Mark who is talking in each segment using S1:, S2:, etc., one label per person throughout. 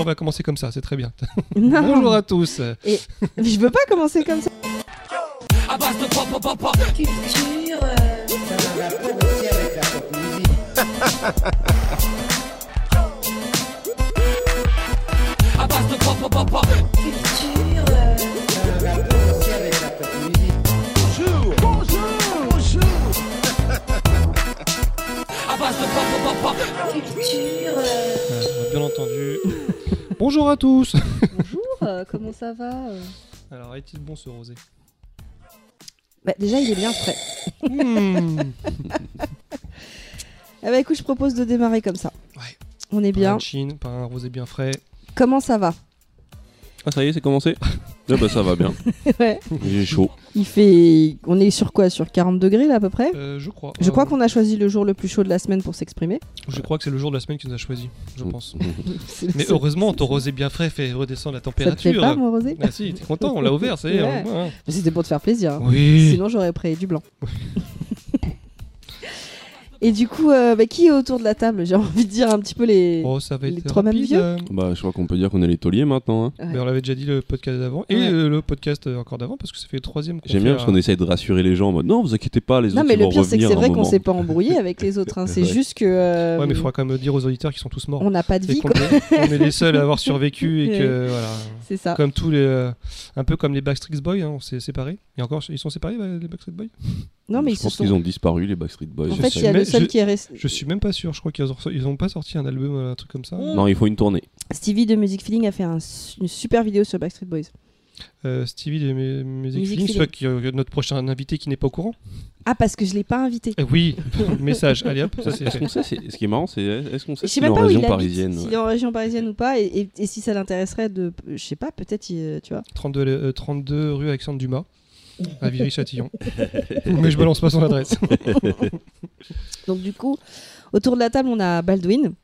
S1: on va commencer comme ça, c'est très bien.
S2: Non.
S1: Bonjour à tous.
S2: Et je veux pas commencer comme ça.
S3: Culture. euh, Culture. euh, Culture. euh,
S1: Euh, on a bien entendu. Bonjour à tous.
S2: Bonjour, euh, comment ça va euh
S1: Alors, est-il bon ce rosé?
S2: Bah, Déjà, il est bien frais.
S1: Hmm.
S2: Ah bah écoute, je propose de démarrer comme ça.
S1: Ouais.
S2: On est
S1: Pas
S2: bien.
S1: un chin, pas un rosé bien frais.
S2: Comment ça va?
S4: Ah ça y est, c'est commencé Ah bah ça va bien.
S2: Ouais.
S4: J'ai chaud.
S2: Il fait. On est sur quoi? Sur 40 degrés là à peu près?
S1: Euh, je crois.
S2: Je
S1: Euh,
S2: crois qu'on a choisi le jour le plus chaud de la semaine pour s'exprimer.
S1: Je crois que c'est le jour de la semaine qui nous a choisi, je pense.
S2: C'est-
S1: Mais
S2: c'est-
S1: heureusement, ton rosé bien frais fait redescendre la
S2: Ça te
S1: température.
S2: pas, mon rosé?
S1: Ah si, t'es content, on l'a ouvert, ça y est.
S2: Ouais.
S1: hein.
S2: Mais C'était pour te faire plaisir. hein.
S1: Oui.
S2: Sinon, j'aurais pris du blanc. Et du coup, euh, bah, qui est autour de la table? J'ai envie de dire un petit peu les.
S1: Oh, ça va
S2: Les
S1: être
S2: trois mêmes
S1: rapide,
S2: vieux
S1: euh,
S4: Bah je crois qu'on peut dire qu'on est les tauliers maintenant. hein.
S2: Ouais.
S1: Mais on l'avait déjà dit le podcast d'avant et
S2: Ouais.
S1: euh, le podcast euh, encore d'avant parce que ça fait le troisième qu'on
S4: J'aime bien parce qu'on essaye de rassurer les gens en mode non vous inquiétez pas les
S2: Non,
S4: autres
S2: mais
S4: ils
S2: le
S4: vont
S2: pire, c'est que
S4: revenir
S2: c'est
S4: à un
S2: vrai qu'on
S4: moment.
S2: s'est pas embrouillé avec les autres. hein. C'est
S4: Ouais.
S2: juste que. euh,
S1: Ouais, mais il faudra quand même dire aux auditeurs qu'ils sont tous morts.
S2: On n'a pas de
S1: Et
S2: vie,
S1: qu'on
S2: quoi.
S1: est, on est les seuls à avoir survécu et
S2: Ouais.
S1: que voilà.
S2: C'est ça.
S1: Comme tous les. euh, un peu comme les Backstreet Boys, hein, on s'est séparés. Et encore, ils sont séparés les Backstreet Boys?
S2: Non, mais ils
S4: Je
S2: se
S4: pense
S2: sont.
S4: qu'ils ont disparu les Backstreet Boys.
S2: En
S4: je
S2: fait,
S4: sais.
S2: il y a
S1: Mais
S2: le seul
S1: je-
S2: qui est resté.
S1: Je suis même pas sûr, je crois qu'ils ont, ils ont pas sorti un album, un truc comme ça.
S4: Non il faut une tournée.
S2: Stevie de Music Feeling a fait un une super vidéo sur Backstreet Boys.
S1: Euh, Stevie de Mu- Music
S2: Music
S1: Feeling,
S2: Feeling.
S1: soit qui, euh, notre prochain invité qui n'est pas au courant.
S2: Ah, parce que je l'ai pas invité.
S1: Euh, oui, message, allez hop, ça c'est
S4: Est-ce qu'on sait c'est- ce qui est marrant c'est est-ce qu'on
S2: Je
S4: sait
S2: sais
S4: s'il est
S2: même
S4: en région parisienne
S2: s'il
S4: ouais.
S2: est en région parisienne ou pas, et, et- et si ça l'intéresserait de, je sais pas, peut-être, il- tu vois.
S1: 32, euh, 32 rue Alexandre Dumas, à Viry-Châtillon. Mais je balance pas son adresse.
S2: Donc du coup, autour de la table, on a Baldwin,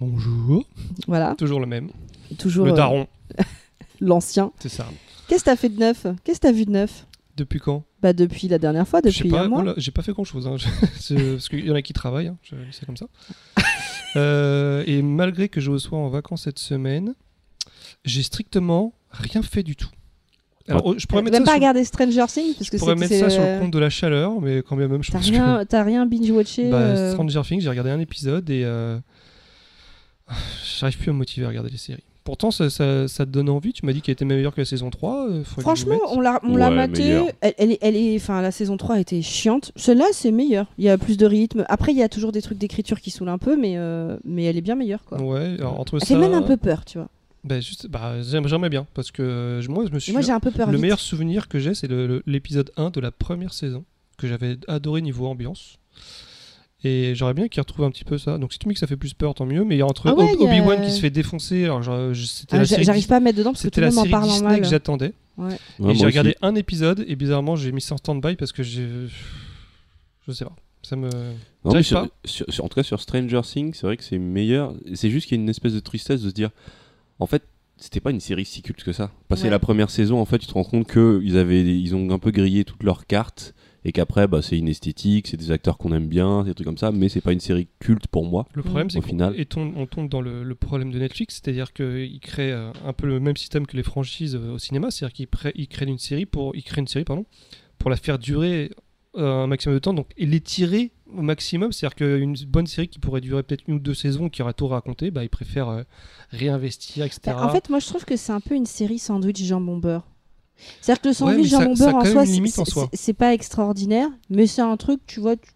S1: Bonjour,
S2: voilà,
S1: toujours le même.
S2: toujours
S1: le
S2: euh,
S1: daron,
S2: l'ancien.
S1: c'est ça.
S2: Qu'est-ce que t'as fait de neuf? Qu'est-ce que t'as vu de neuf?
S1: Depuis quand?
S2: Bah depuis la dernière fois,
S1: Je sais
S2: depuis
S1: pas,
S2: un mois.
S1: voilà, j'ai pas fait grand chose. parce qu'il y en a qui travaillent, hein, je- c'est comme ça. Euh, et malgré que je sois en vacances cette semaine, j'ai strictement rien fait du tout. Alors, oh, je pourrais mettre
S2: Même
S1: ça,
S2: pas
S1: sur,
S2: regarder Stranger Things parce que
S1: je pourrais mettre ça sur
S2: euh,
S1: le compte de la chaleur, mais quand bien même, je
S2: T'as
S1: pense
S2: rien, t'as rien binge-watché
S1: que. Bah,
S2: euh,
S1: Stranger Things, j'ai regardé un épisode et. euh, J'arrive plus à me motiver à regarder les séries. Pourtant, ça, ça, ça te donne envie. Tu m'as dit qu'elle était meilleure que la saison 3. euh, faut que je
S2: Franchement, on l'a, on l'a
S4: Ouais,
S2: maté. Elle, elle est, elle est, enfin, la saison 3 était chiante. Celle-là, c'est meilleur. Il y a plus de rythme. Après, il y a toujours des trucs d'écriture qui saoulent un peu, mais, euh, mais elle est bien meilleure, quoi.
S1: Ouais, alors entre
S2: Elle
S1: ça.
S2: fait même un peu peur, tu vois.
S1: Bah, juste, bah, j'aime- j'aimerais bien parce que euh, moi, je me suis.
S2: moi, j'ai un peu peur.
S1: Le
S2: vite.
S1: meilleur souvenir que j'ai, c'est l'épisode 1 de la première saison, que j'avais adoré niveau ambiance. Et j'aurais bien qu'il retrouve un petit peu ça. Donc si tu me dis que ça fait plus peur, tant mieux. Mais il y a entre
S2: Ah ouais, a-
S1: Obi-Wan qui se fait défoncer, alors
S2: Ah,
S1: la
S2: j'a-
S1: série,
S2: J'arrive pas à mettre dedans parce que tout
S1: c'était
S2: le
S1: la
S2: monde parle en mal.
S1: que j'attendais.
S2: Ouais.
S4: Ouais,
S1: et j'ai regardé un épisode et bizarrement j'ai mis ça en stand-by parce que j'ai... Je sais pas. Ça me...
S4: Non, mais
S1: J'arrive
S4: sur-
S1: pas.
S4: sur- sur- en tout cas sur Stranger Things c'est vrai que c'est meilleur c'est juste qu'il y a une espèce de tristesse de se dire en fait c'était pas une série si culte que ça passer
S2: Ouais.
S4: la première saison en fait tu te rends compte que ils avaient ils ont un peu grillé toutes leurs cartes et qu'après bah, c'est une esthétique c'est des acteurs qu'on aime bien des trucs comme ça mais c'est pas une série culte pour moi
S1: Le problème, c'est
S4: final.
S1: et tombe- on tombe dans le, le problème de Netflix, c'est-à-dire qu'ils créent euh, un peu le même système que les franchises euh, au cinéma, c'est-à-dire qu'ils ils créent une série pour, ils créent une série pardon, pour la faire durer euh, un maximum de temps, donc et l'étirer au maximum, c'est-à-dire qu'une bonne série qui pourrait durer peut-être une ou deux saisons, qui aurait tout raconté, bah, ils préfèrent euh, réinvestir, etc.
S2: Bah, en fait, moi, je trouve que c'est un peu une série sandwich jambon beurre. C'est-à-dire que le sandwich
S1: mais ça-
S2: jambon
S1: ça a
S2: beurre en soi, c'est-
S1: en soi.
S2: pas extraordinaire, mais c'est un truc, tu vois, tu,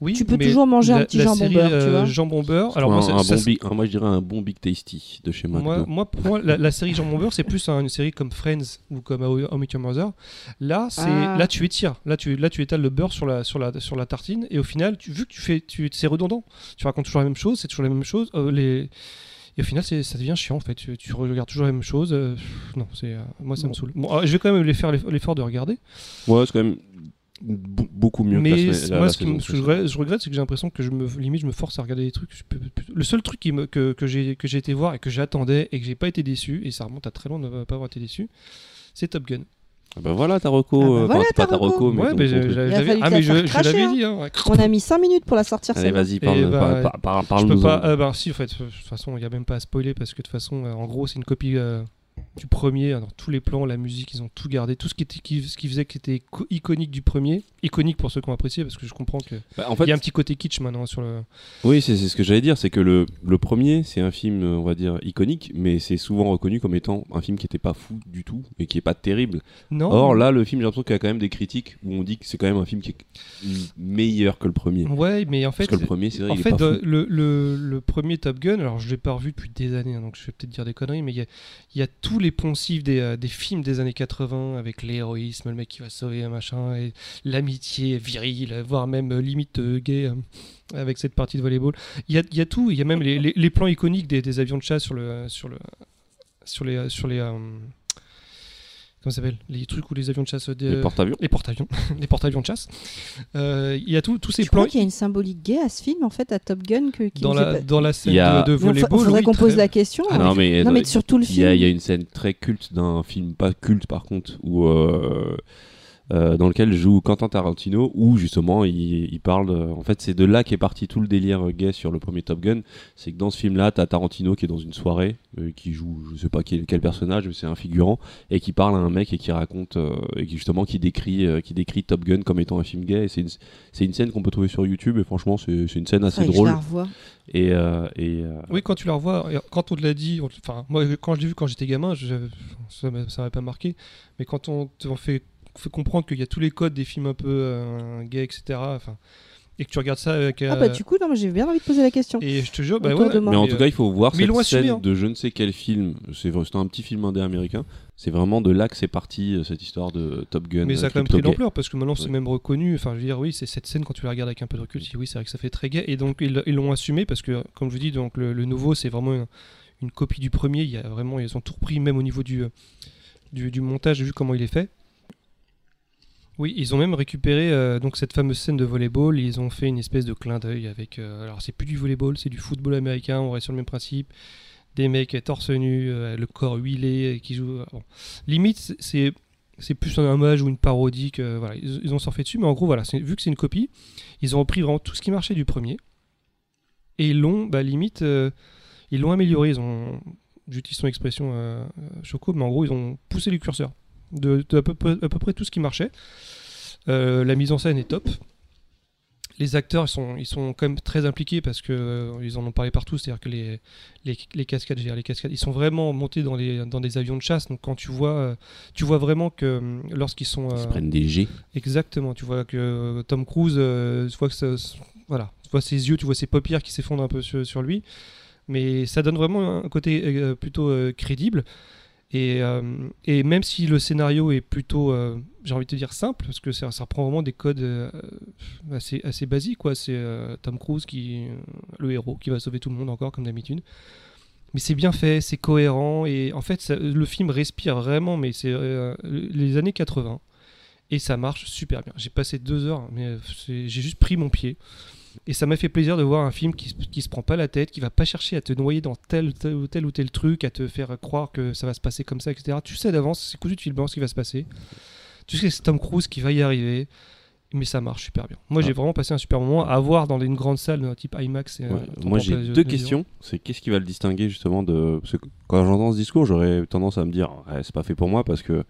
S1: oui,
S2: tu peux
S1: mais
S2: toujours manger un petit jambon beurre, tu
S1: euh,
S2: vois.
S1: jambon beurre.
S4: alors
S1: moi,
S4: un,
S1: ça-
S4: bon
S1: ça-
S4: big- un- moi je dirais un bon Big Tasty de chez McDo
S1: Moi, moi, pour moi, la, la série Jean Beurre, c'est plus un- une série comme Friends ou comme How I Met Your Mother. Là, c'est
S2: Ah.
S1: là tu étires, là tu là tu étales le beurre sur la sur la sur la tartine et au final, tu, vu que tu fais, tu c'est redondant. Tu racontes toujours la même chose, c'est toujours la même chose. euh, les et au final, ça devient chiant en fait. Tu, tu regardes toujours la même chose. euh, pff, non, c'est euh, moi ça me saoule. Bon, euh, je vais quand même les faire l'eff- l'effort de regarder.
S4: ouais c'est quand même beaucoup mieux
S1: mais
S4: que la, la-
S1: moi,
S4: la
S1: ce, qui me- ce que je regrette, je regrette, c'est que j'ai l'impression que je me limite je me force à regarder des trucs. je peux- le seul truc qui me, que, que j'ai que j'ai été voir et que j'attendais et que j'ai pas été déçu et ça remonte à très loin de ne pas avoir été déçu, c'est Top Gun.
S4: Ah Bah voilà ta reco,
S2: Ah bah
S4: euh,
S2: voilà
S4: enfin,
S2: ta
S4: pas ta
S2: reco.
S4: mais
S1: Ouais, mais j'avais- ah, je, je l'avais
S2: hein.
S1: dit. hein.
S2: On a mis 5 minutes pour la sortir.
S4: Allez, vas-y, parle,
S1: bah,
S4: par- par- par-
S1: Je peux pas. euh, bah, si, en fait, de toute façon, il n'y a même pas à spoiler parce que de toute façon, euh, en gros, c'est une copie euh, du premier. Dans tous les plans, la musique, ils ont tout gardé. Tout ce qui, était, qui, ce qui faisait qui était co- iconique du premier. Iconique pour ceux qui ont apprécié parce que je comprends qu'il
S4: Bah, en fait,
S1: y a un petit côté kitsch maintenant sur le.
S4: Oui, c'est ce que j'allais dire, c'est que le, le premier, c'est un film, on va dire, iconique, mais c'est souvent reconnu comme étant un film qui n'était pas fou du tout et qui est pas terrible.
S1: Non.
S4: Or là, le film, j'ai l'impression qu'il y a quand même des critiques où on dit que c'est quand même un film qui est meilleur que le premier.
S1: Ouais, mais en fait.
S4: Parce que le premier, c'est vrai,
S1: En
S4: il
S1: fait,
S4: est pas fou.
S1: le, le, le premier Top Gun, alors je l'ai pas revu depuis des années, hein, donc je vais peut-être dire des conneries, mais il y a, il y a tous les poncifs des, euh, des films des années 80 avec l'héroïsme, le mec qui va sauver un machin, et l'amitié virile, voire même euh, limite euh, gay avec cette partie de volleyball. Il y a, il y a tout, il y a même les, les- plans iconiques des, avions de chasse sur le sur le sur les sur les comment ça s'appelle les trucs où les avions de chasse euh, des-
S4: Les porte-avions.
S1: les porte-avions les porte-avions de chasse. Euh, Il y a tout- tous ces
S2: Tu
S1: plans
S2: crois qu'il y a une symbolique gay à ce film, en fait, à Top Gun que, qui
S1: dans la,
S2: pas-
S1: dans la scène
S4: Il y a-
S1: de, de
S2: Mais
S1: volleyball.
S2: faudrait
S1: oui,
S2: qu'on pose
S1: très-
S2: la question.
S1: Ah,
S4: non, mais,
S2: non, mais
S4: euh,
S2: sur tout le
S4: il y, a, il y a
S2: film.
S4: une scène très culte d'un film, pas culte par contre, où, euh, euh, dans lequel joue Quentin Tarantino, où justement il, il parle. de- en fait, c'est de là qu'est parti tout le délire gay sur le premier Top Gun. C'est que dans ce film-là, t'as Tarantino qui est dans une soirée, euh, qui joue, je sais pas quel, quel personnage, mais c'est un figurant, et qui parle à un mec et qui raconte, euh, et qui justement qui décrit, euh, qui décrit Top Gun comme étant un film gay. C'est une, scène qu'on peut trouver sur YouTube, et franchement, c'est une scène assez
S2: Faudrait que je
S4: drôle.
S2: la revoie.
S4: Et, euh, et, euh,
S1: Oui, quand tu la revois, quand on te l'a dit, enfin, moi, quand je l'ai vu quand j'étais gamin, je, ça m'a- ça m'avait pas marqué. Mais quand on te fait, fait comprendre qu'il y a tous les codes des films un peu euh, gays, etc., enfin, et que tu regardes ça avec.
S2: Ah
S1: euh,
S2: bah du coup, non, j'ai bien envie de poser la question.
S1: Et je te jure, bah ouais.
S4: Mais en tout
S1: euh,
S4: cas, il faut voir cette scène
S1: hein.
S4: de je ne sais quel film. C'est un petit film indé américain. C'est vraiment de là que c'est parti euh, cette histoire de Top Gun.
S1: Mais ça a
S4: euh,
S1: quand même pris l'ampleur parce que maintenant c'est même reconnu. Enfin, je veux dire, oui, c'est cette scène quand tu la regardes avec un peu de recul, tu dis oui, c'est vrai que ça fait très gay. Et donc ils l'ont assumé parce que, comme je vous dis, donc le, le nouveau c'est vraiment une, une copie du premier. Il y a vraiment, ils ont tout repris, même au niveau du, euh, du, du montage, vu comment il est fait. Oui, ils ont même récupéré euh, donc cette fameuse scène de volleyball. Ils ont fait une espèce de clin d'œil avec. euh, alors c'est plus du volleyball, c'est du football américain. On reste sur le même principe. Des mecs torse nu, euh, le corps huilé, qui jouent. Limite, c'est- plus un hommage ou une parodie que voilà, ils, ont surfé dessus, mais en gros voilà, vu que c'est une copie, ils ont repris vraiment tout ce qui marchait du premier et ils l'ont, bah, limite, ils l'ont amélioré. Ils ont, j'utilise son expression Choco, mais en gros ils ont poussé les curseurs de, de à, peu, près- à peu près tout ce qui marchait. Euh, la mise en scène est top. Les acteurs ils sont, ils sont quand même très impliqués parce que euh, ils en ont parlé partout, c'est-à-dire que les, les, les cascades, les cascades, ils sont vraiment montés dans, les, dans des avions de chasse. Donc quand tu vois, euh, tu vois vraiment que lorsqu'ils sont
S4: Ils se prennent des G.
S1: Exactement, tu vois que Tom Cruise, tu vois que ça, voilà, tu vois ses yeux, tu vois ses paupières qui s'effondrent un peu sur, sur lui, mais ça donne vraiment un côté plutôt crédible. Et, euh, et même si le scénario est plutôt, euh, j'ai envie de dire simple, parce que ça, reprend vraiment des codes euh, assez, assez basiques, quoi. C'est Tom Cruise qui, le héros, qui va sauver tout le monde encore comme d'habitude. Mais c'est bien fait, c'est cohérent et en fait le film respire vraiment, mais c'est les années 80 et ça marche super bien. J'ai passé deux heures, mais j'ai juste pris mon pied. Et ça m'a fait plaisir de voir un film qui, se- qui se prend pas la tête, qui va pas chercher à te noyer dans tel, tel ou tel ou tel truc, à te faire croire que ça va se passer comme ça, etc. Tu sais d'avance, c'est cousu de fil blanc ce qui va se passer. Tu sais que c'est Tom Cruise qui va y arriver, mais ça marche super bien. Moi, j'ai
S4: Ah.
S1: vraiment passé un super moment à voir dans une grande salle euh, type IMAX. et, euh,
S4: Ouais. Moi, j'ai deux questions. C'est qu'est-ce qui va le distinguer justement de. Parce que quand j'entends ce discours, j'aurais tendance à me dire, Ouais, c'est pas fait pour moi parce que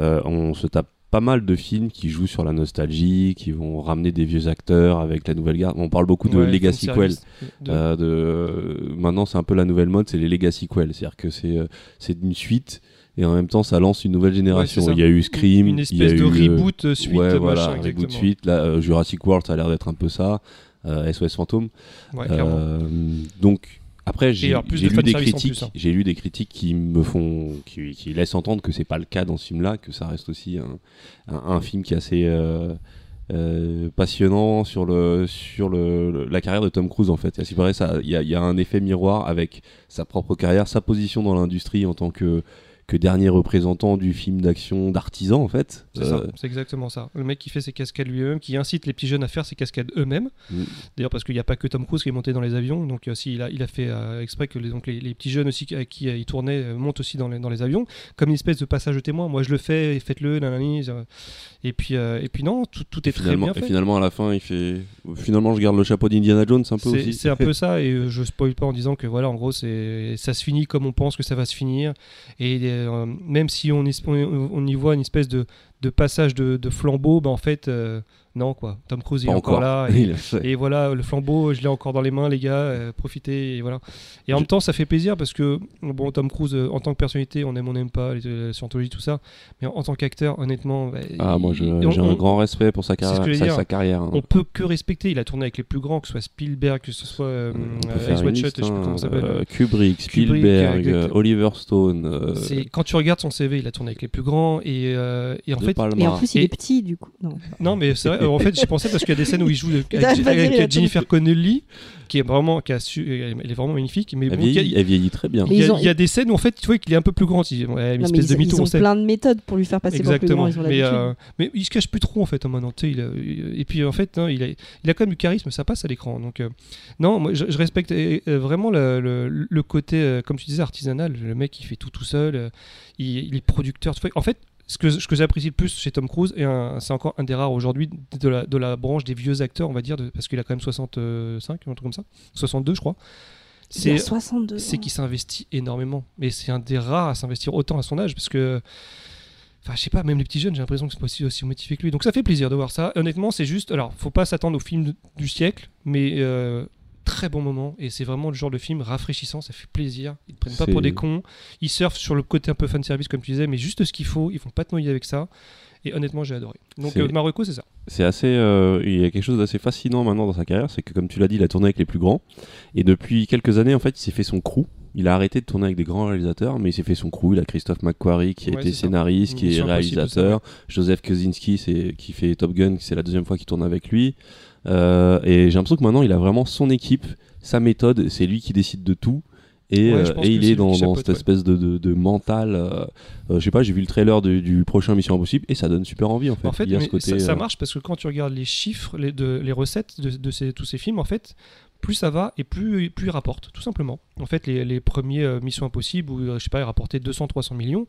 S4: euh, on se tape pas mal de films qui jouent sur la nostalgie, qui vont ramener des vieux acteurs avec la nouvelle garde. On parle beaucoup de
S1: Ouais,
S4: legacy quel.
S1: de-
S4: Euh, de... Maintenant, c'est un peu la nouvelle mode, c'est les legacy quel. C'est-à-dire que c'est euh, c'est une suite et en même temps, ça lance une nouvelle génération.
S1: Ouais,
S4: il y a eu Scream,
S1: une
S4: il y a
S1: espèce de
S4: eu, euh,
S1: reboot euh, suite
S4: ouais,
S1: machin,
S4: voilà, reboot suite. Là, euh, Jurassic World, ça a l'air d'être un peu ça. Euh, SOS Fantôme.
S1: Ouais,
S4: donc après j'ai
S1: de
S4: lu des critiques,
S1: hein.
S4: j'ai lu des critiques qui me font, qui, qui laissent entendre que c'est pas le cas dans ce film-là, que ça reste aussi un, un, un film qui est assez euh, euh, passionnant sur le sur le, la carrière de Tom Cruise en fait. Il y a, il y a un effet miroir avec sa propre carrière, sa position dans l'industrie en tant que que dernier représentant du film d'action d'artisan en fait.
S1: C'est ça,
S4: Euh,
S1: c'est exactement ça. Le mec qui fait ses cascades lui-même, qui incite les petits jeunes à faire ses cascades eux-mêmes.
S4: Mm.
S1: D'ailleurs, parce qu'il n'y a pas que Tom Cruise qui est monté dans les avions, donc euh, si, il, a, il a fait euh, exprès que les, donc, les, les petits jeunes aussi qui, à qui il tournait euh, montent aussi dans les, dans les avions, comme une espèce de passage de témoin. Moi, je le fais, et faites-le, nanani. Et puis, euh, et puis non, tout, tout est très
S4: finalement,
S1: bien
S4: et
S1: fait.
S4: finalement à la fin il fait finalement je garde le chapeau d'Indiana Jones un peu
S1: C'est
S4: aussi.
S1: c'est un peu ça, et euh, je spoil pas en disant que voilà, en gros, c'est ça se finit comme on pense que ça va se finir, et euh, même si on, y voit une espèce de, de passage de, de flambeau, bah en fait, non quoi. Tom Cruise il est encore,
S4: encore.
S1: là, et, voilà, le flambeau, je l'ai encore dans les mains, les gars, euh, profitez, et voilà. Et en même temps, ça fait plaisir parce que bon, Tom Cruise euh, en tant que personnalité, on aime, on n'aime pas les, la scientologie, tout ça, mais en, en tant qu'acteur, honnêtement, bah,
S4: Ah moi j'ai un grand respect pour sa, carrière
S1: que je veux
S4: sa,
S1: dire.
S4: sa carrière. hein.
S1: on peut que respecter. Il a tourné avec les plus grands, que ce soit Spielberg, que ce soit euh, euh, Ice je sais plus
S4: hein,
S1: comment ça s'appelle.
S4: euh, Kubrick,
S1: Kubrick,
S4: Spielberg,
S1: euh,
S4: euh. Oliver Stone. euh,
S1: quand tu regardes son CV, il a tourné avec les plus grands et, euh, et en fait.
S2: Et en plus, il
S1: Et-
S2: est petit, du coup. Non.
S1: non mais c'est vrai en fait j'y pensais parce qu'il y a des scènes où il joue avec, Jennifer Connelly qui est vraiment qui a su- elle est vraiment magnifique mais
S4: elle,
S1: bon, a-
S4: vieillit, elle vieillit très bien.
S1: il y, a,
S2: ont-
S1: il y a des scènes où en fait tu vois qu'il est un peu plus grand il ouais, une
S2: Non,
S1: espèce
S2: ils,
S1: de mytho
S2: ils
S1: on
S2: ont plein de méthodes pour lui faire passer pour plus
S1: Exactement.
S2: grand. Ils ont
S1: mais, euh, mais il se cache plus trop en fait hein, maintenant. Il a- et puis en fait, hein, il, a, il a quand même du charisme, ça passe à l'écran. Donc euh, non, moi je, je respecte euh, euh, vraiment le, le- le côté, euh, comme tu disais, artisanal. Le mec il fait tout tout seul, euh, il, il est producteur. En fait, ce que, ce que j'apprécie le plus chez Tom Cruise, et c'est encore un des rares aujourd'hui de la, de la branche des vieux acteurs, on va dire, de- parce qu'il a quand même 65, un truc comme ça, 62 je crois. C'est
S2: 62
S1: c'est
S2: ans.
S1: qu'il s'investit énormément. Mais c'est un des rares à s'investir autant à son âge parce que. Enfin, je sais pas, même les petits jeunes, j'ai l'impression que c'est pas aussi, aussi motivé que lui. Donc ça fait plaisir de voir ça. Honnêtement, c'est juste. Alors, faut pas s'attendre au film du siècle, mais euh, très bon moment. Et c'est vraiment le genre de film rafraîchissant, ça fait plaisir. Ils te prennent pas pour des cons. Ils surfent sur le côté un peu fan service, comme tu disais, mais juste ce qu'il faut. Ils font pas te noyer avec ça. Et honnêtement, j'ai adoré. Donc, euh, Marocco, c'est ça.
S4: C'est assez, euh, il y a quelque chose d'assez fascinant maintenant dans sa carrière, c'est que comme tu l'as dit, il a tourné avec les plus grands. Et depuis quelques années, en fait, il s'est fait son crew. Il a arrêté de tourner avec des grands réalisateurs, mais il s'est fait son crew. Il a Christophe McQuarrie qui a
S1: Ouais,
S4: été
S1: ça.
S4: scénariste, qui est réalisateur. Joseph Kosinski c'est, qui fait Top Gun, c'est la deuxième fois qu'il tourne avec lui. Euh, et j'ai l'impression que maintenant, il a vraiment son équipe, sa méthode. C'est lui qui décide de tout. Et,
S1: Ouais,
S4: euh, et il est dans, cette
S1: ouais.
S4: espèce de, de, de mental. euh, je sais pas, j'ai vu le trailer de- du prochain Mission Impossible et ça donne super envie en fait.
S1: En fait,
S4: il y a
S1: mais
S4: ce côté,
S1: ça, ça marche parce que quand tu regardes les chiffres, les, recettes de, ces, tous ces films, en fait, plus ça va et plus, plus ils rapportent, tout simplement. En fait, les, les premiers euh, Missions Impossibles, où je sais pas, ils rapportaient 200-300 millions,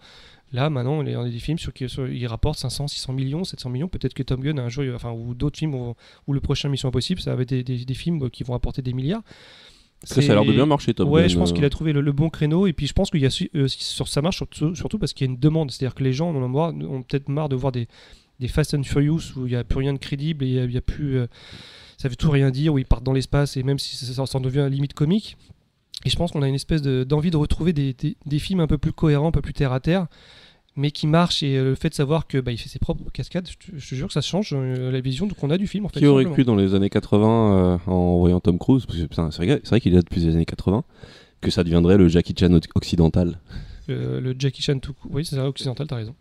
S1: là, maintenant, on a des films sur qui sur- ils rapportent 500-600 millions, 700 millions. Peut-être que Tom Gun, un jour, enfin, ou d'autres films, ou le prochain Mission Impossible, ça va être des, des- des films euh, qui vont rapporter des milliards.
S4: Ça a l'air de bien marcher, Top
S1: ouais,
S4: Gun,
S1: je pense
S4: euh.
S1: qu'il a trouvé le, le bon créneau et puis je pense qu'il y a euh, sur ça marche surtout, surtout parce qu'il y a une demande, c'est-à-dire que les gens en ont, peut-être marre de voir des, des Fast and Furious où il n'y a plus rien de crédible et il y a- plus euh, ça veut tout rien dire où ils partent dans l'espace et même si ça, en devient limite comique. Et je pense qu'on a une espèce de- d'envie de, retrouver des, des- des films un peu plus cohérents, un peu plus terre à terre, mais qui marchent et euh, le fait de savoir que bah, il fait ses propres cascades, je te, je te jure que ça change euh, la vision qu'on a du film. En fait,
S4: Qui aurait cru dans les années 80 euh, en voyant Tom Cruise, parce que c'est vrai, qu'il est là depuis les années 80, que ça deviendrait le Jackie Chan oc- occidental.
S1: Euh, le Jackie Chan tout court. Oui, c'est ça, occidental, t'as raison.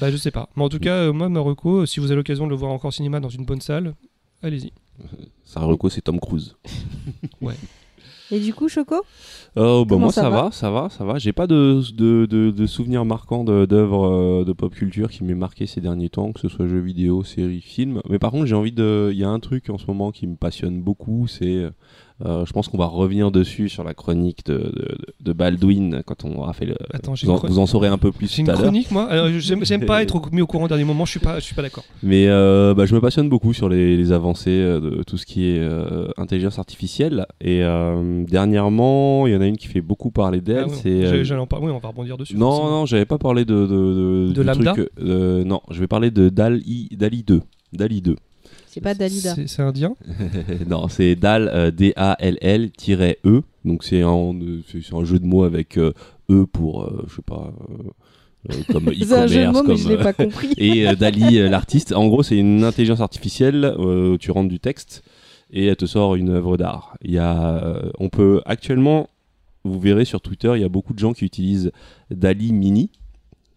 S1: Bah, je sais pas. Mais en tout cas, euh, moi, Marocco, si vous avez l'occasion de le voir encore au cinéma dans une bonne salle, allez-y.
S4: Sa reco, c'est Tom Cruise.
S2: Et du coup, Choco
S4: Oh, bah moi
S2: ça
S4: ça
S2: va
S4: va, ça va, ça va. J'ai pas de, de, de, de souvenirs marquants d'œuvres euh, de pop culture qui m'aient marqué ces derniers temps, que ce soit jeux vidéo, séries, films. Mais par contre, j'ai envie de. Il y a un truc en ce moment qui me passionne beaucoup, c'est. Euh, je pense qu'on va revenir dessus sur la chronique de, de, de Baldwin quand on aura fait le.
S1: Attends, j'ai
S4: vous, en, vous en saurez un peu plus
S1: C'est une chronique, moi. J'aime pas être mis au courant au dernier moment, je suis pas, je suis pas d'accord.
S4: Mais euh, bah, je me passionne beaucoup sur les, les avancées euh, de tout ce qui est intelligence artificielle. Et dernièrement, il y en a une qui fait beaucoup parler d'elle.
S1: Ah oui,
S4: c'est
S1: en. Oui, on va rebondir dessus.
S4: Non,
S1: forcément.
S4: non, j'avais pas parlé de. De,
S1: De
S4: du
S1: Lambda
S4: truc, euh, Non, je vais parler de DALI, DALI 2. DALI 2.
S2: C'est pas Dalida.
S1: C'est c'est indien
S4: non, c'est DAL, euh, D-A-L-L-E. Donc c'est un, euh, c'est c'est un jeu de mots avec euh, E pour, euh, je sais pas, euh, comme
S2: C'est un jeu de
S4: e-commerce.
S2: mots, mais
S4: comme,
S2: je l'ai pas compris.
S4: et euh, Dali, euh, l'artiste, en gros, c'est une intelligence artificielle. euh, tu rentres du texte et elle te sort une œuvre d'art. Il y a, euh, on peut actuellement, vous verrez sur Twitter, il y a beaucoup de gens qui utilisent Dali Mini.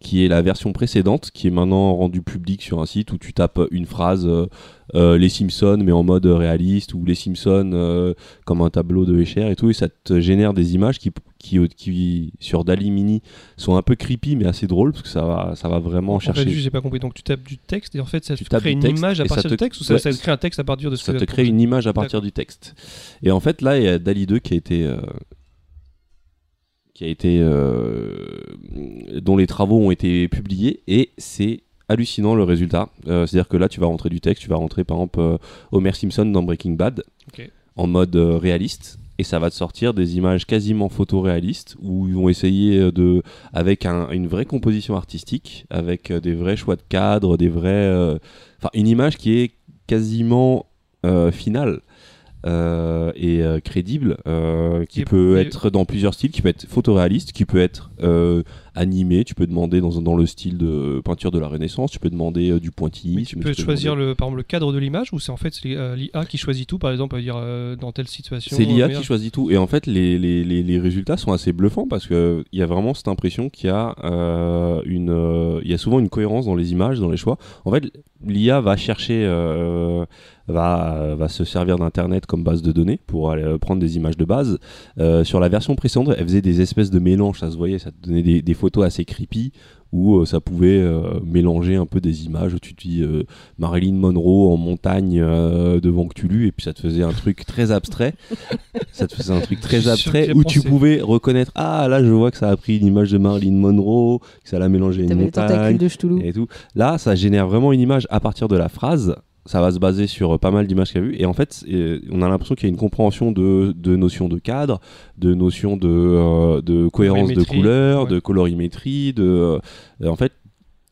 S4: Qui est la version précédente, qui est maintenant rendue publique sur un site où tu tapes une phrase euh, euh, les Simpsons mais en mode réaliste ou les Simpsons euh, comme un tableau de Escher et tout et ça te génère des images qui, qui, qui sur Dali Mini sont un peu creepy mais assez drôles parce que ça va, ça va vraiment
S1: En
S4: chercher.
S1: fait, j'ai pas compris. Donc tu tapes du texte et en fait ça
S4: Tu
S1: te crée une image à partir
S4: te-
S1: du texte ou ça,
S4: ouais,
S1: ça te crée un texte à partir de ce
S4: ça
S1: que
S4: te crée une image à partir du texte. Et en fait, là, il y a Dali 2 qui a été. euh, qui a été. euh, dont les travaux ont été publiés et c'est hallucinant le résultat. Euh, C'est-à-dire que là, tu vas rentrer du texte, tu vas rentrer par exemple euh, Homer Simpson dans Breaking Bad en mode réaliste. Et ça va te sortir des images quasiment photoréalistes où ils vont essayer de, avec un- une vraie composition artistique, avec des vrais choix de cadre, des vrais, euh, enfin une image qui est quasiment euh, finale euh, et euh, crédible, euh, qui
S1: Et-
S4: peut
S1: et-
S4: être dans plusieurs styles, qui peut être photoréaliste, qui peut être animé. Tu peux demander dans, dans le style de peinture de la Renaissance, tu peux demander euh, du pointillisme.
S1: tu peux choisir le, par exemple, le cadre de l'image ou c'est en fait euh, l'IA qui choisit tout, par exemple, dire euh, dans telle situation.
S4: C'est l'IA qui choisit tout. Et en fait, les, les, les, les résultats sont assez bluffants parce qu'il y a vraiment cette impression qu'il y, a, une, il y a souvent une cohérence dans les images, dans les choix. En fait, l'IA va chercher, va, va se servir d'Internet comme base de données pour aller prendre des images de base. Sur la version précédente, elle faisait des espèces de mélanges, ça se voyait, ça te donnait des, des photos assez creepy où euh, ça pouvait euh, mélanger un peu des images. Où tu te dis euh, Marilyn Monroe en montagne euh, devant Cthulhu et puis ça te faisait un truc très abstrait. Ça te faisait un truc très abstrait où tu pouvais reconnaître ah là je vois que ça a pris une image de Marilyn Monroe que ça l'a mélangé à une montagne
S2: de
S4: et tout. Là ça génère vraiment une image à partir de la phrase ça va se baser sur euh, pas mal d'images qu'il y a vues. Et en fait euh, on a l'impression qu'il y a une compréhension de, de notions de cadre de notions de, euh, de cohérence de couleurs
S1: ouais.
S4: de colorimétrie de euh, en fait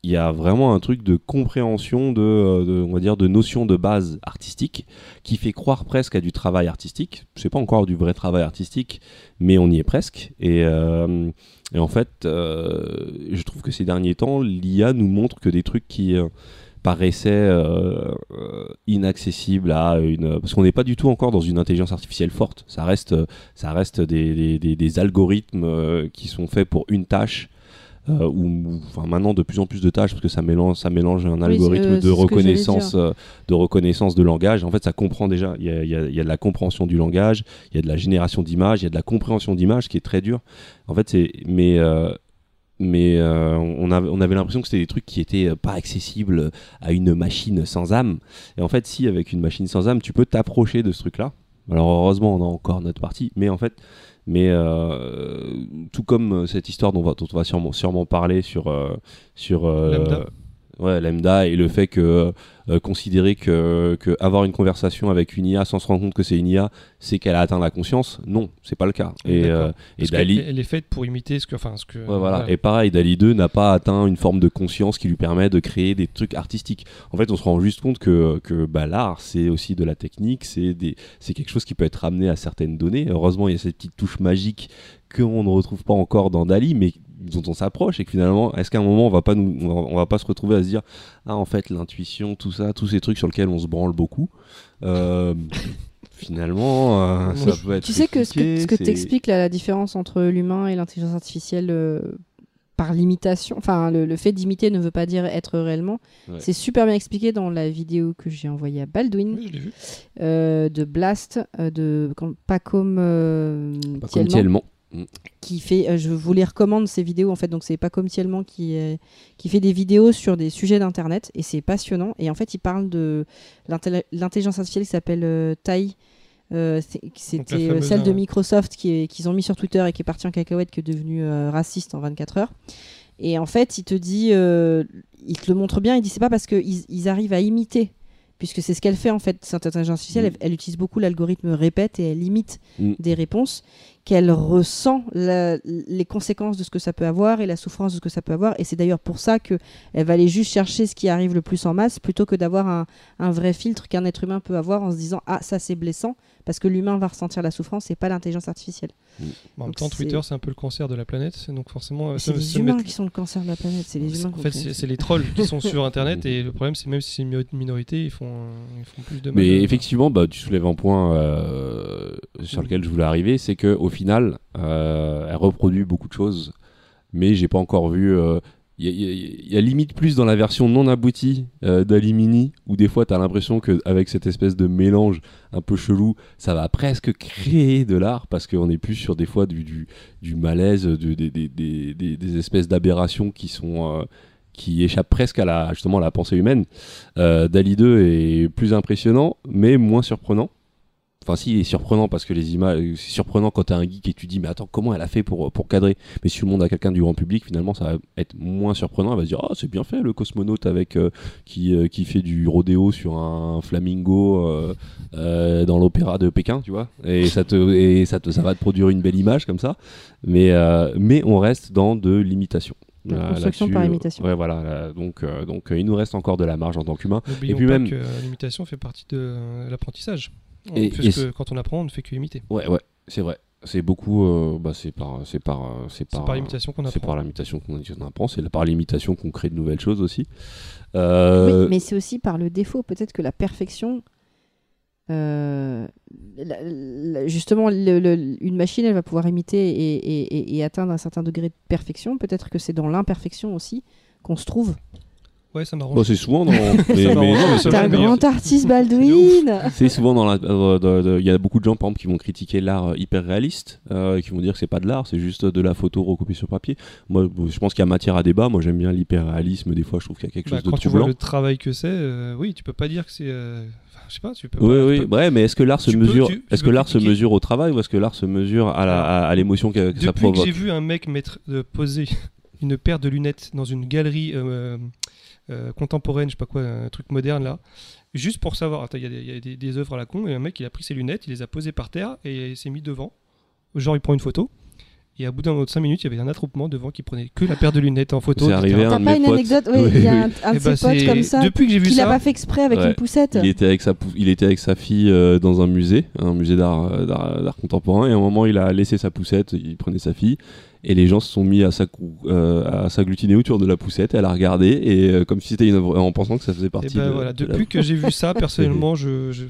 S4: il y a vraiment un truc de compréhension de, de, on va dire de notions de base artistique qui fait croire presque à du travail artistique. C'est pas encore du vrai travail artistique mais on y est presque. Et, euh, et en fait je trouve que ces derniers temps l'IA nous montre que des trucs qui paraissaient euh, euh, inaccessibles à une parce qu'on n'est pas du tout encore dans une intelligence artificielle forte. Ça reste ça reste des, des- des- des algorithmes euh, qui sont faits pour une tâche euh, ou enfin maintenant de plus en plus de tâches parce que ça mélange ça mélange un algorithme de reconnaissance de reconnaissance de langage. En fait ça comprend déjà il y a, y a- y a de la compréhension du langage il y a de la génération d'images il y a de la compréhension d'images qui est très dur. En fait c'est mais mais euh, on avait, on avait l'impression que c'était des trucs qui étaient euh, pas accessibles à une machine sans âme. Et en fait, si avec une machine sans âme, tu peux t'approcher de ce truc-là. Alors heureusement, on a encore notre partie, mais en fait, mais euh, tout comme euh, cette histoire dont, on va- sûrement, parler sur euh, sur euh. Ouais lambda et le fait que euh, considérer que, que avoir une conversation avec une IA sans se rendre compte que c'est une IA, c'est qu'elle a atteint la conscience. Non, c'est pas le cas. Et, euh, et Dali,
S1: Elle est faite pour imiter ce que. Enfin, ce que
S4: Ouais, voilà. Et pareil, Dali 2 n'a pas atteint une forme de conscience qui lui permet de créer des trucs artistiques. En fait, on se rend juste compte que, que bah, l'art, c'est aussi de la technique, c'est des- c'est quelque chose qui peut être ramené à certaines données. Heureusement, il y a cette petite touche magique qu'on ne retrouve pas encore dans Dali, mais dont on s'approche et que finalement, est-ce qu'à un moment, on va pas nous, on va, on va pas se retrouver à se dire, ah, en fait, l'intuition, tout ça, tous ces trucs sur lesquels on se branle beaucoup, euh, finalement, euh, ça peut être
S2: Tu sais que ce que, ce que
S4: c'est-
S2: t'expliques là, la différence entre l'humain et l'intelligence artificielle euh, par l'imitation, enfin le, le fait d'imiter ne veut pas dire être réellement.
S4: Ouais.
S2: C'est super bien expliqué dans la vidéo que j'ai envoyée à Baldwin
S1: Oui, je l'ai vu.
S2: euh, de Blast euh, de quand- pas comme euh,
S4: Pas comme Tellement.
S2: qui fait, euh, je vous les recommande ces vidéos en fait, donc c'est pas comme Thielman qui, euh, qui fait des vidéos sur des sujets d'internet et c'est passionnant. Et en fait, il parle de l'intelli- l'intelligence artificielle qui s'appelle euh, Tai. Euh, C'était celle de. Microsoft qu'ils ont mis sur Twitter et qui est partie en cacahuète, qui est devenue euh, raciste en 24 heures. Et en fait, il te dit, euh, il te le montre bien, il dit c'est pas parce qu'ils ils arrivent à imiter, puisque c'est ce qu'elle fait en fait, cette intelligence artificielle,
S4: Mm.
S2: elle, elle utilise beaucoup l'algorithme répète et elle imite
S4: Mm.
S2: des réponses, qu'elle ressent les conséquences de ce que ça peut avoir et la souffrance de ce que ça peut avoir. Et c'est d'ailleurs pour ça que elle va aller juste chercher ce qui arrive le plus en masse, plutôt que d'avoir un vrai filtre qu'un être humain peut avoir en se disant ah ça c'est blessant, parce que l'humain va ressentir la souffrance et pas l'intelligence artificielle.
S1: En même temps,
S2: c'est-
S1: Twitter, c'est un peu le cancer de la planète. Donc forcément, euh,
S2: C'est les humains qui sont le cancer de la planète, c'est les humains.
S1: En fait, c'est les trolls qui sont sur Internet et le problème, c'est même si c'est une minorité, ils font, ils font plus de mal.
S4: Mais effectivement, bah, tu soulèves un point euh, sur lequel je voulais arriver, c'est que au final, euh, elle reproduit beaucoup de choses, mais j'ai pas encore vu. euh, il y, a- limite plus dans la version non aboutie euh, d'Alimini, où des fois tu as l'impression qu'avec cette espèce de mélange un peu chelou, ça va presque créer de l'art, parce qu'on est plus sur des fois du, malaise, des espèces d'aberrations qui sont... euh, qui échappent presque à la, justement, à la pensée humaine. Euh, Dali 2 est plus impressionnant, mais moins surprenant. Enfin, si, il est surprenant parce que les images. C'est surprenant quand t'es un geek et tu dis, mais attends, comment elle a fait pour, pour cadrer? Mais si tu le montres à quelqu'un du grand public, finalement, ça va être moins surprenant. Elle va se dire, oh, c'est bien fait, le cosmonaute avec euh, qui, euh, qui fait du rodéo sur un flamingo euh, euh, dans l'opéra de Pékin, tu vois. Et, ça, te, et ça, te, ça va te produire une belle image comme ça. Mais, euh, mais on reste dans de l'imitation.
S2: La construction par
S4: euh,
S2: imitation.
S4: Ouais, voilà. là, donc, euh, donc euh, il nous reste encore de la marge en tant qu'humain.
S1: N'oublions
S4: puis
S1: pas
S4: même-
S1: que euh, l'imitation fait partie de euh, l'apprentissage.
S4: Et-
S1: fait
S4: et
S1: quand on apprend, on ne fait que imiter.
S4: Ouais, ouais, c'est vrai. C'est beaucoup. euh, bah, c'est par, c'est par, euh, c'est
S1: C'est
S4: par,
S1: par l'imitation qu'on
S4: C'est
S1: apprend.
S4: par l'imitation qu'on qu'on apprend. C'est par l'imitation qu'on crée de nouvelles choses aussi. Euh,
S2: Oui, mais c'est aussi par le défaut. Peut-être que la perfection. euh, la- la- justement, le- le- une machine, elle va pouvoir imiter et, et- et- et atteindre un certain degré de perfection. Peut-être que c'est dans l'imperfection aussi qu'on se trouve.
S1: Ouais, ça m'arrange.
S4: c'est souvent dans. mais- mais
S2: T'es un grand artiste, Baldwin
S4: C'est souvent dans la. euh, Il y a beaucoup de gens, par exemple, qui vont critiquer l'art euh, hyper réaliste, euh, qui vont dire que c'est pas de l'art, c'est juste de la photo recopiée sur papier. Moi, je pense qu'il y a matière à débat. Moi, j'aime bien l'hyper réalisme. Des fois, je trouve qu'il y a quelque
S1: Bah,
S4: chose de
S1: quand tu vois
S4: troublant.
S1: le travail que c'est, euh, oui, tu peux pas dire que c'est. euh, enfin, je sais pas, tu peux.
S4: Oui,
S1: pas-
S4: oui,
S1: peux-
S4: ouais, mais est-ce que l'art se
S1: tu
S4: mesure, est-ce que l'art se mesure au travail ou est-ce que l'art se mesure à la- à à l'émotion que, que ça
S1: Depuis que
S4: provoque?
S1: j'ai vu un mec mettre, euh, poser une paire de lunettes dans une galerie euh, contemporaine, je sais pas quoi, un truc moderne là, juste pour savoir. Attends, il y a, des, il y a des- des œuvres à la con et un mec il a pris ses lunettes, il les a posées par terre et il s'est mis devant. Genre il prend une photo. Et à bout d'un autre 5 minutes, il y avait un attroupement devant qui prenait que la paire de lunettes en photo.
S4: C'est arrivé à
S2: T'as
S4: un de
S2: pas une
S4: potes.
S2: anecdote Oui, il y a un, un
S1: Eh
S2: de
S1: bah,
S2: ses potes
S1: c'est-
S2: comme ça
S1: Depuis que j'ai vu
S2: qui l'a
S1: ça,
S2: pas fait exprès avec
S4: Ouais.
S2: une poussette.
S4: Il était avec sa, pou- il était avec sa fille euh, dans un musée, un musée d'art, euh, d'art, d'art contemporain, et à un moment il a laissé sa poussette, il prenait sa fille, et les gens se sont mis à, euh, à s'agglutiner autour de la poussette, elle a regardé, et euh, comme si c'était une œuvre, en pensant que ça faisait
S1: Et
S4: partie
S1: ben
S4: de,
S1: voilà,
S4: de la-
S1: depuis que j'ai vu ça, personnellement, je, je- il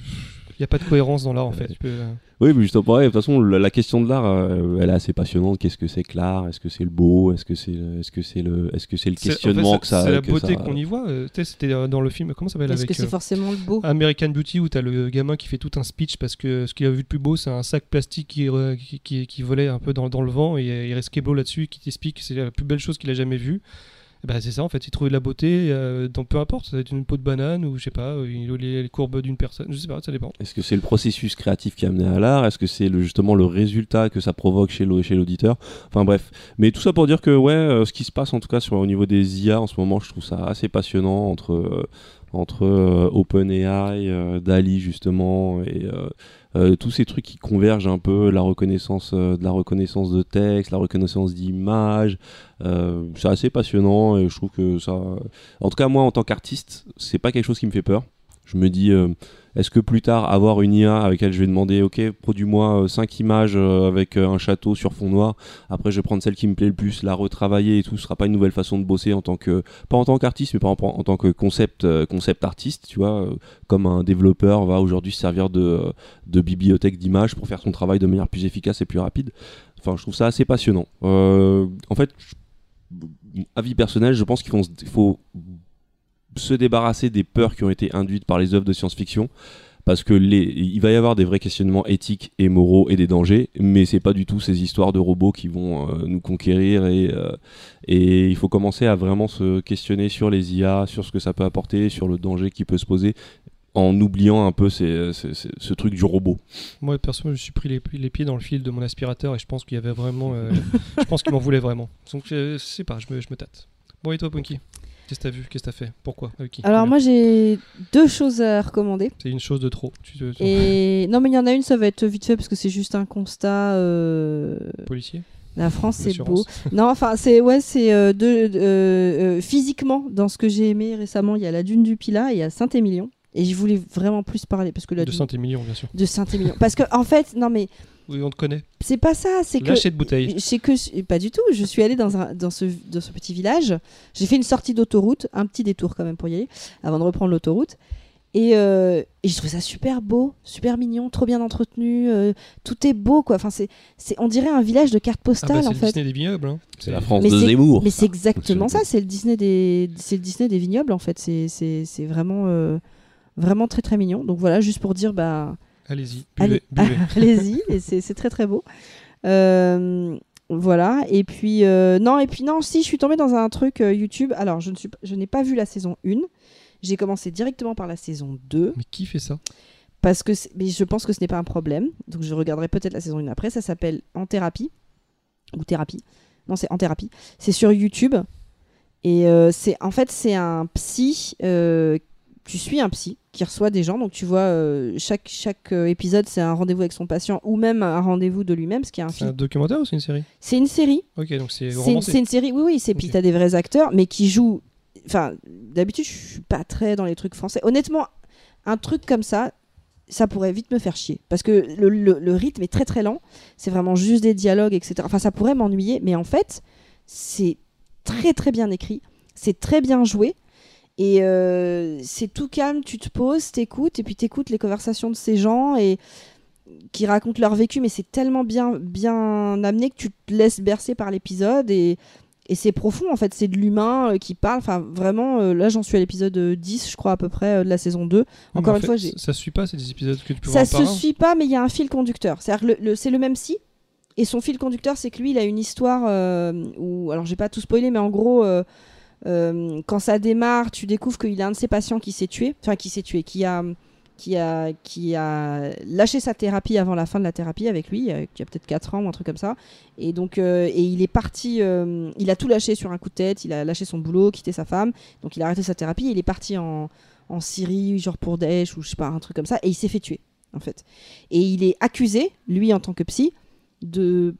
S1: n'y a pas de cohérence dans l'art en fait. Tu peux, euh,
S4: Oui, mais justement, pareil, de toute façon, la, la question de l'art, euh, elle est assez passionnante. Qu'est-ce que c'est que l'art? Est-ce que c'est le beau? Est-ce que c'est, le- est-ce que c'est le, est-ce que c'est le
S1: en fait,
S4: questionnement
S1: c'est-
S4: que ça
S1: C'est la beauté qu'on y voit. euh, tu sais, C'était euh, dans le film, comment ça s'appelle
S2: Est-ce que c'est
S1: euh,
S2: forcément le beau?
S1: American Beauty où t'as le gamin qui fait tout un speech parce que ce qu'il a vu de plus beau c'est un sac plastique qui, qui, qui- qui volait un peu dans, dans le vent et euh, il reste Keblo là-dessus qui t'explique que c'est la plus belle chose qu'il a jamais vue. Bah, c'est ça en fait, il trouvait de la beauté euh, dans peu importe, ça va être une peau de banane ou je sais pas, euh, il- les, courbes d'une personne, je sais pas, ça dépend.
S4: Est-ce que c'est le processus créatif qui a amené à l'art? Est-ce que c'est justement le résultat que ça provoque chez l'au- chez l'auditeur? Enfin bref. Mais tout ça pour dire que ouais, euh, ce qui se passe en tout cas au niveau des IA en ce moment, je trouve ça assez passionnant entre, euh, entre euh, OpenAI, euh, DALI justement, et euh, tous ces trucs qui convergent un peu, la reconnaissance, de la reconnaissance de texte, la reconnaissance d'images. Euh, c'est assez passionnant et je trouve que ça... En tout cas moi en tant qu'artiste, c'est pas quelque chose qui me fait peur. Je me dis... euh, est-ce que plus tard, avoir une IA avec laquelle je vais demander, ok, produis-moi 5 images euh, avec euh, un château sur fond noir, après je vais prendre celle qui me plaît le plus, la retravailler et tout, ce sera pas une nouvelle façon de bosser en tant que, pas en tant qu'artiste, mais pas en, tant que concept, euh, concept artiste, tu vois, euh, comme un développeur va aujourd'hui se servir de, euh, bibliothèque d'images pour faire son travail de manière plus efficace et plus rapide. Enfin, je trouve ça assez passionnant. Euh, en fait, avis personnel, je pense qu'il faut se débarrasser des peurs qui ont été induites par les œuvres de science-fiction parce que les, il va y avoir des vrais questionnements éthiques et moraux et des dangers, mais c'est pas du tout ces histoires de robots qui vont euh, nous conquérir et, euh, et il faut commencer à vraiment se questionner sur les IA, sur ce que ça peut apporter, sur le danger qui peut se poser en oubliant un peu ce truc du robot.
S1: Moi perso, je me suis pris les, pieds dans le fil de mon aspirateur et je pense qu'il y avait vraiment, euh, je pense qu'il m'en voulait vraiment. Donc je sais pas, je me, je me tâte. Bon et toi Punky? Qu'est-ce que t'as vu? Qu'est-ce que t'as fait? Pourquoi? Avec qui?
S2: Alors
S1: Combien?
S2: moi j'ai deux choses à recommander.
S1: c'est une chose de trop. Tu te-
S2: Et non mais il y en a une, ça va être vite fait parce que c'est juste un constat. euh,
S1: policier?
S2: La France c'est beau.
S1: L'assurance.
S2: Non enfin c'est ouais c'est euh, de- euh, euh, physiquement dans ce que j'ai aimé récemment il y a la dune du Pilat et il y a Saint-Émilion. Et je voulais vraiment plus parler parce que
S1: de Saint-Émilion bien sûr.
S2: de Saint-Émilion. Parce que en fait non mais
S1: Oui, on te connaît.
S2: c'est pas ça, c'est que
S1: Lâcher de bouteille.
S2: c'est que pas du tout. Je suis allée dans, un, dans, ce, dans ce petit village. J'ai fait une sortie d'autoroute, un petit détour quand même pour y aller, avant de reprendre l'autoroute. Et, euh, et je trouve ça super beau, super mignon, trop bien entretenu. euh, tout est beau, quoi. Enfin, c'est, c'est, on dirait un village de cartes
S1: Ah bah,
S2: postales,
S1: c'est
S2: en
S1: le
S2: fait.
S1: Disney des vignobles. hein.
S4: C'est la France
S2: Mais
S4: de
S2: c'est-
S4: Zemmour.
S2: Mais c'est exactement ça, c'est le Disney des, c'est le Disney des vignobles, en fait. C'est, c'est, c'est vraiment, euh, vraiment très très mignon. Donc voilà, juste pour dire, bah,
S1: Allez-y,
S2: Allez-
S1: buvez. buvez.
S2: allez-y, et c'est, très très beau. Euh, voilà, et puis, euh, non, et puis non, si, je suis tombée dans un truc euh, YouTube. Alors, je, ne suis, je n'ai pas vu la saison 1. J'ai commencé directement par la saison 2.
S1: Mais qui fait ça?
S2: Parce que mais je pense que ce n'est pas un problème. Donc je regarderai peut-être la saison 1 après. Ça s'appelle En thérapie ou thérapie. Non, c'est En thérapie. C'est sur YouTube et c'est en fait c'est un psy. Tu suis un psy qui reçoit des gens. Donc tu vois euh, chaque chaque euh, épisode c'est un rendez-vous avec son patient ou même un rendez-vous de lui-même, ce qui est un
S1: C'est un documentaire ou c'est une série?
S2: C'est une série.
S1: Ok, donc c'est
S2: C'est une,
S1: romancé.
S2: c'est une série. Oui oui. C'est puis
S1: Ok.
S2: t'as des vrais acteurs mais qui jouent. Enfin d'habitude je suis pas très dans les trucs français. Honnêtement un truc comme ça, ça pourrait vite me faire chier. Parce que le, le- le rythme est très très lent. C'est vraiment juste des dialogues, etc. Enfin, ça pourrait m'ennuyer. Mais en fait, c'est très très bien écrit. C'est très bien joué. Et euh, c'est tout calme. Tu te poses, t'écoutes. Et puis t'écoutes les conversations de ces gens et qui racontent leur vécu. Mais c'est tellement bien, bien amené que tu te laisses bercer par l'épisode. Et, et c'est profond, en fait. C'est de l'humain euh, qui parle. Enfin, vraiment, euh, là, j'en suis à l'épisode euh, 10, je crois, à peu près, euh, de la saison 2.
S1: Oui, mais
S2: Encore
S1: en
S2: une
S1: fait,
S2: fois, j'ai-
S1: Ça suit pas, c'est des épisodes que tu peux
S2: ça
S1: voir
S2: se suit pas, mais il y a un fil conducteur. C'est-à-dire que le, le- c'est le même si. Et son fil conducteur, c'est que lui, il a une histoire où, alors j'ai pas tout spoilé, mais en gros, euh, quand ça démarre, tu découvres qu'il a un de ses patients qui s'est tué, enfin qui s'est tué, qui a, qui a, qui a lâché sa thérapie avant la fin de la thérapie avec lui, euh, qui a peut-être 4 ans ou un truc comme ça. Et donc, euh, et il est parti, euh, il a tout lâché sur un coup de tête, il a lâché son boulot, quitté sa femme, donc il a arrêté sa thérapie, il est parti en, en Syrie, genre pour Daesh ou je sais pas, un truc comme ça, et il s'est fait tuer, en fait. Et il est accusé, lui en tant que psy, de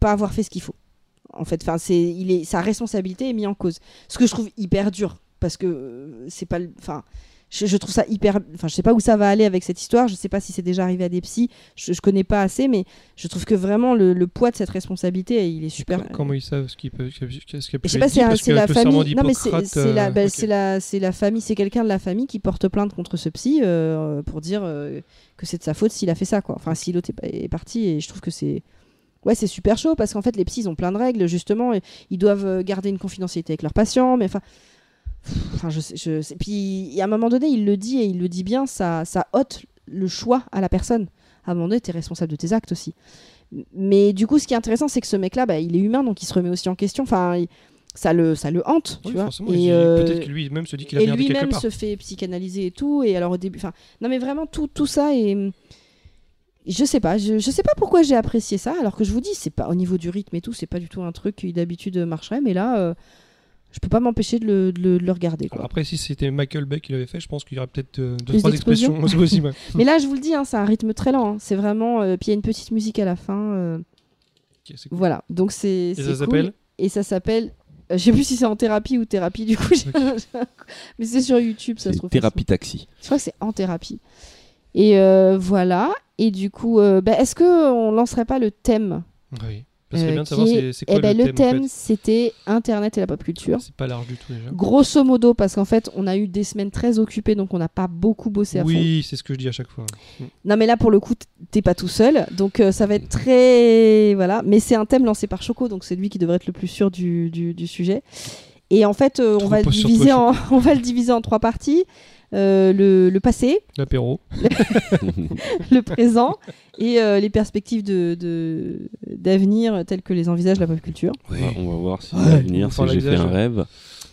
S2: pas avoir fait ce qu'il faut. En fait, enfin, c'est, il est, sa responsabilité est mise en cause. Ce que je trouve hyper dur, parce que euh, c'est pas, enfin, je, je trouve ça hyper, enfin, je sais pas où ça va aller avec cette histoire. Je sais pas si c'est déjà arrivé à des psys. Je, je connais pas assez, mais je trouve que vraiment le, le poids de cette responsabilité, il est super.
S1: Co- Comment ils savent ce qui peut, ce qui
S2: Je sais pas, c'est c'est la famille. Non, mais c'est la,
S1: euh,
S2: bah, c'est la, c'est la famille, c'est quelqu'un de la famille qui porte plainte contre ce psy euh, pour dire euh, que c'est de sa faute s'il a fait ça, quoi. Enfin, si l'autre est, est parti, et je trouve que c'est. Ouais, c'est super chaud parce qu'en fait, les psys, ils ont plein de règles, justement. et ils doivent euh, garder une confidentialité avec leurs patients, mais enfin. Enfin, je sais, je sais- Puis, à un moment donné, il le dit et il le dit bien, ça, ça ôte le choix à la personne. À un moment donné, tu es responsable de tes actes aussi. Mais du coup, ce qui est intéressant, c'est que ce mec-là, bah, il est humain, donc il se remet aussi en question. Enfin, il- ça le, ça le hante,
S1: Oui,
S2: tu vois. Et, euh,
S1: Peut-être que lui-même se dit qu'il a
S2: et lui-même se fait psychanalyser et tout. Et alors au début, enfin, non mais vraiment tout, tout ça et je sais pas, je, je sais pas pourquoi j'ai apprécié ça. Alors que je vous dis, c'est pas au niveau du rythme et tout, c'est pas du tout un truc qui d'habitude marcherait. Mais là, euh, je peux pas m'empêcher de le, de le- de le regarder. Quoi.
S1: Après, si c'était Michael Bay qui l'avait fait, je pense qu'il y aurait peut-être euh, deux,
S2: Plus
S1: trois
S2: d'explosions.
S1: expressions. C'est possible.
S2: Mais là, je vous le dis, hein, c'est un rythme très lent. hein. C'est vraiment. euh, puis il y a une petite musique à la fin. euh,
S1: Ok, c'est cool.
S2: voilà, donc c'est.
S1: Et
S2: c'est
S1: ça
S2: cool.
S1: s'appelle
S2: Et ça s'appelle. euh, je sais plus si c'est en thérapie ou thérapie du coup. j'ai- Mais c'est sur YouTube, ça se trouve.
S4: Thérapie Taxi.
S2: Je crois que c'est en thérapie. Et euh, voilà. Et du coup, euh, bah, est-ce que on lancerait pas le thème?
S1: Oui. Serait
S2: euh,
S1: bien de savoir
S2: est-
S1: c'est- quoi
S2: eh ben,
S1: le thème. en fait?
S2: c'était Internet et la pop culture.
S1: C'est pas large du tout déjà.
S2: Grosso modo, parce qu'en fait, on a eu des semaines très occupées, donc on n'a pas beaucoup bossé à fond.
S1: Oui, c'est ce que je dis à chaque fois.
S2: Non, mais là, pour le coup, t'es pas tout seul, donc euh, ça va être très voilà. Mais c'est un thème lancé par Choco, donc c'est lui qui devrait être le plus sûr du, du, du sujet. Et en fait, euh, on
S1: Trop
S2: va le
S1: pas sur
S2: diviser
S1: toi,
S2: en on va le diviser en trois parties. Euh, le, le passé,
S1: L'apéro.
S2: le présent et euh, les perspectives de, de- d'avenir telles que les envisage la pop culture.
S4: On va- On va voir si
S1: Ouais.
S4: l'avenir, si j'ai fait un rêve.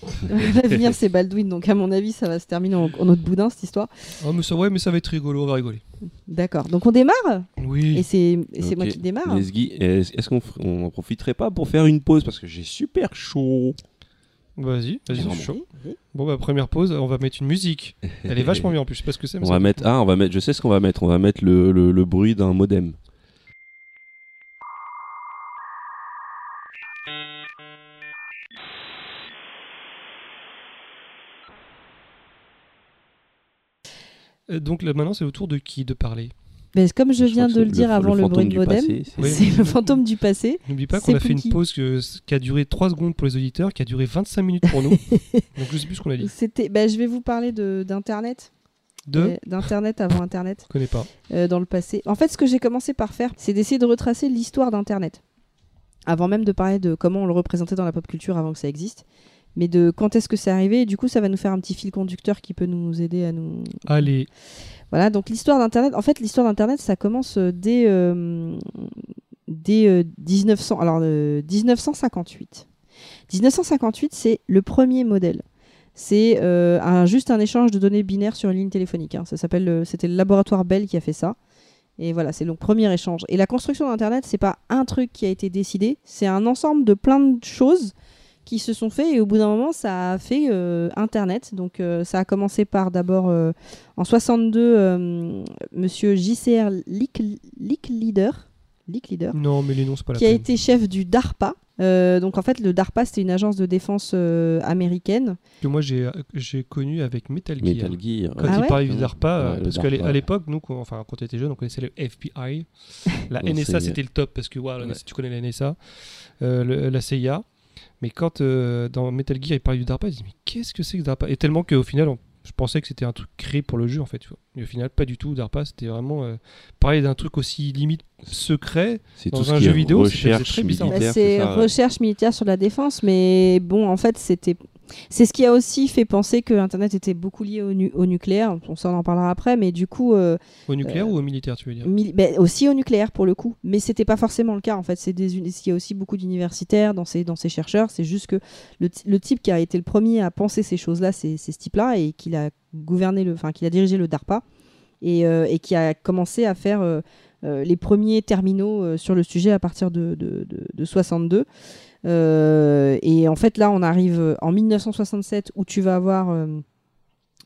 S2: L'avenir, c'est Baldwin, donc à mon avis, ça va se terminer en, en autre boudin, cette histoire.
S1: Oh, mais ça, ouais, mais ça va être rigolo, on va rigoler.
S2: D'accord. Donc on démarre?
S1: Oui.
S2: Et c'est, moi qui démarre.
S4: Est-ce est-ce qu'on on en profiterait pas pour faire une pause? Parce que j'ai super chaud
S1: Vas-y, vas-y, suis chaud. Bon, bah, première pause, on va mettre une musique. Elle est vachement bien en plus, je sais pas ce que c'est. mais
S4: On va mettre ah on va mettre je sais ce qu'on va mettre on va mettre le, le, le bruit d'un modem.
S1: Euh, Donc là, maintenant, c'est au tour de qui de parler?
S2: Mais comme je
S4: Je
S2: viens de le dire avant le bruit de modem,
S4: c'est-
S2: le fantôme du passé.
S1: N'oublie pas qu'on a fait une pause que- qui a duré 3 secondes pour les auditeurs, qui a duré 25 minutes pour nous. Donc je sais plus ce qu'on a dit.
S2: C'était, bah, je vais vous parler d'internet.
S1: De
S2: euh, d'internet avant internet
S1: Je connais pas.
S2: euh, dans le passé. En fait, ce que j'ai commencé par faire, c'est d'essayer de retracer l'histoire d'internet. Avant même de parler de comment on le représentait dans la pop culture avant que ça existe, mais de quand est-ce que c'est arrivé. Et du coup, ça va nous faire un petit fil conducteur qui peut nous aider à nous
S1: Allez,
S2: voilà, donc l'histoire d'Internet, en fait, l'histoire d'Internet, ça commence euh, dès, euh, dès euh, 1900, alors, euh, 1958. 1958, c'est le premier modèle. C'est juste un échange de données binaires sur une ligne téléphonique. hein. Ça s'appelle, le- c'était le laboratoire Bell qui a fait ça. Et voilà, c'est donc premier échange. Et la construction d'Internet, c'est pas un truc qui a été décidé, c'est un ensemble de plein de choses qui se sont fait et au bout d'un moment, ça a fait euh, Internet. Donc euh, ça a commencé par d'abord euh, en 62, euh, Monsieur JCR Leak, Leak Leader, Leak Leader
S1: non, mais les noms, c'est pas la
S2: qui a été chef du DARPA. Euh, donc en fait, le DARPA, c'était une agence de défense euh, américaine.
S1: Que moi, j'ai j'ai connu avec Metal Gear.
S4: Metal Gear.
S1: Quand
S2: Ah
S1: il
S2: ouais
S1: parlait du DARPA,
S4: Ouais,
S1: parce qu'à l'époque, nous, quand, enfin, quand on était jeunes, on connaissait le FBI. La
S4: Non,
S1: NSA, c'était le top, parce que voilà,
S4: Ouais.
S1: si tu connais la NSA, euh, le- la CIA. Mais quand euh, dans Metal Gear, il parlait du DARPA, je dis mais qu'est-ce que c'est que DARPA? Et tellement qu'au final, on- je pensais que c'était un truc créé pour le jeu, en fait. tu vois. Et au final, pas du tout. DARPA, c'était vraiment euh, parler d'un truc aussi limite secret.
S4: C'est
S1: Dans
S4: tout
S1: un jeu vidéo, c'était-
S4: recherche
S1: c'était très bizarre.
S2: Bah,
S4: militaire.
S2: c'est
S4: c'est
S2: recherche militaire sur la défense, mais bon, en fait, c'était. C'est ce qui a aussi fait penser que Internet était beaucoup lié au, nu- au nucléaire. On s'en en parlera après, mais du coup, euh,
S1: Au nucléaire
S2: Euh,
S1: ou au militaire, tu veux dire?
S2: mili- aussi au nucléaire pour le coup. Mais c'était pas forcément le cas. En fait, c'est des il y a aussi beaucoup d'universitaires dans ces dans ces chercheurs. C'est juste que le, le type qui a été le premier à penser ces choses-là, c'est ce type-là et qu'il a gouverné le, enfin qu'il a dirigé le DARPA et, euh, et qui a commencé à faire les premiers terminaux sur le sujet à partir de, de, de- de 62. Euh, et en fait, là, on arrive en 1967 où tu vas avoir euh,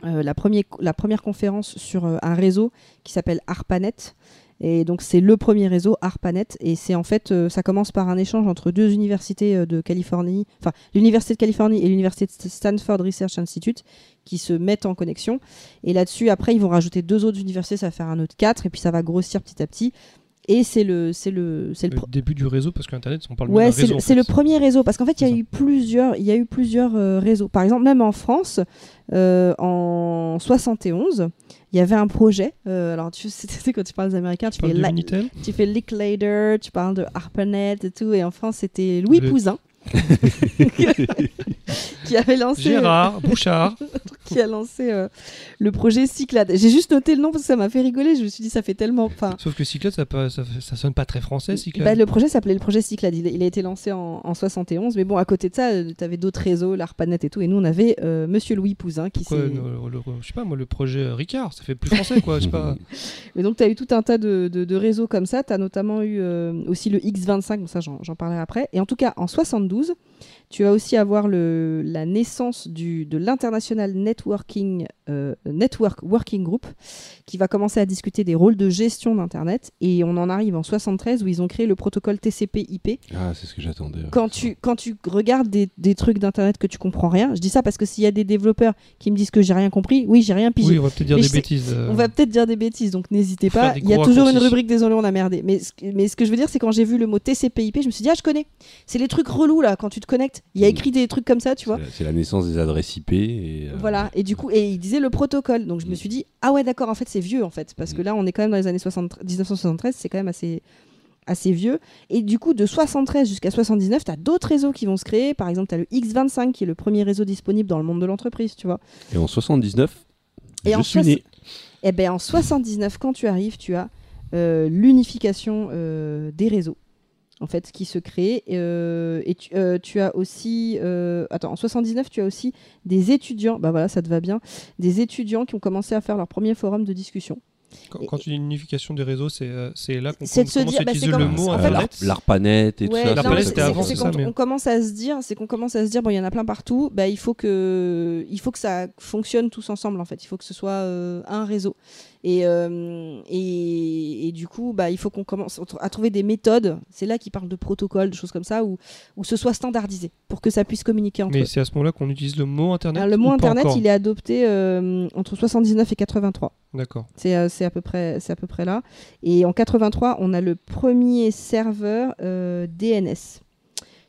S2: euh, la, première, la première conférence sur un réseau qui s'appelle ARPANET. Et donc, c'est le premier réseau ARPANET. Et c'est en fait, ça commence par un échange entre deux universités de Californie, enfin, l'Université de Californie et l'Université de Stanford Research Institute qui se mettent en connexion. Et là-dessus, après, ils vont rajouter deux autres universités, ça va faire un autre quatre, et puis ça va grossir petit à petit. Et c'est le, c'est le, c'est le,
S1: Le début du réseau, parce qu'Internet, on parle
S2: Ouais, c'est
S1: réseau.
S2: le,
S1: en
S2: c'est
S1: fait.
S2: le premier réseau parce qu'en fait, il y a eu plusieurs, il y a eu plusieurs euh, réseaux. Par exemple, même en France, euh, en 71, il y avait un projet. euh, alors, tu sais, quand tu parles des Américains, tu
S1: Tu
S2: fais,
S1: Minitel
S2: tu fais Linklater, tu parles de ARPANET et tout. Et en France, c'était Louis
S1: Le-
S2: Pouzin qui avait lancé,
S1: Gérard, Bouchard.
S2: qui a lancé euh, le projet Cyclade. J'ai juste noté le nom parce que ça m'a fait rigoler. Je me suis dit, ça fait tellement. Enfin,
S1: Sauf que Cyclade, ça, pas- ça, ça sonne pas très français, Cyclade.
S2: Bah, le projet s'appelait le projet Cyclade. Il, il a été lancé en, en 71. Mais bon, à côté de ça, tu avais d'autres réseaux, l'ARPANET et tout. Et nous, on avait euh, Monsieur Louis Pouzin qui s'est.
S1: le- le- je sais pas, moi, le projet euh, Ricard, ça fait plus français, quoi. je sais pas.
S2: Et donc, tu as eu tout un tas de, de- de réseaux comme ça. Tu as notamment eu euh, aussi le X25. Bon, ça, j'en j'en parlerai après. Et en tout cas, en 72, usa. Tu vas aussi avoir le, la naissance du, de l'International Networking euh, Network Working Group qui va commencer à discuter des rôles de gestion d'Internet. Et on en arrive en 73 où ils ont créé le protocole TCP/IP
S4: Ah, c'est ce que j'attendais. ouais.
S2: quand tu, quand tu regardes des, des trucs d'internet que tu comprends rien, je dis ça parce que s'il y a des développeurs qui me disent que j'ai rien compris, oui, j'ai rien pigé.
S1: Oui, on va peut-être dire
S2: Mais
S1: des bêtises. euh,
S2: On va peut-être dire des bêtises, donc n'hésitez pas. Il y a toujours une rubrique désolé, on a merdé. Mais, mais ce que je veux dire, c'est quand j'ai vu le mot TCP/IP, je me suis dit ah je connais. C'est les trucs relous là quand tu te connectes. Il y a
S4: Mm.
S2: écrit des trucs comme ça, tu vois.
S4: C'est la- naissance des adresses IP. Et, euh,
S2: Voilà, et du coup, et il disait le protocole. Donc je me
S4: Mm.
S2: suis dit, ah ouais, d'accord, en fait, c'est vieux, en fait. Parce que
S4: Mm.
S2: là, on est quand même dans les années 60 1973, c'est quand même assez, assez vieux. Et du coup, de 73 jusqu'à 79, tu as d'autres réseaux qui vont se créer. Par exemple, tu as le X25, qui est le premier réseau disponible dans le monde de l'entreprise, tu vois.
S4: Et en 79,
S2: Et
S4: je
S2: en
S4: suis né.
S2: Et ben en 79, quand tu arrives, tu as euh, l'unification euh, des réseaux. En fait, qui se crée. euh, et tu, euh, tu as aussi. euh, attends, en 79, tu as aussi des étudiants. Bah voilà, ça te va bien. Des étudiants qui ont commencé à faire leur premier forum de discussion.
S1: Quand, quand tu dis une unification des réseaux, c'est euh, c'est là qu'on
S2: C'est de se
S1: commence
S2: dire,
S1: à
S2: bah,
S1: le mot Internet.
S4: L'Ar- L'ARPANET et tout
S2: Ouais,
S4: ça.
S2: non,
S1: L'ARPANET,
S4: ça-
S1: c'était
S2: c'est-
S1: avant,
S2: c'est
S1: ça, mais-
S2: on commence à se dire, c'est qu'on commence à se dire, bon, il y en a plein partout. Bah, il faut que, il faut que ça fonctionne tous ensemble en fait. Il faut que ce soit euh, un réseau. Et, euh, et, et du coup, bah, il faut qu'on commence à trouver des méthodes. C'est là qu'ils parlent de protocoles, de choses comme ça, où, où ce soit standardisé pour que ça puisse communiquer entre
S1: Mais c'est à ce moment-là qu'on utilise le mot Internet
S2: Alors, le mot Internet, il est adopté euh, entre 79 et 83.
S1: D'accord.
S2: C'est euh, c'est à peu près c'est à peu près là. Et en 83, on a le premier serveur euh, DNS.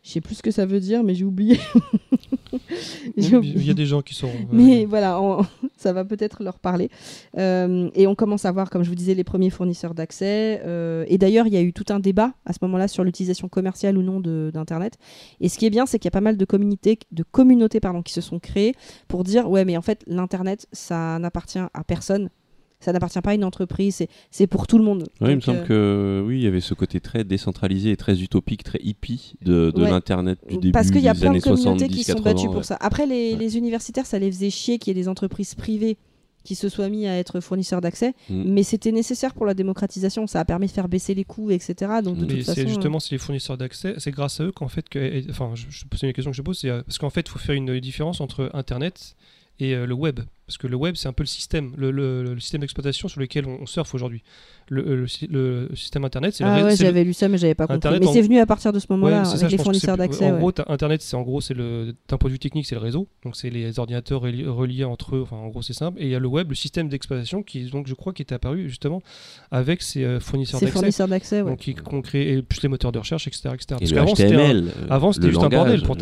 S2: Je sais plus ce que ça veut dire, mais j'ai oublié.
S1: Il y a des gens qui sont.
S2: Mais voilà, ça va peut-être leur parler. Euh, et on commence à voir, comme je vous disais, les premiers fournisseurs d'accès. Euh, et d'ailleurs, il y a eu tout un débat à ce moment-là sur l'utilisation commerciale ou non d'Internet. Et ce qui est bien, c'est qu'il y a pas mal de communautés, de communautés pardon, qui se sont créées pour dire ouais, mais en fait, l'Internet, ça n'appartient à personne. Ça n'appartient pas à une entreprise, c'est- c'est pour tout le monde.
S4: Ouais, il me semble
S2: euh,
S4: que oui, il y avait ce côté très décentralisé et très utopique, très hippie de, de
S2: Ouais.
S4: l'internet du début
S2: Parce qu'il y a plein de communautés
S4: 70,
S2: qui sont
S4: 80,
S2: battues
S4: ouais.
S2: pour ça. Après, les,
S4: Ouais.
S2: les universitaires, ça les faisait chier qu'il y ait des entreprises privées qui se soient mis à être fournisseurs d'accès,
S4: Mm.
S2: mais c'était nécessaire pour la démocratisation. Ça a permis de faire baisser les coûts, etc. Donc de
S4: Mais
S2: toute façon,
S1: c'est
S2: euh,
S1: justement c'est les fournisseurs d'accès, c'est grâce à eux qu'en fait que, enfin, je, je pose une question que je pose, c'est euh, parce qu'en fait, il faut faire une différence entre Internet et euh, le web, parce que le web c'est un peu le système, le, le- le système d'exploitation sur lequel on, on surfe aujourd'hui. Le, le- le sy- le système Internet, c'est le
S2: Ah
S1: réseau-
S2: ouais, j'avais lu ça, mais j'avais pas compris.
S1: Internet,
S2: mais
S1: en-
S2: c'est venu à partir de ce moment-là,
S1: Ouais, c'est
S2: avec
S1: ça, je
S2: les fournisseurs d'accès.
S1: En
S2: ouais.
S1: gros, Internet, c'est en gros, c'est le d'un point de vue technique, c'est le réseau. Donc c'est les ordinateurs reli- reliés entre eux. Enfin, en gros, c'est simple. Et il y a le web, le système d'exploitation, qui donc je crois qui est apparu justement avec ces euh, fournisseurs
S2: Ces
S1: d'accès,
S2: fournisseurs d'accès, ouais.
S1: donc qui ont créé et plus les moteurs de recherche, etc., etc.
S4: Et
S1: Parce
S4: le
S1: qu'avant, c'était un-
S4: HTML. euh,
S1: Avant, c'était juste un bordel pour,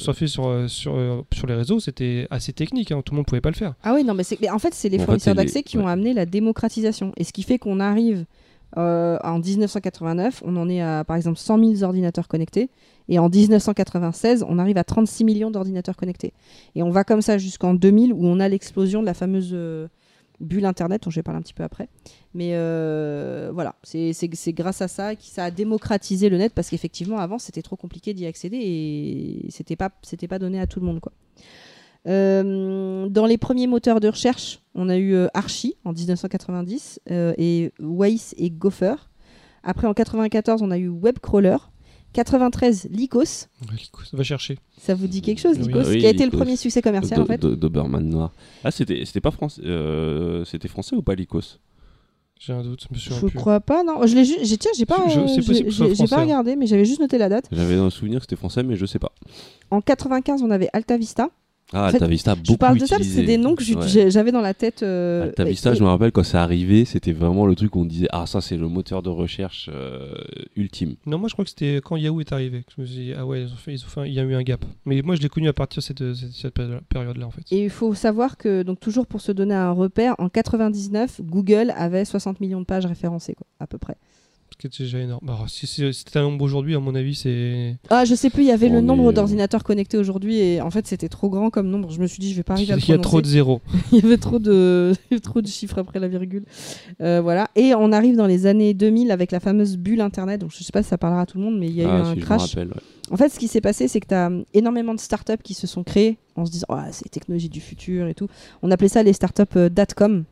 S1: surfer sur, euh, sur, euh, sur les réseaux. C'était assez technique. hein, Tout le monde pouvait pas le faire.
S2: Ah oui, non, mais, en fait, c'est les
S4: En
S2: fournisseurs
S4: les-
S2: d'accès qui ont amené la démocratisation. Et ce qui fait qu'on arrive euh, en 1989, on en est à par exemple 100 000 ordinateurs connectés. Et en 1996, on arrive à 36 millions d'ordinateurs connectés. Et on va comme ça jusqu'en 2000 où on a l'explosion de la fameuse euh, bulle Internet, dont je vais parler un petit peu après. Mais euh, voilà, c'est grâce à ça que ça a démocratisé le net parce qu'effectivement, avant, c'était trop compliqué d'y accéder et c'était pas, pas donné à tout le monde. quoi. Euh, dans les premiers moteurs de recherche, on a eu euh, Archie en 1990 euh, et Weiss et Gopher. Après en 94, on a eu Webcrawler. 93, Lycos.
S1: Va chercher.
S2: Ça vous dit quelque chose. Lycos
S4: Ah oui,
S2: Qui a été le
S4: Lycos.
S2: premier succès commercial en fait
S4: Do- Do- Doberman noir. Ah, c'était c'était pas français. euh, c'était français ou pas Lycos?
S1: J'ai un doute. Je me souviens
S2: Je
S1: plus.
S2: crois pas, non. Je l'ai ju- j'ai tiens, j'ai pas,
S1: Je- je- c'est
S2: j'ai- pas
S1: hein.
S2: regardé, mais j'avais juste noté la date.
S4: J'avais un souvenir que c'était français, mais je sais pas.
S2: En 95, on avait Alta Vista.
S4: Ah,
S2: En fait,
S4: Alta Vista, beaucoup
S2: Je parle de ça parce que c'est des noms que
S4: Ouais.
S2: j'avais dans la tête. euh,
S4: Alta
S2: et-
S4: Vista,
S2: et-
S4: je me rappelle quand c'est arrivé, c'était vraiment le truc où on disait Ah, ça, c'est le moteur de recherche euh, ultime.
S1: Non, moi je crois que c'était quand Yahoo est arrivé. que Je me suis dit, ah ouais, ils ont fait, ils ont fait un- il y a eu un gap. Mais moi je l'ai connu à partir de cette, cette, cette péri- période-là en fait.
S2: Et il faut savoir que, donc toujours pour se donner un repère, en 99, Google avait 60 millions de pages référencées, quoi, à peu près.
S1: Qui est déjà énorme. Bah, si c'est- c'était un nombre aujourd'hui, à mon avis, c'est.
S2: Ah, je sais plus, il y avait le nombre
S4: est-
S2: d'ordinateurs connectés aujourd'hui et en fait c'était trop grand comme nombre. Je me suis dit, je vais pas arriver à le
S1: Il y a trop de zéros.
S2: Il y avait trop de, trop chiffres après la virgule. Euh, voilà. Et on arrive dans les années 2000 avec la fameuse bulle Internet. Donc je sais pas si ça parlera à tout le monde, mais il y a
S4: ah,
S2: eu un
S4: si, je me
S2: crash.
S4: rappelle. ouais.
S2: En fait, ce qui s'est passé, c'est que tu as énormément de startups qui se sont créées en se disant oh, c'est technologie du futur et tout. On appelait ça les startups euh, datcom.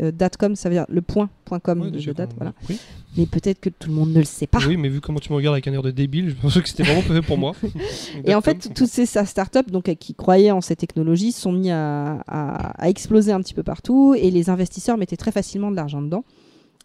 S2: Euh, datcom, ça veut dire le point, point .com
S1: Ouais,
S2: de, de date, voilà.
S1: oui.
S2: Mais peut-être que tout le monde ne le sait pas.
S1: Oui, mais vu comment tu me regardes avec un air de débile, je pensais que c'était vraiment fait pour moi.
S2: Et en fait, toutes ces startups donc, qui croyaient en ces technologies sont mis à, à- à exploser un petit peu partout et les investisseurs mettaient très facilement de l'argent dedans.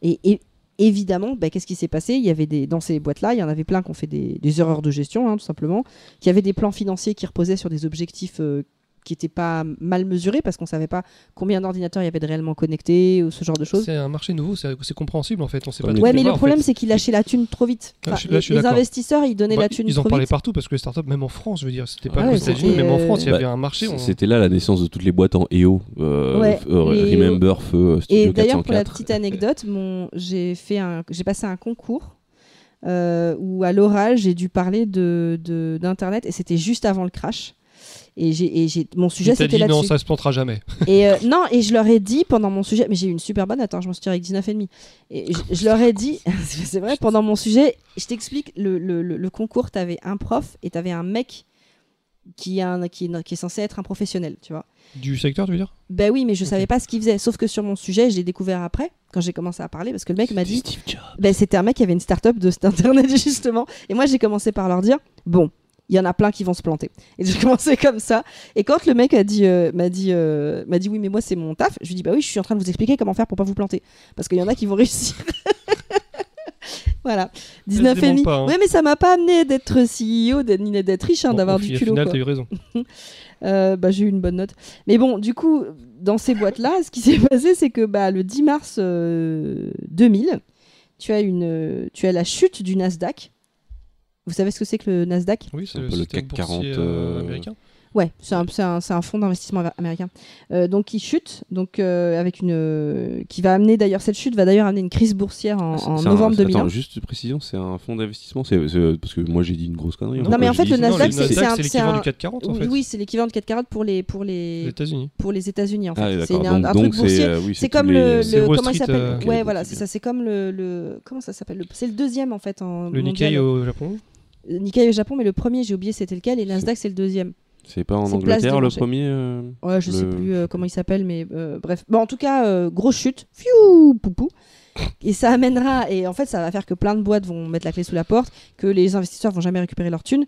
S2: Et, et évidemment, bah, qu'est-ce qui s'est passé? Il y avait des, dans ces boîtes-là, il y en avait plein qui ont fait des, des erreurs de gestion, hein, tout simplement, qui avaient des plans financiers qui reposaient sur des objectifs euh, qui n'étaient pas mal mesurés parce qu'on ne savait pas combien d'ordinateurs il y avait de réellement connectés ou ce genre de choses.
S1: C'est un marché nouveau, c'est compréhensible en fait. On sait pas
S4: Ouais,
S2: mais le
S1: en
S2: problème, c'est qu'ils lâchaient la thune trop vite.
S1: Ah, je là,
S2: les investisseurs, ils donnaient
S1: Bah,
S2: la thune
S1: ils en
S2: trop
S1: parlaient
S2: vite.
S1: partout parce que les startups, même en France, je veux dire, c'était pas
S2: Ah
S1: qu'aux
S2: ouais,
S1: États-Unis,
S2: c'était,
S1: même en
S2: euh,
S1: France, il y
S4: Bah,
S1: avait un marché. on-
S4: C'était là la naissance de toutes les boîtes en EO. euh,
S2: Ouais,
S4: f- euh,
S2: et-
S4: Remember, Feu, Studio
S2: Et d'ailleurs, pour la
S4: 404.
S2: petite anecdote, mon, j'ai fait un, j'ai passé un concours euh, où à l'oral j'ai dû parler de, de- d'internet et c'était juste avant le crash. Et j'ai, mon sujet c'était
S1: dit non,
S2: là-dessus.
S1: ça se plantera jamais.
S2: Et euh, non, et je leur ai dit pendant mon sujet, mais j'ai eu une super bonne note, hein, je m'en suis tiré avec 19,5. Et je, je leur ai dit, c'est vrai, pendant mon sujet, je t'explique, le, le, le, le concours, t'avais un prof et t'avais un mec qui, est un, qui, qui est censé être un professionnel, tu vois.
S1: Du secteur, tu veux dire?
S2: Ben oui, mais je
S1: Ok.
S2: savais pas ce qu'il faisait. Sauf que sur mon sujet, je l'ai découvert après, quand j'ai commencé à parler, parce que le mec m'a dit,
S4: Steve Jobs.
S2: ben, c'était un mec qui avait une start-up de cet internet justement. Et moi j'ai commencé par leur dire bon, il y en a plein qui vont se planter. Et j'ai commencé comme ça. Et quand le mec a dit euh, m'a dit euh, m'a dit oui mais moi c'est mon taf, je lui dis bah oui je suis en train de vous expliquer comment faire pour pas vous planter parce qu'il y en a qui vont réussir. voilà, 19 et demi.
S1: hein.
S2: Ouais mais ça m'a pas amené d'être CEO, d'être- ni d'être riche, hein,
S1: Bon,
S2: d'avoir du
S1: fi- au
S2: culot.
S1: final, t'as eu raison.
S2: Euh, bah, j'ai eu une bonne note. Mais bon, du coup, dans ces boîtes-là, ce qui s'est passé, c'est que bah, le 10 mars euh, 2000, tu as, une, tu as la chute du Nasdaq. Vous savez ce que c'est que le Nasdaq?
S1: Oui, c'est
S4: un peu le CAC 40,
S1: boursier,
S4: euh,
S1: américain.
S2: Ouais, c'est un, c'est un, c'est un fonds d'investissement américain. Euh, donc qui chute, donc euh, avec une, euh, qui va amener d'ailleurs cette chute va d'ailleurs amener une crise boursière en,
S4: C'est-
S2: en
S4: c'est un-
S2: novembre
S4: c'est-
S2: 2001.
S4: Attends, juste précision, c'est un fonds d'investissement c'est, c'est- Parce que moi j'ai dit une grosse connerie.
S2: Non, mais en fait, le Nasdaq, c'est- c'est un-
S1: c'est
S2: c'est
S1: l'équivalent
S2: un-
S1: du 440 en
S2: Oui,
S1: fait.
S2: oui, c'est l'équivalent de 440 pour les pour les
S1: États-Unis.
S2: pour les États-Unis en fait.
S4: Ah,
S2: c'est
S4: d'accord.
S2: un, un truc boursier.
S4: c'est, euh,
S2: C'est comme
S4: les-
S2: le,
S1: c'est
S2: comment il s'appelle
S1: euh,
S2: Ouais, voilà,
S4: c'est
S2: c'est ça. C'est comme le, comment ça s'appelle? Le- C'est le deuxième en fait en
S1: Le. Nikkei au Japon.
S2: Nikkei au Japon, mais le premier j'ai oublié c'était lequel et Nasdaq c'est le deuxième.
S4: C'est pas en Angleterre le premier euh,
S2: Ouais, je sais
S4: Le-
S2: plus euh, comment il s'appelle, mais euh, bref. Bon, en tout cas, grosse chute. Fiou, poupou. Et ça amènera, et en fait, ça va faire que plein de boîtes vont mettre la clé sous la porte, que les investisseurs vont jamais récupérer leur thune.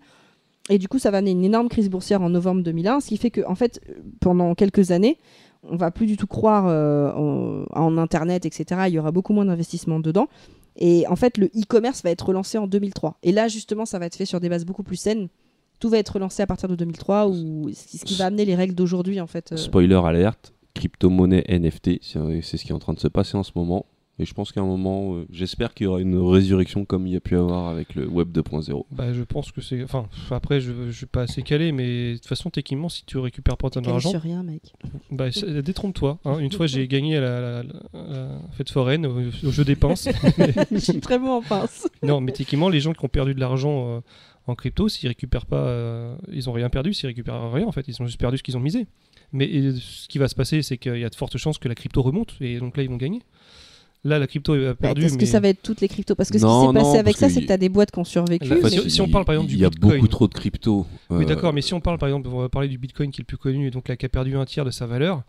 S2: Et du coup, ça va amener une énorme crise boursière en novembre 2001, ce qui fait que, en fait, pendant quelques années, on va plus du tout croire en, en Internet, etc. Il y aura beaucoup moins d'investissements dedans. Et en fait, le e-commerce va être relancé en 2003. Et là, justement, ça va être fait sur des bases beaucoup plus saines. Tout va être relancé à partir de 2003, ou ce qui va amener les règles d'aujourd'hui, en fait. euh.
S4: Spoiler alerte, crypto-monnaie NFT, c'est ce qui est en train de se passer en ce moment. Et je pense qu'à un moment, euh, j'espère qu'il y aura une résurrection comme il y a pu avoir avec le Web 2.0.
S1: Bah, je pense que c'est. Enfin, après, je, je suis pas assez calé, mais de toute façon, techniquement, si tu récupères pas ton
S2: Calé
S1: argent,
S2: sur rien, mec.
S1: bah, détrompe-toi. hein. Une fois, j'ai gagné à la, la- la- la fête foraine au, au jeu des pinces.
S2: Je suis très bon en pince.
S1: non, mais techniquement, les gens qui ont perdu de l'argent euh, en crypto, s'ils récupèrent pas, euh, ils ont rien perdu. S'ils récupèrent rien, en fait, ils ont juste perdu ce qu'ils ont misé. Mais et, ce qui va se passer, c'est qu'il y a de fortes chances que la crypto remonte, et donc là, ils vont gagner. Là, la crypto a perdu.
S2: Est-ce que ça va être toutes les cryptos? Parce que ce qui s'est passé
S4: non,
S2: avec ça, c'est que tu as des boîtes qui ont survécu.
S1: Bah,
S2: mais-
S1: si- si on parle, par exemple, du
S4: il y a
S1: Bitcoin.
S4: beaucoup trop de crypto.
S1: Oui,
S4: Euh,
S1: d'accord, mais si on parle par exemple, on va parler du Bitcoin qui est le plus connu et donc là qui a perdu un tiers de sa valeur,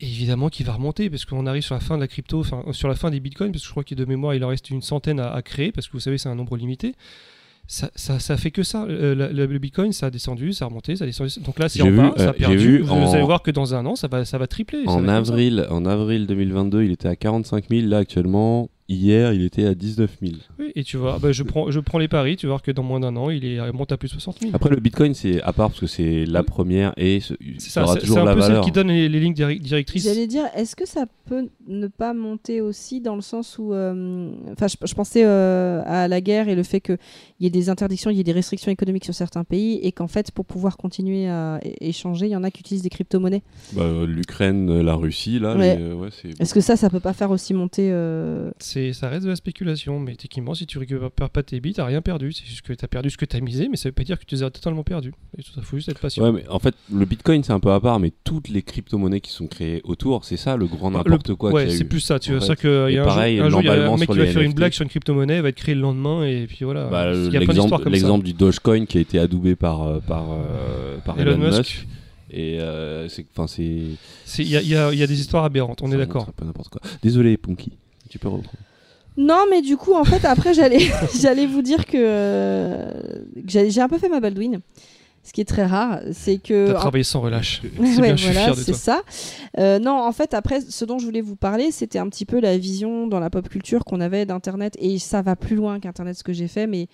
S1: évidemment qu'il va remonter parce qu'on arrive sur la fin de la crypto, enfin sur la fin des Bitcoins, parce que je crois que de mémoire il en reste une centaine à, à créer parce que vous savez c'est un nombre limité. Ça, ça, ça fait que ça. Euh, le Bitcoin, ça a descendu, ça a remonté, ça a descendu. Donc là, c'est en
S4: vu,
S1: bas, ça
S4: euh,
S1: a
S4: j'ai
S1: perdu.
S4: vu
S1: vous,
S4: en-
S1: allez voir que dans un an, ça va, ça va tripler. ça
S4: En
S1: va ça.
S4: avril, en avril 2022, il était à 45 000. Là, actuellement, hier, il était à 19 000.
S1: Oui, et tu vois, bah, je, prends, je prends les paris, tu voir que dans moins d'un an, il, est, il remonte à plus de 60 000.
S4: Après, le Bitcoin, c'est à part parce que c'est la première et ce-
S1: C'est
S4: ça aura
S1: c'est c'est
S4: toujours
S1: un
S4: la
S1: peu celle qui donne les, les lignes direc- directrices.
S2: J'allais dire, est-ce que ça peut ne pas monter aussi dans le sens où. euh, Enfin, je, je pensais euh, à la guerre et le fait qu'il y ait des interdictions, il y ait des restrictions économiques sur certains pays et qu'en fait, pour pouvoir continuer à échanger, il y en a qui utilisent des crypto-monnaies.
S4: Bah, euh, L'Ukraine, la Russie, là,
S2: Ouais.
S4: euh, ouais, c'est.
S2: Est-ce que ça, ça peut pas faire aussi monter.
S1: C'est, ça reste de la spéculation, mais techniquement, si tu récupères pas tes bits, t'as rien perdu. C'est juste que t'as perdu ce que t'as misé, mais ça veut pas dire que tu les as totalement perdus. Il faut juste être patient.
S4: Ouais, mais en fait, le Bitcoin, c'est un peu à part, mais toutes les crypto-monnaies qui sont créées autour, c'est ça le grand
S1: Le-
S4: n'importe quoi
S1: ouais, c'est plus ça. Tu vois, ça que
S4: Et
S1: y a un
S4: pareil,
S1: jour, un jour, y a un mec qui va faire une blague sur une crypto-monnaie, va être créée le lendemain, et puis voilà.
S4: Bah,
S1: il y a plein
S4: l'exemple,
S1: comme
S4: l'exemple du Dogecoin qui a été adoubé par, euh, par, euh, par
S1: ça.
S4: Elon,
S1: Elon
S4: Musk.
S1: Musk.
S4: Et euh, c'est, enfin, c'est.
S1: Il y, a- y y des histoires aberrantes, on
S4: ça
S1: est d'accord.
S4: Un peu n'importe quoi. Désolé, Punky. Tu peux reprendre.
S2: Non, mais du coup, en fait, après, j'allais, j'allais vous dire que, euh, que j'ai un peu fait ma Baldwin. Ce qui est très rare, c'est que.
S1: T'as
S2: en-
S1: travaillé sans relâche.
S2: Ouais,
S1: C'est bien, je suis
S2: voilà,
S1: fier de
S2: c'est
S1: toi.
S2: ça. Euh, non, en fait, après, ce dont je voulais vous parler, c'était un petit peu la vision dans la pop culture qu'on avait d'Internet. Et ça va plus loin qu'Internet, ce que j'ai fait, mais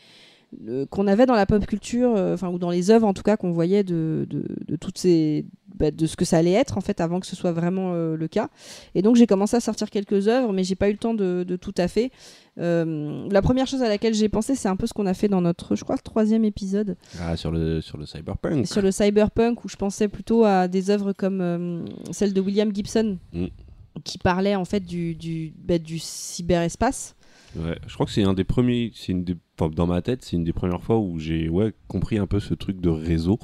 S2: euh, qu'on avait dans la pop culture, enfin, ou dans les œuvres en tout cas, qu'on voyait de, de, de toutes ces. Bah, de ce que ça allait être, en fait, avant que ce soit vraiment euh, le cas. Et donc, j'ai commencé à sortir quelques œuvres, mais j'ai pas eu le temps de, de tout à fait. Euh, la première chose à laquelle j'ai pensé, c'est un peu ce qu'on a fait dans notre, je crois, troisième épisode
S4: Ah, sur le, sur le cyberpunk.
S2: sur le cyberpunk où je pensais plutôt à des œuvres comme euh, celle de William Gibson
S4: Mm.
S2: qui parlait en fait du, du, bah, du cyberespace.
S4: Ouais, je crois que c'est un des premiers, c'est une des, dans ma tête, c'est une des premières fois où j'ai ouais, compris un peu ce truc de réseau.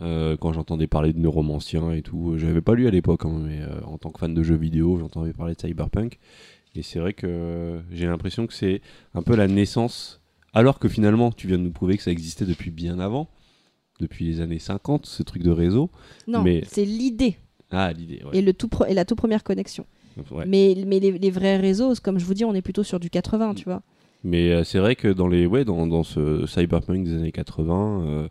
S4: Euh, quand j'entendais parler de neuromanciens et tout, j'avais pas lu à l'époque, hein, mais euh, en tant que fan de jeux vidéo, j'entendais parler de cyberpunk. Et c'est vrai que euh, j'ai l'impression que c'est un peu la naissance, alors que finalement, tu viens de nous prouver que ça existait depuis bien avant, depuis les années 50, ce truc de réseau.
S2: Non,
S4: Mais-
S2: c'est l'idée
S4: Ah, l'idée, ouais.
S2: et, le tout pro- et la toute première connexion.
S4: Ouais.
S2: Mais, mais les, les vrais réseaux, comme je vous dis, on est plutôt sur du 80, tu vois.
S4: Mais euh, c'est vrai que dans les ouais dans, dans ce cyberpunk des années 80, euh,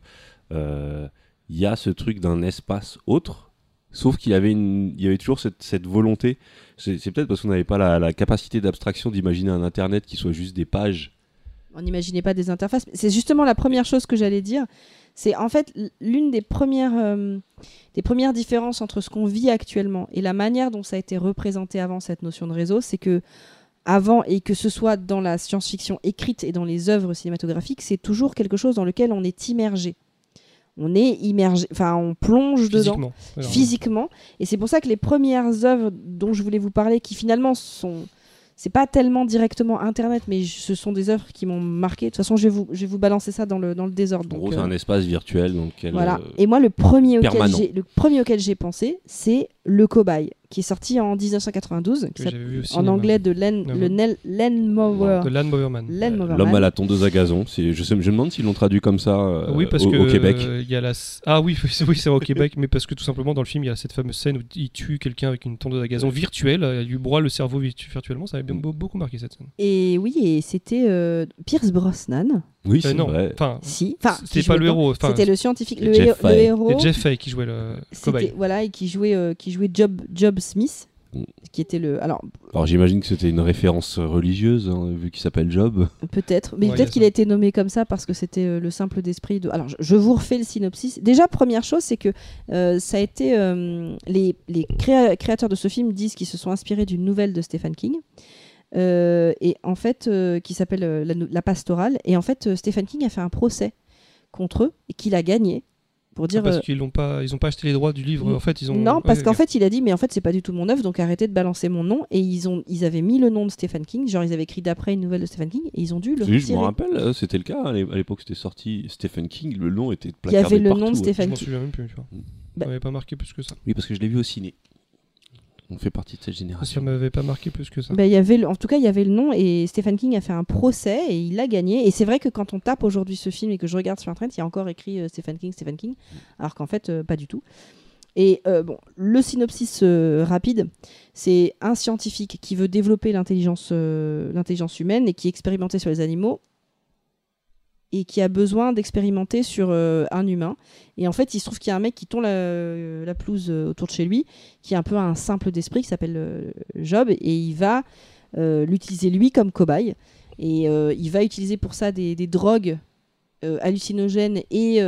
S4: euh, il y a ce truc d'un espace autre. Sauf qu'il y avait y avait toujours cette, volonté. C'est peut-être parce qu'on n'avait pas la, capacité d'abstraction d'imaginer un internet qui soit juste des pages.
S2: On n'imaginait pas des interfaces. C'est justement la première chose que j'allais dire. C'est en fait l'une des premières, euh, des premières différences entre ce qu'on vit actuellement et la manière dont ça a été représenté avant cette notion de réseau, c'est que avant et que ce soit dans la science-fiction écrite et dans les œuvres cinématographiques, c'est toujours quelque chose dans lequel on est immergé. On est immergé, enfin on plonge dedans
S1: Physiquement. Alors,
S2: physiquement. Et c'est pour ça que les premières œuvres dont je voulais vous parler, qui finalement sont. C'est pas tellement directement internet, mais ce sont des œuvres qui m'ont marqué. De toute façon, je vais vous, je vais vous balancer ça dans le, dans le désordre.
S4: En
S2: donc,
S4: gros, c'est
S2: euh,
S4: un espace virtuel dans lequel.
S2: voilà.
S4: euh,
S2: Et moi, le premier, auquel j'ai, le premier auquel j'ai pensé, c'est Le Cobaye, qui est sorti en 1992, qui en
S1: cinéma.
S2: anglais de Len, le. Nel, Len Mower.
S1: De Lan Mowerman.
S2: Len Mowerman.
S4: L'homme à la tondeuse à gazon. Je, sais, je me demande s'ils l'ont traduit comme ça euh,
S1: oui, parce
S4: au,
S1: que
S4: au Québec.
S1: euh, il y a la ah oui oui, c'est au Québec mais parce que tout simplement dans le film il y a cette fameuse scène où il tue quelqu'un avec une tondeuse à gazon virtuelle euh, il lui broie le cerveau virtu- virtuellement ça avait beaucoup marqué cette scène
S2: Et oui, et c'était euh, Pierce Brosnan.
S4: Oui,
S1: Euh,
S4: c'est
S1: non
S4: vrai.
S1: enfin
S2: Si. Enfin,
S1: c'était pas le héros enfin
S2: C'était le scientifique, le,
S4: Jeff
S2: héros.
S1: c'est Jeff Fay qui jouait le
S2: C'était
S1: cobaye
S2: voilà et qui jouait euh, qui jouait Job Job Smith
S4: Mm.
S2: qui était le alors
S4: Alors j'imagine que c'était une référence religieuse, hein, vu qu'il s'appelle Job.
S2: peut-être mais
S1: Ouais,
S2: peut-être qu'il a été nommé comme ça parce que c'était euh, le simple d'esprit de alors je, je vous refais le synopsis déjà première chose c'est que euh, ça a été euh, les, les créa- créateurs de ce film disent qu'ils se sont inspirés d'une nouvelle de Stephen King euh, et en fait euh, qui s'appelle euh, la, pastorale et en fait euh, Stephen King a fait un procès contre eux et qu'il a gagné pour dire
S1: Ah, parce
S2: euh,
S1: qu'ils l'ont pas ils ont pas acheté les droits du livre en fait ils ont
S2: Non, parce
S1: ouais,
S2: qu'en fait, il a dit, mais en fait, c'est pas du tout mon œuvre, donc arrêtez de balancer mon nom. Et ils, ont, ils avaient mis le nom de Stephen King, genre ils avaient écrit d'après une nouvelle de Stephen King, et ils ont dû le
S4: Oui, je me rappelle, euh, c'était le cas à l'é- à l'époque c'était sorti Stephen King, le nom était
S2: Il y avait le
S4: partout,
S2: nom de
S4: ouais.
S1: je
S2: Stephen
S1: m'en
S2: King.
S1: souviens même plus tu vois.
S2: Bah-
S1: ça m'avait pas marqué plus que ça
S4: Oui, parce que je l'ai vu au ciné. On fait partie de cette
S1: ça
S4: génération.
S1: m'avait pas marqué plus que ça
S2: Bah, il y avait le- en tout cas, il y avait le nom, et Stephen King a fait un procès, et il a gagné. Et c'est vrai que quand on tape aujourd'hui ce film et que je regarde sur Internet, il y a encore écrit euh, Stephen King, Stephen King, alors qu'en fait, euh, pas du tout. Et euh, bon, le synopsis euh, rapide, c'est un scientifique qui veut développer l'intelligence euh, l'intelligence humaine et qui est expérimenté sur les animaux et qui a besoin d'expérimenter sur euh, un humain. Et en fait, il se trouve qu'il y a un mec qui tond la, la pelouse euh, autour de chez lui, qui est un peu un simple d'esprit, qui s'appelle euh, Job, et il va l'utiliser lui comme cobaye. Et il va utiliser pour ça des, drogues hallucinogènes et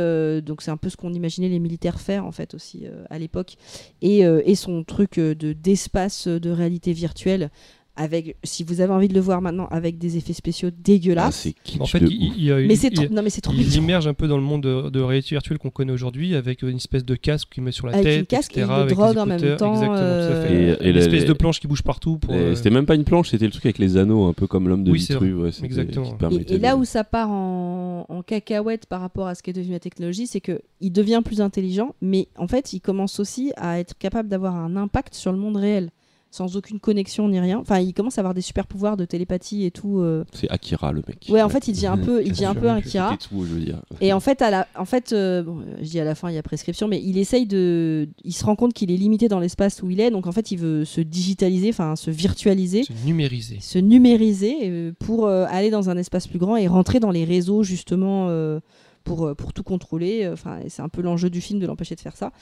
S2: donc c'est un peu ce qu'on imaginait les militaires faire en fait aussi à l'époque et, et son truc de d'espace de réalité virtuelle avec si vous avez envie de le voir maintenant avec des effets spéciaux
S4: Ah,
S2: dégueulasses
S4: c'est kitsch
S1: en fait il, il y a-
S2: mais
S1: il-
S2: c'est
S1: il-
S2: trop non mais c'est trop
S1: il immerge un peu dans le monde de, de réalité virtuelle qu'on connaît aujourd'hui avec une espèce de casque qu'il met sur la
S2: Avec
S1: tête,
S2: une casque et
S1: etc.,
S2: une
S1: avec
S2: drogue en même temps,
S1: Exactement, tout à
S2: euh,
S1: fait.
S4: Et- et
S1: une espèce de planche qui bouge partout. Pour,
S4: Et
S1: euh,
S4: C'était même pas une planche, c'était le truc avec les anneaux, un peu comme l'homme de
S1: Oui,
S4: Vitruve. ouais,
S1: Exactement. Et-
S2: Et, et là
S4: de-
S2: où ça part en, en cacahuète par rapport à ce qu'est devenue la technologie, c'est que il devient plus intelligent, mais en fait, il commence aussi à être capable d'avoir un impact sur le monde réel, sans aucune connexion ni rien. Enfin, il commence à avoir des super pouvoirs de télépathie et tout. euh.
S4: C'est Akira le mec.
S2: Ouais, en fait, il devient un peu, il devient un peu
S1: même
S2: un
S1: plus.
S2: Kira.
S4: C'était tout, je veux dire.
S2: Et en fait, à la, en fait, euh, bon, euh, je dis à la fin, il y a prescription, mais il essaye de, il se rend compte qu'il est limité dans l'espace où il est, donc en fait, il veut se digitaliser, enfin, se virtualiser
S1: se numériser.
S2: se numériser euh, pour euh, aller dans un espace plus grand et rentrer dans les réseaux justement euh, pour, euh, pour tout contrôler. Enfin, et c'est un peu l'enjeu du film de l'empêcher de faire ça.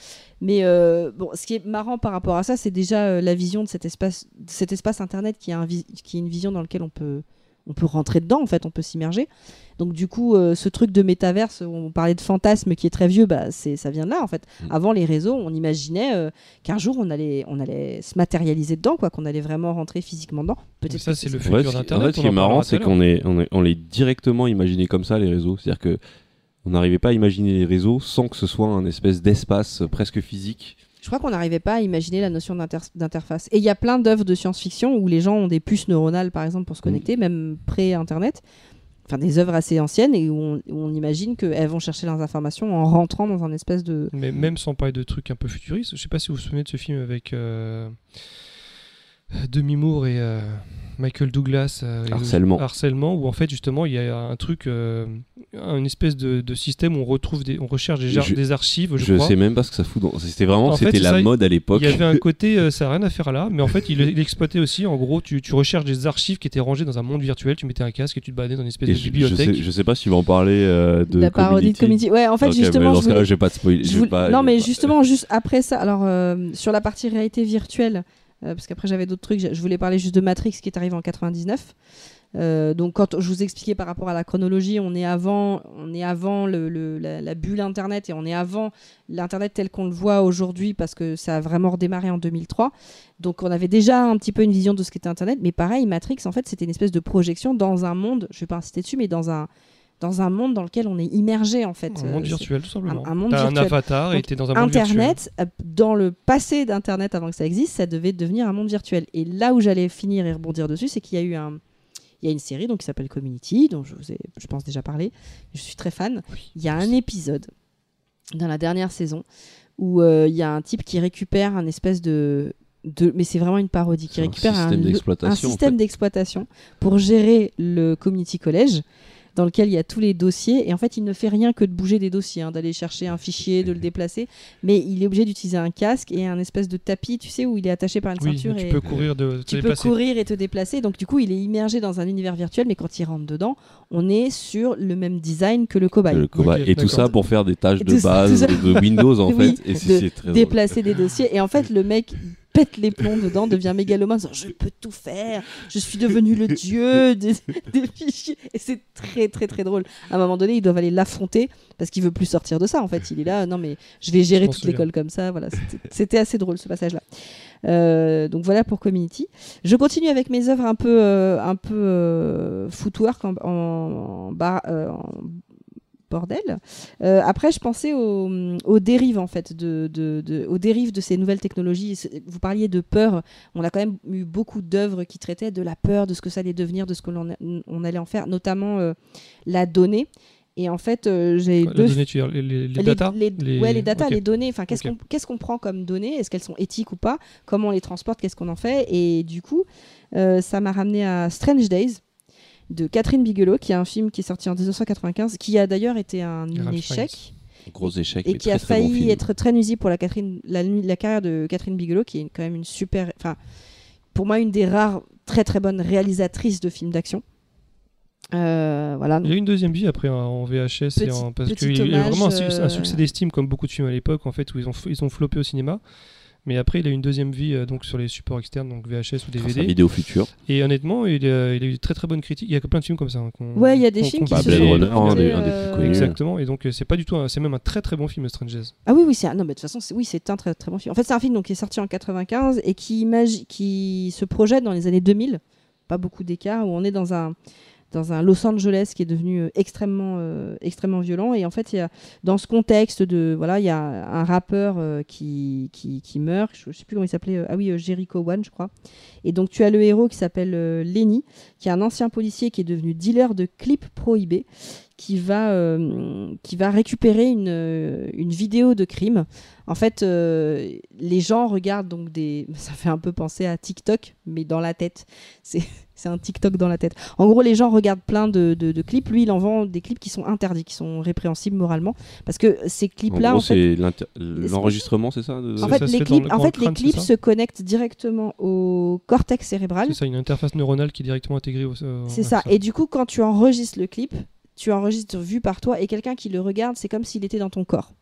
S2: Mais euh, bon, ce qui est marrant par rapport à ça, c'est déjà euh, la vision de cet espace, de cet espace internet qui, un est une vision dans laquelle on peut on peut rentrer dedans en fait, on peut s'immerger. Donc du coup, euh, ce truc de métaverse, où on parlait de fantasme qui est très vieux, bah c'est ça vient de là en fait.
S4: Mm.
S2: Avant les réseaux, on imaginait euh, qu'un jour on allait on allait se matérialiser dedans, quoi, qu'on allait vraiment rentrer physiquement dedans. Peut-être
S1: ça,
S2: que
S1: c'est le futur
S4: ce qui-
S1: d'Internet.
S4: en fait, ce qui est marrant, c'est qu'on est, on est, on est directement imaginé comme ça, les réseaux. C'est-à-dire que on n'arrivait pas à imaginer les réseaux sans que ce soit un espèce d'espace presque physique.
S2: Je crois qu'on n'arrivait pas à imaginer la notion d'inter- d'interface. Et il y a plein d'œuvres de science-fiction où les gens ont des puces neuronales, par exemple, pour se connecter, même pré-Internet. Enfin, des œuvres assez anciennes et où on, où on imagine qu'elles vont chercher leurs informations en rentrant dans un espèce de.
S1: Mais même sans parler de trucs un peu futuristes, je sais pas si vous vous souvenez de ce film avec euh, Demi Moore et euh, Michael Douglas. euh,
S4: Harcèlement.
S1: Harcèlement, où en fait justement il y a un truc, euh, une espèce de, de système où on retrouve des, on recherche des,
S4: Je-
S1: des archives, je,
S4: Je
S1: crois.
S4: sais même pas ce que ça fout. dans- C'était vraiment, c'était la
S1: ça,
S4: mode à l'époque.
S1: Il y avait un côté, euh, ça n'a rien à faire là, mais en fait, il, il exploitait aussi. En gros, tu, tu recherches des archives qui étaient rangées dans un monde virtuel, tu mettais un casque et tu te baladais dans une espèce
S4: Et
S1: de
S4: je, je
S1: bibliothèque.
S4: sais, je sais pas si tu vas en parler euh, de
S2: la parodie de Community. Ouais, en fait, justement,
S4: dans
S2: je
S4: ce cas-là, je vais pas spoiler.
S2: Non, mais justement, juste après ça, alors euh, sur la partie réalité virtuelle, parce qu'après j'avais d'autres trucs, je voulais parler juste de Matrix qui est arrivé en 99. Euh, donc quand je vous expliquais par rapport à la chronologie, on est avant, on est avant la, la bulle Internet et on est avant l'Internet tel qu'on le voit aujourd'hui parce que ça a vraiment redémarré en 2003. Donc on avait déjà un petit peu une vision de ce qu'était Internet, mais pareil, Matrix en fait c'était une espèce de projection dans un monde, je vais pas insister dessus, mais dans un dans un monde dans lequel on est immergé en fait.
S1: Un
S2: Euh,
S1: monde
S2: c'est-
S1: virtuel, tout simplement.
S2: un monde
S1: T'as un
S2: virtuel.
S1: avatar et
S2: Donc,
S1: t'es dans un monde virtuel.
S2: Internet, euh, dans le passé d'Internet, avant que ça existe, ça devait devenir un monde virtuel. Et là où j'allais finir et rebondir dessus, c'est qu'il y a eu un, il y a une série donc qui s'appelle Community, dont je vous ai, je pense déjà parlé. Je suis très fan.
S1: Oui.
S2: Il y a un épisode dans la dernière saison où euh, il y a un type qui récupère un espèce de, de mais c'est vraiment une parodie, qui
S4: un
S2: récupère un,
S4: système
S2: le-
S4: d'exploitation,
S2: un
S4: en
S2: système
S4: fait.
S2: d'exploitation pour gérer le community college dans lequel il y a tous les dossiers et en fait il ne fait rien que de bouger des dossiers, hein, d'aller chercher un fichier, de le déplacer, mais il est obligé d'utiliser un casque et un espèce de tapis, tu sais, où il est attaché par une
S1: Oui,
S2: ceinture
S1: tu
S2: et
S1: peux courir de te
S2: tu peux
S1: déplacer.
S2: courir et te déplacer. Donc du coup, il est immergé dans un univers virtuel, mais quand il rentre dedans, on est sur le même design que le cobaye.
S4: Le cobaye.
S1: Ok,
S4: et tout ça pour faire des tâches de base de Windows en
S2: Oui,
S4: fait. Et
S2: de
S4: drôle.
S2: déplacer des dossiers. Et en fait, le mec pète les plombs dedans, devient mégalomane, je peux tout faire, je suis devenu le dieu des, des fichiers. Et c'est très très très drôle. À un moment donné, ils doivent aller l'affronter parce qu'il veut plus sortir de ça. En fait, il est là, non mais je vais gérer
S1: Je
S2: toute l'école comme ça. Voilà, c'était- assez drôle ce passage-là. Euh, donc voilà pour Community. Je continue avec mes œuvres un peu euh, un peu euh, footwork en, en, en bar- euh, en bordel. Euh, après, je pensais aux, aux dérives en fait, de, de- de- aux dérives de ces nouvelles technologies. Vous parliez de peur. On a quand même eu beaucoup d'œuvres qui traitaient de la peur, de ce que ça allait devenir, de ce que l'on on allait en faire, notamment euh, la donnée. Et en fait, euh, j'ai deux
S1: donnée, tu veux dire, les, les, les
S2: les,
S1: data?
S2: les- ouais, les data, les données, enfin, qu'est-ce qu'on qu'est-ce qu'on prend comme données? Est-ce qu'elles sont éthiques ou pas? Comment on les transporte? Qu'est-ce qu'on en fait? Et du coup, euh, ça m'a ramené à Strange Days de Catherine Bigelow, qui est un film qui est sorti en 1995, qui a d'ailleurs été un
S1: Ralph
S2: échec
S4: Gros échec.
S2: et
S4: mais
S2: qui a
S4: très, très bon
S2: failli être très nuisible pour la, Catherine, la, la carrière de Catherine Bigelow, qui est quand même une super, enfin, pour moi, une des rares très très bonnes réalisatrices de films d'action. Euh, voilà.
S1: Il y a eu une deuxième vie après en VHS et
S2: Petit-
S1: en- parce qu'il y a vraiment un
S2: euh,
S1: succès d'estime comme beaucoup de films à l'époque en fait où ils ont ils ont floppé au cinéma. Mais après, il a eu une deuxième vie euh, donc sur les supports externes, donc VHS ou DVD.
S4: Vidéo Future.
S1: Et honnêtement, il a, il a eu de très très bonnes critiques. Il y a plein de films comme ça. hein, qu'on-
S2: Ouais, il y a des
S1: qu'on-
S2: films qui
S4: Bah,
S2: se
S4: Blade
S2: sont.
S4: Runner, un des, un des
S2: euh,
S4: plus connus.
S1: Exactement. Et donc euh, c'est pas du tout, un- c'est même un très très bon film, Strange Days.
S2: Ah oui, oui, c'est un... non, mais de toute façon, c'est... oui, c'est un très, très bon film. En fait, c'est un film donc, qui est sorti en 95 et qui, imagi- qui se projette dans les années 2000, pas beaucoup d'écart, où on est dans un, dans un Los Angeles qui est devenu euh, extrêmement, euh, extrêmement violent. Et en fait, y a, dans ce contexte de. Voilà, il y a un rappeur euh, qui, qui, qui meurt, je ne sais plus comment il s'appelait, ah oui, Jericho One, je crois. Et donc, tu as le héros qui s'appelle Lenny, qui est un ancien policier qui est devenu dealer de clips prohibés qui va, qui va récupérer une, une vidéo de crime. En fait, les gens regardent donc des. Ça fait un peu penser à TikTok, mais dans la tête. C'est c'est un TikTok dans la tête. En gros, les gens regardent plein de, de- de clips. Lui, il en vend des clips qui sont interdits, qui sont répréhensibles moralement. Parce que ces
S4: En
S2: clips-là,
S4: gros,
S2: en fait.
S4: l'enregistrement, c'est ça de-
S2: En fait, les clips,
S1: le-
S2: en fait, les clips se connectent directement au cortex cérébral.
S1: C'est ça, une interface neuronale qui est directement intégrée au. au-
S2: C'est ça. Et du coup, quand tu enregistres le clip, tu enregistres vu par toi et quelqu'un qui le regarde, c'est comme s'il était dans ton corps.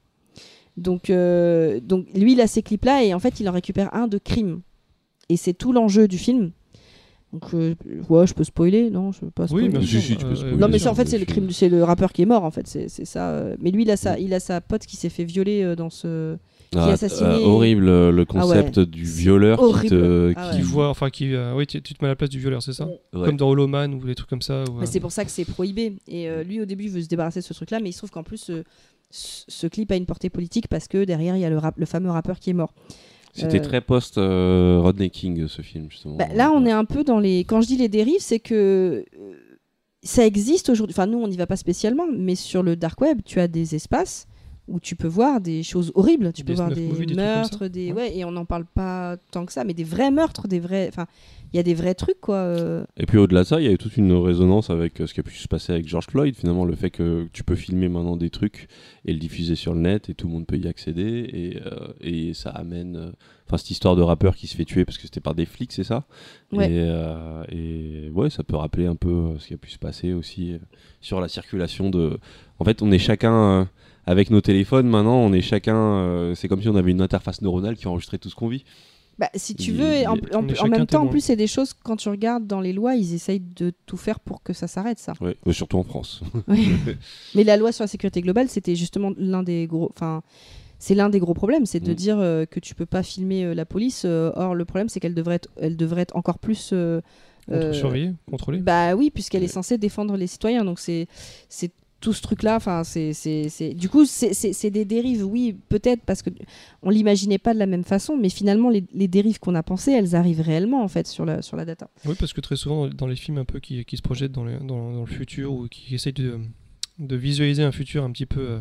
S2: Donc, euh, donc lui, il a ces clips-là et en fait, il en récupère un de crime. Et c'est tout l'enjeu du film. Donc, euh, ouais, je peux spoiler, non Je peux pas spoiler.
S1: Oui, bien
S4: Si, tu peux
S1: euh,
S4: spoiler.
S2: Non, mais c'est en fait, c'est le crime, c'est le rappeur qui est mort, en fait, c'est ça. euh. Mais lui, il a sa, il a sa pote qui s'est fait violer euh, dans ce. qui
S4: Ah,
S2: est assassiné.
S4: euh, horrible le
S2: Ah ouais.
S4: concept du violeur qui te.
S2: Ah
S4: qui-
S1: Qui voit, enfin, qui. euh, oui, tu, tu te mets à la place du violeur, c'est ça?
S2: Ouais.
S1: Comme dans Hollow Man ou des trucs comme ça. ou, euh,
S2: c'est pour ça que c'est prohibé. Et euh, lui, au début, il veut se débarrasser de ce truc-là, mais il se trouve qu'en plus, euh, ce, ce clip a une portée politique parce que derrière, il y a le, rap- le fameux rappeur qui est mort.
S4: C'était
S2: Euh,
S4: très post euh, Rodney King ce film justement.
S2: Bah, là, on est un peu dans les. Quand je dis les dérives, c'est que euh, ça existe aujourd'hui. Enfin, nous, on n'y va pas spécialement, mais sur le dark web, tu as des espaces où tu peux voir des choses horribles. Tu peux voir des
S1: movies,
S2: meurtres, des.
S1: Ouais.
S2: Ouais, et on n'en parle pas tant que ça, mais des vrais meurtres, des vrais. Enfin, il y a des vrais trucs, quoi. euh.
S4: Et puis au-delà de ça, il y a eu toute une résonance avec euh, ce qui a pu se passer avec George Floyd, finalement, le fait que tu peux filmer maintenant des trucs et le diffuser sur le net et tout le monde peut y accéder et, euh, et ça amène. euh, Enfin, cette histoire de rappeur qui se fait tuer parce que c'était par des flics, c'est ça?
S2: Ouais.
S4: Et, euh, et ouais, ça peut rappeler un peu ce qui a pu se passer aussi sur la circulation de. En fait, on est chacun. avec nos téléphones, maintenant, on est chacun. c'est comme si on avait une interface neuronale qui enregistrait tout ce qu'on vit.
S2: Bah, si tu
S4: Il-
S2: veux, et en, même temps, en plus, c'est des choses, quand tu regardes dans les lois, ils essayent de tout faire pour que ça s'arrête, ça.
S4: Ouais, surtout en France.
S2: Oui. Mais la loi sur la sécurité globale, c'était justement l'un des gros. Enfin, c'est l'un des gros problèmes, c'est de
S4: Mm.
S2: dire euh, que tu peux pas filmer euh, la police. euh, or, le problème, c'est qu'elle devrait être, elle devrait être encore plus. euh,
S1: contre-
S2: euh,
S1: surveillé, contrôlé.
S2: bah oui, puisqu'elle est censée défendre les citoyens. Donc c'est, c'est tout ce truc-là. Enfin, c'est, Du coup, c'est, des dérives, oui, peut-être parce que on l'imaginait pas de la même façon, mais finalement, les, dérives qu'on a pensées, elles arrivent réellement en fait sur la, data.
S1: Oui, parce que très souvent, dans les films un peu qui, se projettent dans, le- futur ou qui essayent de, de visualiser un futur un petit peu. euh,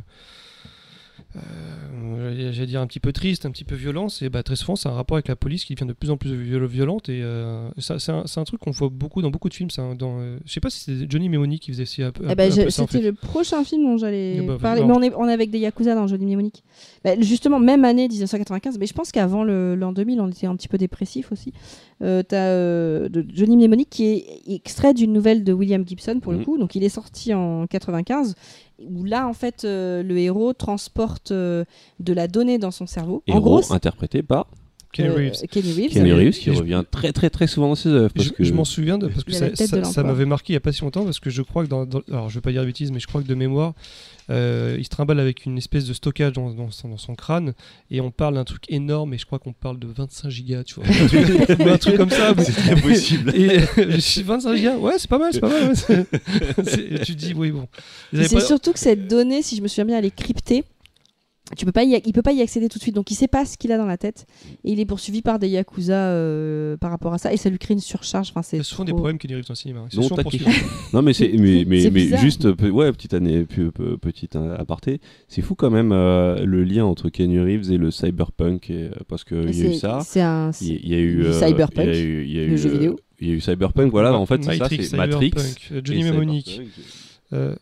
S1: euh, dire un petit peu triste, un petit peu violent, c'est bah, très souvent c'est un rapport avec la police qui devient de plus en plus viol- violente et euh, c'est un, un truc qu'on voit beaucoup dans beaucoup de films. ça, hein, dans, euh, je sais pas si c'est Johnny Mnemonic qui faisait aussi un peu. un
S2: Eh ben,
S1: un en
S2: c'était
S1: fait.
S2: le prochain film dont j'allais
S1: Eh ben,
S2: parler.
S1: non.
S2: Mais on est, on est avec des Yakuza dans Johnny Mnemonic. Bah, justement, même année 1995, mais je pense qu'avant l'an 2000, on était un petit peu dépressif aussi. Euh, T'as euh, de Johnny Mnemonic qui est extrait d'une nouvelle de William Gibson pour le
S4: Mhm.
S2: coup. Donc il est sorti en 95. Où là, en fait, euh, le héros transporte euh, de la donnée dans son cerveau. en
S4: Héros
S2: gros,
S4: interprété par
S1: Kenny
S2: euh,
S1: Reeves.
S2: Kenny Reeves.
S4: Kenny
S1: Et-
S4: Reeves qui
S1: je-
S4: revient très très très souvent dans ses œuvres.
S1: Je,
S4: Parce que
S1: je m'en souviens de, parce que ça, m'avait marqué il y a pas si longtemps parce que je crois que dans, dans- alors je vais pas dire de bêtises mais je crois que de mémoire il se trimballe avec une espèce de stockage dans, dans son, dans son crâne et on parle d'un truc énorme et je crois qu'on parle de 25 gigas tu vois un truc, ou un truc comme ça
S4: c'est très possible.
S1: et je suis 25 gigas ouais c'est pas mal c'est pas mal ouais, c'est- c'est- tu te dis oui bon
S2: C'est
S1: pas-
S2: surtout que cette donnée, si je me souviens bien, elle est cryptée. Tu peux pas y, il peut pas y accéder tout de suite, donc il sait pas ce qu'il a dans la tête. Et il est poursuivi par des yakuza euh, par rapport à ça, et ça lui crée une surcharge. Enfin, c'est
S1: souvent des problèmes qui dérivent dans le cinéma c'est
S4: Non,
S1: souvent
S4: t'inquiète.
S1: poursuivi.
S4: Non mais c'est mais mais, mais juste ouais petite année pe- pe- petite euh, aparté c'est fou quand même euh, le lien entre Kenny Reeves et le cyberpunk et, euh, parce que il y a eu ça
S2: C'est un.
S4: il y a- il y a eu euh,
S2: cyberpunk,
S4: il y a eu, il y a
S2: le
S4: eu,
S2: jeu
S4: euh,
S2: vidéo.
S4: il y a eu cyberpunk voilà en fait c'est ça
S1: Matrix,
S4: c'est Matrix
S1: Johnny euh,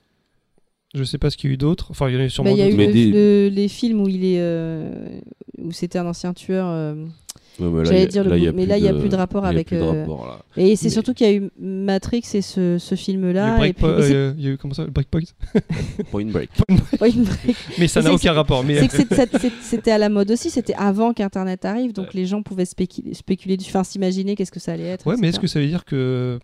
S1: je sais pas ce qu'il y a eu d'autre enfin il y en a eu
S2: Bah,
S1: sûrement
S2: Il y a eu
S1: d'autres
S4: Mais
S2: le-
S4: des-
S2: le- les films où il est. euh, où c'était un ancien tueur. euh,
S4: Ouais, mais là,
S2: J'allais
S4: il y a-
S2: dire le
S4: là,
S2: bout- mais
S4: plus
S2: là, il y a plus de rapport
S4: il y a
S2: avec,
S4: plus de
S2: euh,
S4: rapport, là.
S2: Et c'est
S1: Mais-
S2: surtout qu'il y a eu Matrix et ce, film-là.
S1: euh, il y a eu comment ça Breakpoint
S4: Point? Break
S2: une vraie-
S1: mais ça n'a aucun rapport mais
S2: c'était à la mode aussi, c'était avant qu'Internet arrive, donc les gens pouvaient spéculer, spéculer dessus, enfin s'imaginer qu'est-ce que ça allait être.
S1: Ouais, mais est-ce que ça veut dire que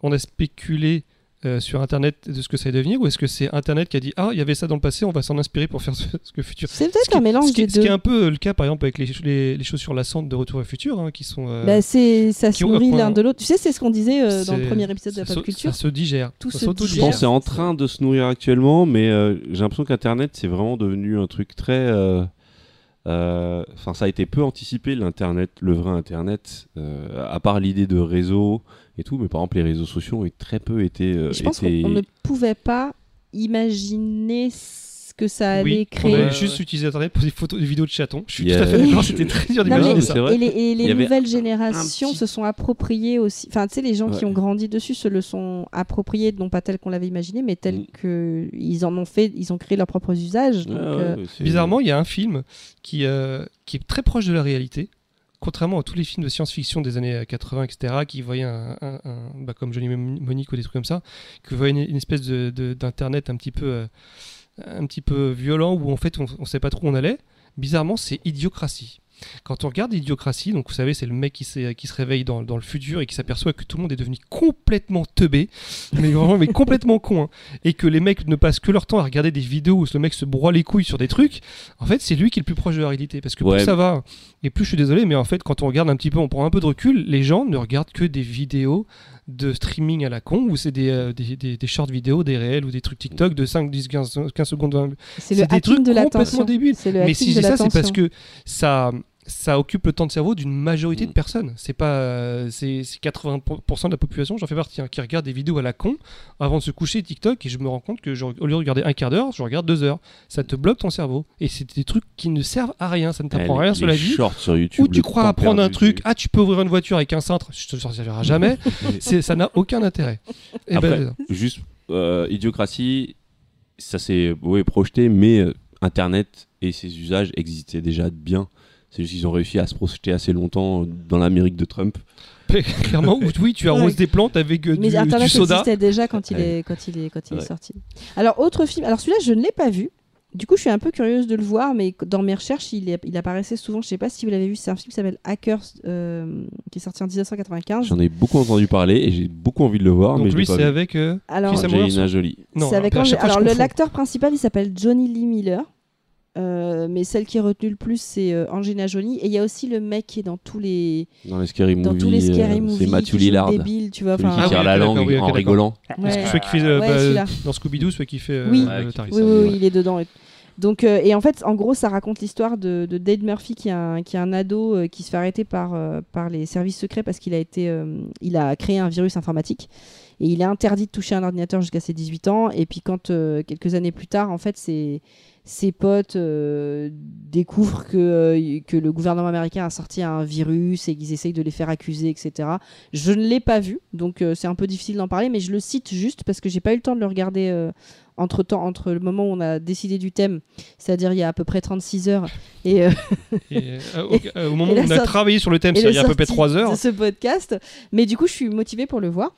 S1: on a spéculé euh, sur Internet de ce que ça allait devenir, ou est-ce que c'est Internet qui a dit ah il y avait ça dans le passé, on va s'en inspirer pour faire ce, ce que futur.
S2: C'est
S1: Ce
S2: peut-être
S1: qui,
S2: un mélange
S1: ce qui-
S2: des
S1: ce qui
S2: deux.
S1: est un peu le cas par exemple avec les, les, les chaussures lassantes de Retour à Futur, hein, qui sont. euh,
S2: Bah, c'est, ça se nourrit l'un de l'autre. Tu sais, c'est ce qu'on disait euh, dans le premier épisode de la pop culture.
S1: Ça se digère.
S2: Tout
S1: ça
S2: se
S1: s'auto-digère.
S4: Je pense que c'est
S2: Digère.
S4: en train de se nourrir actuellement, mais euh, j'ai l'impression qu'Internet, c'est vraiment devenu un truc très... euh, euh, Enfin, ça a été peu anticipé, l'Internet, le vrai Internet, euh, à part l'idée de réseau et tout, mais par exemple, les réseaux sociaux ont très peu été... euh,
S2: Je pense qu'on
S4: été-
S2: ne pouvait pas imaginer ce que ça allait
S1: Oui, on
S2: créer.
S1: avait juste utilisé Internet pour des photos, des vidéos de chatons. Je suis tout à fait d'accord, c'était très dur d'imaginer ça.
S2: Et les, et les nouvelles générations
S4: petit-
S2: se sont appropriées aussi. Enfin, tu sais, les gens qui ont grandi dessus se le sont appropriés, non pas tel qu'on l'avait imaginé, mais tel
S4: Mm.
S2: que ils en ont fait, ils ont créé leurs propres usages.
S4: Ouais,
S2: euh,
S1: Bizarrement, il y a un film qui, euh, qui est très proche de la réalité. Contrairement à tous les films de science-fiction des années euh, 80, etc., qui voyaient un, bah, comme Johnny Monique ou des trucs comme ça, qui voyaient une, espèce de- de- d'internet un petit peu, euh, un petit peu violent où en fait on, on sait pas trop où on allait. Bizarrement, c'est Idiocratie. Quand on regarde Idiocratie, donc vous savez, c'est le mec qui, se réveille dans, dans le futur et qui s'aperçoit que tout le monde est devenu complètement teubé, mais vraiment, mais complètement con, hein. et que les mecs ne passent que leur temps à regarder des vidéos où le mec se broie les couilles sur des trucs. En fait, c'est lui qui est le plus proche de la réalité, parce que
S4: Ouais.
S1: plus ça va, et plus je suis désolé, mais en fait, quand on regarde un petit peu, on prend un peu de recul, les gens ne regardent que des vidéos de streaming à la con, où c'est des, euh, des, des, des shorts vidéos, des réels ou des trucs TikTok de 5, 10, 15, 15 secondes, 20
S2: c'est
S1: des trucs
S2: de
S1: complètement débiles.
S2: C'est le
S1: Mais si je dis ça, c'est parce que ça, ça occupe le temps de cerveau d'une majorité de
S4: Mm.
S1: personnes. C'est pas, euh, c'est c'est 80% de la population, j'en fais partie, hein, qui regarde des vidéos à la con avant de se coucher TikTok et je me rends compte que je- au lieu de regarder un quart d'heure, je regarde deux heures. Ça te bloque ton cerveau et c'est des trucs qui ne servent à rien. Ça ne
S4: Eh,
S1: t'apprend
S4: les-
S1: rien sur la vie.
S4: sur YouTube,
S1: Ou tu crois apprendre un truc, ah tu peux ouvrir une voiture avec un cintre, je te le servira jamais. Ça n'a aucun intérêt. Et
S4: Après,
S1: ben,
S4: juste euh, idiocratie ça s'est ouais, projeté mais euh, internet et ses usages existaient déjà bien c'est juste qu'ils ont réussi à se projeter assez longtemps dans l'Amérique de Trump
S1: clairement, oui, tu arroses
S2: Ouais.
S1: des plantes avec euh,
S2: Mais
S1: du,
S2: Internet
S1: du soda.
S2: existait déjà quand il
S4: Ouais.
S2: est quand il est quand il
S4: Ouais.
S2: est sorti. Alors autre film. Alors celui-là je ne l'ai pas vu. Du coup je suis un peu curieuse de le voir, mais dans mes recherches il, est- il apparaissait souvent. Je sais pas si vous l'avez vu. C'est un film qui s'appelle Hackers, euh, qui est sorti en 1995.
S4: j'en ai beaucoup entendu parler et j'ai beaucoup envie de le voir
S1: Donc lui, c'est avec. euh,
S2: Alors
S4: Angelina. Jolie
S1: Non,
S2: c'est avec Alors l'acteur principal il s'appelle Johnny Lee Miller. Euh, mais celle qui est retenue le plus, c'est euh, Angelina Jolie. Et il y a aussi le mec qui est dans tous les,
S4: Dans les Scary
S2: dans
S4: Movie,
S2: tous les scary
S4: euh,
S2: movies.
S4: c'est
S2: le
S4: Lillard.
S2: débile, tu vois.
S4: Celui
S2: enfin,
S4: qui
S1: Ah
S4: tire
S1: oui,
S4: la langue
S1: oui,
S4: en rigolant.
S2: ouais.
S1: Celui qui fait euh,
S2: Ouais,
S1: bah, dans Scooby-Doo, celui qui fait euh,
S2: Oui.
S4: qui.
S2: Oui, oui, il est dedans. Donc, euh, et en fait, en gros, ça raconte l'histoire de, de Dade Murphy, qui est un, qui est un ado qui se fait arrêter par, euh, par les services secrets parce qu'il a été, euh, il a créé un virus informatique et il est interdit de toucher un ordinateur jusqu'à ses 18 ans. Et puis, quand euh, quelques années plus tard, en fait, ses, ses potes euh, découvrent que, euh, que le gouvernement américain a sorti un virus et qu'ils essayent de les faire accuser, etc. Je ne l'ai pas vu, donc c'est un peu difficile d'en parler, mais je le cite juste parce que j'ai pas eu le temps de le regarder entre temps, entre le moment où on a décidé du thème, c'est-à-dire il y a à peu près 36 heures, et, euh,
S1: Et, euh, au, au moment où on a travaillé sur le thème, c'est-à-dire il y a à peu près
S2: sortie
S1: 3 heures.
S2: de ce podcast. Mais du coup, je suis motivée pour le voir.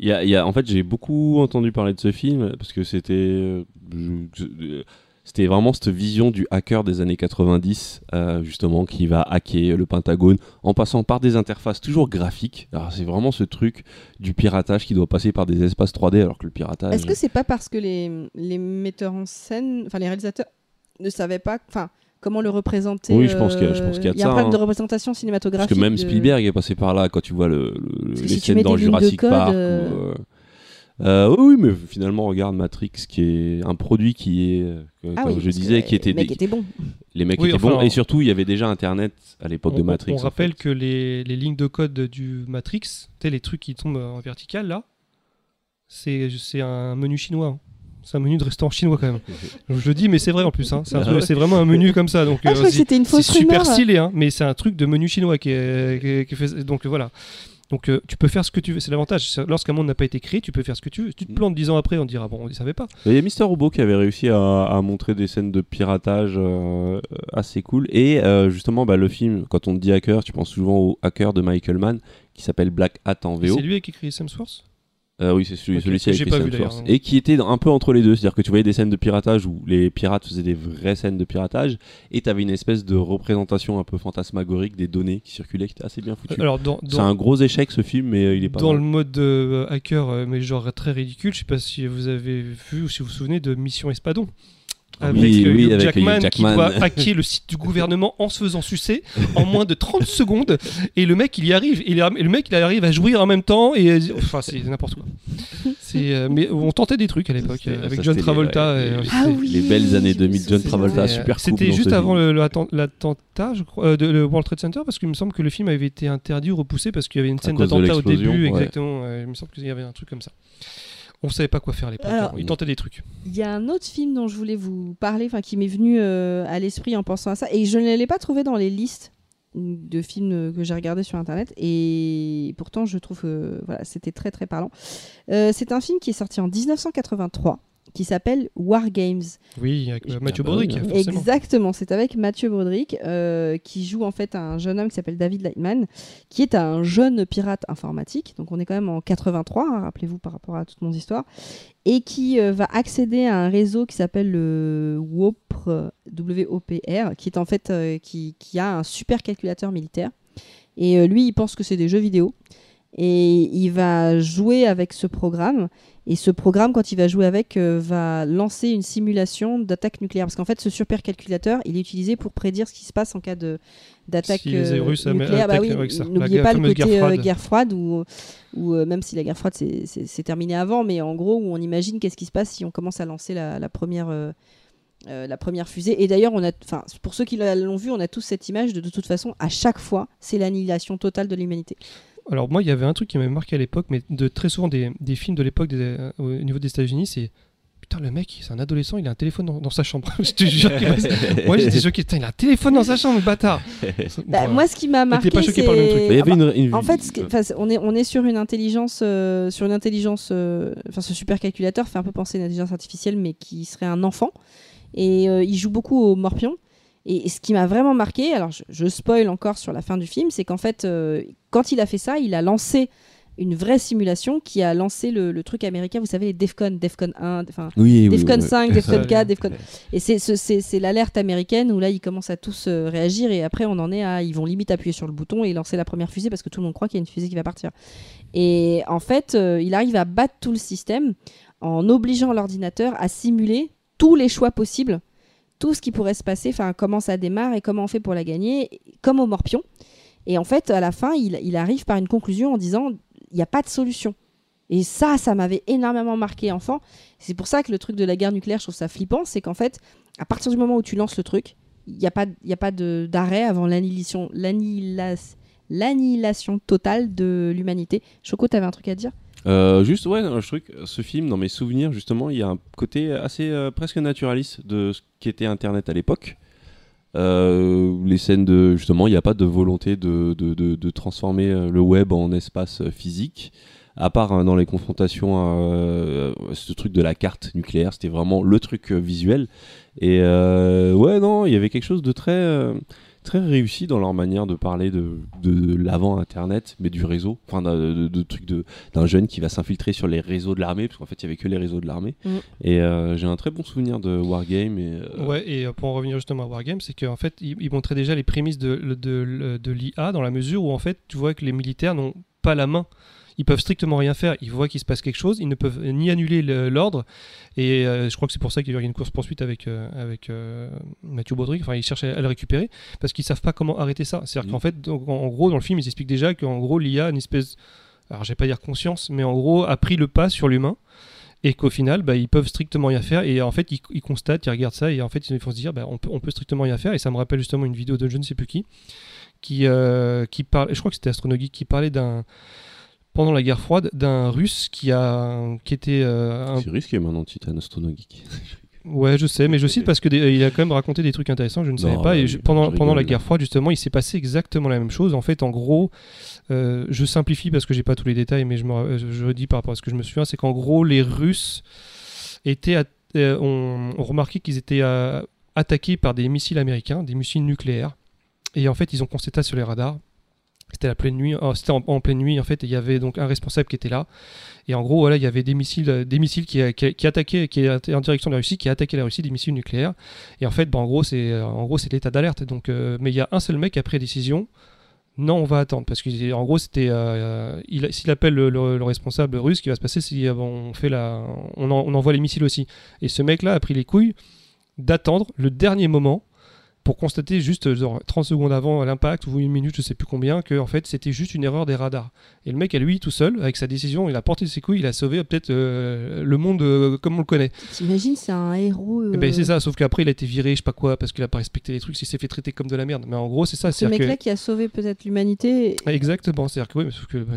S4: Y y a- en fait, j'ai beaucoup entendu parler de ce film parce que c'était, euh, c'était vraiment cette vision du hacker des années 90, euh, justement, qui va hacker le Pentagone en passant par des interfaces toujours graphiques. Alors, c'est vraiment ce truc du piratage qui doit passer par des espaces 3D, alors que le piratage.
S2: Est-ce que c'est pas parce que les, les metteurs en scène, enfin les réalisateurs, ne savaient pas, enfin comment le représenter
S4: Oui, je pense qu'il y a- je
S2: euh,
S4: pense qu'il y a de
S2: Il y a un problème de
S4: hein.
S2: représentation
S4: Parce
S2: cinématographique.
S4: que même
S2: de-
S4: Spielberg est passé par là quand tu vois le,
S2: Parce
S4: les
S2: si
S4: scènes dans
S2: de
S4: Jurassic
S2: code,
S4: Park.
S2: euh,
S4: ou, euh, euh, oui, mais finalement, regarde Matrix, qui est un produit qui est, euh,
S2: Ah
S4: comme
S2: oui,
S4: je
S2: parce
S4: disais, qui
S2: euh,
S4: était
S2: le mec
S4: des-
S2: était bon.
S4: les mecs
S1: Oui,
S4: étaient
S1: enfin,
S4: bons
S1: on-
S4: et surtout il y avait déjà Internet à l'époque de Matrix.
S1: On
S4: en
S1: rappelle
S4: fait.
S1: que les, les lignes de code du Matrix, tu sais, les trucs qui tombent en vertical là, c'est c'est un menu chinois. hein. C'est un menu de restaurant chinois quand même. Je le dis, mais c'est vrai en plus. hein. C'est un
S4: Ah
S1: c'est vraiment un menu comme ça. Donc,
S2: Ah, je
S1: euh, c'est-
S2: c'était une
S1: c'est
S2: fausse
S1: super
S2: rumeur.
S1: stylé, hein, mais c'est un truc de menu chinois qui est, qui est- qui est fait. Donc voilà. Donc euh, tu peux faire ce que tu veux. C'est l'avantage. C'est- Lorsqu'un monde n'a pas été créé, tu peux faire ce que tu veux. Si tu te
S4: Mm.
S1: plantes dix ans après, on te dira bon, on ne savait pas.
S4: Il y a Mister Robot qui avait réussi à, à montrer des scènes de piratage euh, assez cool. Et euh, justement, bah, le film, quand on te dit hacker, tu penses souvent au hacker de Michael Mann qui s'appelle Black Hat en VO.
S1: C'est lui qui écrit Sam Swords
S4: Euh, oui, c'est celui, celui-ci avec
S1: pas vu, d'ailleurs.
S4: Et qui était un peu entre les deux. C'est-à-dire que tu voyais des scènes de piratage où les pirates faisaient des vraies scènes de piratage et tu avais une espèce de représentation un peu fantasmagorique des données qui circulaient qui était assez bien foutu.
S1: Alors dans,
S4: C'est un gros échec ce film, mais euh, il est pas
S1: dans
S4: mal.
S1: le mode euh, hacker, euh, mais genre très ridicule, je sais pas si vous avez vu ou si vous vous souvenez de Mission Espadon. Avec,
S4: Oui,
S1: euh,
S4: oui,
S1: Hugh
S4: avec
S1: Jackman,
S4: Hugh
S1: qui
S4: Jackman.
S1: doit hacker le site du gouvernement en se faisant sucer en moins de 30 secondes et le mec il y arrive et le mec il arrive à jouir en même temps et enfin c'est n'importe quoi c'est euh, mais on tentait des trucs à l'époque avec
S4: ça,
S1: John Travolta
S4: les-
S1: et,
S4: les-
S2: Ah oui,
S4: les belles années
S2: je me
S4: 2000 John. Travolta,
S1: euh,
S4: super cool.
S1: C'était juste avant l'attentat, je crois, euh, de, le World Trade Center, parce qu'il me semble que le film avait été interdit ou repoussé parce qu'il y avait une scène d'attentat au début,
S4: ouais.
S1: exactement. il me semble qu'il y avait un truc comme ça. On savait pas quoi faire à l'époque.
S2: Alors-
S1: Ils tentaient des trucs.
S2: Il y a un autre film dont je voulais vous parler, enfin qui m'est venu euh, à l'esprit en pensant à ça, et je ne l'ai pas trouvé dans les listes de films euh, que j'ai regardés sur internet, et pourtant je trouve que voilà, c'était très très parlant. Euh, c'est un film qui est sorti en 1983, qui s'appelle War Games.
S1: Oui, avec euh,
S4: Ah
S1: Mathieu
S4: bah
S1: Broderick,
S4: hein.
S1: forcément.
S2: Exactement, c'est avec Mathieu Broderick euh, qui joue en fait un jeune homme qui s'appelle David Lightman, qui est un jeune pirate informatique. Donc on est quand même en 83, hein, rappelez-vous par rapport à toute mon histoire, et qui euh, va accéder à un réseau qui s'appelle le WOPR, W-O-P-R, qui est en fait euh, qui, qui a un super calculateur militaire. Et euh, lui, il pense que c'est des jeux vidéo. Et il va jouer avec ce programme. Et ce programme, quand il va jouer avec, euh, va lancer une simulation d'attaque nucléaire. Parce qu'en fait, ce supercalculateur, il est utilisé pour prédire ce qui se passe en cas de d'attaque
S1: Si
S2: euh, nucléaire. Bah oui, N'oubliez
S1: guerre-
S2: pas le côté
S1: guerre
S2: euh,
S1: froide.
S2: guerre froide, ou ou, euh, même si la guerre froide c'est- c'est c'est terminé avant, mais en gros, où on imagine qu'est-ce qui se passe si on commence à lancer la, la première. euh, euh, la première fusée. Et d'ailleurs, on a, enfin, pour ceux qui l'ont vu, on a tous cette image de, de toute façon, à chaque fois, c'est l'annihilation totale de l'humanité.
S1: Alors moi, il y avait un truc qui m'avait marqué à l'époque, mais de très souvent des, des films de l'époque des- euh, au niveau des États-Unis, c'est putain le mec, c'est un adolescent, il a un téléphone dans, dans sa chambre. je te jure. qu'il a- Moi, j'étais choqué. Putain, il a un téléphone dans sa chambre, le bâtard.
S2: Bah,
S1: Bon,
S2: moi, ce qui m'a marqué,
S1: pas choqué par le même truc.
S2: c'est-
S4: Mais il y avait une, une-
S2: En fait, enfin, on est on est sur une intelligence, euh, sur une intelligence, euh, enfin ce supercalculateur fait un peu penser à une intelligence artificielle, mais qui serait un enfant. Et euh, il joue beaucoup au morpion. Et, et ce qui m'a vraiment marqué, alors je, je spoil encore sur la fin du film, c'est qu'en fait, euh, quand il a fait ça, il a lancé une vraie simulation qui a lancé le, le truc américain, vous savez, les DEFCON, DEFCON 1, enfin
S4: oui, oui,
S2: DEFCON
S4: oui,
S2: 5,
S1: Ça,
S2: DEFCON
S1: oui.
S2: 4, DEFCON. Et c'est ce- c'est c'est l'alerte américaine où là, ils commencent à tous euh, réagir et après, on en est à. Ils vont limite appuyer sur le bouton et lancer la première fusée parce que tout le monde croit qu'il y a une fusée qui va partir. Et en fait, euh, il arrive à battre tout le système en obligeant l'ordinateur à simuler tous les choix possibles tout ce qui pourrait se passer, enfin comment ça démarre et comment on fait pour la gagner, comme au Morpion. Et en fait, à la fin, il, arrive par une conclusion en disant il n'y a pas de solution. Et ça, ça m'avait énormément marqué enfant. C'est pour ça que le truc de la guerre nucléaire, je trouve ça flippant, c'est qu'en fait, à partir du moment où tu lances le truc, il n'y a pas, y a pas d'arrêt avant l'annihilation totale de l'humanité. Choco, t'avais un truc à dire?
S4: Euh, juste, ouais, je trouve ce film, dans mes souvenirs, justement, il y a un côté assez euh, presque naturaliste de ce qu'était Internet à l'époque. Euh, les scènes de. Justement, il n'y a pas de volonté de, de, de- transformer le web en espace physique. À part dans les confrontations, ce truc de la carte nucléaire, c'était vraiment le truc visuel. Et ouais, non, il y avait quelque chose de très, très réussi dans leur manière de parler de, de l'avant Internet, mais du réseau. Enfin, de, de, de trucs de, d'un jeune qui va s'infiltrer sur les réseaux de l'armée, parce qu'en fait, il y avait que les réseaux de l'armée.
S2: Mm.
S4: Et euh, j'ai un très bon souvenir de Wargame. Et, euh,
S1: Ouais, et euh, pour en revenir justement à Wargame, c'est qu'en fait, ils, ils montraient déjà les prémices de, de, de, de l'IA dans la mesure où en fait, tu vois que les militaires n'ont pas la main. Ils peuvent strictement rien faire. Ils voient qu'il se passe quelque chose. Ils ne peuvent ni annuler le- l'ordre. Et euh, je crois que c'est pour ça qu'il y a eu une course poursuite avec euh, avec euh, Mathieu Baudry. Enfin, ils cherchent à, à le récupérer parce qu'ils savent pas comment arrêter ça. C'est-à-dire
S4: Mhm.
S1: qu'en fait, donc, en, en gros, dans le film, ils expliquent déjà qu'en gros, l'IA a une espèce, alors je vais pas dire conscience, mais en gros, a pris le pas sur l'humain et qu'au final, bah, ils peuvent strictement rien faire. Et en fait, ils, ils constatent, ils regardent ça, et en fait, ils vont se dire, bah, on, peut, on peut strictement rien faire. Et ça me rappelle justement une vidéo de je ne sais plus qui, qui, euh, qui parle, je crois que c'était Astronogeek, qui parlait d'un pendant la guerre froide d'un russe qui a qui était euh, un-
S4: C'est risqué maintenant, Titan Astrono Geek.
S1: ouais je sais mais je cite parce que des- il a quand même raconté des trucs intéressants je ne savais
S4: Non,
S1: pas et je pendant pendant la guerre froide justement il s'est passé exactement la même chose. En fait en gros euh, je simplifie parce que j'ai pas tous les détails mais je me je, je redis par rapport à ce que je me souviens c'est qu'en gros les Russes étaient euh, ont, ont remarqué qu'ils étaient euh, attaqués par des missiles américains des missiles nucléaires et en fait ils ont constaté sur les radars c'était la pleine nuit, oh, c'était en, en pleine nuit en fait, il y avait donc un responsable qui était là. Et en gros, voilà, il y avait des missiles, euh, des missiles qui, qui, attaquaient, qui étaient en direction de la Russie, qui attaquaient la Russie, des missiles nucléaires. Et en fait, bah, en gros, c'est, euh, en gros, c'est l'état d'alerte. Donc, euh, mais il y a un seul mec qui a pris décision. Non, on va attendre parce qu'en gros, c'était, euh, il- s'il appelle le, le- le responsable russe, ce qui va se passer, c'est on fait la, on, en- on envoie les missiles aussi. Et ce mec-là a pris les couilles d'attendre le dernier moment pour constater juste genre, 30 secondes avant l'impact ou une minute, je sais plus combien, que en fait c'était juste une erreur des radars. Et le mec à lui tout seul, avec sa décision, il a porté ses couilles, il a sauvé peut-être euh, le monde euh, comme on le connaît.
S2: T'imagines, c'est un héros. euh,
S1: Eh ben, c'est ça, sauf qu'après il a été viré, je sais pas quoi, parce qu'il a pas respecté les trucs, il s'est fait traiter comme de la merde. Mais en gros c'est ça,
S2: Ce mec-là
S1: que...
S2: qui a sauvé peut-être l'humanité.
S1: Exactement, c'est-à-dire que oui, mais sauf que bah,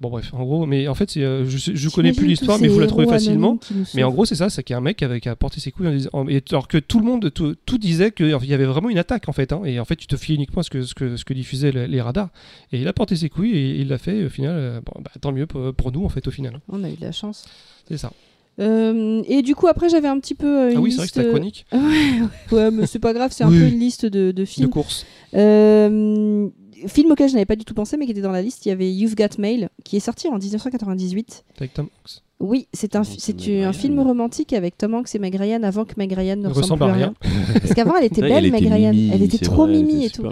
S1: bon bref, en gros, mais en fait je, je connais plus l'histoire, mais
S2: ces
S1: la trouver
S2: héros
S1: facilement. Mais en gros, c'est ça, c'est qu'il y a un mec qui a porté ses couilles en disant, et- alors que tout le monde, tout, tout disait qu'il y avait vraiment une attaque en fait. hein, et en fait, tu te fies uniquement à ce que, ce que, ce que diffusaient les, les radars. Et il a porté ses couilles et il l'a fait. Au final, euh, bon, bah, tant mieux pour, pour nous en fait au final. hein.
S2: On a eu de la chance.
S1: C'est ça.
S2: Euh, et du coup, après, j'avais un petit peu. euh, une
S1: ah oui, c'est vrai que c'est chronique
S2: Ouais, mais c'est pas grave, c'est un
S1: Oui.
S2: peu une liste de, de
S1: de
S2: films.
S1: course.
S2: Euh, film auquel je n'avais pas du tout pensé, mais qui était dans la liste. Il y avait You've Got Mail, qui est sorti en 1998.
S1: Avec Tom Hanks.
S2: Oui, c'est un, c'est film romantique avec Tom Hanks et Meg Ryan avant que Meg Ryan ne ressemble,
S1: ressemble à
S2: plus
S1: rien.
S2: Parce qu'avant, elle était belle,
S4: elle
S2: Meg Ryan. elle était trop
S4: vrai,
S2: mimi
S4: était
S2: et tout.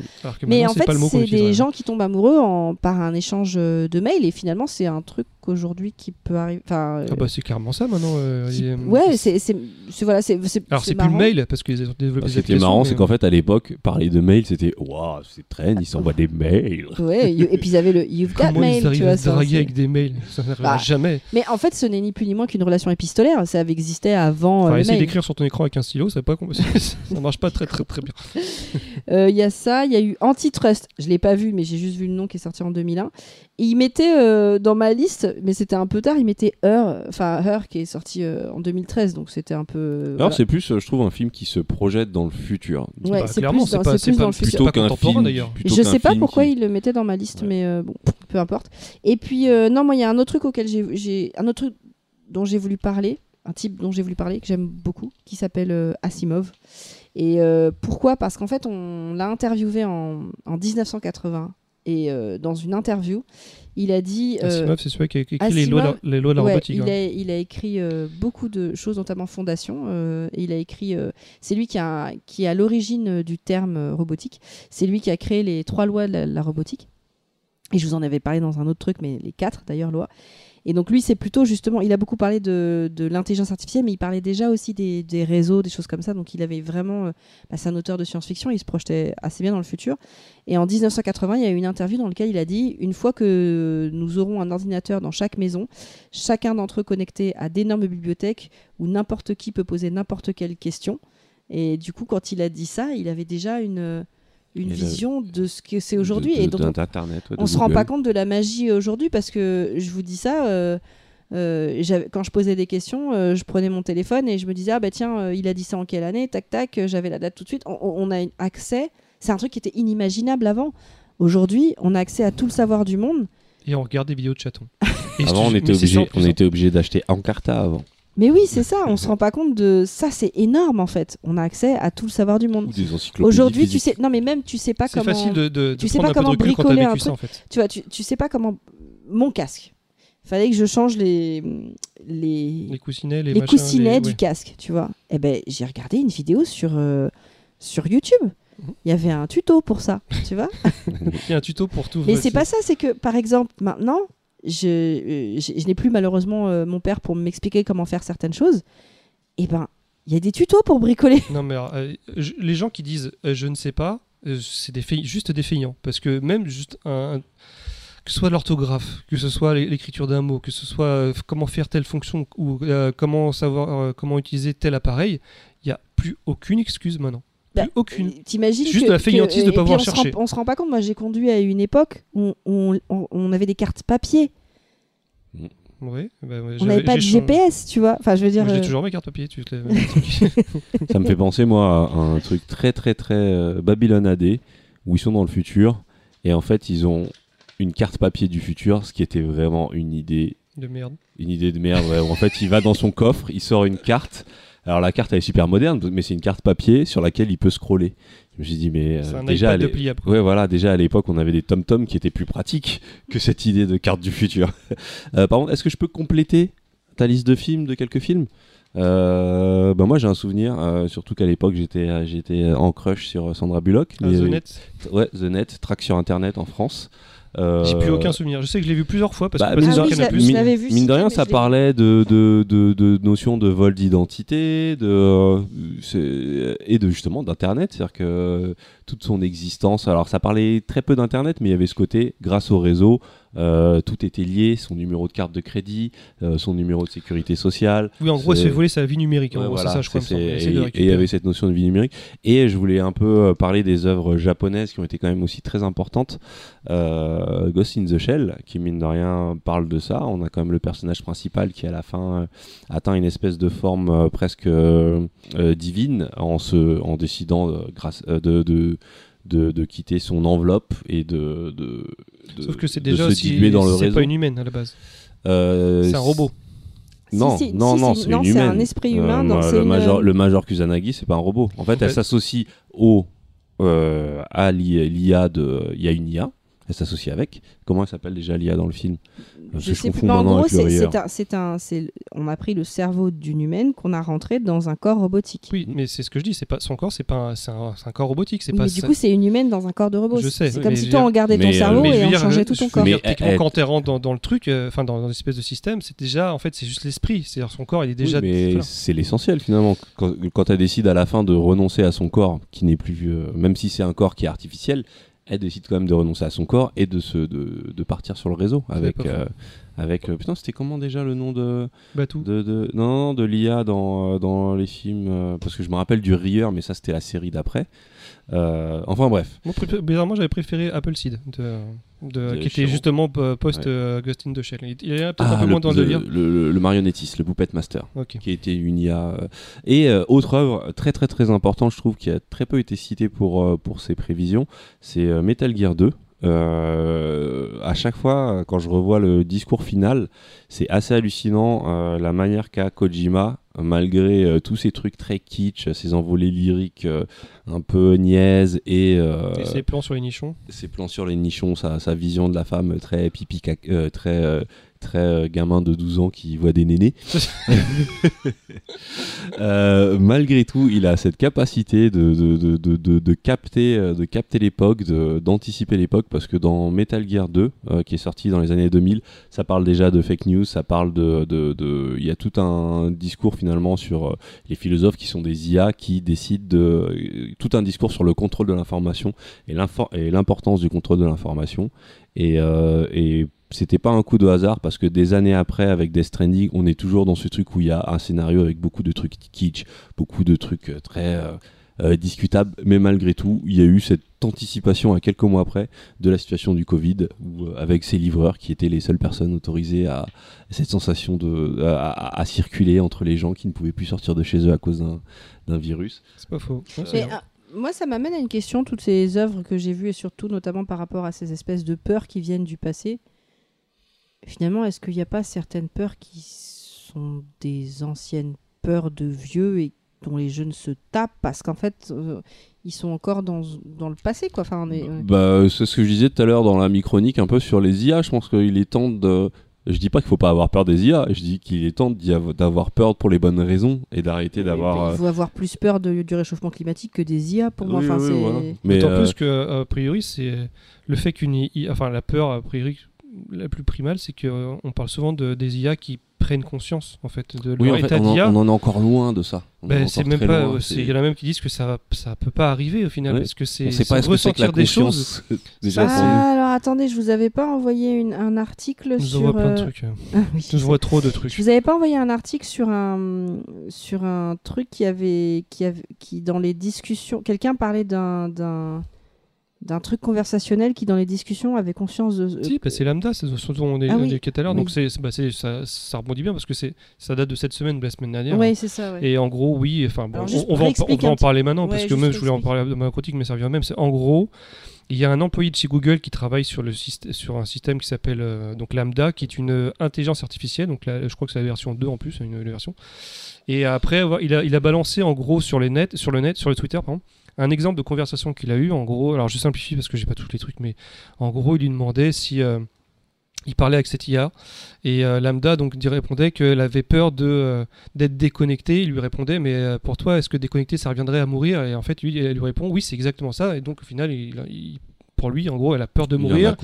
S2: Mais en fait, c'est des
S1: ouais.
S2: gens qui tombent amoureux en, par un échange de mails et finalement, c'est un truc qu'aujourd'hui qui peut arriver. Enfin, euh,
S1: Ah bah c'est carrément ça maintenant. euh, il
S2: ouais, c'est c'est c'est- voilà, c'est c'est
S1: Alors c'est plus le mail parce qu'ils ont développé
S4: Bah, Ce qui est marrant,
S1: mais,
S4: c'est qu'en fait, à l'époque, parler de mail, c'était Waouh, c'est traîne, ils s'envoient des mails.
S2: Ouais, et puis ils avaient le You've Got
S1: Comment
S2: Mail,
S1: ils
S2: tu
S1: arrivent
S2: vois.
S1: à
S2: ça,
S1: draguer
S2: c'est-
S1: avec des mails? Ça n'arrivera
S2: Bah,
S1: jamais.
S2: Mais en fait, ce n'est ni plus ni moins qu'une relation épistolaire. Ça avait existé avant euh,
S1: Enfin,
S2: le
S1: essayer d'écrire sur ton écran avec un stylo, ça, pas ça marche pas très très très bien.
S2: Euh, Il y a ça, il y a eu Antitrust. Je l'ai pas vu, mais j'ai juste vu le nom qui est sorti en 2001. Et il mettait euh, dans ma liste, mais c'était un peu tard, il mettait Her, enfin Her qui est sorti euh, en 2013, donc c'était un peu. euh,
S4: Alors,
S2: voilà.
S4: c'est plus, euh, je trouve, un film qui se projette dans le futur.
S2: Ouais,
S1: Bah,
S2: c'est
S1: clairement,
S2: plus
S1: c'est pas,
S2: c'est
S1: pas,
S2: dans le futur.
S4: Plutôt qu'un film.
S1: d'ailleurs.
S4: plutôt
S2: Je
S4: qu'un
S2: sais pas pourquoi
S4: qui-
S2: il le mettait dans ma liste,
S4: Ouais.
S2: mais euh, bon, peu importe. Et puis, euh, non, moi, il y a un autre truc auquel j'ai- j'ai. Un autre truc dont j'ai voulu parler, un type dont j'ai voulu parler, que j'aime beaucoup, qui s'appelle euh, Asimov. Et euh, pourquoi? Parce qu'en fait, on l'a interviewé en, en 1980. Et euh, dans une interview, il a dit. euh,
S1: Asimov, c'est celui qui a écrit les lois, de la-
S2: Asimov,
S1: les lois de la
S2: Ouais,
S1: robotique.
S2: il,
S1: hein.
S2: a, il a écrit euh, beaucoup de choses, notamment Fondation. il a écrit. c'est lui qui, a, qui est à l'origine du terme robotique. C'est lui qui a créé les trois lois de la, la robotique. Et je vous en avais parlé dans un autre truc, mais les quatre d'ailleurs, Loa. Et donc lui, c'est plutôt justement, il a beaucoup parlé de, de l'intelligence artificielle, mais il parlait déjà aussi des, des réseaux, des choses comme ça. Donc il avait vraiment, euh, bah, c'est un auteur de science-fiction, il se projetait assez bien dans le futur. Et en 1980, il y a eu une interview dans laquelle il a dit, une fois que nous aurons un ordinateur dans chaque maison, chacun d'entre eux connecté à d'énormes bibliothèques où n'importe qui peut poser n'importe quelle question. Et du coup, quand il a dit ça, il avait déjà une, une
S4: Et
S2: vision de ce que c'est aujourd'hui.
S4: De- de-
S2: Et dont on-
S4: ouais, de
S2: on se rend pas compte de la magie aujourd'hui parce que je vous dis ça. euh, euh, quand je posais des questions, euh, je prenais mon téléphone et je me disais ah bah tiens euh, il a dit ça en quelle année tac tac euh, j'avais la date tout de suite. On, on a accès, c'est un truc qui était inimaginable avant. Aujourd'hui, on a accès à tout le savoir du monde.
S1: Et on regarde des vidéos de chatons.
S4: Avant, on était obligé, on
S1: hein.
S4: était obligé d'acheter Encarta avant.
S2: Mais oui, c'est ça. On se rend pas compte de ça. C'est énorme en fait. On a accès à tout le savoir du monde. Aujourd'hui, tu sais, non mais même tu sais pas
S1: C'est
S2: comment.
S1: facile de, de, de
S2: tu sais pas comment bricoler un
S1: ça, en fait.
S2: Tu vois, tu, tu sais pas comment mon casque. Fallait que je change les les
S1: Les coussinets, les,
S2: les
S1: machins,
S2: coussinets
S1: les-
S2: du
S1: ouais.
S2: casque, tu vois. Eh ben, j'ai regardé une vidéo sur, euh, sur YouTube.
S1: Mhm.
S2: Il y avait un tuto pour ça, tu vois.
S1: Il y a un tuto pour tout.
S2: Mais c'est pas ça, c'est que, par exemple, maintenant, je, euh, je, je n'ai plus malheureusement euh, mon père pour m'expliquer comment faire certaines choses. Eh ben, il y a des tutos pour bricoler.
S1: Non, mais alors, euh, les gens qui disent je ne sais pas, c'est juste des feignants. Parce que même juste un. que ce soit l'orthographe, que ce soit l'é- l'écriture d'un mot, que ce soit comment faire telle fonction ou comment savoir comment utiliser tel appareil, il n'y a plus aucune excuse maintenant. Plus
S2: Bah,
S1: aucune.
S2: Euh, T'imagines
S1: Juste
S2: que-
S1: de la feignantise
S2: que-
S1: de
S2: et
S1: pas
S2: on se rend-
S1: chercher.
S2: on se rend pas compte. Moi, j'ai conduit à une époque où on, on- on avait des cartes papier.
S1: Ouais, bah, ouais,
S2: On n'avait pas de GPS, tu vois. Enfin, je veux dire.
S1: J'ai
S2: euh,
S1: toujours mes cartes papier. Tu
S4: Ça me fait penser, moi, à un truc très, très, très euh, Babylone AD, où ils sont dans le futur, et en fait, ils ont une carte papier du futur, ce qui était vraiment une idée,
S1: de merde.
S4: une idée de merde. ouais, où en fait, il va dans son coffre, il sort une carte. Alors, la carte, elle est super moderne, mais c'est une carte papier sur laquelle il peut scroller. Je me suis dit, mais euh,
S1: un
S4: déjà,
S1: de pliable.
S4: Ouais, voilà, déjà à l'époque, on avait des tom-toms qui étaient plus pratiques que cette idée de carte du futur. Euh, par contre, est-ce que je peux compléter ta liste de films, de quelques films? Euh, bah moi j'ai un souvenir, euh, surtout qu'à l'époque j'étais j'étais en crush sur Sandra Bullock.
S1: Ah,
S4: Mais,
S1: The Net,
S4: Ouais, The Net, track sur internet en France. Euh,
S1: j'ai plus aucun souvenir. Je sais que je l'ai vu plusieurs fois parce
S4: bah,
S1: que
S2: Ah oui, je
S4: mine-
S2: vu,
S4: mine de rien, ça parlait de, de, de, de notions de vol d'identité de, euh, et de justement d'Internet. C'est-à-dire que toute son existence, alors ça parlait très peu d'Internet, mais il y avait ce côté, grâce au réseau, euh, tout était lié, son numéro de carte de crédit, euh, son numéro de sécurité sociale.
S1: Oui, en gros, elle se voler sa vie numérique. en
S4: Ouais,
S1: gros,
S4: voilà,
S1: c'est ça, je crois.
S4: et il y avait cette notion de vie numérique. Et je voulais un peu euh, parler des œuvres japonaises qui ont été quand même aussi très importantes. Euh, Ghost in the Shell, qui mine de rien parle de ça. On a quand même le personnage principal qui à la fin atteint une espèce de forme presque divine en, se, en décidant grâce, de, de, de, de quitter son enveloppe et de, de, de-
S1: Sauf que c'est
S4: de
S1: déjà
S4: se
S1: aussi.
S4: diluer dans le
S1: C'est pas une humaine à la base.
S4: Euh,
S1: C'est un robot.
S4: Non,
S2: Si, si,
S4: non,
S2: si,
S4: non, c'est une humaine.
S2: un esprit humain, donc
S4: ma-
S2: c'est
S4: le,
S2: une-
S4: major, le major Kusanagi, c'est pas un robot. En fait,
S1: En
S4: elle s'associe au euh, à l'I- l'IA de. Il y a une IA. Elle s'associe avec. Comment elle s'appelle déjà l'IA dans le film? Parce
S2: Je sais plus, mais en gros, c'est un, c'est un, c'est- on a pris le cerveau d'une humaine qu'on a rentré dans un corps robotique.
S1: Oui, mais c'est ce que je dis. C'est pas son corps. C'est pas. un- C'est un, c'est un corps robotique. C'est
S2: Oui,
S1: pas.
S2: mais du
S1: ça-
S2: coup, c'est une humaine dans un corps de robot.
S1: Je sais,
S2: C'est comme si toi, on gardait ton
S4: euh,
S2: cerveau et on changeait tout ton corps.
S4: Mais
S1: quand tu rentres dans, dans le truc, euh, enfin dans, dans l'espèce de système, c'est déjà, en fait, c'est juste l'esprit. C'est-à-dire son corps, il est déjà.
S4: Mais c'est l'essentiel finalement. Quand, elle décide à la fin de renoncer à son corps, qui n'est plus, même si c'est un corps qui est artificiel, elle décide quand même de renoncer à son corps et de se de, de partir sur le réseau avec euh, avec euh, putain c'était comment déjà le nom de
S1: Batou.
S4: de, de non, non de l'IA dans euh, dans les films euh, parce que je me rappelle du Rieur mais ça c'était la série d'après. Euh, enfin bref.
S1: Moi, bizarrement, j'avais préféré de, De qui était justement post
S4: Ouais.
S1: Ghost in the Shell. Il, il est peut-être un
S4: Ah,
S1: peu
S4: le,
S1: moins dans le
S4: le, le- le marionnettiste, le Puppet Master.
S1: Ok.
S4: qui a été une IA. Et autre œuvre très très très importante, je trouve, qui a très peu été citée pour, pour ses prévisions, c'est Metal Gear 2. Euh, à chaque fois, quand je revois le discours final, c'est assez hallucinant euh, la manière qu'a Kojima, malgré euh, tous ces trucs très kitsch, ces envolées lyriques un peu niaises et,
S1: Et ses plans sur les nichons?
S4: ses plans sur les nichons, sa, sa vision de la femme très pipi, très très euh, gamin de 12 ans qui voit des nénés. Euh, malgré tout, il a cette capacité de, de, de, de, capter, euh, de capter l'époque, d'anticiper l'époque, parce que dans Metal Gear 2, euh, qui est sorti dans les années 2000, ça parle déjà de fake news, ça parle de... il y a tout un discours finalement sur les philosophes qui sont des IA qui décident de... tout un discours sur le contrôle de l'information et l'importance du contrôle de l'information. Et, euh, et c'était pas un coup de hasard parce que des années après, avec Death Stranding, on est toujours dans ce truc où il y a un scénario avec beaucoup de trucs kitsch, beaucoup de trucs euh, très euh, euh, discutables, mais malgré tout, il y a eu cette anticipation à quelques mois après de la situation du Covid, où, euh, avec ces livreurs qui étaient les seules personnes autorisées à cette sensation de à, à- à circuler entre les gens qui ne pouvaient plus sortir de chez eux à cause d'un virus.
S1: C'est pas faux. Ouais,
S2: moi, ça m'amène à une question, toutes ces œuvres que j'ai vues, et surtout notamment par rapport à ces espèces de peurs qui viennent du passé. Finalement, est-ce qu'il n'y a pas certaines peurs qui sont des anciennes peurs de vieux et dont les jeunes se tapent parce qu'en fait, euh, ils sont encore dans, dans le passé, quoi. Enfin, on est, ouais.
S4: Bah, c'est ce que je disais tout à l'heure dans la micronique un peu sur les IA. Je pense qu'il est temps de. Je dis pas qu'il faut pas avoir peur des IA. Je dis qu'il est temps d'y av- d'avoir peur pour les bonnes raisons et d'arrêter d'avoir. euh,
S2: Il faut avoir plus peur de- du réchauffement climatique que des IA pour moi.
S4: Oui,
S2: Enfin,
S4: oui,
S2: c'est-
S4: voilà. Mais
S1: D'autant
S4: euh,
S1: plus que, a priori, c'est le fait qu'une IA, enfin la peur, a priori, la plus primale, c'est qu'on parle souvent de, des IA qui prennent conscience, en fait, de leur
S4: oui, en fait,
S1: état
S4: on, en,
S1: d'IA.
S4: on en est encore loin de ça.
S1: Ben, c'est même pas. euh, Il y en a même qui disent que ça, ça peut pas arriver au final,
S4: Ouais.
S1: parce que c'est
S4: pas est-ce que c'est que la
S1: ressentir des choses.
S4: Déjà,
S2: Ah, alors attendez, je vous avais pas envoyé une- un article
S1: Nous
S2: sur.
S1: envoie plein de
S2: euh,
S1: trucs. euh.
S2: Ah oui,
S1: Nous envoie trop de trucs.
S2: Je vous avais pas envoyé un article sur un sur un truc qui avait qui avait qui dans les discussions quelqu'un parlait d'un d'un truc conversationnel qui dans les discussions avait conscience de euh,
S1: Si, bah, c'est Lambda, c'est ce dont on est
S2: Ah oui.
S1: est tout à l'heure,
S2: Oui.
S1: donc c'est, bah, ça, ça rebondit bien parce que c'est, ça date de cette semaine de la semaine dernière.
S2: ouais c'est ça ouais.
S1: Et en gros, oui, enfin, bon, on, va, en, on va en parler maintenant
S2: Ouais,
S1: parce que même je voulais en parler dans ma critique, mais ça revient même. C'est en gros, il y a un employé de chez Google qui travaille sur, le sur un système qui s'appelle euh, donc Lambda, qui est une euh, intelligence artificielle. Donc là, je crois que c'est la version 2 en plus, une, une version. Et après, il a, il a balancé en gros sur, les net, sur le net, sur le Twitter, pardon, un exemple de conversation qu'il a eu. En gros, alors je simplifie parce que j'ai pas tous les trucs, mais en gros, il lui demandait si. euh, il parlait avec cette IA et euh, Lambda donc il répondait qu'elle avait peur de euh, d'être déconnectée. Il lui répondait mais pour toi est-ce que déconnecté ça reviendrait à mourir? Et en fait lui elle lui répond oui c'est exactement ça et donc au final il- il- pour lui en gros elle a peur de
S4: il
S1: mourir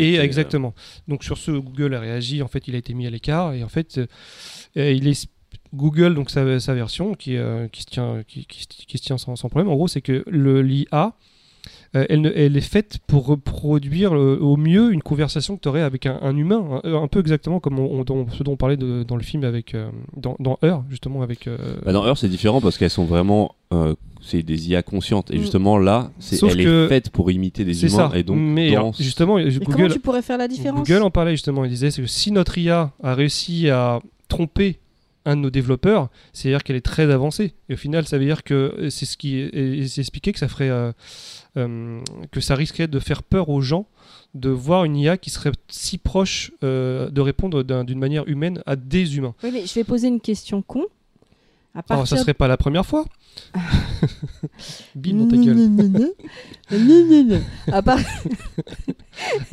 S1: et
S4: était,
S1: exactement. Donc sur ce, Google a réagi. En fait, il a été mis à l'écart et en fait, euh, il est Google donc sa, sa version qui, euh, qui se tient qui, qui se- qui se tient sans, sans problème. En gros, c'est que le l'IA euh, elle, ne- elle est faite pour reproduire euh, au mieux une conversation que tu aurais avec un, un humain, un, un peu exactement comme on, on- dont- ce dont on parlait de- dans le film avec euh, dans, dans Heure justement avec. euh,
S4: Bah, dans Heure, c'est différent parce qu'elles sont vraiment. euh, c'est des IA conscientes. Et
S2: Mm.
S4: justement, là, c'est, elle est faite pour imiter des humains.
S1: ça.
S4: Et donc,
S1: Mais
S4: dans
S1: justement,
S2: Mais comment
S1: Google
S2: tu pourrais faire la différence?
S1: Google en parlait justement, il disait c'est que si notre IA a réussi à tromper un de nos développeurs, c'est-à-dire qu'elle est très avancée. Et au final, ça veut dire que euh, c'est ce qui est, expliqué que ça ferait euh, euh, que ça risquerait de faire peur aux gens de voir une IA qui serait si proche euh, de répondre d'un- d'une manière humaine à des humains.
S2: Oui, mais je vais poser une question con. À
S1: Alors,
S2: partir
S1: ça serait pas la première fois. Bim dans ta gueule.
S2: À part-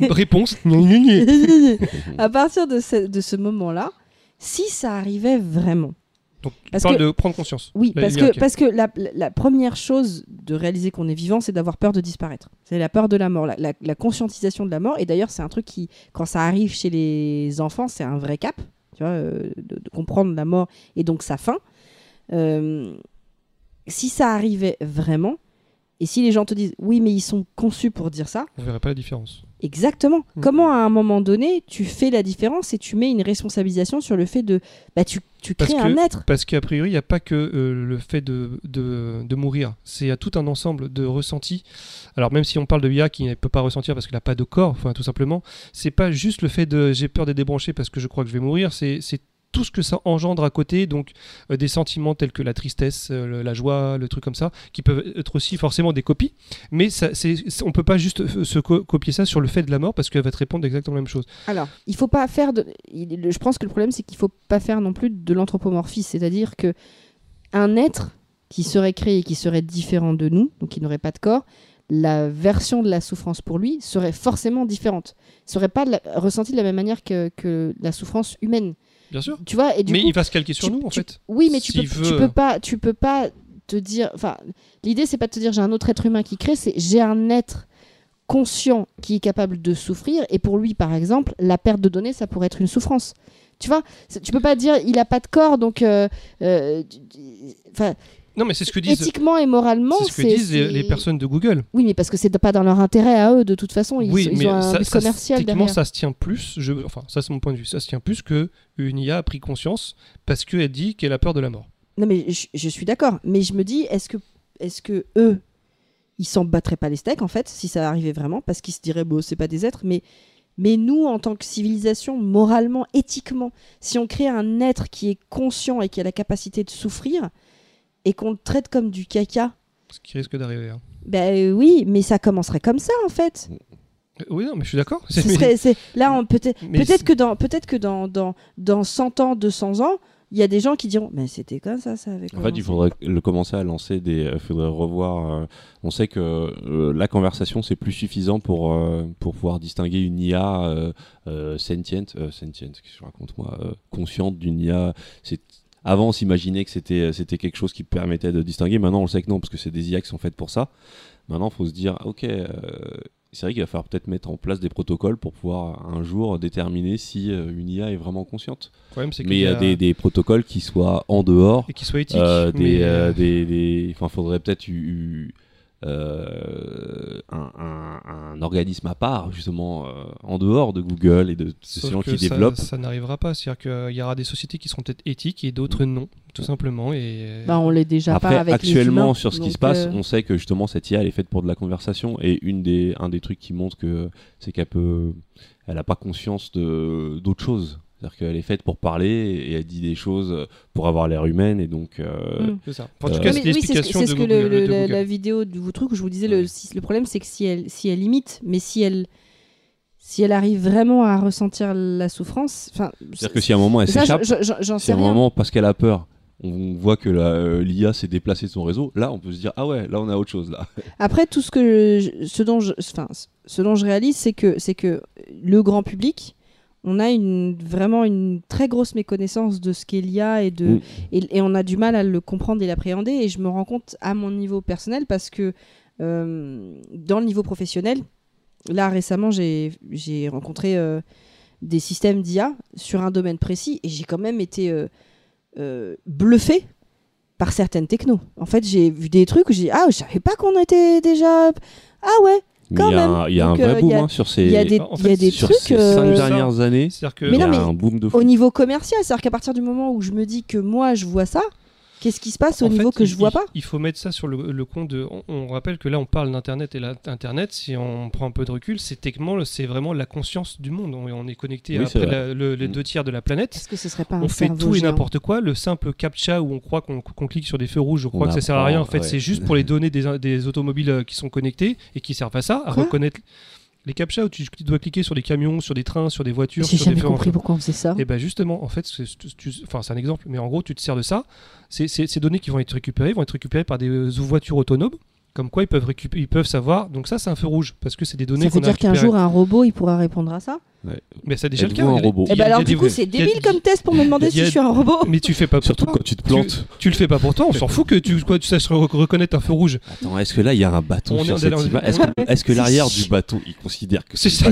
S1: Réponse.
S2: à partir de ce, de ce moment-là, si ça arrivait vraiment,
S1: Donc, tu
S2: Parce
S1: parles
S2: que-
S1: de prendre conscience.
S2: oui, parce que, parce que la, la- la première chose de réaliser qu'on est vivant, c'est d'avoir peur de disparaître. C'est la peur de la mort, la, la- la conscientisation de la mort. Et d'ailleurs, c'est un truc qui, quand ça arrive chez les enfants, c'est un vrai cap, tu vois, euh, de, de comprendre la mort et donc sa fin. Euh, si ça arrivait vraiment, et si les gens te disent oui, mais ils sont conçus pour dire ça,
S1: On verrait pas la différence.
S2: Exactement.
S1: Mm.
S2: Comment à un moment donné tu fais la différence et tu mets une responsabilisation sur le fait de bah tu, tu crées
S1: que-
S2: un être.
S1: Parce qu'a priori, il n'y a pas que euh, le fait de, de, de mourir. C'est à tout un ensemble de ressentis. Alors même si on parle de IA qui ne peut pas ressentir parce qu'il n'a pas de corps, enfin tout simplement, c'est pas juste le fait de j'ai peur d'être débranché parce que je crois que je vais mourir. C'est tout ce que ça engendre à côté, donc euh, des sentiments tels que la tristesse, euh, la joie, le truc comme ça, qui peuvent être aussi forcément des copies. Mais ça, on peut pas juste euh, se co- copier ça sur le fait de la mort parce qu'elle va te répondre exactement la même chose.
S2: Alors, il faut pas faire de je pense que le problème c'est qu'il faut pas faire non plus de l'anthropomorphisme, c'est-à-dire que un être qui serait créé qui serait différent de nous, donc qui n'aurait pas de corps, la version de la souffrance pour lui serait forcément différente. Il serait pas la- ressenti de la même manière que, que la souffrance humaine.
S1: Bien sûr.
S2: Tu vois Et du
S1: Mais
S2: coup,
S1: il va se calquer sur
S2: tu-
S1: nous, en
S2: tu-
S1: fait.
S2: oui, mais tu peux, tu peux pas, tu peux pas te dire. Enfin, l'idée c'est pas de te dire j'ai un autre être humain qui crée, c'est j'ai un être conscient qui est capable de souffrir. Et pour lui, par exemple, la perte de données, ça pourrait être une souffrance. Tu vois, tu peux pas dire il a pas de corps, donc, euh, euh,
S1: Non, mais c'est ce que disent,
S2: éthiquement et moralement,
S1: c'est ce que disent les, personnes de Google.
S2: Oui, mais parce que c'est pas dans leur intérêt à eux de toute façon. Ils,
S1: oui,
S2: ils
S1: mais
S2: ont un
S1: ça,
S2: but
S1: ça,
S2: commercial derrière.
S1: ça se tient plus. Je, enfin, ça, c'est mon point de vue. Ça se tient plus que une IA a pris conscience parce qu'elle dit qu'elle a peur de la mort.
S2: Non, mais je, je suis d'accord. Mais je me dis, est-ce que, est-ce que eux, ils s'en battraient pas les steaks, en fait, si ça arrivait vraiment, parce qu'ils se diraient, bon, c'est pas des êtres, mais, mais nous, en tant que civilisation, moralement, éthiquement, si on crée un être qui est conscient et qui a la capacité de souffrir, et qu'on le traite comme du caca,
S1: Ce qui risque d'arriver. hein.
S2: ben euh, oui, mais ça commencerait comme ça, en fait.
S1: Euh, Oui, non, mais je suis d'accord.
S2: Là, on peut-être
S1: mais
S2: peut-être
S1: c'est-
S2: que dans peut-être que dans, dans dans 100 ans, 200 ans, il y a des gens qui diront mais c'était comme ça ça avait
S4: En fait, il faudrait le commencer à lancer des. Il faudrait revoir. euh, on sait que euh, la conversation c'est plus suffisant pour euh, pour pouvoir distinguer une IA euh, euh, sentiente, euh, sentiente, qu'est-ce que je raconte moi, euh, consciente d'une IA. C'est avant on s'imaginait que c'était c'était quelque chose qui permettait de distinguer. Maintenant on le sait que non parce que c'est des IA qui sont faites pour ça. Maintenant il faut se dire ok. euh, c'est vrai qu'il va falloir peut-être mettre en place des protocoles pour pouvoir un jour déterminer si euh, une IA est vraiment consciente.
S1: Problème,
S4: Mais il y a des, des protocoles qui soient en dehors
S1: et qu'il soit éthique.
S4: euh, des,
S1: mais,
S4: euh,
S1: euh,
S4: des, des- enfin, faudrait peut-être eu, eu, euh, un, un- un organisme à part, justement, euh, en dehors de Google et de, de ces gens qui
S1: ça-
S4: développent.
S1: Ça, n'arrivera pas. C'est-à-dire qu'il y aura des sociétés qui seront peut-être éthiques et d'autres non, tout simplement. Et
S2: Bah, on l'est déjà
S4: Après,
S2: pas avec les
S4: actuellement,
S2: humains,
S4: sur ce qui se passe,
S2: euh,
S4: on sait que justement cette IA elle est faite pour de la conversation et une des, un des trucs qui montre que c'est qu'elle peut, elle n'a pas conscience de d'autre chose. C'est-à-dire qu'elle est faite pour parler et elle dit des choses pour avoir l'air humaine et donc. euh,
S2: Mm.
S1: c'est ça. En
S4: Euh,
S1: tout cas,
S2: mais
S1: c'est
S2: oui, c'est ce que,
S1: l'explication
S2: c'est
S1: de
S2: ce que le- le- la, la vidéo de vous truc où je vous disais le, si- le problème c'est que si elle si elle imite mais si elle si elle arrive vraiment à ressentir la souffrance enfin
S4: C'est-à-dire que si à un moment elle s'échappe,
S2: je- je- j'en
S4: si
S2: sais
S4: à un
S2: rien
S4: moment parce qu'elle a peur, on voit que euh, l'IA s'est déplacée de son réseau, là on peut se dire ah ouais, là on a autre chose là.
S2: Après, tout ce que je- ce dont je, enfin, ce dont je réalise, c'est que c'est que le grand public, on a une vraiment une très grosse méconnaissance de ce qu'est l'IA et de
S4: Mm.
S2: et, et on a du mal à le comprendre et l'appréhender. Et je me rends compte à mon niveau personnel parce que euh, dans le niveau professionnel, là récemment, j'ai rencontré euh, des systèmes d'IA sur un domaine précis et j'ai quand même été euh, bluffé par certaines technos. En fait, j'ai vu des trucs où j'ai dit, ah, je savais pas qu'on était déjà ah ouais. Quand
S4: il y a
S2: même.
S4: un, il y a un
S2: Donc,
S4: vrai
S2: euh,
S4: boom
S2: il y a-
S4: hein, sur ces,
S2: Il y a des,
S1: en
S2: il y a
S1: fait,
S2: des
S4: sur
S2: trucs
S4: ces cinq dernières années.
S1: C'est-à-dire que
S4: Il
S2: Mais
S4: y a
S2: non, mais
S4: un boom de fou.
S2: au niveau commercial, c'est-à-dire qu'à partir du moment où je me dis que moi je vois ça, qu'est-ce qui se passe au
S1: En
S2: niveau
S1: fait,
S2: que je vois
S1: il-
S2: pas?
S1: Il faut mettre ça sur le, le compte de. On, on rappelle que là, on parle d'Internet et l'Internet, si on prend un peu de recul, c'est techniquement, c'est vraiment la conscience du monde. On, on est connecté
S4: Oui,
S1: à la- le- les
S4: Mm.
S1: deux tiers de la planète.
S2: Est-ce que ce serait pas un
S1: On fait tout et n'importe quoi. Le simple captcha où on croit qu'on clique sur des feux rouges, je
S4: On
S1: crois que ça sert à rien. En fait,
S4: ouais.
S1: c'est juste pour les données des, des automobiles euh, qui sont connectés et qui servent à ça, à
S2: Quoi?
S1: reconnaître les captcha où tu dois cliquer sur des camions, sur des trains, sur des voitures,
S2: J'ai
S1: des
S2: jamais
S1: feux
S2: compris pourquoi on faisait ça.
S1: et ben justement, en fait, c'est un exemple, mais en gros, tu te sers de ça. C'est- Ces données qui vont être récupérées vont être récupérées par des euh, voitures autonomes. Comme quoi, ils peuvent, récupérer, ils peuvent savoir. Donc, ça, c'est un feu rouge. Parce que c'est des données
S2: Ça veut dire qu'un jour un robot il pourra répondre à ça
S1: Mais c'est déjà le cas.
S4: un robot
S1: a-
S2: Eh ben
S1: y a
S2: alors du coup c'est débile comme test pour me demander si je suis un robot.
S1: Mais tu fais pas pour
S4: Surtout
S1: toi.
S4: quand tu te plantes.
S1: Tu le fais pas pour toi. On s'en fout que tu, quoi, tu saches re- reconnaître un feu rouge.
S4: Attends, est-ce que là il y a un bâton sur cette image Est-ce que, l'arrière du bâton il considère que
S1: C'est ça.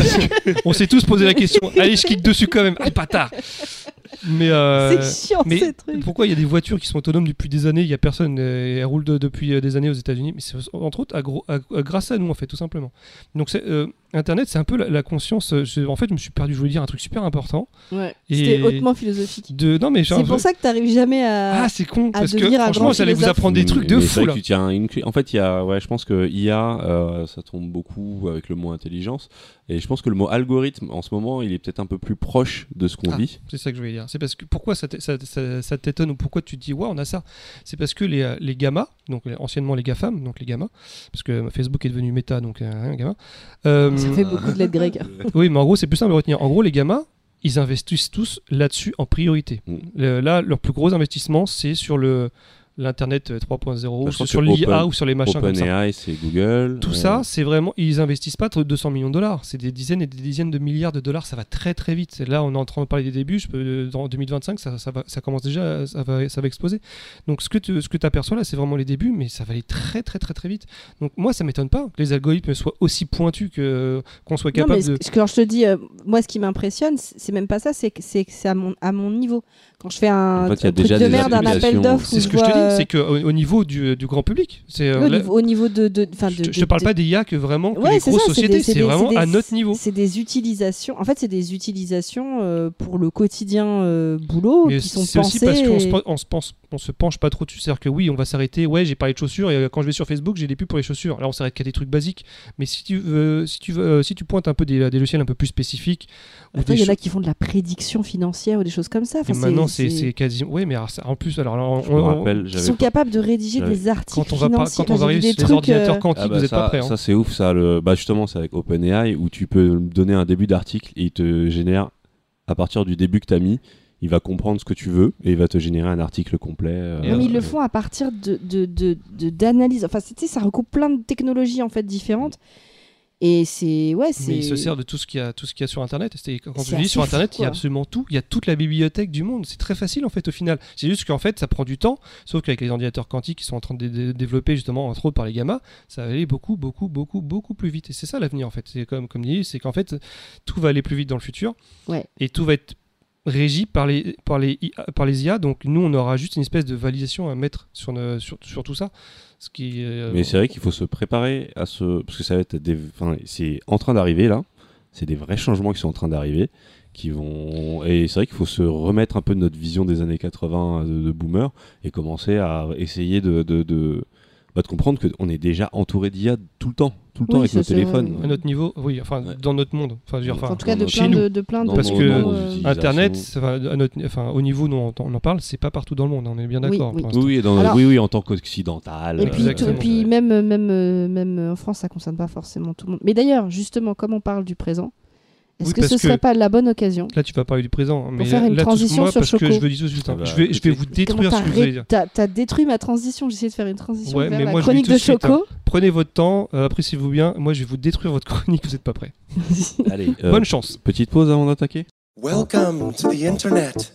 S1: on s'est tous posé la question. Allez, je clique dessus quand même. Ah, bâtard. Mais euh,
S2: c'est chiant
S1: mais
S2: ces trucs.
S1: Pourquoi il y a des voitures qui sont autonomes depuis des années Il y a personne, euh, elles roulent de- depuis euh, des années aux États-Unis. Mais c'est entre autres à gros- à- à- grâce à nous en fait, tout simplement. Donc c'est, euh, Internet, c'est un peu la, la conscience. euh, je- en fait, je me suis perdu. Je voulais dire un truc super important.
S2: Ouais. C'était hautement philosophique.
S1: De non mais
S2: C'est pour ça que t'arrives jamais à.
S1: ah c'est con parce que franchement, allait vous apprendre des trucs de
S4: Mais
S1: fou
S4: vrai
S1: là.
S4: que tu tiens une En fait, il y a, ouais, je pense que IA, euh, ça tombe beaucoup avec le mot intelligence, et je pense que le mot algorithme, en ce moment, il est peut-être un peu plus proche de ce qu'on
S1: Ah.
S4: vit.
S1: C'est ça que je voulais dire. C'est parce que pourquoi ça t'é- ça- ça- ça t'étonne ou pourquoi tu te dis ouais on a ça? C'est parce que les, euh, les gamma, donc anciennement les GAFAM, donc les gamma, parce que Facebook est devenu méta, donc euh, un gamma. Euh,
S2: Ça fait beaucoup de lettres grecques.
S1: Oui, mais en gros, c'est plus simple à retenir. En gros, les gamins, ils investissent tous là-dessus en priorité.
S4: Mm.
S1: Le- là, leur plus gros investissement, c'est sur le, l'internet euh, 3.0
S4: Bah, je pense
S1: sur l'IA
S4: Open-
S1: ou sur les machins comme ça.
S4: OpenAI, c'est Google.
S1: Tout
S4: Euh,
S1: ça, c'est vraiment, ils investissent pas 200 millions de dollars, c'est des dizaines et des dizaines de milliards de dollars, ça va très très vite. Là, on est en train de parler des débuts, je peux, dans 2025, ça, ça, va, ça commence déjà, ça va, ça va exploser. Donc ce que tu ce que aperçois là, c'est vraiment les débuts, mais ça va aller très très très très vite. Donc moi, ça m'étonne pas que les algorithmes soient aussi pointus que qu'on soit
S2: Non,
S1: capable
S2: mais
S1: de.
S2: ce- quand je te dis, euh, moi, ce qui m'impressionne, c'est même pas ça, c'est que c'est que c'est à mon, à mon niveau. Quand je fais un,
S4: En fait,
S2: un truc de merde, un appel d'offres,
S1: C'est ce que je te dis,
S2: euh,
S1: c'est qu'au au niveau du, du grand public, c'est. euh,
S2: au,
S1: là-
S2: niveau, au niveau de. de, enfin,
S1: je,
S2: de-
S1: te- je
S2: de-
S1: te parle
S2: de-
S1: pas des IA que vraiment que
S2: Ouais,
S1: les
S2: c'est
S1: grosses
S2: ça,
S1: sociétés, c'est vraiment
S2: des-
S1: à notre niveau.
S2: C'est des utilisations. En fait, c'est des utilisations euh, pour le quotidien euh, boulot
S1: Mais
S2: qui sont
S1: c'est aussi
S2: pensées.
S1: parce qu'on se,
S2: et-
S1: se pense, on se penche pas trop dessus. C'est-à-dire que oui, on va s'arrêter. Ouais, j'ai parlé de chaussures et euh, quand je vais sur Facebook, j'ai des pubs pour les chaussures. Là, on s'arrête qu'à des trucs basiques. Mais si tu veux, si tu veux, euh, si tu pointes un peu des, des logiciels un peu plus spécifiques,
S2: il y en a qui font de la prédiction financière ou des choses comme ça. Enfin,
S1: et maintenant, c'est c'est quasi. Oui, mais alors, en plus, alors, on-
S4: Je me
S1: on-
S4: rappelle,
S2: Ils sont capables de rédiger
S4: j'avais-
S2: des articles
S1: quand on va pas,
S2: financiers.
S1: quand on va sur les
S2: trucs, euh,
S1: ordinateurs quantiques,
S4: Ah bah
S1: vous êtes
S4: ça,
S1: pas prêts. hein.
S4: ça c'est ouf ça le bah justement c'est avec OpenAI où tu peux donner un début d'article et il te génère à partir du début que tu as mis il va comprendre ce que tu veux et il va te générer un article complet euh,
S2: Non, mais ils le
S4: euh,
S2: font à partir de de- de- de- d'analyse. Enfin, c'est- tu sais, ça recoupe plein de technologies en fait différentes. Et c'est ouais, c'est.
S1: Mais il se sert de tout ce qu'il y a, tout ce qu'il y a sur Internet. Quand je dis sur Internet,
S2: fou,
S1: il y a absolument tout. Il y a toute la bibliothèque du monde. C'est très facile en fait au final. C'est juste qu'en fait, ça prend du temps. Sauf qu'avec les ordinateurs quantiques qui sont en train de dé- développer justement entre autres par les gamma, ça va aller beaucoup, beaucoup, beaucoup, beaucoup plus vite. Et c'est ça l'avenir en fait. C'est comme comme dit, c'est qu'en fait tout va aller plus vite dans le futur.
S2: Ouais.
S1: Et tout va être régi par les par les IA, par les IA. Donc nous, on aura juste une espèce de validation à mettre sur ne- sur, sur tout ça. Euh,
S4: mais c'est vrai qu'il faut se préparer à ce parce que ça va être des enfin c'est en train d'arriver là. C'est des vrais changements qui sont en train d'arriver qui vont et c'est vrai qu'il faut se remettre un peu de notre vision des années 80 de, de boomer et commencer à essayer de, bah, de comprendre qu'on est déjà entouré d'IA tout le temps tout le temps avec nos téléphones
S1: à notre niveau, oui, enfin
S4: Ouais.
S1: dans notre monde. Enfin, dire,
S2: en tout cas, de plein de, de plein de.
S4: Dans
S1: Parce
S4: nos-
S1: que
S2: euh,
S4: utilisations.
S1: Internet, enfin, à notre, enfin, au niveau dont on, on en parle, c'est pas partout dans le monde, on est bien
S2: Oui,
S1: d'accord.
S2: oui.
S4: Oui, oui, dans-
S2: Alors-
S4: oui, oui, en tant qu'occidental.
S2: Et
S4: euh,
S2: puis, tout- puis même, même, euh, même en France, ça concerne pas forcément tout le monde. Mais d'ailleurs, justement, comme on parle du présent, est-ce
S1: Oui,
S2: que ce
S1: que-
S2: serait pas la bonne occasion
S1: Là, tu vas parler du présent. Mais
S2: faire une
S1: là,
S2: transition
S1: moi,
S2: sur
S1: parce que
S2: Choco.
S1: je veux dire tout de suite, hein,
S4: Ah bah,
S1: je, vais, je vais
S4: écoutez.
S1: vous détruire ce que vous allez
S2: ré-
S1: dire.
S2: T'as détruit ma transition, j'essayais de faire une transition
S1: Ouais,
S2: vers
S1: mais
S2: la
S1: moi,
S2: chronique de
S1: suite,
S2: Choco.
S1: Prenez votre temps, euh, appréciez-vous bien. Moi, je vais vous détruire votre chronique, vous n'êtes pas prêts.
S4: Allez, euh,
S1: Bonne chance.
S4: petite pause avant d'attaquer.
S5: Welcome to the internet.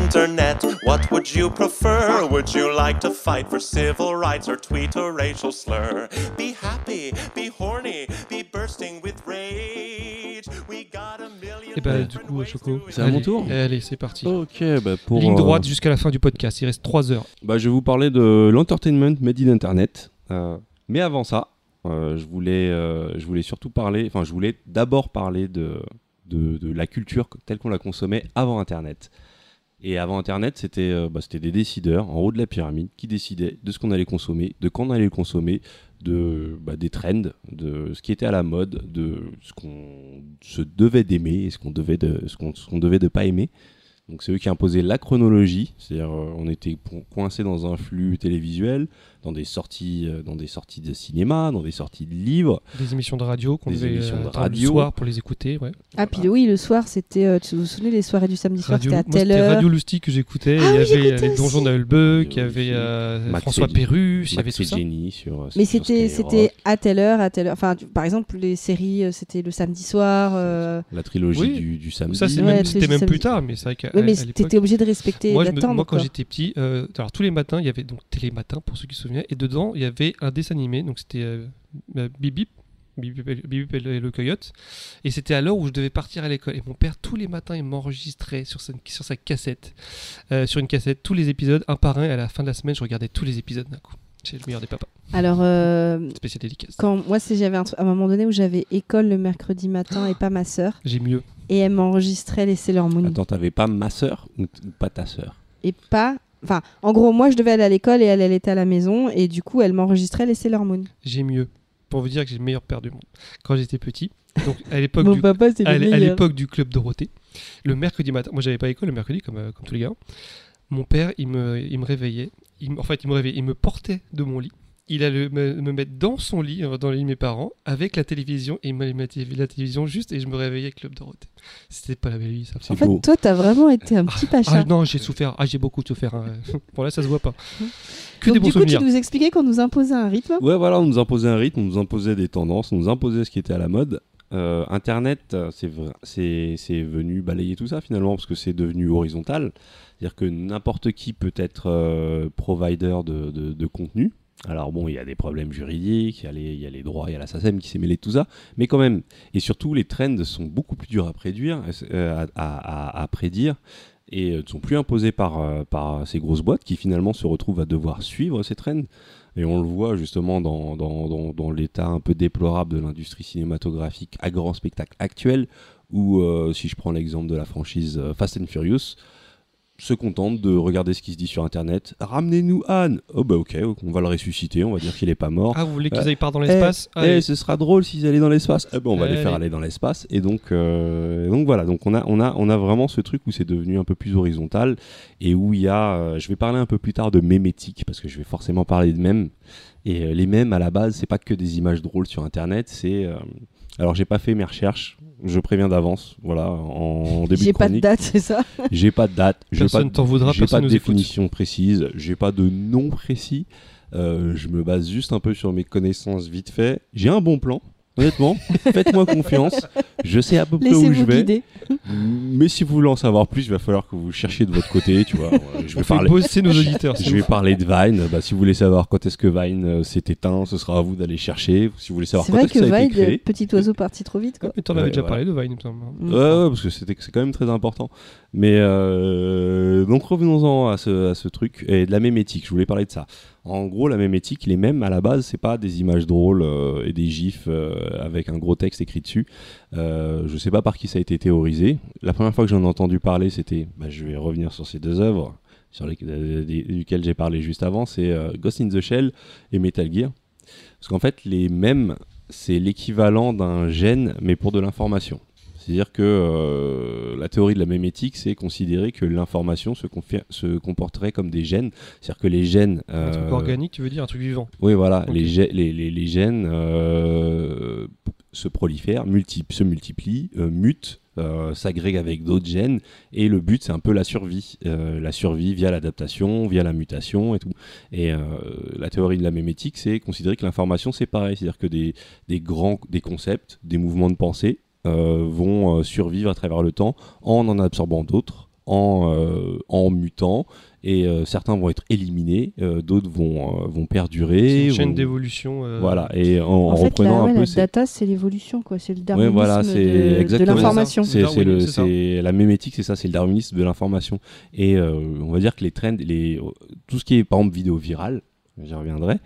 S5: internet. What would you prefer? Would you like to fight for civil rights or tweet a racial slur? Be happy, be horny, be bursting with rage. We got a million
S1: Et bah, du coup, Choco.
S5: to
S4: C'est à mon tour
S1: Allez, c'est parti.
S4: Ok, bah pour.
S1: Ligne
S4: euh,
S1: droite jusqu'à la fin du podcast. Il reste 3 heures.
S4: Bah, je vais vous parler de l'entertainment made in Internet. Euh, mais avant ça, euh, je, voulais, euh, je voulais surtout parler, enfin, je voulais d'abord parler de, de, de la culture telle qu'on la consommait avant Internet. Et avant Internet, c'était euh, bah, des décideurs en haut de la pyramide qui décidaient de ce qu'on allait consommer, de quand on allait le consommer, de, bah, des trends, de ce qui était à la mode, de ce qu'on se devait d'aimer et ce qu'on devait de, ce pas aimer. Donc c'est eux qui imposaient la chronologie, c'est-à-dire euh, on était coincé dans un flux télévisuel, dans des sorties, euh, dans des sorties de cinéma, dans des sorties de livres.
S1: Des émissions de radio qu'on
S4: Des
S1: devait
S4: émissions de
S1: attendre
S4: radio.
S1: le soir pour les écouter. Ouais.
S2: Ah, puis oui, le soir, c'était. euh, tu vous souvenez, les soirées du samedi soir,
S1: Radio,
S2: c'était à
S1: moi,
S2: telle
S1: c'était
S2: heure?
S1: Radio Loustic que j'écoutais.
S2: Ah
S1: il y
S2: oui,
S1: avait
S2: j'écoutais
S1: les donjons d'Aulbeuk, il y avait euh, François Perrus, il y avait tout ça.
S4: Sur.
S2: Mais c'était c'était à telle heure, à telle heure. Enfin, par exemple, les séries, euh, c'était le samedi soir. euh,
S4: la trilogie
S1: Oui.
S4: du, du samedi.
S1: Ça,
S2: Ouais,
S1: même- c'était même plus tard, mais c'est vrai qu'à
S2: mais t'étais obligé de respecter,
S1: Moi,
S2: d'attendre.
S1: moi, quand j'étais petit, euh, alors tous les matins, il y avait donc Télématin pour ceux qui se souviennent, et dedans il y avait un dessin animé, donc c'était euh, euh, Bip Bip, Bip Bip et- le, coyote, et c'était à l'heure où je devais partir à l'école. Et mon père tous les matins il m'enregistrait sur sa, sur sa cassette, euh, sur une cassette, tous les épisodes un par un. Et à la fin de la semaine, je regardais tous les épisodes d'un coup. C'est le meilleur des papas.
S2: Alors, euh,
S1: Spécial dédicace.
S2: quand moi, c'est- j'avais un, à un moment donné où j'avais école le mercredi matin et pas ma sœur,
S1: J'ai mieux.
S2: et elle m'enregistrait les Sailor Moon.
S4: Attends, t'avais pas ma sœur ou, ou pas ta sœur?
S2: Et pas Enfin, en gros, moi, je devais aller à l'école et elle, elle était à la maison. Et du coup, elle m'enregistrait les Sailor Moon.
S1: J'ai mieux. Pour vous dire que j'ai le meilleur père du monde. Quand j'étais petit, donc à l'époque du, à l'époque du club Dorothée, le mercredi matin, moi j'avais pas école le mercredi comme, euh, comme tous les gars. Mon père, il me, il me réveillait. Il, en fait, il me réveillait, il me portait de mon lit. Il allait me, me mettre dans son lit, euh, dans le lit de mes parents, avec la télévision, et il me mettait la télévision juste, et je me réveillais avec Club Dorothée. C'était pas la belle vie, ça.
S2: En fait,
S4: beau.
S2: toi, t'as vraiment été un petit
S1: Ah
S2: pacha.
S1: non, j'ai souffert. Ah, j'ai beaucoup souffert. hein. Bon, là, ça se voit pas. Que
S2: Donc,
S1: des bons
S2: du coup,
S1: souvenirs.
S2: tu nous expliquais qu'on nous imposait un rythme.
S4: Ouais, voilà, on nous imposait un rythme, on nous imposait des tendances, on nous imposait ce qui était à la mode. Euh, Internet, euh, c'est vrai- c'est c'est venu balayer tout ça finalement parce que c'est devenu horizontal. C'est-à-dire que n'importe qui peut être euh, provider de, de- de contenu. Alors bon, il y a des problèmes juridiques, il y a les, droits, il y a la SACEM qui s'est mêlé de tout ça, mais quand même. Et surtout, les trends sont beaucoup plus durs à prédire, euh, à, à- prédire et euh, ne sont plus imposés par, euh, ces grosses boîtes qui finalement se retrouvent à devoir suivre ces trends. Et on le voit justement dans, l'état un peu déplorable de l'industrie cinématographique à grand spectacle actuel, où euh, si je prends l'exemple de la franchise euh, Fast and Furious, se contente de regarder ce qui se dit sur internet. Ramenez-nous Anne Oh bah ok, on va le ressusciter, on va dire qu'il est pas mort.
S1: Ah, vous voulez qu'ils
S4: Euh,
S1: aillent par dans l'espace
S4: Eh, eh, ce sera drôle s'ils allaient dans l'espace. Eh ben, on va les faire aller dans l'espace. Et donc, euh, donc voilà. Donc on a, on a, on a vraiment ce truc où c'est devenu un peu plus horizontal et où il y a. euh, je vais parler un peu plus tard de mémétique parce que je vais forcément parler de mèmes. Et euh, les mèmes à la base, c'est pas que des images drôles sur Internet. C'est alors j'ai pas fait mes recherches. Je préviens d'avance. Voilà, en début
S2: J'ai pas de date, c'est ça?
S4: J'ai pas de date. J'ai pas
S1: Personne
S4: de-
S1: t'en voudra,
S4: j'ai
S1: personne
S4: pas de
S1: nous écoute.
S4: définition précise, j'ai pas de nom précis. Euh, je me base juste un peu sur mes connaissances vite fait. J'ai un bon plan, honnêtement. Faites-moi confiance. Je sais à peu près où je vais.
S2: guider.
S4: Mais si vous voulez en savoir plus, il va falloir que vous cherchiez de votre côté. Tu vois, je vais parler.
S1: bosser nos auditeurs.
S4: Je vais parler de Vine. Bah, si vous voulez savoir quand est-ce que Vine euh, s'est éteint, ce sera à vous d'aller chercher. Si vous voulez savoir
S2: C'est
S4: quand
S2: vrai
S4: est-ce que,
S2: que
S4: ça a été créé.
S2: petit oiseau parti trop vite, quoi.
S1: Mais t'en avais
S4: Ouais,
S1: déjà
S4: voilà.
S1: parlé de Vine, il me semble.
S2: Mm.
S4: Ouais, ouais, parce que c'était c'est quand même très important. Mais euh, donc revenons-en à ce, à ce truc et de la mémétique. Je voulais parler de ça. En gros, la mémétique, les mêmes à la base, c'est pas des images drôles euh, et des gifs euh, avec un gros texte écrit dessus. Euh, je sais pas par qui ça a été théorisé. La première fois que j'en ai entendu parler, c'était, bah, je vais revenir sur ces deux œuvres sur les, euh, duquel j'ai parlé juste avant, c'est Ghost in the Shell et Metal Gear. Parce qu'en fait, les mêmes, c'est l'équivalent d'un gène, mais pour de l'information. C'est-à-dire que euh, la théorie de la mémétique, c'est considérer que l'information se, se comporterait comme des gènes. C'est-à-dire que les gènes...
S1: Un truc
S4: euh,
S1: organique, tu veux dire un truc vivant.
S4: oui, voilà, les, les, les, les gènes euh, se prolifèrent, multi- se multiplient, mutent, euh, s'agrèguent avec d'autres gènes, et le but c'est un peu la survie, Euh, la survie via l'adaptation, via la mutation et tout. Et euh, la théorie de la mémétique, c'est considérer que l'information c'est pareil, c'est-à-dire que des, des grands, des concepts, des mouvements de pensée vont euh, survivre à travers le temps en en absorbant d'autres, en, euh, en mutant, et euh, certains vont être éliminés, euh, d'autres vont, euh, vont
S1: C'est
S4: perdurer.
S1: une chaîne d'évolution. euh,
S4: Voilà, et en, en
S2: En fait,
S4: reprenant
S2: la, ouais,
S4: un peu.
S2: la
S4: c'est-
S2: data, c'est l'évolution, quoi. C'est le
S4: Ouais,
S2: darwinisme
S4: voilà, c'est
S2: de, de l'information.
S1: C'est
S4: la mémétique, c'est ça, c'est le darwinisme de l'information. Et euh, on va dire que les trends, les, tout ce qui est par exemple vidéo virale, j'y reviendrai.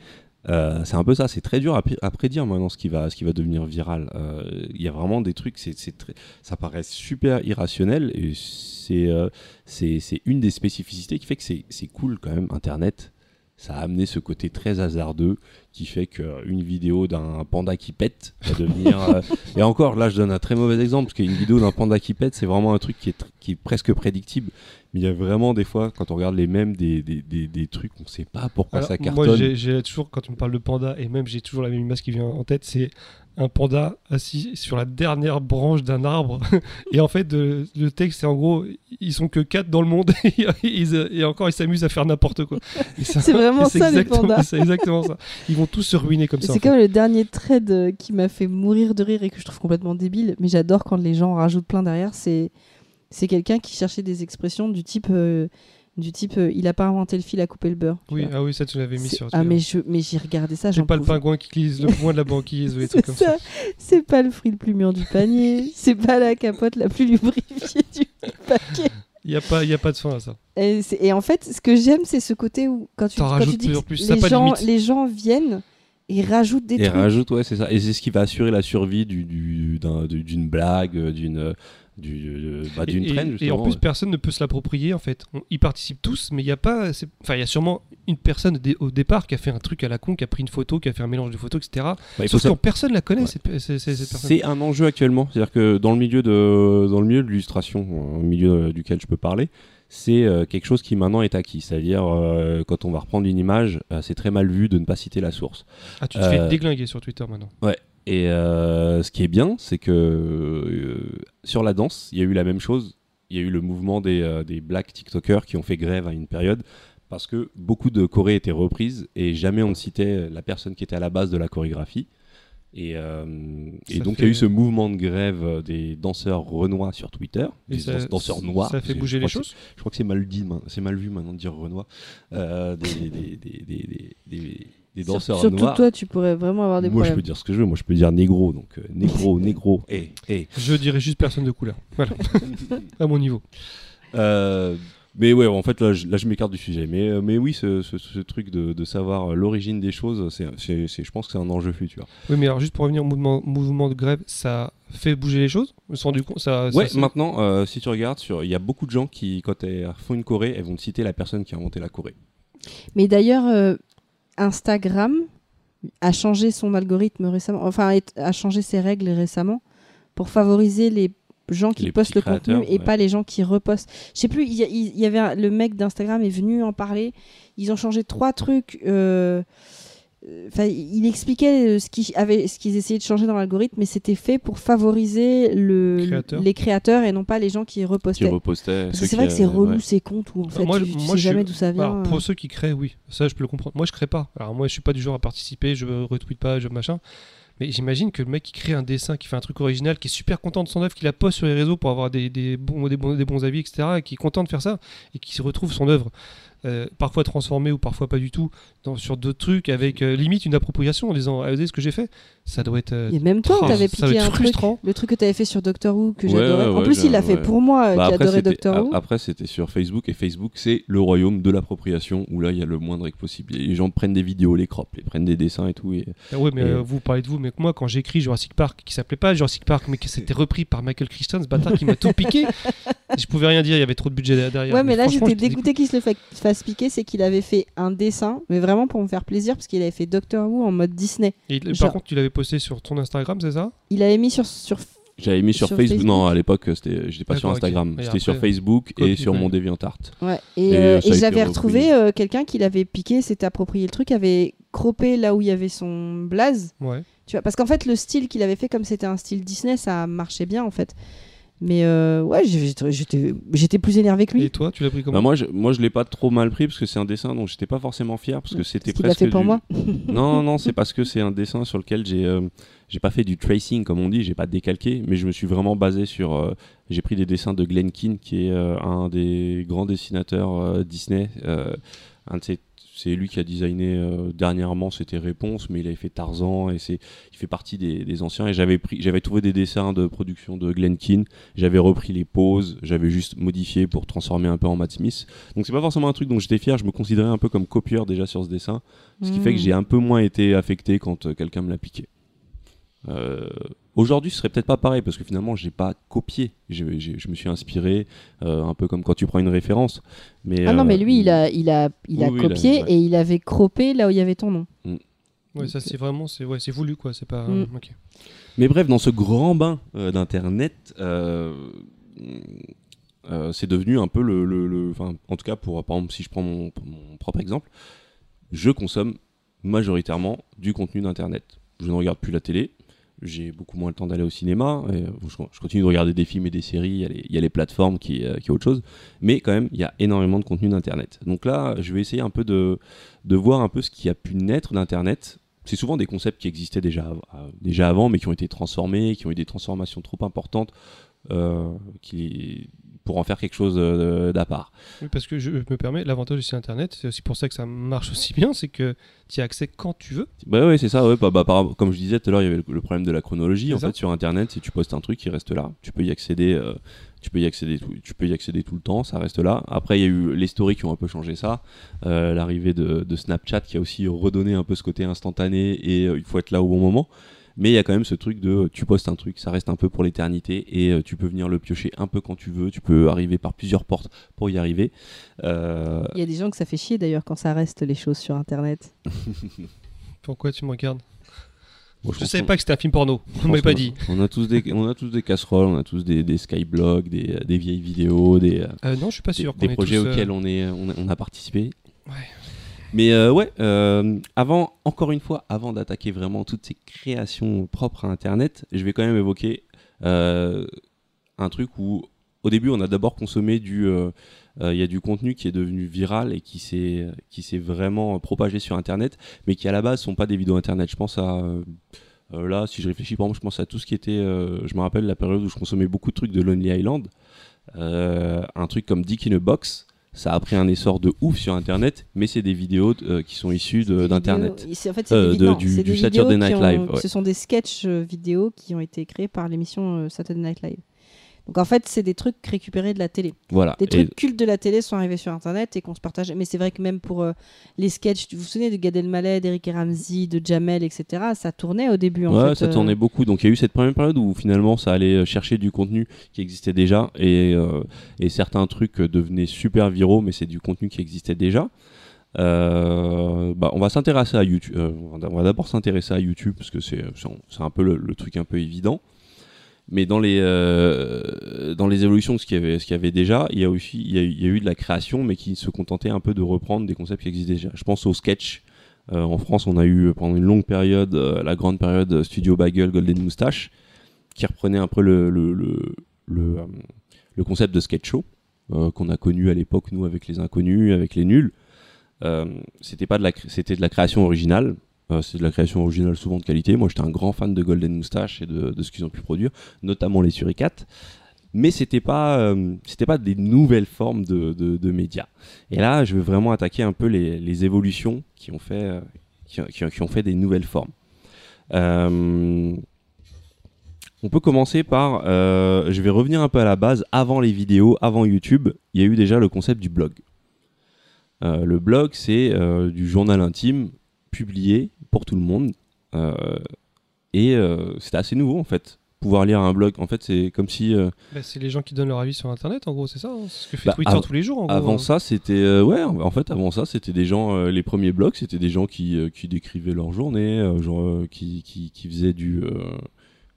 S4: Euh, c'est un peu ça, c'est très dur à, prédire maintenant ce qui va, ce qui va devenir viral. Euh, Il y a vraiment des trucs, ça paraît super irrationnel et c'est, euh, c'est, une des spécificités qui fait que c'est cool quand même. Internet, ça a amené ce côté très hasardeux qui fait qu'une vidéo d'un panda qui pète va devenir. euh, et encore, là, je donne un très mauvais exemple parce qu'une vidéo d'un panda qui pète, c'est vraiment un truc qui est, tr- qui est presque prédictible. Mais il y a vraiment des fois, quand on regarde les mêmes, des, des, des, des trucs, on sait pas pourquoi
S1: Alors,
S4: ça
S1: moi,
S4: cartonne.
S1: j'ai- j'ai toujours, quand tu me parles de panda, et même j'ai toujours la même image qui vient en tête, c'est un panda assis sur la dernière branche d'un arbre. et en fait, de- le texte, c'est en gros, ils sont que quatre dans le monde, et, ils- et encore, ils s'amusent à faire n'importe quoi.
S2: C'est vraiment ça, les
S1: exactement-
S2: pandas.
S1: C'est exactement ça. Ils vont tous se ruiner comme ça.
S2: C'est
S1: fait.
S2: comme le dernier trade euh, qui m'a fait mourir de rire et que je trouve complètement débile, mais j'adore quand les gens en rajoutent plein derrière. C'est c'est quelqu'un qui cherchait des expressions du type euh, du type euh, il a pas inventé le fil à couper le beurre.
S1: Oui, ah oui, ça tu l'avais mis
S2: C'est-
S1: sur.
S2: ah mais je mais j'ai regardé ça,
S1: C'est pas le pingouin qui glisse le point de la banquise ou des
S2: C'est
S1: trucs comme ça.
S2: ça. C'est pas le fruit le plus mûr du panier, c'est pas la capote la plus lubrifiée du paquet.
S1: Il n'y a, pas- il y a pas de fin à ça.
S2: Et, et en fait, ce que j'aime, c'est ce côté où quand tu, quand tu
S1: rajoutes
S2: dis
S1: plus plus,
S2: les, gens, les gens viennent ils rajoutent des
S4: Et
S2: trucs.
S4: rajoute, ouais, c'est ça. Et c'est ce qui va assurer la survie du- du- d'une blague, euh, d'une du- euh, bah, d'une
S1: Et- et-
S4: traîne,
S1: Et,
S4: justement.
S1: en plus, personne ne peut se l'approprier en fait. On- ils participent tous, mais il y a pas. Enfin, il y a sûrement une personne au départ qui a fait un truc à la con, qui a pris une photo, qui a fait un mélange de photos, etc.
S4: Bah,
S1: Sauf
S4: ça-
S1: que personne la connaît,
S4: Ouais. C'est un enjeu actuellement, c'est-à-dire que dans le milieu de dans le milieu de l'illustration, au milieu euh, duquel je peux parler, c'est euh, quelque chose qui maintenant est acquis. C'est-à-dire euh, quand on va reprendre une image, euh, c'est très mal vu de ne pas citer la source.
S1: Ah, tu te fais
S4: Euh,
S1: déglinguer sur Twitter maintenant.
S4: Et euh, ce qui est bien, c'est que euh, sur la danse, il y a eu la même chose. Il y a eu le mouvement des, euh, des black TikTokers qui ont fait grève à une période parce que beaucoup de chorés étaient reprises et jamais on ne citait la personne qui était à la base de la chorégraphie. Et, euh, et donc il
S1: fait-
S4: y a eu ce mouvement de grève des danseurs renois sur Twitter,
S1: Et
S4: des
S1: ça-
S4: danseurs noirs.
S1: Ça fait bouger les choses.
S4: Je crois que c'est mal dit, ma- c'est mal vu maintenant de dire renois. Euh, des, des, des, des, danseurs
S2: Surtout
S4: noirs.
S2: toi, tu pourrais vraiment avoir des
S4: Moi, je peux dire ce que je veux. Moi, je peux dire négro. Donc, euh, négro, négro. Eh, eh.
S1: Je dirais juste personne de couleur. Voilà. à mon niveau.
S4: Euh, mais ouais, en fait, là, je, là, je m'écarte du sujet. Mais, euh, mais oui, ce, ce- ce truc de, de savoir l'origine des choses, c'est, c'est- c'est- je pense que c'est un enjeu futur.
S1: Oui, mais alors juste pour revenir au mouvement, mouvement de grève, ça fait bouger les choses? Je me suis rendu compte. Ça,
S4: ouais,
S1: ça-
S4: maintenant, euh, si tu regardes, sur- il y a beaucoup de gens qui, quand elles font une choré, elles vont te citer la personne qui a inventé la choré.
S2: Mais d'ailleurs, euh, Instagram a changé son algorithme récemment, enfin a changé ses règles récemment pour favoriser les gens qui
S4: Les
S2: postent le contenu et
S4: ouais.
S2: pas les gens qui repostent. Je sais plus, il y, avait un- le mec d'Instagram est venu en parler. Ils ont changé trois trucs. euh, Enfin, il expliquait euh, ce qu'ils avaient, ce qu'ils essayaient de changer dans l'algorithme, mais c'était fait pour favoriser le, les créateurs et non pas les gens qui
S4: Qui
S2: repostaient. c'est
S4: qui,
S2: vrai que c'est
S4: euh,
S2: relou
S4: ouais.
S2: ces comptes où en fait
S1: moi,
S2: tu, tu
S1: moi,
S2: sais
S1: je
S2: jamais d'où ça vient.
S1: Alors, pour
S2: euh.
S1: ceux qui créent, oui, ça je peux le comprendre. Moi je crée pas. Alors moi je suis pas du genre à participer, je retweet pas, je machin. Mais j'imagine que le mec qui crée un dessin, qui fait un truc original, qui est super content de son œuvre, qui la poste sur les réseaux pour avoir des, des bons, des, bons, des bons avis, etc., et qui est content de faire ça, et qui se retrouve son œuvre, euh, parfois transformée ou parfois pas du tout, dans, sur d'autres trucs, avec euh, limite une appropriation en disant Ah, vous savez ce que j'ai fait? Ça doit être. euh,
S2: Et même toi,
S1: Oh,
S2: t'avais piqué un truc, le truc que t'avais fait sur Doctor Who que
S4: Ouais,
S2: j'adorais.
S4: ouais,
S2: en
S4: ouais,
S2: plus, il l'a fait
S4: ouais.
S2: pour moi,
S4: Bah,
S2: qui adorait Doctor Who.
S4: après, c'était sur Facebook, et Facebook, c'est le royaume de l'appropriation, où là, il y a le moindre possible. Les gens prennent des vidéos, les croppent, les prennent des dessins et tout. Et...
S1: Ah ouais, mais
S4: Et-
S1: euh, vous parlez de vous, mais moi, quand j'écris Jurassic Park, qui s'appelait pas Jurassic Park, mais qui s'était repris par Michael Crichton, ce bâtard qui m'a tout piqué, je pouvais rien dire, il y avait trop de budget derrière.
S2: Ouais, mais là, j'étais dégoûté qu'il se le fa- fasse piquer. C'est qu'il avait fait un dessin, mais vraiment pour me faire plaisir, parce qu'il avait fait Doctor Who en mode Disney.
S1: Et il-
S2: Genre-
S1: par contre, tu l'avais posté sur ton Instagram, c'est ça?
S2: Il avait mis sur. sur...
S4: J'avais mis sur,
S2: Sur
S4: Facebook.
S2: Facebook
S4: Non, à l'époque, c'était, j'étais pas sur. Instagram.
S1: Et
S4: C'était sur Facebook et sur
S1: ouais.
S4: mon DeviantArt.
S2: Ouais. Et,
S4: Et,
S2: euh,
S4: euh,
S2: et j'avais retrouvé euh, quelqu'un qui l'avait piqué, s'était approprié le truc, avait croppé là où il y avait son blaze.
S1: Ouais.
S2: Tu vois, parce qu'en fait, le style qu'il avait fait, comme c'était un style Disney, ça marchait bien en fait. Mais euh, ouais, j'étais j'étais plus énervé que lui.
S1: Et toi, tu l'as pris comment
S4: Bah, moi, je, moi, je l'ai pas trop mal pris parce que c'est un dessin dont j'étais pas forcément fier parce que c'était presque.
S2: fait pour
S4: du-
S2: moi.
S4: non, non, c'est parce que c'est un dessin sur lequel j'ai euh, j'ai pas fait du tracing comme on dit, j'ai pas décalqué, mais je me suis vraiment basé sur. euh, j'ai pris des dessins de Glenn Keane qui est euh, un des grands dessinateurs euh, Disney. euh, un de ses- c'est lui qui a designé euh, dernièrement, c'était Réponse, mais il avait fait Tarzan et c'est, il fait partie des, des anciens. Et j'avais pris, j'avais trouvé des dessins de production de Glenn Keane, j'avais repris les poses, j'avais juste modifié pour transformer un peu en Matt Smith. Donc c'est pas forcément un truc dont j'étais fier. Je me considérais un peu comme copieur déjà sur ce dessin, ce qui fait que j'ai un peu moins été affecté quand euh, quelqu'un me l'a piqué. Euh, Aujourd'hui, ce serait peut-être pas pareil parce que finalement, j'ai pas copié. Je me suis inspiré, euh, un peu comme quand tu prends une référence. Mais
S2: Ah non,
S4: euh,
S2: mais lui, il a, il a, il a
S4: oui, oui, il a-
S2: copié
S4: ouais.
S2: et il avait croppé là où il y avait ton nom.
S1: Ouais, ça c'est vraiment, c'est ouais, c'est voulu quoi, c'est pas.
S2: Mm.
S1: ok.
S4: Mais bref, dans ce grand bain euh, d'internet, euh, euh, c'est devenu un peu le, le- le- enfin, en tout cas pour, par exemple, si je prends mon, mon propre exemple, je consomme majoritairement du contenu d'internet. Je ne regarde plus la télé. J'ai beaucoup moins le temps d'aller au cinéma. je, continue de regarder des films et des séries. Il y a les, il y a plateformes qui, euh, est autre chose. Mais quand même, il y a énormément de contenu d'internet. Donc là, je vais essayer un peu de, voir un peu ce qui a pu naître d'internet c'est souvent des concepts qui existaient déjà, déjà avant, mais qui ont été transformés, qui ont eu des transformations trop importantes, euh, pour en faire quelque chose euh, d'à part.
S1: Oui, parce que je me permets, l'avantage du site internet, c'est aussi pour ça que ça marche aussi bien, c'est que tu y as accès quand tu veux.
S4: Bah ouais, c'est ça. Ouais, bah, bah, par- comme je disais tout à l'heure, il y avait le, le problème de la chronologie. En
S1: ça.
S4: fait, sur Internet, si tu postes un truc, il reste là. Tu peux y accéder. euh, tu peux y accéder. Tout, tu peux y accéder tout le temps. Ça reste là. Après, il y a eu les stories qui ont un peu changé ça. Euh, L'arrivée de, de Snapchat qui a aussi redonné un peu ce côté instantané et euh, il faut être là au bon moment. Mais il y a quand même ce truc de euh, tu postes un truc, ça reste un peu pour l'éternité et euh, tu peux venir le piocher un peu quand tu veux. Tu peux arriver par plusieurs portes pour y arriver. Euh,
S2: Il y a des gens que ça fait chier d'ailleurs quand ça reste les choses sur internet.
S1: Pourquoi tu me regardes?
S4: Bon,
S1: Je
S4: pense
S1: savais pas que c'était un film porno,
S4: je
S1: on m'avait pas
S4: a-
S1: dit.
S4: On a tous des, on a tous des casseroles, on a tous des, des skyblogs, des, des vieilles vidéos, des, euh,
S1: non, je suis pas sûr.
S4: des projets
S1: tous, euh,
S4: auxquels on, est, on, a, on a participé.
S1: Ouais.
S4: Mais euh, ouais, euh, avant, encore une fois, avant d'attaquer vraiment toutes ces créations propres à Internet, je vais quand même évoquer euh, un truc où, au début, on a d'abord consommé du, il y a du contenu qui est devenu viral et qui s'est, vraiment propagé sur Internet, mais qui à la base sont pas des vidéos Internet. Je pense à là, si je réfléchis, par exemple, je pense à tout ce qui était, je me rappelle la période où je consommais beaucoup de trucs de Lonely Island, un truc comme Dick in a Box. Ça a pris un essor de ouf sur Internet, mais c'est des vidéos euh, qui sont issues d'Internet.
S2: En fait, c'est
S4: Euh,
S2: des,
S4: de-
S2: non,
S4: du-
S2: c'est
S4: du
S2: des
S4: Saturday Night
S2: ont-
S4: Live, ouais.
S2: Ce sont des sketchs euh, vidéo qui ont été créés par l'émission euh, Saturday Night Live. Donc en fait, c'est des trucs récupérés de la télé.
S4: Voilà.
S2: Des
S4: Et-
S2: trucs cultes de la télé sont arrivés sur Internet et qu'on se partage. Mais c'est vrai que même pour euh, les sketchs, vous vous souvenez de Gad Elmaleh, d'Eric Ramsey, de Jamel, etc. Ça tournait au début. En
S4: ouais,
S2: fait,
S4: ça
S2: euh,
S4: tournait beaucoup. Donc il y a eu cette première période où finalement ça allait euh, chercher du contenu qui existait déjà et, euh, et certains trucs devenaient super viraux, mais c'est du contenu qui existait déjà. Euh, bah, on va s'intéresser à YouTube. euh, on va- d'abord s'intéresser à YouTube parce que c'est un- c'est un peu le, le truc un peu évident. Mais dans les, euh, dans les évolutions de ce qu'il y avait, déjà, il y a aussi il y a, eu- de la création, mais qui se contentait un peu de reprendre des concepts qui existaient déjà. Je pense au sketch. Euh, en France, on a eu pendant une longue période euh, la grande période Studio Bagel, Golden Moustache, qui reprenait un peu le, le, le, le, le concept de sketch show qu'on a connu à l'époque, nous, avec les inconnus, avec les nuls. C'était pas de la, c'était de la création originale. Euh, c'est de la création originale souvent de qualité. Moi, j'étais un grand fan de Golden Moustache et de, ce qu'ils ont pu produire, notamment les Suricates. Mais c'était pas, euh, pas des nouvelles formes de, de, médias. Et là, je veux vraiment attaquer un peu les, évolutions qui ont fait, euh, qui, ont fait des nouvelles formes. On peut commencer par, je vais revenir un peu à la base. Avant les vidéos, avant YouTube, il y a eu déjà le concept du blog. Le blog, c'est du journal intime publié pour tout le monde. Euh, et euh, c'était assez nouveau en fait. Pouvoir lire un blog, en fait, c'est comme si euh,
S1: bah, c'est les gens qui donnent leur avis sur Internet, en gros, c'est ça hein C'est ce que fait
S4: Bah,
S1: Twitter tous les jours, en gros.
S4: Avant
S1: hein.
S4: ça, c'était euh, ouais. En fait, avant ça, c'était des gens. euh, les premiers blogs, c'était des gens qui, euh, qui décrivaient leur journée, euh, genre euh, qui, qui, qui faisaient du. euh,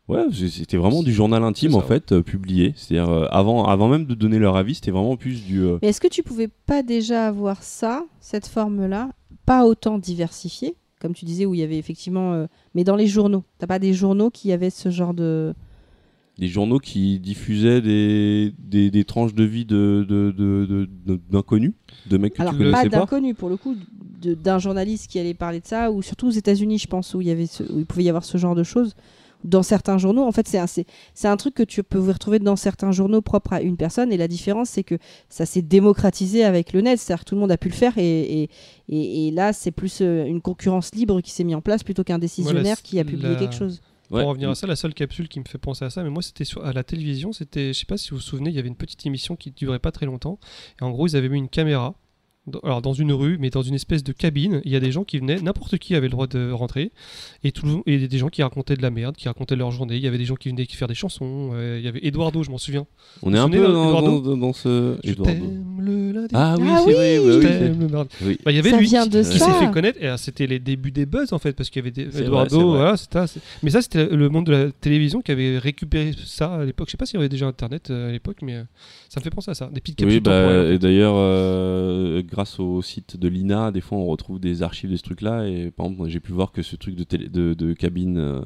S4: ouais, c'était vraiment du journal intime
S1: ça,
S4: en fait, euh, publié. C'est-à-dire euh, avant, avant même de donner leur avis, c'était vraiment plus du. euh,
S2: Mais est-ce que tu pouvais pas déjà avoir ça, cette forme-là, pas autant diversifiée, comme tu disais, où il y avait effectivement. euh, mais dans les journaux, t'as pas des journaux qui avaient ce genre de.
S4: des journaux qui diffusaient des, des, des tranches de vie de, de, de, de- de- d'inconnus, de mecs que
S2: Alors
S4: tu
S2: pas
S4: connaissais pas.
S2: d'inconnus pour le coup, d'un journaliste qui allait parler de ça, ou surtout aux États-Unis, je pense, où il y avait, ce- où il pouvait y avoir ce genre de choses. Dans certains journaux, en fait, c'est un, c'est, un truc que tu peux retrouver dans certains journaux propres à une personne. Et la différence, c'est que ça s'est démocratisé avec le net, c'est-à-dire que tout le monde a pu le faire. Et, et, et- et là, c'est plus euh, une concurrence libre qui s'est mise en place plutôt qu'un décisionnaire qui a publié
S1: la-
S2: quelque chose.
S4: Ouais.
S1: Pour revenir à ça, la seule capsule qui me fait penser à ça, mais moi c'était à la télévision, c'était, je sais pas si vous vous souvenez, il y avait une petite émission qui durait pas très longtemps, et en gros ils avaient mis une caméra, dans- alors dans une rue, mais dans une espèce de cabine, il y a des gens qui venaient, n'importe qui avait le droit de rentrer, et, tout, et des gens qui racontaient de la merde, qui racontaient leur journée, il y avait des gens qui venaient faire des chansons, euh, il y avait Eduardo, je m'en souviens.
S4: On est un peu dans,
S1: d'Eduardo
S4: dans, dans ce.
S1: Je t'aime le lundi.
S4: Ah oui,
S2: Ah
S4: c'est
S2: oui,
S4: vrai.
S1: je
S4: oui,
S1: t'aime le mardi.
S4: oui.
S1: Bah, il y avait
S2: Ça
S1: lui
S2: vient
S1: qui,
S2: de
S1: qui s'est fait connaître et euh, c'était les débuts des buzz en fait parce qu'il y avait des Eduardo
S4: vrai.
S1: voilà c'était mais ça c'était le monde de la télévision qui avait récupéré ça à l'époque je sais pas s'il y avait déjà internet euh, à l'époque mais euh, ça me fait penser à ça des petites
S4: Oui, bah, et d'ailleurs, euh, grâce au site de l'INA, des fois on retrouve des archives de ce truc-là. Et par exemple, j'ai pu voir que ce truc de, télé- de, de cabine, euh,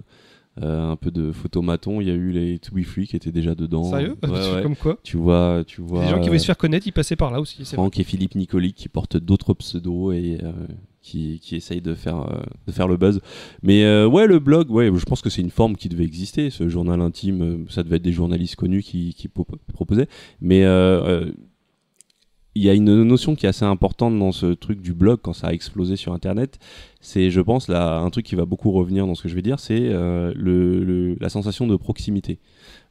S4: euh, un peu de photomaton, il y a eu les To Be Free qui étaient déjà dedans.
S1: sérieux?
S4: Ouais, ouais.
S1: comme quoi?
S4: Tu vois, tu vois.
S1: les gens qui voulaient se faire connaître ils passaient par là aussi vrai.
S4: Franck et Philippe Nicoli qui portent d'autres pseudos et euh, qui, qui essaye de faire, euh, de faire le buzz. Mais euh, ouais, le blog, ouais, je pense que c'est une forme qui devait exister. Ce journal intime, ça devait être des journalistes connus qui, qui po- proposaient. Mais euh, il y a une notion qui est assez importante dans ce truc du blog quand ça a explosé sur Internet. C'est, je pense, là, un truc qui va beaucoup revenir dans ce que je vais dire, c'est euh, le, la sensation de proximité.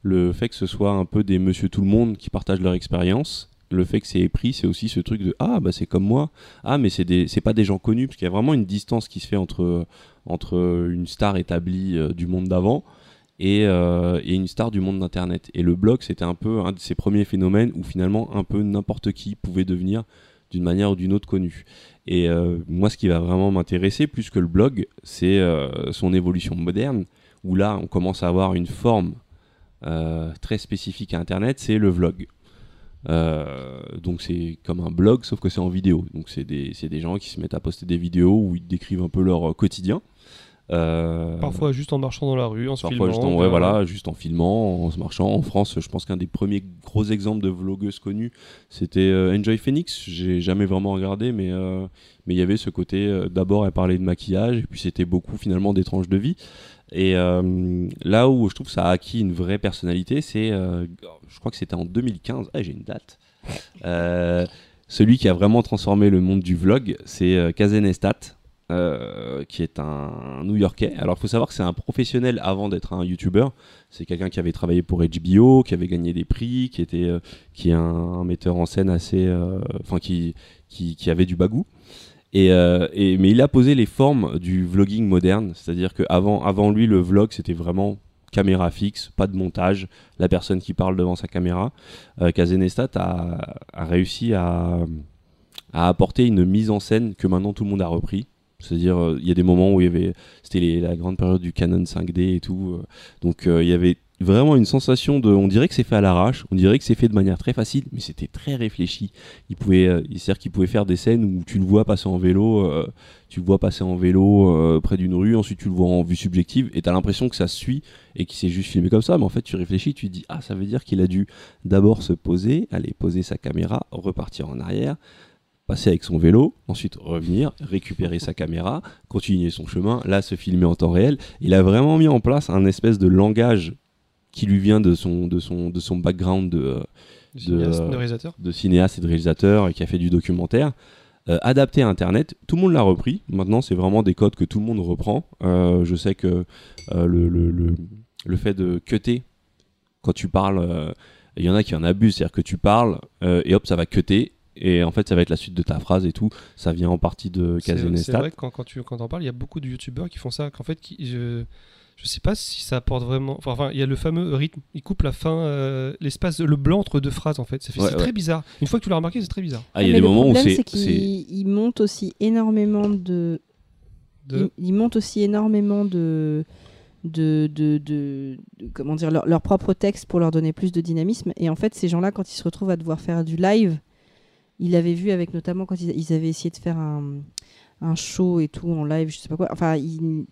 S4: Le fait que ce soit un peu des monsieur tout le monde qui partagent leur expérience. Le fait que c'est épris, c'est aussi ce truc de ah bah c'est comme moi, ah mais c'est des pas des gens connus parce qu'il y a vraiment une distance qui se fait entre entre une star établie euh, du monde d'avant et, euh, et une star du monde d'internet. Et le blog c'était un peu un de ces premiers phénomènes où finalement un peu n'importe qui pouvait devenir d'une manière ou d'une autre connu. Et euh, moi ce qui va vraiment m'intéresser plus que le blog, c'est euh, son évolution moderne où là on commence à avoir une forme très spécifique à internet, c'est le vlog. Donc c'est comme un blog sauf que c'est en vidéo. Donc c'est des, des gens qui se mettent à poster des vidéos où ils décrivent un peu leur quotidien. Euh,
S1: Parfois juste en marchant dans la rue, en se
S4: Parfois
S1: filmant.
S4: juste en, ouais,
S1: euh,
S4: voilà, juste en filmant, en se marchant. En France, je pense qu'un des premiers gros exemples de vlogueuses connues, c'était euh, Enjoy Phoenix. J'ai jamais vraiment regardé, mais mais il y avait ce côté. D'abord, elle parlait de maquillage, et puis c'était beaucoup finalement des tranches de vie. Et euh, là où je trouve que ça a acquis une vraie personnalité, c'est, euh, je crois que c'était en 2015. Ah, j'ai une date. Euh, celui qui a vraiment transformé le monde du vlog, c'est Kazenestat, euh, qui est un New-Yorkais. Alors, il faut savoir que c'est un professionnel avant d'être un YouTuber. C'est quelqu'un qui avait travaillé pour HBO, qui avait gagné des prix, qui était, euh, qui est un, metteur en scène assez, euh, enfin, qui, qui, avait du bagou. Et, mais il a posé les formes du vlogging moderne, c'est-à-dire qu'avant avant lui, le vlog, c'était vraiment caméra fixe, pas de montage, la personne qui parle devant sa caméra. Kazenestat a, a réussi à, à apporter une mise en scène que maintenant tout le monde a repris. C'est-à-dire, euh, il y a des moments où il y avait, c'était la grande période du Canon 5D et tout. euh, donc, euh, il y avait vraiment une sensation de, on dirait que c'est fait à l'arrache, on dirait que c'est fait de manière très facile, mais c'était très réfléchi. Il pouvait, c'est-à-dire qu'il pouvait faire des scènes où tu le vois passer en vélo, tu le vois passer en vélo près d'une rue, ensuite tu le vois en vue subjective, et t'as l'impression que ça suit et qu'il s'est juste filmé comme ça, mais en fait tu réfléchis, tu te dis ah ça veut dire qu'il a dû d'abord se poser, aller poser sa caméra, repartir en arrière, passer avec son vélo, ensuite revenir, récupérer sa caméra, continuer son chemin, là se filmer en temps réel. Il a vraiment mis en place un espèce de langage qui lui vient de son, de son, de son background de, euh,
S1: du cinéaste,
S4: de-
S1: de
S4: de cinéaste et de réalisateur et qui a fait du documentaire, euh, adapté à Internet. Tout le monde l'a repris. Maintenant, c'est vraiment des codes que tout le monde reprend. Euh, je sais que euh, le, le, le, le fait de cutter, quand tu parles, il y en a qui en abusent, c'est-à-dire que tu parles et hop, ça va cutter. Et en fait, ça va être la suite de ta phrase et tout. Ça vient en partie de
S1: C'est c'est vrai que quand, quand tu quand en parles, il y a beaucoup de youtubeurs qui font ça. Qu'en fait, qui, je, je sais pas si ça apporte vraiment. Enfin, enfin, il y a le fameux rythme. Il coupe la fin, euh, l'espace, le blanc entre deux phrases en fait. Ça fait-
S4: Ouais,
S1: c'est
S4: ouais.
S1: très bizarre. Une fois que tu l'as remarqué, c'est très bizarre.
S4: Ah, il y a
S2: Mais
S4: des
S2: le
S4: moments où
S2: problème,
S4: c'est.
S2: il monte aussi énormément de.
S1: De...
S2: Il, il monte aussi énormément de. De, de, de- de- comment dire leur, leur propre texte pour leur donner plus de dynamisme et en fait ces gens-là quand ils se retrouvent à devoir faire du live ils l'avaient vu avec notamment quand ils, ils avaient essayé de faire un, un show et tout en live je sais pas quoi enfin ils,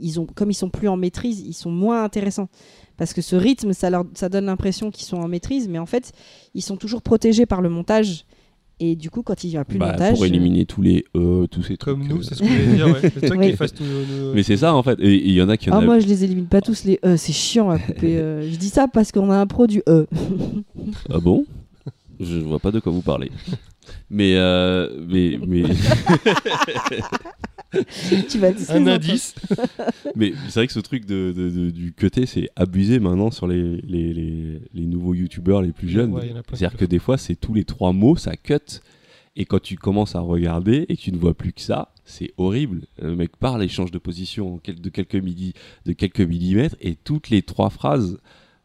S2: ils ont comme ils sont plus en maîtrise ils sont moins intéressants parce que ce rythme ça leur ça donne l'impression qu'ils sont en maîtrise mais en fait ils sont toujours protégés par le montage et du coup quand il n'y a plus
S4: bah,
S2: de montage
S4: pour éliminer tous les E, tous ces trucs.
S1: Comme nous,
S4: euh,
S1: c'est ce que je voulais dire. Ouais. Le truc
S2: Oui.
S1: qui fasse tout. nos-
S4: Mais c'est ça en fait. Et il y en a qui en
S2: Ah,
S4: a-
S2: moi, je les élimine pas tous les E. C'est chiant à couper. euh. Je dis ça parce qu'on a un pro du E.
S4: Ah bon? Je vois pas de quoi vous parlez. Mais, euh, mais, mais,
S2: tu vas tous les
S1: Un indice.
S4: mais c'est vrai que ce truc de, de- de- du cuté, c'est abusé maintenant sur les, les, les, les nouveaux youtubeurs les plus jeunes.
S1: Ouais,
S4: C'est-à-dire que des fois, c'est tous les trois mots, ça cut. Et quand tu commences à regarder et que tu ne vois plus que ça, c'est horrible. Le mec parle et change de position en quel- de, quelques milli- de quelques millimètres et toutes les trois phrases,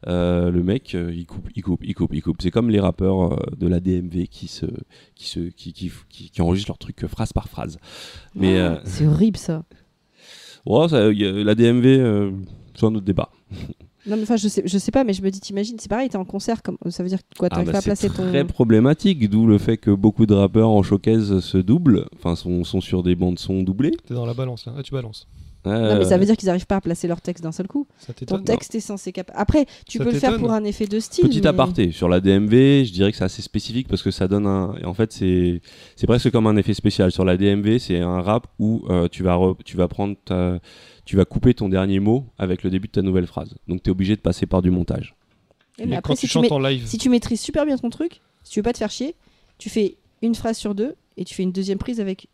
S4: euh, le mec, euh, il coupe, il coupe, il coupe, il coupe. C'est comme les rappeurs euh, de la DMV qui, se, qui, se, qui, qui, qui, qui enregistrent leur truc phrase par phrase. Mais euh,
S2: C'est horrible ça.
S4: ouais, la DMV, euh, c'est un autre débat.
S2: Non, mais enfin, je sais, je sais pas, mais je me dis, t'imagines, c'est pareil, t'es en concert, comme, ça veut dire quoi
S4: Ah
S2: T'arrives
S4: bah,
S2: pas à
S4: c'est
S2: placer ton.
S4: très problématique, d'où le fait que beaucoup de rappeurs en showcase se doublent, enfin sont, sont sur des bandes son doublées.
S1: T'es dans la balance là. Ah, tu balances.
S2: Non, mais ça veut dire qu'ils n'arrivent pas à placer leur texte d'un seul coup.
S1: Ça
S2: Ton texte est censé cap. Après, tu
S1: Ça
S2: peux le faire pour un effet de style.
S4: Petit
S2: mais-
S4: aparté sur la DMV, je dirais que c'est assez spécifique parce que ça donne un. En fait, c'est c'est presque comme un effet spécial. Sur la DMV, c'est un rap où euh, tu vas re- tu vas prendre ta- tu vas couper ton dernier mot avec le début de ta nouvelle phrase. Donc tu es obligé de passer par du montage.
S2: Eh,
S1: Mais
S2: mais après,
S1: quand tu
S2: si tu,
S1: chantes
S2: mets-
S1: en live,
S2: si tu maîtrises super bien ton truc, si tu veux pas te faire chier, tu fais une phrase sur deux et tu fais une deuxième prise avec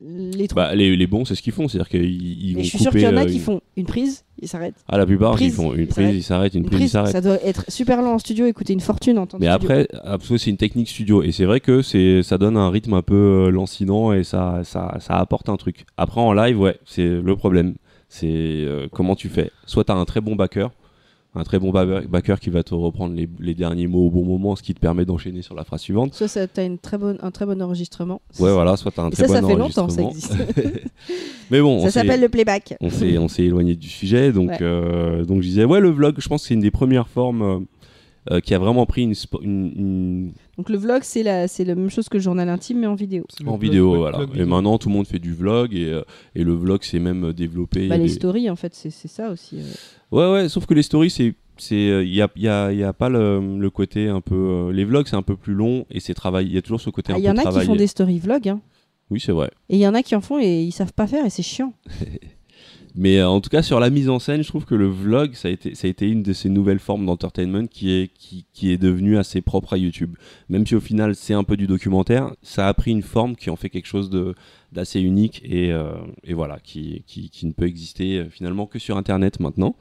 S2: les.
S4: Bah, les, les bons, c'est ce qu'ils font, c'est-à-dire qu'ils vont
S2: je suis sûr qu'il y en a
S4: euh,
S2: qui
S4: une-
S2: font une prise, ils s'arrêtent.
S4: Ah, la plupart,
S2: prise,
S4: ils font une prise, ils s'arrêtent, une
S2: Une
S4: prise, ils s'arrêtent.
S2: ça doit être super lent en studio et coûter une fortune en de
S4: Mais après, après, c'est une technique studio et c'est vrai que c'est ça donne un rythme un peu euh, lancinant et ça, ça, ça apporte un truc. Après en live, ouais, c'est le problème. C'est euh, comment tu fais. Soit tu as un très bon backer, un très bon ba- backer qui va te reprendre les, les derniers mots au bon moment, ce qui te permet d'enchaîner sur la phrase suivante.
S2: Soit ça, une très bonne, un très bon enregistrement.
S4: Ouais, voilà, soit tu as un
S2: Et
S4: très
S2: ça, ça
S4: bon
S2: fait longtemps, ça
S4: enregistrement.
S2: existe.
S4: Mais bon, on
S2: ça s'appelle le playback.
S4: on s'est on s'est éloigné du sujet donc
S2: Ouais.
S4: euh, donc je disais ouais le vlog je pense que c'est une des premières formes euh, euh, qui a vraiment pris une, spo- une- une-
S2: Donc le vlog, c'est la, c'est la même chose que le journal intime, mais en vidéo.
S4: en
S1: blog-
S4: vidéo
S1: ouais,
S4: voilà et maintenant tout le monde fait du vlog et, euh, et le vlog c'est même développé il y
S2: Bah,
S4: a
S2: les
S4: des-
S2: stories, en fait, c'est c'est ça aussi. euh.
S4: ouais ouais sauf que les stories c'est c'est il y a, y a, y a pas le, le côté un peu euh, les vlogs c'est un peu plus long et c'est travail il y a toujours ce côté
S2: Ah,
S4: un
S2: Il y en
S4: peu
S2: a qui font des story vlogs, hein.
S4: oui c'est vrai
S2: et il y en a qui en font et ils savent pas faire et c'est chiant.
S4: Mais euh, en tout cas, sur la mise en scène, je trouve que le vlog, ça a été, ça a été une de ces nouvelles formes d'entertainment qui est, qui, qui est devenue assez propre à YouTube. Même si au final, c'est un peu du documentaire, ça a pris une forme qui en fait quelque chose d'assez unique et, euh, et voilà, qui, qui, qui ne peut exister euh, finalement que sur Internet maintenant.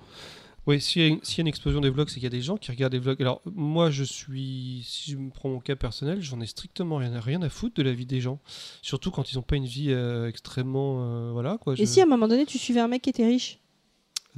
S1: Oui, s'il y, a une- s'il y a une explosion des vlogs, c'est qu'il y a des gens qui regardent des vlogs. Alors, moi, je suis. Si je me prends mon cas personnel, j'en ai strictement rien à, rien à foutre de la vie des gens. Surtout quand ils n'ont pas une vie euh, extrêmement. euh, voilà, quoi.
S2: Et si à un moment donné, tu suivais un mec qui était riche?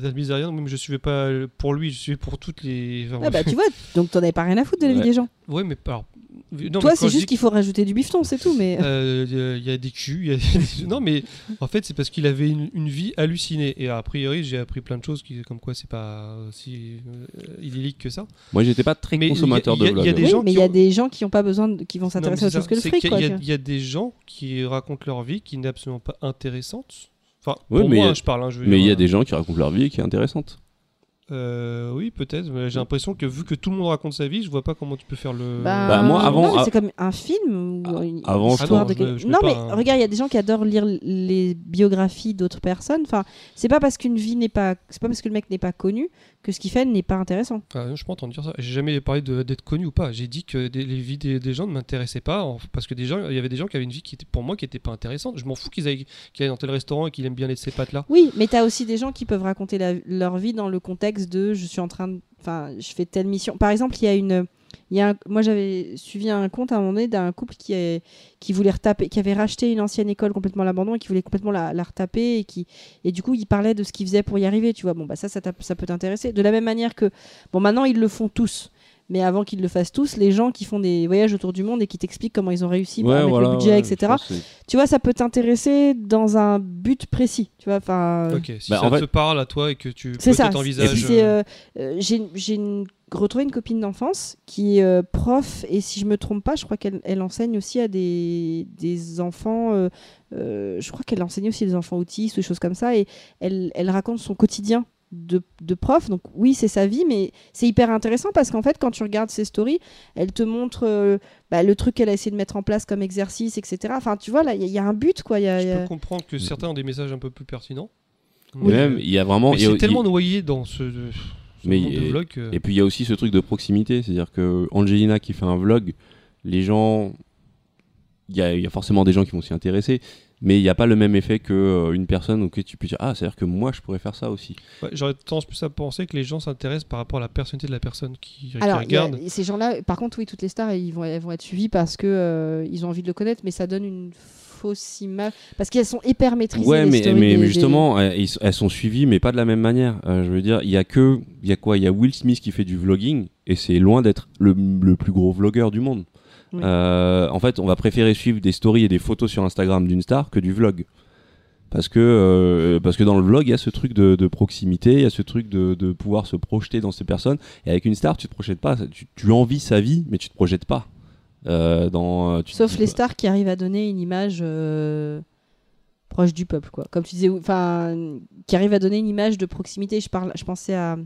S1: That Bizarrian, même je suivais pas euh, pour lui, je suivais pour toutes les. enfin,
S2: Ah bah tu vois, donc t'en avais pas rien à foutre de la vie des gens.
S1: Ouais, mais alors. Non,
S2: Toi, c'est juste
S1: dis
S2: qu'il faut rajouter du bifton, c'est tout, mais...
S1: Euh, Il y a des culs, il y a des- non mais en fait c'est parce qu'il avait une, une vie hallucinée et a priori j'ai appris plein de choses qui, comme quoi c'est pas si euh, idyllique que ça.
S4: Moi, j'étais pas très
S1: Mais
S4: consommateur
S1: il y a-
S4: de
S1: il y a
S4: vlog.
S1: des
S2: oui,
S1: gens
S2: mais il y a des gens qui ont pas besoin, de- qui vont s'intéresser à autre chose que le fric,
S1: y, il y a des gens qui racontent leur vie qui n'est absolument pas intéressante. Enfin,
S4: Oui,
S1: pour
S4: mais
S1: moi,
S4: a-
S1: hein, je parle. hein, je veux
S4: Mais il y a des gens qui racontent leur vie et qui est intéressante.
S1: Euh, oui, peut-être. mais J'ai l'impression que vu que tout le monde raconte sa vie, je vois pas comment tu peux faire le.
S2: Bah,
S4: Bah, moi, avant-
S2: non, c'est comme un film ou
S4: Ah,
S2: une
S4: avant,
S2: histoire
S1: je-
S2: de
S1: je-
S2: Non, mais
S1: un-
S2: regarde, il y a des gens qui adorent lire les biographies d'autres personnes. Enfin, c'est pas parce qu'une vie n'est pas, c'est pas parce que le mec n'est pas connu que ce qu'il fait n'est pas intéressant.
S1: Ah, je peux entendre dire ça. J'ai jamais parlé d'être connu ou pas. J'ai dit que des- les vies des, des gens ne m'intéressaient pas en- parce que des gens, il y avait des gens qui avaient une vie qui était pour moi qui était pas intéressante. Je m'en fous qu'ils aillent, aillent dans tel restaurant et qu'ils aiment bien les ces pâtes là.
S2: Oui, mais t'as aussi des gens qui peuvent raconter la- leur vie dans le contexte de je suis en train de. Enfin, je fais telle mission. Par exemple, il y a une. Il y a moi, j'avais suivi un compte à un moment donné d'un couple qui, est- qui voulait retaper, qui avait racheté une ancienne école complètement à l'abandon et qui voulait complètement la, retaper et qui et du coup, il parlait de ce qu'il faisait pour y arriver. Tu vois, bon bah ça, ça, ça peut t'intéresser. De la même manière que bon, maintenant ils le font tous. Mais avant qu'ils le fassent tous, les gens qui font des voyages autour du monde et qui t'expliquent comment ils ont réussi mettre le budget,
S4: ouais,
S2: etc. Tu vois, ça peut t'intéresser dans un but précis. Tu vois, enfin.
S1: Ok, si
S4: Bah,
S1: ça
S4: en fait-
S1: te parle à toi et que tu
S2: C'est ça.
S1: peut-être
S2: c'est-
S1: envisages. euh,
S2: euh, euh, J'ai une- retrouvé une copine d'enfance qui est euh, prof et si je me trompe pas, je crois qu'elle elle enseigne aussi à des, des enfants. euh, euh, je crois qu'elle enseigne aussi des enfants autistes ou des choses comme ça et elle, elle raconte son quotidien. De, de prof, donc oui, c'est sa vie, mais c'est hyper intéressant parce qu'en fait, quand tu regardes ses stories, elle te montre euh, bah, le truc qu'elle a essayé de mettre en place comme exercice, etc. Enfin, tu vois, là, il y, a- il y a un but, quoi. il Y a, il y
S1: Je
S2: a-
S1: peux comprendre que certains ont des messages un peu plus pertinents.
S4: Mais Même, il y a vraiment.
S1: mais c'est tellement
S4: il-
S1: noyé dans ce, ce
S4: Mais
S1: monde de vlog que-
S4: Et puis il y a aussi ce truc de proximité, c'est-à-dire que Angelina qui fait un vlog, les gens, il y a, il y a forcément des gens qui vont s'y intéresser, mais il n'y a pas le même effet que euh, une personne auquel tu peux dire ah c'est-à-dire que moi je pourrais faire ça aussi.
S1: Ouais, J'aurais tendance plus à penser que les gens s'intéressent par rapport à la personnalité de la personne qui,
S2: Alors, a-
S1: regarde.
S2: ces gens-là, par contre, oui, toutes les stars, ils vont, elles vont être suivies parce que euh, ils ont envie de le connaître, mais ça donne une fausse image parce qu'elles sont hyper maîtrisées.
S4: Ouais, mais,
S2: stories
S4: mais,
S2: des-
S4: mais
S2: des-
S4: justement, elles sont suivies, mais pas de la même manière. Euh, je veux dire, il y a que, il y a quoi? Il y a Will Smith qui fait du vlogging, et c'est loin d'être le, le plus gros vlogueur du monde.
S2: Oui.
S4: Euh, en fait, on va préférer suivre des stories et des photos sur Instagram d'une star que du vlog. Parce que, euh, parce que dans le vlog, il y a ce truc de, de proximité, il y a ce truc de, de pouvoir se projeter dans ces personnes. Et avec une star, tu te projettes pas. Tu, tu envies sa vie, mais tu te projettes pas. Euh, dans, tu te
S2: Sauf les stars qui arrivent à donner une image proche du peuple, quoi. Comme tu disais, enfin, qui arrive à donner une image de proximité. Je parle, je pensais à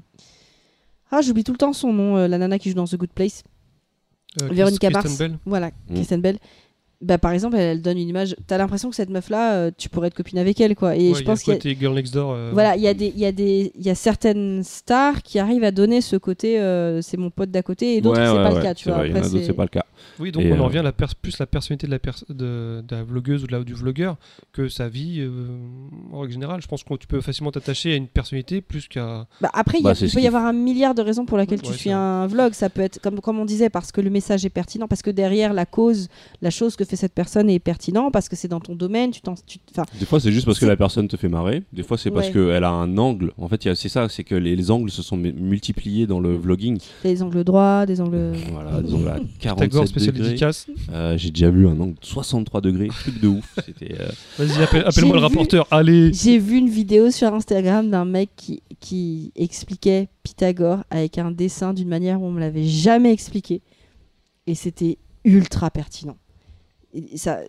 S2: ah, j'oublie tout le temps son nom, euh, la nana qui joue dans The Good Place.
S1: Euh,
S2: Véronica Mars.
S1: Bell.
S2: Voilà,
S4: Mm.
S2: Kristen Bell. Bah, par exemple, elle, elle donne une image. T'as l'impression que cette meuf-là, euh, tu pourrais être copine avec elle, quoi. Et
S1: Ouais,
S2: je
S1: il y a
S2: pense
S1: le
S2: qu'il y a,
S1: côté Girl Next Door. euh,
S2: voilà, il y a des, il y a des, il y a certaines stars qui arrivent à donner ce côté, euh, c'est mon pote d'à côté, et d'autres
S4: Ouais,
S2: c'est
S4: ouais,
S2: pas le cas, tu vois. c'est-
S4: pas le cas.
S1: Oui, donc
S4: Et,
S1: on en revient à la pers- plus la personnalité de la, pers- de, de la vlogueuse ou de la- du vlogueur que sa vie euh, en règle générale. Je pense que tu peux facilement t'attacher à une personnalité plus qu'à.
S2: Bah, après, il
S4: Bah,
S2: il peut y avoir un milliard de raisons pour lesquelles tu
S1: c'est
S2: un vlog. Ça peut être, comme, comme on disait, parce que le message est pertinent, parce que derrière la cause, la chose que fait cette personne est pertinent, parce que c'est dans ton domaine. Tu t'en, tu- enfin,
S4: Des fois, c'est juste parce que la personne te fait marrer. Des fois, c'est parce
S2: Ouais.
S4: qu'elle a un angle. En fait, il y a- c'est ça, c'est que les, les angles se sont mu- multipliés dans le vlogging.
S2: des angles droits, des angles.
S4: Voilà, des angles à
S1: Pythagore
S4: 47
S1: spécial
S4: degrés. Euh, J'ai déjà vu un angle de 63 degrés, truc de ouf. C'était. euh,
S1: Vas-y, appelle- appelle-moi le rapporteur. Allez.
S2: J'ai vu une vidéo sur Instagram d'un mec qui, qui expliquait Pythagore avec un dessin d'une manière où on me l'avait jamais expliqué. Et c'était ultra pertinent. Ça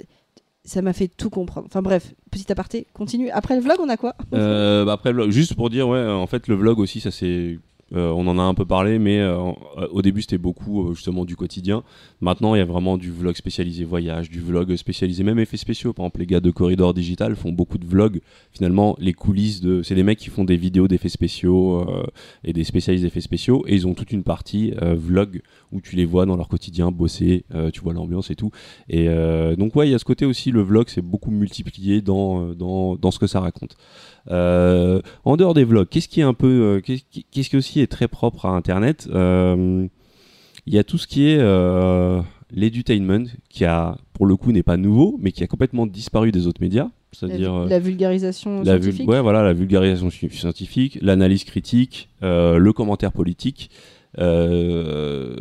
S2: ça m'a fait tout comprendre. Enfin bref, petit aparté, continue. Après le vlog, on a quoi?
S4: Euh, bah après, le vlog, juste pour dire, ouais, en fait, le vlog aussi, ça c'est. Euh, on en a un peu parlé, mais euh, euh, au début c'était beaucoup justement du quotidien. Maintenant il y a vraiment du vlog spécialisé voyage, du vlog spécialisé même effets spéciaux. Par exemple, les gars de Corridor Digital font beaucoup de vlogs. Finalement, les coulisses de. C'est des mecs qui font des vidéos d'effets spéciaux et des spécialistes d'effets spéciaux. Et ils ont toute une partie vlog où tu les vois dans leur quotidien bosser, tu vois l'ambiance et tout. Et donc ouais, il y a ce côté aussi, le vlog c'est beaucoup multiplié dans, dans, dans ce que ça raconte. En dehors des vlogs, qu'est-ce qui est un peu, qu'est-ce aussi est très propre à Internet Euh, Il y a tout ce qui est euh, l'edutainment, qui a pour le coup n'est pas nouveau, mais qui a complètement disparu des autres médias.
S2: la,
S4: C'est-à-dire euh,
S2: la vulgarisation
S4: la, vul-
S2: scientifique.
S4: ouais, voilà, la vulgarisation sci- scientifique, l'analyse critique, euh, le commentaire politique. euh,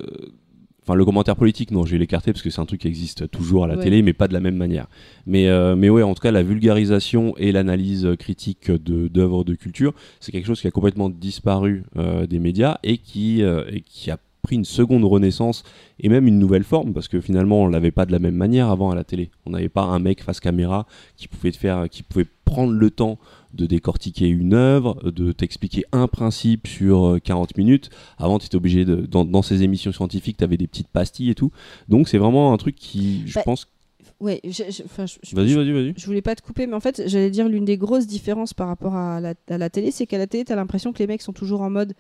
S4: Enfin, le commentaire politique, non, je vais l'écarter parce que c'est un truc qui existe toujours à la
S2: Ouais.
S4: télé, mais pas de la même manière. Mais, euh, mais ouais, en tout cas, la vulgarisation et l'analyse critique de- d'œuvres de, culture, c'est quelque chose qui a complètement disparu euh, des médias et qui, euh, et qui a pris une seconde renaissance et même une nouvelle forme parce que finalement on l'avait pas de la même manière avant à la télé. On n'avait pas un mec face caméra qui pouvait faire, qui pouvait prendre le temps de décortiquer une œuvre, de t'expliquer un principe sur euh, 40 minutes. Avant, tu étais obligé de, dans, dans ces émissions scientifiques, tu avais des petites pastilles et tout. Donc c'est vraiment un truc qui, je
S2: Bah,
S4: pense.
S2: Ouais, je-
S4: Vas-y, vas-y, vas-y.
S2: je voulais pas te couper, mais en fait, j'allais dire l'une des grosses différences par rapport à la, à la télé, c'est qu'à la télé, tu as l'impression que les mecs sont toujours en mode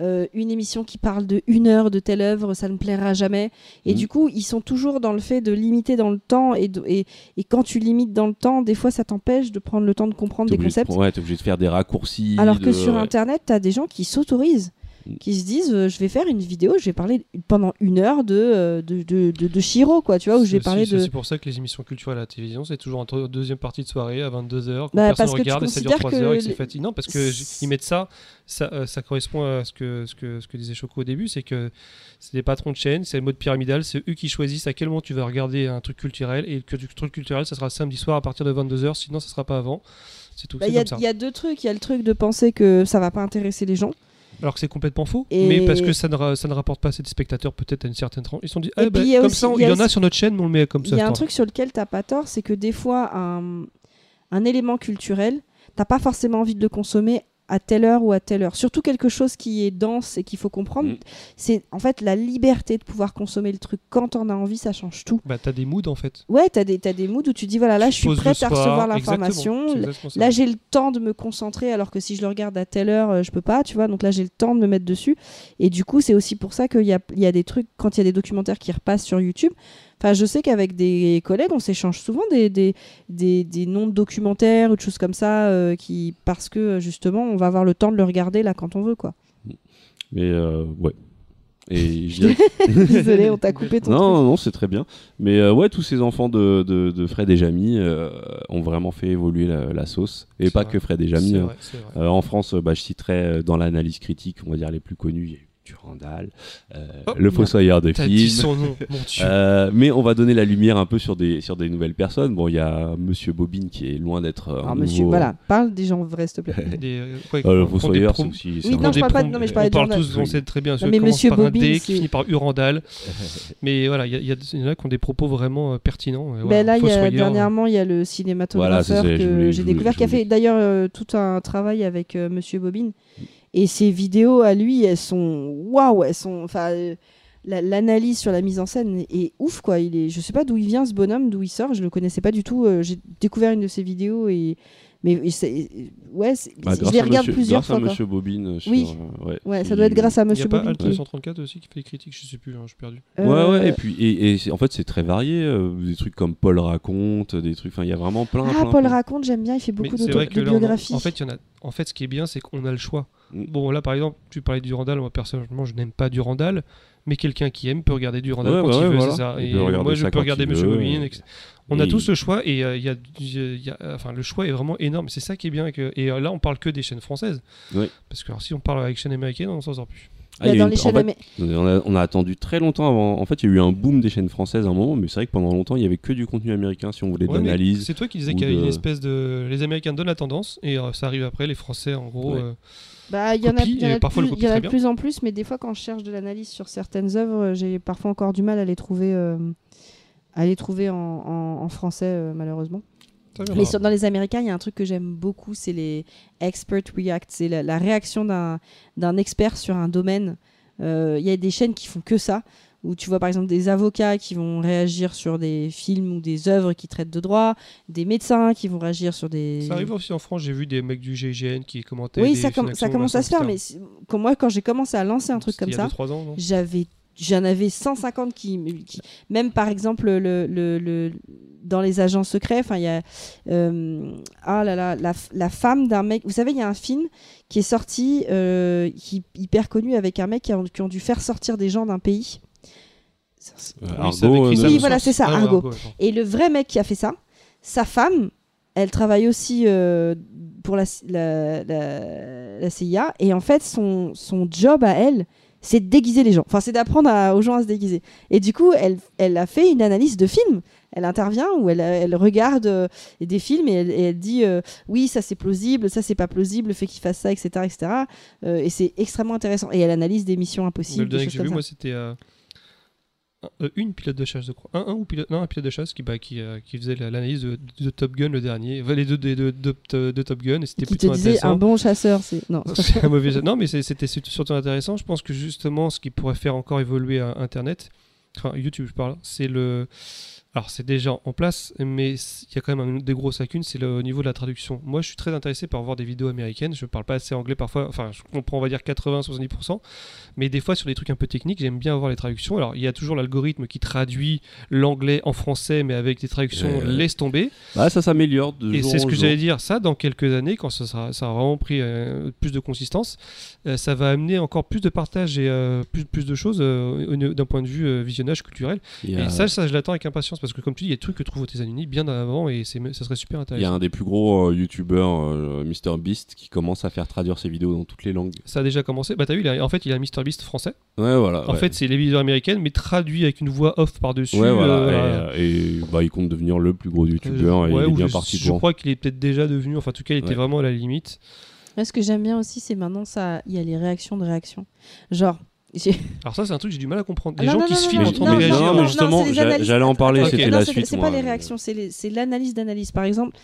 S2: euh, une émission qui parle de une heure de telle œuvre, ça ne plaira jamais. Et
S4: Mhm.
S2: du coup, ils sont toujours dans le fait de limiter dans le temps. Et, de- et, et quand tu limites dans le temps, des fois, ça t'empêche de prendre le temps de comprendre des
S4: de
S2: concepts.
S4: prendre- ouais, t'es obligé de faire des raccourcis.
S2: Alors que
S4: de-
S2: sur. Internet, tu as des gens qui s'autorisent. Qui se disent euh, je vais faire une vidéo, je vais parler pendant une heure de, euh, de, de, de, de Shiro, quoi, tu vois, où je vais
S1: C'est
S2: parler
S1: aussi-
S2: de.
S1: C'est pour ça que les émissions culturelles à la télévision, c'est toujours en deuxième partie de soirée à 22h, quand
S2: Bah,
S1: personne
S2: parce que
S1: regarde et ça dure
S2: considères
S1: 3 heures et
S2: que
S1: que c'est fatigant parce que j- ils mettent ça, ça, euh, ça correspond à ce que, ce, que, ce que disait Choco au début, c'est que c'est des patrons de chaîne, c'est le mode pyramidal, c'est eux qui choisissent à quel moment tu vas regarder un truc culturel et que du truc culturel, ça sera samedi soir à partir de 22h, sinon ça sera pas avant. C'est tout,
S2: Bah, Il y,
S1: ça.
S2: il y a deux trucs. Il y a le truc de penser que ça va pas intéresser les gens.
S1: Alors que c'est complètement faux,
S2: Et-
S1: mais parce que ça ne, ça ne rapporte pas assez de spectateurs peut-être à une certaine tranche. Ils se sont dit, ah, bah, comme
S2: aussi-
S1: ça,
S2: il y
S1: en a sur notre chaîne, mais on le met comme ça.
S2: Il y a un truc sur lequel t'as pas tort, c'est que des fois, un, un élément culturel, t'as pas forcément envie de le consommer à telle heure ou à telle heure. Surtout quelque chose qui est dense et qu'il faut comprendre.
S4: Mm.
S2: C'est en fait la liberté de pouvoir consommer le truc quand t'en as envie, ça change tout.
S1: Bah, t'as des moods en fait.
S2: Ouais, t'as des, t'as des moods où tu dis voilà, là je suis prête à recevoir l'information. Là, j'ai le temps de me concentrer, alors que si je le regarde à telle heure, euh, je peux pas, tu vois. Donc là, j'ai le temps de me mettre dessus. Et du coup, c'est aussi pour ça qu'il y a, il y a des trucs, quand il y a des documentaires qui repassent sur YouTube. Enfin, je sais qu'avec des collègues, on s'échange souvent des, des, des, des noms de documentaires ou de choses comme ça, euh, qui, parce que justement, on va avoir le temps de le regarder là quand on veut, quoi.
S4: Mais euh, ouais. Et
S2: Désolé, on t'a coupé ton
S4: non,
S2: truc.
S4: non, non, c'est très bien. Mais euh, ouais, tous ces enfants de, de, de Fred et Jamy euh, ont vraiment fait évoluer la, la sauce. Et pas
S1: vrai.
S4: que Fred et Jamy.
S1: C'est
S4: hein.
S1: vrai.
S4: Euh, en France, euh, bah, je citerai dans l'analyse critique, on va dire les plus connus. Il y a eu Durandal, euh,
S1: Oh,
S4: le fossoyeur de
S1: T'as dit
S4: film.
S1: son nom, mon dieu.
S4: Euh, mais on va donner la lumière un peu sur des, sur des nouvelles personnes. Bon, il y a Monsieur Bobine qui est loin d'être euh, un
S2: Alors, monsieur,
S4: nouveau-
S2: voilà, parle des gens vrais, s'il te plaît.
S1: Des, euh, ouais,
S4: le fossoyeur,
S1: prom-
S4: c'est aussi.
S2: Oui, non, je parle pas non, mais je parlais
S1: on
S2: de
S1: parle tous, on sait très bien, ceux
S2: mais
S1: qui
S2: Monsieur
S1: par un
S2: Bobine,
S1: D, qui finit par Urandal. mais voilà, il y, y, y en a qui ont des propos vraiment euh, pertinents. et
S2: Ben
S1: voilà,
S2: là, il y a, dernièrement, il y a le
S4: Voilà, je
S2: que j'ai découvert, qui a fait d'ailleurs tout un travail avec Monsieur Bobine. Et ses vidéos à lui, elles sont waouh, elles sont. Enfin, euh, la- l'analyse sur la mise en scène est ouf, quoi. Il est, je sais pas d'où il vient ce bonhomme, d'où il sort. Je le connaissais pas du tout. euh, j'ai découvert une de ses vidéos et mais ouais,
S4: Bah,
S2: je
S4: grâce
S2: les
S4: à
S2: regarde
S4: Monsieur-
S2: plusieurs
S4: grâce
S2: fois.
S4: à
S2: quoi.
S4: Monsieur Bobine. euh, sur,
S2: Oui.
S4: euh, ouais,
S2: Ouais, ça doit être grâce à
S1: Il n'y a
S2: Monsieur
S1: pas
S2: Bobine.
S1: Alt
S2: qui-
S1: 234 aussi qui fait les critiques, je sais plus, hein, je suis perdu.
S4: Ouais,
S2: Euh,
S4: ouais, et puis, et, en fait, c'est très varié. euh, des trucs comme Paul raconte, des trucs. Enfin, il y a vraiment plein.
S2: Ah,
S4: plein,
S2: Paul
S4: plein.
S2: raconte, j'aime bien. Il fait beaucoup
S1: en-
S2: biographies.
S1: en fait, il y en a. En fait, ce qui est bien, c'est qu'on a le choix. Bon, là, par exemple, tu parlais du Durandal. Moi, personnellement, je n'aime pas Durandal, mais quelqu'un qui aime peut regarder Durandal
S4: Ouais,
S1: quand
S4: bah
S1: il
S4: ouais,
S1: veut,
S4: voilà.
S1: c'est ça.
S4: Il
S1: Et moi, je
S4: ça
S1: peux regarder Monsieur Bobine.
S4: et-.
S1: On a tous le choix et euh, il y a, il y a- enfin, le choix est vraiment énorme. C'est ça qui est bien. avec, euh, et euh, là, on parle que des chaînes françaises.
S4: Oui.
S1: Parce que alors, si on parle avec chaînes américaines, on s'en sort plus.
S4: Ah, il y a une- en fait, on, a, on a attendu très longtemps avant. En fait, il y a eu un boom des chaînes françaises à un moment, mais c'est vrai que pendant longtemps, il y avait que du contenu américain si on voulait de
S1: Ouais, mais
S4: l'analyse.
S1: C'est toi qui disais qu'il y a une
S4: de-
S1: espèce de. Les Américains donnent la tendance et euh, ça arrive après. Les Français, en gros.
S4: Ouais.
S1: euh,
S2: Bah, il y en a, y en
S1: parfois
S2: plus, y en a de plus en plus, mais des fois quand je cherche de l'analyse sur certaines œuvres, euh, j'ai parfois encore du mal à les trouver, euh, à les trouver en, en- en français euh, malheureusement. Mais sur- dans les Américains, il y a un truc que j'aime beaucoup, c'est les expert react, c'est la, la réaction d'un d'un expert sur un domaine. Euh, Il y a des chaînes qui font que ça, où tu vois par exemple des avocats qui vont réagir sur des films ou des œuvres qui traitent de droit, des médecins qui vont réagir sur des.
S1: Ça arrive aussi en France, j'ai vu des mecs du GIGN qui commentaient.
S2: Oui,
S1: des
S2: ça, com- commence à se faire, mais comme moi, quand j'ai commencé à lancer un truc comme ça,
S1: 2-3 ans, non?
S2: j'avais j'en avais 150 qui, qui- même par exemple le, le- le- dans les agents secrets enfin il y a euh, ah là là la, la femme d'un mec vous savez il y a un film qui est sorti euh, qui hyper connu avec un mec qui a, qui ont dû faire sortir des gens d'un pays
S4: Euh,
S1: Oui, c'est avec
S4: Argo, euh,
S2: Oui, voilà, c'est ça,
S1: Ah,
S2: Argo. et le vrai mec qui a fait ça sa femme elle travaille aussi euh, pour la, la, la- la CIA et en fait son, son job à elle c'est de déguiser les gens. Enfin c'est d'apprendre aux gens à se déguiser. Et du coup elle, elle a fait une analyse de film. Elle intervient où elle, elle regarde euh, des films et elle, et elle dit euh, oui ça c'est plausible ça c'est pas plausible le fait qu'il fasse ça etc etc Euh, et c'est extrêmement intéressant. Et elle analyse des missions impossibles
S1: le dernier que j'ai vu, moi, c'était euh, un- euh, une pilote de chasse, je crois. Un, un ou pilote, non, un pilote de chasse qui, bah, qui, euh, qui faisait la- l'analyse de, de Top Gun le dernier, enfin, les deux de, Top Gun, et c'était
S2: qui te
S1: plutôt
S2: disait
S1: intéressant.
S2: un bon chasseur c'est non
S1: C'est un mauvais. Non, mais c'était surtout surtout intéressant. Je pense que justement, ce qui pourrait faire encore évoluer euh, Internet, enfin YouTube, je parle, c'est le. Alors, c'est déjà en place, mais il y a quand même des grosses lacunes, c'est le au niveau de la traduction. Moi, je suis très intéressé par voir des vidéos américaines. Je parle pas assez anglais parfois, enfin, je comprends, on va dire 80-70%, mais des fois, sur des trucs un peu techniques, j'aime bien voir les traductions. Alors, il y a toujours l'algorithme qui traduit l'anglais en français, mais avec des traductions
S4: Euh,
S1: laisse tomber.
S4: Bah, ça s'améliore de
S1: Et c'est ce que j'allais dire, ça dans quelques années, quand ça, sera, ça aura vraiment pris euh, plus de consistance, euh, ça va amener encore plus de partage et plus, plus de choses d'un point de vue visionnage culturel.
S4: A-
S1: Et ça, ça je l'attends avec impatience parce que comme tu dis, il y a des trucs que je trouve aux États-Unis bien avant et c'est, ça serait super
S4: Il y a
S1: intéressant.
S4: un des plus gros euh, youtubeurs, euh, MrBeast, qui commence à faire traduire ses vidéos dans toutes les langues.
S1: Ça a déjà commencé. Bah t'as vu, il a- en fait, il a un MrBeast français.
S4: Ouais, voilà.
S1: En
S4: ouais.
S1: fait, c'est les vidéos américaines, mais traduit avec une voix off par-dessus.
S4: ouais, voilà.
S1: euh,
S4: Et, euh, et, bah, il compte devenir le plus gros youtubeur
S1: euh,
S4: et
S1: ouais,
S4: il est bien
S1: je,
S4: parti
S1: je
S4: pour.
S1: crois qu'il est peut-être déjà devenu, enfin en tout cas, il était vraiment à la limite.
S2: Moi, ce que j'aime bien aussi, c'est maintenant ça, il y a les réactions de réactions. Genre,
S1: Alors ça, c'est un truc que j'ai du mal à comprendre.
S2: Ah
S1: Des
S2: non,
S1: gens
S2: non,
S1: qui
S2: non,
S1: se
S2: non,
S1: filment
S2: non,
S1: en train
S2: non,
S1: de
S2: non,
S1: réagir.
S2: non,
S4: Non, mais
S2: non,
S4: justement, j'allais en parler, c'était
S2: non,
S4: la
S2: c'est-
S4: suite.
S2: C'est pas les réactions, c'est l'analyse d'analyse. Par exemple,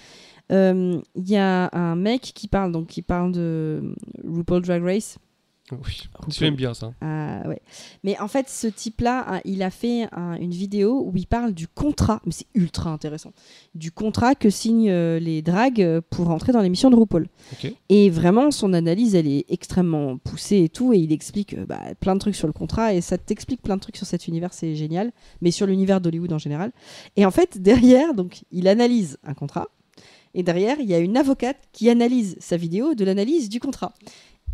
S2: euh, il y a un mec qui parle, donc qui parle de RuPaul Drag Race.
S1: Oui, tu aimes bien ça.
S2: Ah, ouais. Mais en fait, ce type-là, hein, il a fait un- une vidéo où il parle du contrat, mais c'est ultra intéressant, du contrat que signent euh, les drags euh, pour entrer dans l'émission de RuPaul. Et vraiment, son analyse, elle est extrêmement poussée et tout, et il explique euh, bah, plein de trucs sur le contrat, et ça t'explique plein de trucs sur cet univers, c'est génial, mais sur l'univers d'Hollywood en général. Et en fait, derrière, donc, il analyse un contrat, et derrière, il y a une avocate qui analyse sa vidéo de l'analyse du contrat.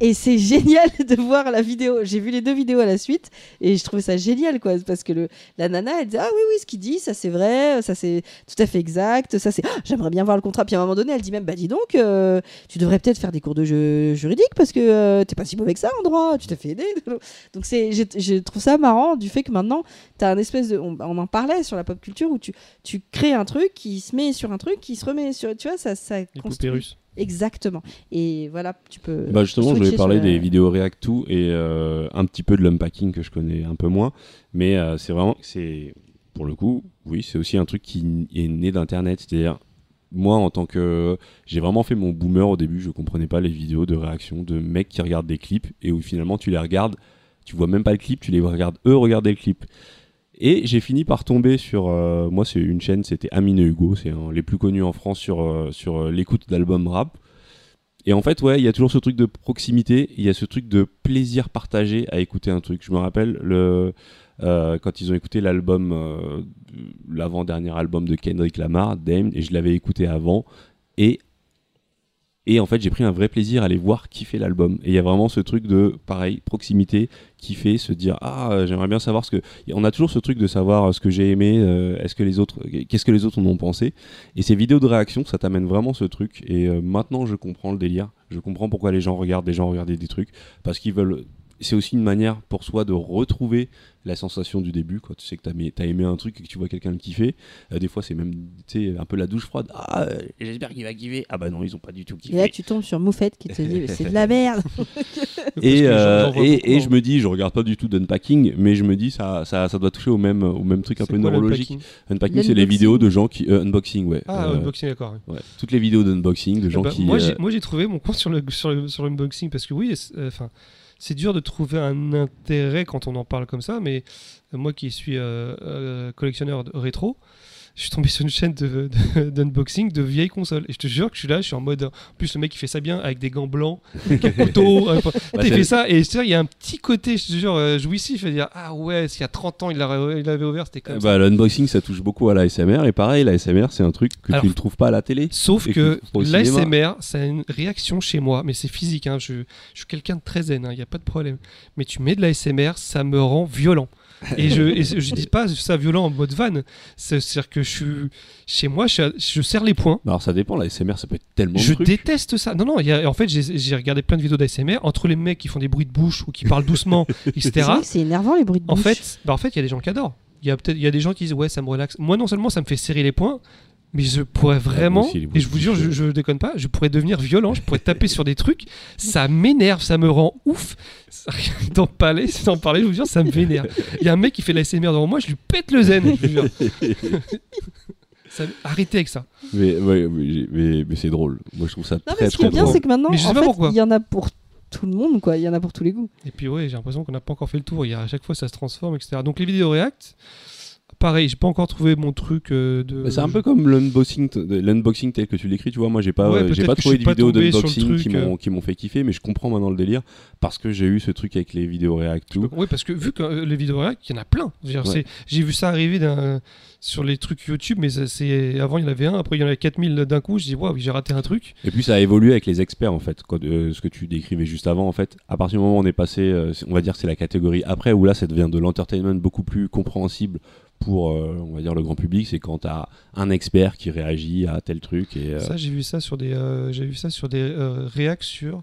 S2: Et c'est génial de voir la vidéo. J'ai vu les deux vidéos à la suite et je trouvais ça génial, quoi. Parce que le, la nana, elle disait Ah oui, oui, ce qu'il dit, ça c'est vrai, ça c'est tout à fait exact, ça c'est. Ah, J'aimerais bien voir le contrat. Puis à un moment donné, elle dit même Bah dis donc, euh, tu devrais peut-être faire des cours de jeu juridique parce que euh, t'es pas si mauvais que ça en droit, tu t'es fait aider. Donc c'est, je, je trouve ça marrant du fait que maintenant, t'as un espèce de. On, on en parlait sur la pop culture où tu, tu crées un truc qui se met sur un truc qui se remet sur. Tu vois, ça. ça
S1: Les
S2: construit-
S1: poupées russes.
S2: Exactement. Et voilà, tu peux.
S4: Bah justement, je voulais
S2: switcher
S4: parler
S2: la-
S4: des vidéos React tout et euh, un petit peu de l'unpacking que je connais un peu moins, mais euh, c'est vraiment, c'est pour le coup, oui, c'est aussi un truc qui est né d'internet, c'est-à-dire moi en tant que, j'ai vraiment fait mon boomer au début, je comprenais pas les vidéos de réaction de mecs qui regardent des clips et où finalement tu les regardes, tu vois même pas le clip, tu les regardes eux regarder le clip. Et j'ai fini par tomber sur, euh, moi c'est une chaîne, c'était Amine Hugo, c'est les plus connus en France sur, euh, sur euh, l'écoute d'albums rap. Et en fait, ouais, il y a toujours ce truc de proximité, il y a ce truc de plaisir partagé à écouter un truc. Je me rappelle le, quand ils ont écouté l'album, l'avant-dernier album de Kendrick Lamar, Dame, et je l'avais écouté avant, et et en fait, j'ai pris un vrai plaisir à aller voir kiffer l'album. Et il y a vraiment ce truc de, pareil, proximité, kiffer, se dire ah euh, j'aimerais bien savoir ce que. On a toujours ce truc de savoir euh, ce que j'ai aimé, euh, est-ce que les autres, qu'est-ce que les autres en ont pensé. Et ces vidéos de réaction, ça t'amène vraiment ce truc. Et maintenant, je comprends le délire. Je comprends pourquoi les gens regardent des gens regarder des trucs parce qu'ils veulent. C'est aussi une manière pour soi de retrouver la sensation du début. Quand tu sais que t'as aimé, t'as aimé un truc et que tu vois quelqu'un le kiffer, Euh, des fois c'est même tu un peu la douche froide. Ah, euh, j'espère qu'il va kiffer. Ah bah non, ils ont pas du tout kiffé.
S2: Et là, tu tombes sur Moufette qui te dit Mais c'est de la merde.
S4: Et, euh, et, et je me dis, je regarde pas du tout d'unpacking, mais je me dis, ça, ça, ça doit toucher au même, au même truc un peu
S1: quoi
S4: neurologique. Unpacking, c'est les vidéos de gens qui. euh, unboxing, ouais.
S1: Ah,
S4: Euh,
S1: unboxing, d'accord. ouais.
S4: ouais. Toutes les vidéos d'unboxing de
S1: Eh
S4: gens
S1: ben,
S4: qui.
S1: moi,
S4: euh,
S1: j'ai, trouvé mon compte sur le sur le- sur l'unboxing parce que oui, euh, enfin, c'est dur de trouver un intérêt quand on en parle comme ça, mais moi qui suis euh, euh, collectionneur de rétro. Je suis tombé sur une chaîne de, de- d'unboxing de vieilles consoles. Et je te jure que je suis là, je suis en mode. En plus, le mec, il fait ça bien avec des gants blancs, avec un couteau.
S4: bah,
S1: il fait ça. Et c'est vrai, il y a un petit côté, je te jure, euh, jouissif. Je veux dire, ah ouais, s'il y a 30 ans, il l'avait, ouvert, c'était comme ça.
S4: bah, l'unboxing, ça touche beaucoup à l'ASMR. Et pareil, l'ASMR, c'est un truc que
S1: Alors,
S4: tu ne trouves pas à la télé.
S1: Sauf que
S4: que cinéma.
S1: l'ASMR, ça a une réaction chez moi, mais c'est physique. hein, Je, je suis quelqu'un de très zen, il n'y a pas de problème. Mais tu mets de l'ASMR, ça me rend violent. Et je, et je dis pas ça violent en mode van. C'est- C'est-à-dire que je suis chez moi, je, je serre les points.
S4: Bah, Alors ça dépend, l'ASMR, ça peut être tellement
S1: Je déteste ça. Non, non, il y a- en fait, j'ai regardé plein de vidéos d'ASMR entre les mecs qui font des bruits de bouche ou qui parlent doucement, etc.
S2: c'est énervant les bruits de
S1: En
S2: bouche.
S1: fait, bah en fait, il y a des gens qui adorent. Il y a peut-être, il y a des gens qui disent ouais, ça me relaxe. Moi, non seulement ça me fait serrer les poings, mais je pourrais vraiment,
S4: Ah, aussi, les bruits
S1: et je
S4: de
S1: vous jure, je, je déconne pas, je pourrais devenir violent, je pourrais taper sur des trucs, ça m'énerve, ça me rend ouf. Ça- rien que D'en parler, d'en parler, je vous jure, ça me vénère. Il y a un mec qui fait la SMR devant moi, je lui pète le zen. je vous jure. Ça- arrêtez avec ça.
S4: Mais, ouais, mais, j'ai- mais- mais c'est drôle. Moi, je trouve ça
S2: Non, mais ce qui est bien, c'est que maintenant, il y en a pour tout le monde, quoi. Il y en a pour tous les goûts.
S1: Et puis ouais, j'ai l'impression qu'on n'a pas encore fait le tour. Il y a, à chaque fois, ça se transforme, etc. Donc les vidéos React, pareil, j'ai pas encore trouvé mon truc euh, de.
S4: Bah, c'est un peu comme l'unboxing, l'unboxing tel que tu l'écris, tu vois. Moi, j'ai pas,
S1: Ouais,
S4: euh, j'ai pas trouvé de vidéos d'unboxing qui
S1: truc,
S4: m'ont, qui m'ont fait kiffer, mais je comprends maintenant le délire parce que j'ai eu ce truc avec les vidéos React tout.
S1: Oui, parce que vu que euh, les vidéos React, il y en a plein.
S4: Ouais.
S1: c'est- J'ai vu ça arriver d'un- sur les trucs YouTube, mais c'est avant il y en avait un, après il y en avait 4000 d'un coup. Je dis waouh, j'ai raté un truc.
S4: Et puis ça a évolué avec les experts en fait. Quand, euh, ce que tu décrivais juste avant en fait, à partir du moment où on est passé, euh, on va dire que c'est la catégorie après où là ça devient de l'entertainment beaucoup plus compréhensible pour euh, on va dire le grand public. C'est quand t'as un expert qui réagit à tel truc et euh,
S1: Ça, j'ai vu ça sur des, euh, j'ai vu ça sur des réacts sur.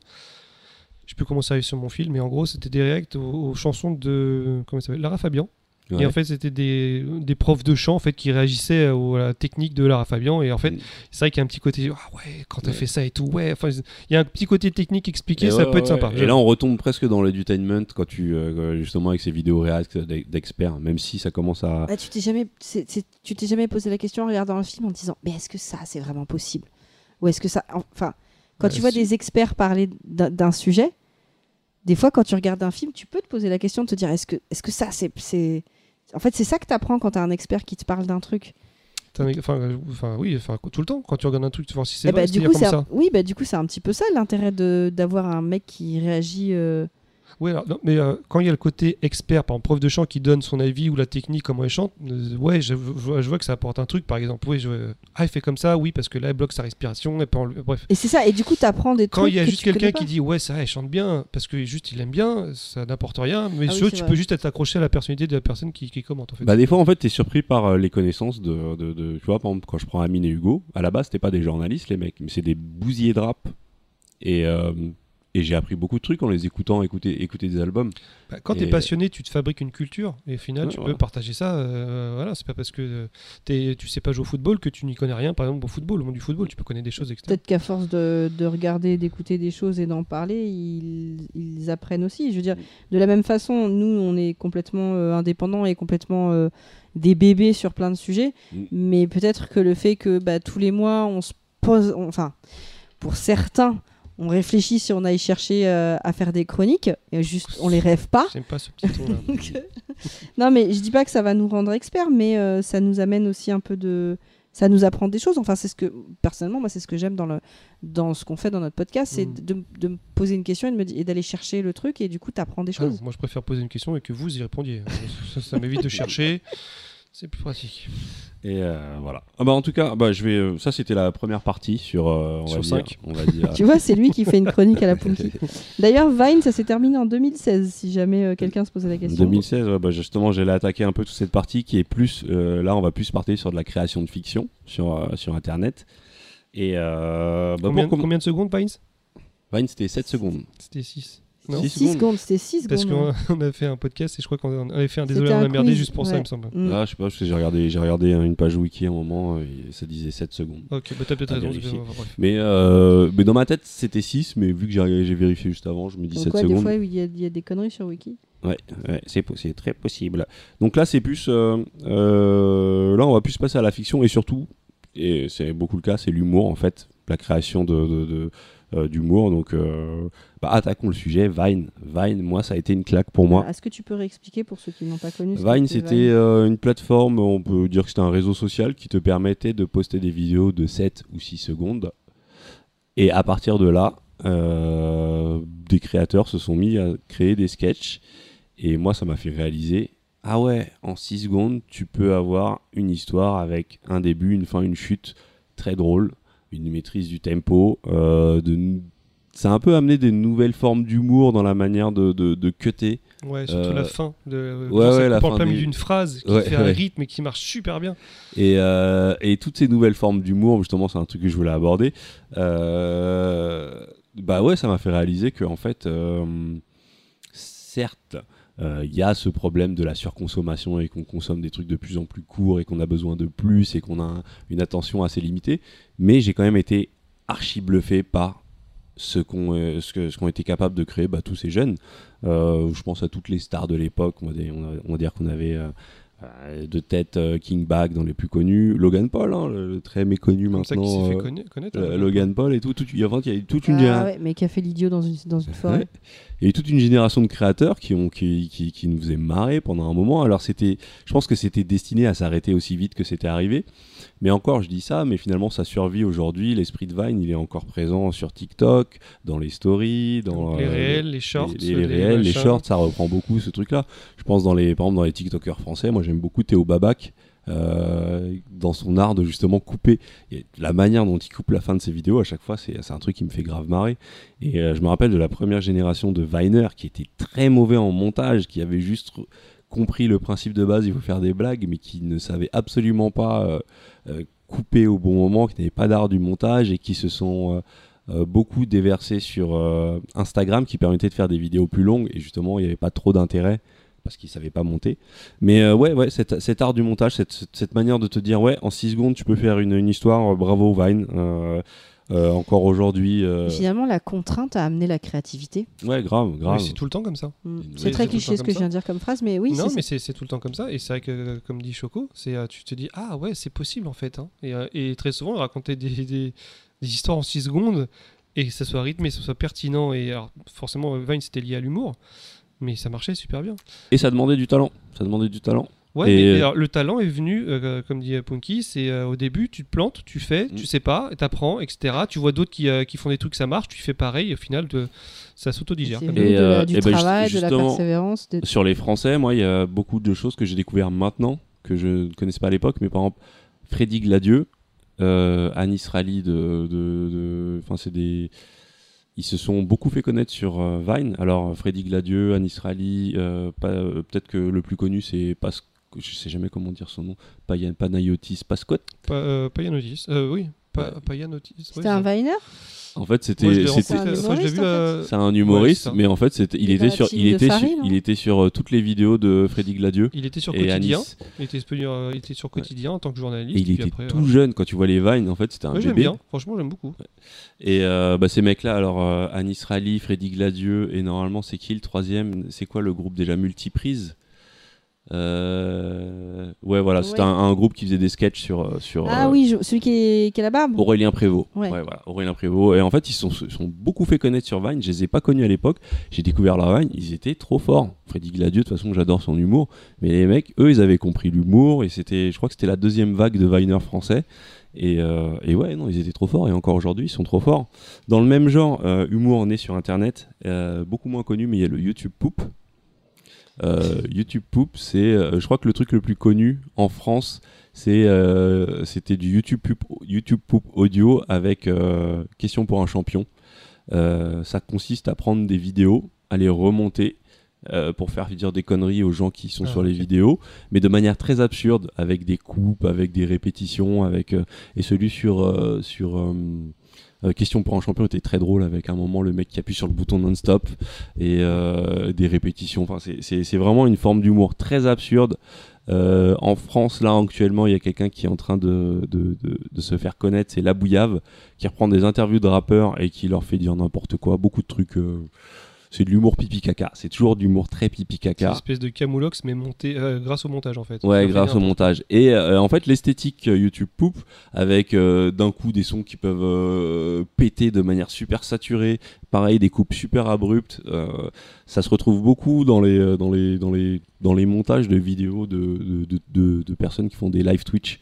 S1: Je sais plus comment ça arrive sur mon fil, mais en gros, c'était des réacts aux, aux chansons de comment ça Lara Fabian.
S4: Ouais.
S1: Et en fait, c'était des, des profs de chant en fait qui réagissaient à la technique de Lara Fabian. Et en fait, c'est vrai qu'il y a un petit côté ah ouais, quand t'as
S4: Ouais.
S1: fait ça et tout, ouais. Enfin, il y a un petit côté technique expliqué,
S4: Et
S1: ça
S4: ouais,
S1: peut
S4: ouais,
S1: être sympa.
S4: Et là, on retombe presque dans l'edutainment quand tu euh, justement avec ces vidéos React d'ex- d'experts, même si ça commence à
S2: Ah, tu t'es jamais, c'est- c'est- tu t'es jamais posé la question en regardant un film en te disant, mais est-ce que ça, c'est vraiment possible? Ou est-ce que ça, enfin, quand
S1: Bah,
S2: tu vois des experts parler d'un d'un sujet, des fois, quand tu regardes un film, tu peux te poser la question de te dire, est-ce que, est-ce que ça, c'est, c'est, en fait, c'est ça que tu apprends quand tu as un expert qui te parle d'un truc.
S1: Enfin, enfin, oui, enfin, tout le temps. Quand tu regardes un truc, tu vois si c'est
S2: Eh
S1: vrai,
S2: du
S1: dire
S2: coup,
S1: comme
S2: un-
S1: ça.
S2: oui, bah, du coup, c'est un petit peu ça l'intérêt de d'avoir un mec qui réagit. euh,
S1: Ouais, alors, non, mais euh, quand il y a le côté expert, par exemple, prof de chant qui donne son avis ou la technique, comment elle chante, euh, ouais, je, je vois, je vois que ça apporte un truc, par exemple. Oui, je, ah, il fait comme ça, oui, parce que là, elle bloque sa respiration, et peut enlever- bref.
S2: Et c'est ça, et du coup, tu apprends des
S1: Quand
S2: trucs.
S1: il y a
S2: que
S1: juste
S2: tu
S1: quelqu'un qui dit, ouais, ça, elle chante bien, parce que juste il aime bien, ça n'apporte rien, mais
S2: Ah oui,
S1: tu
S2: vrai.
S1: peux juste être accroché à la personnalité de la personne qui, qui commente, en fait.
S4: Bah des fois en fait t'es surpris par euh, les connaissances de, de, de- tu vois par exemple quand je prends Amine et Hugo à la base c'était pas des journalistes les mecs mais c'est des bousiers de rap et euh, et j'ai appris beaucoup de trucs en les écoutant écouter écouter des albums
S1: Bah, quand tu es passionné, tu te fabriques une culture, et au final,
S4: Ouais,
S1: tu
S4: voilà.
S1: peux partager ça. euh, voilà, c'est pas parce que euh, t'es- tu sais pas jouer au football que tu n'y connais rien, par exemple, au football, au monde du football, tu peux connaître des choses, etc.
S2: Peut-être qu'à force de, de regarder, d'écouter des choses et d'en parler, ils, ils apprennent aussi. Je veux dire, de la même façon, nous, on est complètement euh, indépendants et complètement euh, des bébés sur plein de sujets.
S4: Mm.
S2: Mais peut-être que le fait que bah, tous les mois, on se pose, on- enfin, pour certains, on réfléchit si on aille chercher euh, à faire des chroniques, et juste, on les rêve pas.
S1: J'aime pas ce petit ton-là.
S2: Donc, euh, non, mais je dis pas que ça va nous rendre experts, mais euh, ça nous amène aussi un peu de. Ça nous apprend des choses. Enfin, c'est ce que personnellement, moi, c'est ce que j'aime dans le dans ce qu'on fait dans notre podcast, c'est
S1: Mm.
S2: de, de me poser une question et, de me di- et d'aller chercher le truc, et du coup, tu apprends des
S1: Ah
S2: choses.
S1: moi, je préfère poser une question et que vous y répondiez. ça ça m'évite de chercher. C'est plus pratique.
S4: et euh, voilà ah bah en tout cas bah je vais euh, ça c'était la première partie sur euh, on
S1: Sur
S4: va dire,
S1: cinq.
S4: on va dire
S2: Tu vois, c'est lui qui fait une chronique à la Punky. D'ailleurs, Vine, ça s'est terminé en 2016, si jamais euh, quelqu'un se posait la question.
S4: 2016, ouais, bah justement, j'allais attaquer un peu toute cette partie qui est plus. euh, là, on va plus partir sur de la création de fiction sur, euh, sur Internet. Et euh, bah,
S1: combien de secondes, Vines?
S4: Vine, c'était 7 secondes.
S1: C'était 6. Non
S4: Six
S2: 6
S4: secondes.
S2: secondes, c'était 6
S1: Parce
S2: secondes.
S1: qu'on on a fait un podcast et je crois qu'on avait fait un désolé, on a merdé juste pour ça, il me semble.
S2: Mm.
S4: Ah, je sais pas, parce que j'ai regardé, j'ai regardé une page wiki à un moment et ça disait 7 secondes.
S1: Ok, bah t'as peut-être raison.
S4: Mais, euh, mais dans ma tête, c'était 6, mais vu que j'ai vérifié juste avant, je me dis
S2: Donc,
S4: 7
S2: ouais, des
S4: secondes.
S2: fois, il y, a, il y a des conneries sur Wiki.
S4: Ouais, ouais, c'est très possible. Donc là, c'est plus. euh, euh, là, on va plus passer à la fiction et surtout, et c'est beaucoup le cas, c'est l'humour en fait, la création de, de- de, d'humour. Donc, euh, bah, attaquons le sujet. Vine, Vine, moi, ça a été une claque pour moi.
S2: Est-ce que tu peux réexpliquer pour ceux qui n'ont pas connu
S4: Vine, c'était euh, une plateforme, on peut dire que c'était un réseau social qui te permettait de poster des vidéos de 7 ou 6 secondes. Et à partir de là, euh, des créateurs se sont mis à créer des sketchs. Et moi, ça m'a fait réaliser, ah ouais, en 6 secondes, tu peux avoir une histoire avec un début, une fin, une chute très drôle, une maîtrise du tempo. euh, de... Ça a un peu amené des nouvelles formes d'humour dans la manière de, de, de cutter.
S1: Ouais, surtout
S4: Euh,
S1: la fin. De,
S4: ouais, ouais, la fin
S1: d'une phrase qui
S4: Ouais,
S1: fait un rythme et qui marche super bien.
S4: Et, euh, et toutes ces nouvelles formes d'humour, justement, c'est un truc que je voulais aborder. Euh, bah ouais, ça m'a fait réaliser que en fait, euh, certes, euh, il y a ce problème de la surconsommation et qu'on consomme des trucs de plus en plus courts et qu'on a besoin de plus et qu'on a un- une attention assez limitée. Mais j'ai quand même été archi bluffé par ce qu'ont euh, que- ce qu'ont été capables de créer bah, tous ces jeunes. Euh, je pense à toutes les stars de l'époque. On, on va- dire qu'on avait euh, euh, de tête euh, King Bag dans les plus connus. Logan Paul, hein, le, le très méconnu
S1: Comme ça qui
S4: maintenant.
S1: s'est fait
S4: euh,
S1: conna- connaître.
S4: euh,
S1: hein.
S4: Logan Paul et tout. tout il y a il y a eu toute une
S2: Ah ouais, mais qui a fait l'idiot dans une, dans une forêt.
S4: Ouais. Il y a eu toute une génération de créateurs qui, ont, qui, qui, qui nous faisaient marrer pendant un moment. Alors, c'était, je pense que c'était destiné à s'arrêter aussi vite que c'était arrivé. Mais encore, je dis ça, mais finalement, ça survit aujourd'hui. L'esprit de Vine, il est encore présent sur TikTok, dans les stories, dans
S1: Donc, les
S4: euh,
S1: réels, les shorts.
S4: les, les réels, les shorts, ça reprend beaucoup ce truc-là. Je pense dans les, par exemple, dans les TikTokers français, moi j'aime beaucoup Théo Babac. euh, dans son art de justement couper la manière dont il coupe la fin de ses vidéos à chaque fois c'est un truc qui me fait grave marrer et euh, je me rappelle de la première génération de Viner qui était très mauvais en montage qui avait juste compris le principe de base il faut faire des blagues mais qui ne savait absolument pas euh, couper au bon moment qui n'avaient pas d'art du montage et qui se sont beaucoup déversés sur Instagram qui permettait de faire des vidéos plus longues et justement il n'y avait pas trop d'intérêt parce qu'ils savaient pas monter. Mais euh, ouais, ouais, cet, cet art du montage, cette, cette- manière de te dire ouais, en 6 secondes tu peux faire une, une histoire, euh, bravo Vine. Euh, euh, encore aujourd'hui, euh,
S2: Finalement, la contrainte a amené la créativité.
S4: ouais, grave, grave.
S1: c'est tout le temps comme ça.
S2: Mm. C'est très cliché ce que je viens de dire comme phrase, mais oui,
S1: non,
S2: c'est
S1: mais c'est tout le temps comme ça. Et c'est vrai que, comme dit Choco, c'est tu te dis ah ouais, c'est possible en fait. hein. Et, et très souvent, raconter des, des, des histoires en 6 secondes et que ça soit rythmé, que ça soit pertinent. Et alors, forcément, Vine c'était lié à l'humour, mais ça marchait super bien.
S4: Et ça demandait du talent. Ça demandait du talent.
S1: Ouais,
S4: Et,
S1: mais,
S4: euh,
S1: mais alors, le talent est venu, euh, comme dit euh, Punky, c'est euh, au début, tu te plantes, tu fais,
S4: Mm.
S1: tu sais pas, t'apprends, etc. Tu vois d'autres qui, euh, qui font des trucs, ça marche, tu fais pareil, et au final, te- ça s'autodigère.
S2: C'est
S4: Et, euh,
S2: du
S4: et ben,
S2: travail,
S4: juste-
S2: de la persévérance. de-
S4: Sur les Français, moi, il y a beaucoup de choses que j'ai découvert maintenant, que je ne connaissais pas à l'époque. Mais par exemple, Freddy Gladieux, euh, Anis Rally, de, de, de- enfin, c'est des. Ils se sont beaucoup fait connaître sur euh, Vine. Alors, Freddy Gladieux, Anis Rally, euh, euh, peut-être que le plus connu, c'est Pas. Je sais jamais comment dire son nom. Payan- Panayotis Pascot.
S1: Pa- euh, Payanotis, euh, oui, pa
S4: Ouais.
S1: Payanotis. ouais,
S2: C'était un
S1: ça.
S2: Viner?
S4: En fait, c'était.
S1: euh,
S4: C'est un humoriste,
S1: Ouais,
S4: mais en fait, c'était, il, était sur, il, était sur,
S2: Farid,
S4: il était sur euh, toutes les vidéos de Freddy Gladieux
S1: Il était sur
S4: et
S1: Quotidien,
S4: Anis.
S1: il était, euh, il était sur Quotidien en tant que journaliste.
S4: Et il était
S1: après,
S4: tout
S1: voilà.
S4: jeune quand tu vois les Vines. En fait, c'était un bébé.
S1: bien, franchement, j'aime beaucoup.
S4: Et euh, bah, ces mecs-là, alors euh, Anis Rally, Freddy Gladieux, et normalement, c'est qui le troisième? C'est quoi le groupe déjà? Multiprise? Euh, Ouais, voilà, c'était
S2: Ouais.
S4: un, un groupe qui faisait des sketchs sur. euh, sur
S2: Ah
S4: euh,
S2: oui, je- celui qui, est, qui a la barbe.
S4: Aurélien Prévost.
S2: Ouais.
S4: voilà, Aurélien Prévost. Et en fait, ils sont, se sont beaucoup fait connaître sur Vine. Je les ai pas connus à l'époque. J'ai découvert leur Vine. Ils étaient trop forts. Freddy Gladieux, de toute façon, j'adore son humour. Mais les mecs, eux, ils avaient compris l'humour. Et c'était, je crois que c'était la deuxième vague de Viner français. Et, euh, et ouais, non, ils étaient trop forts. Et encore aujourd'hui, ils sont trop forts. Dans le même genre, euh, humour né sur Internet, euh, beaucoup moins connu, mais il y a le YouTube Poop. Euh, YouTube Poop, c'est, euh, je crois que le truc le plus connu en France, c'est, euh, c'était du YouTube Poop, YouTube Poop audio avec question pour un champion. Ça consiste à prendre des vidéos, à les remonter euh, pour faire dire des conneries aux gens qui sont
S1: Ah,
S4: sur les vidéos, mais de manière très absurde, avec des coupes, avec des répétitions, avec euh, et celui sur euh, sur euh, Question pour un champion était très drôle avec un moment le mec qui appuie sur le bouton non-stop et euh, des répétitions. Enfin, c'est- vraiment une forme d'humour très absurde. Euh, en France, là, actuellement, il y a quelqu'un qui est en train de, de, de- se faire connaître, c'est La Bouillave, qui reprend des interviews de rappeurs et qui leur fait dire n'importe quoi, beaucoup de trucs. C'est de l'humour pipi caca. C'est toujours de l'humour très pipi
S1: C'est une
S4: caca.
S1: espèce de camoulox, mais monté euh, grâce au montage en fait.
S4: Ouais, grâce au montage. Et euh, en fait, l'esthétique euh, YouTube Poop, avec d'un coup des sons qui peuvent péter de manière super saturée, pareil, des coupes super abruptes, ça se retrouve beaucoup dans les, dans les, dans les, dans les montages de vidéos de, de, de, de- de personnes qui font des live Twitch.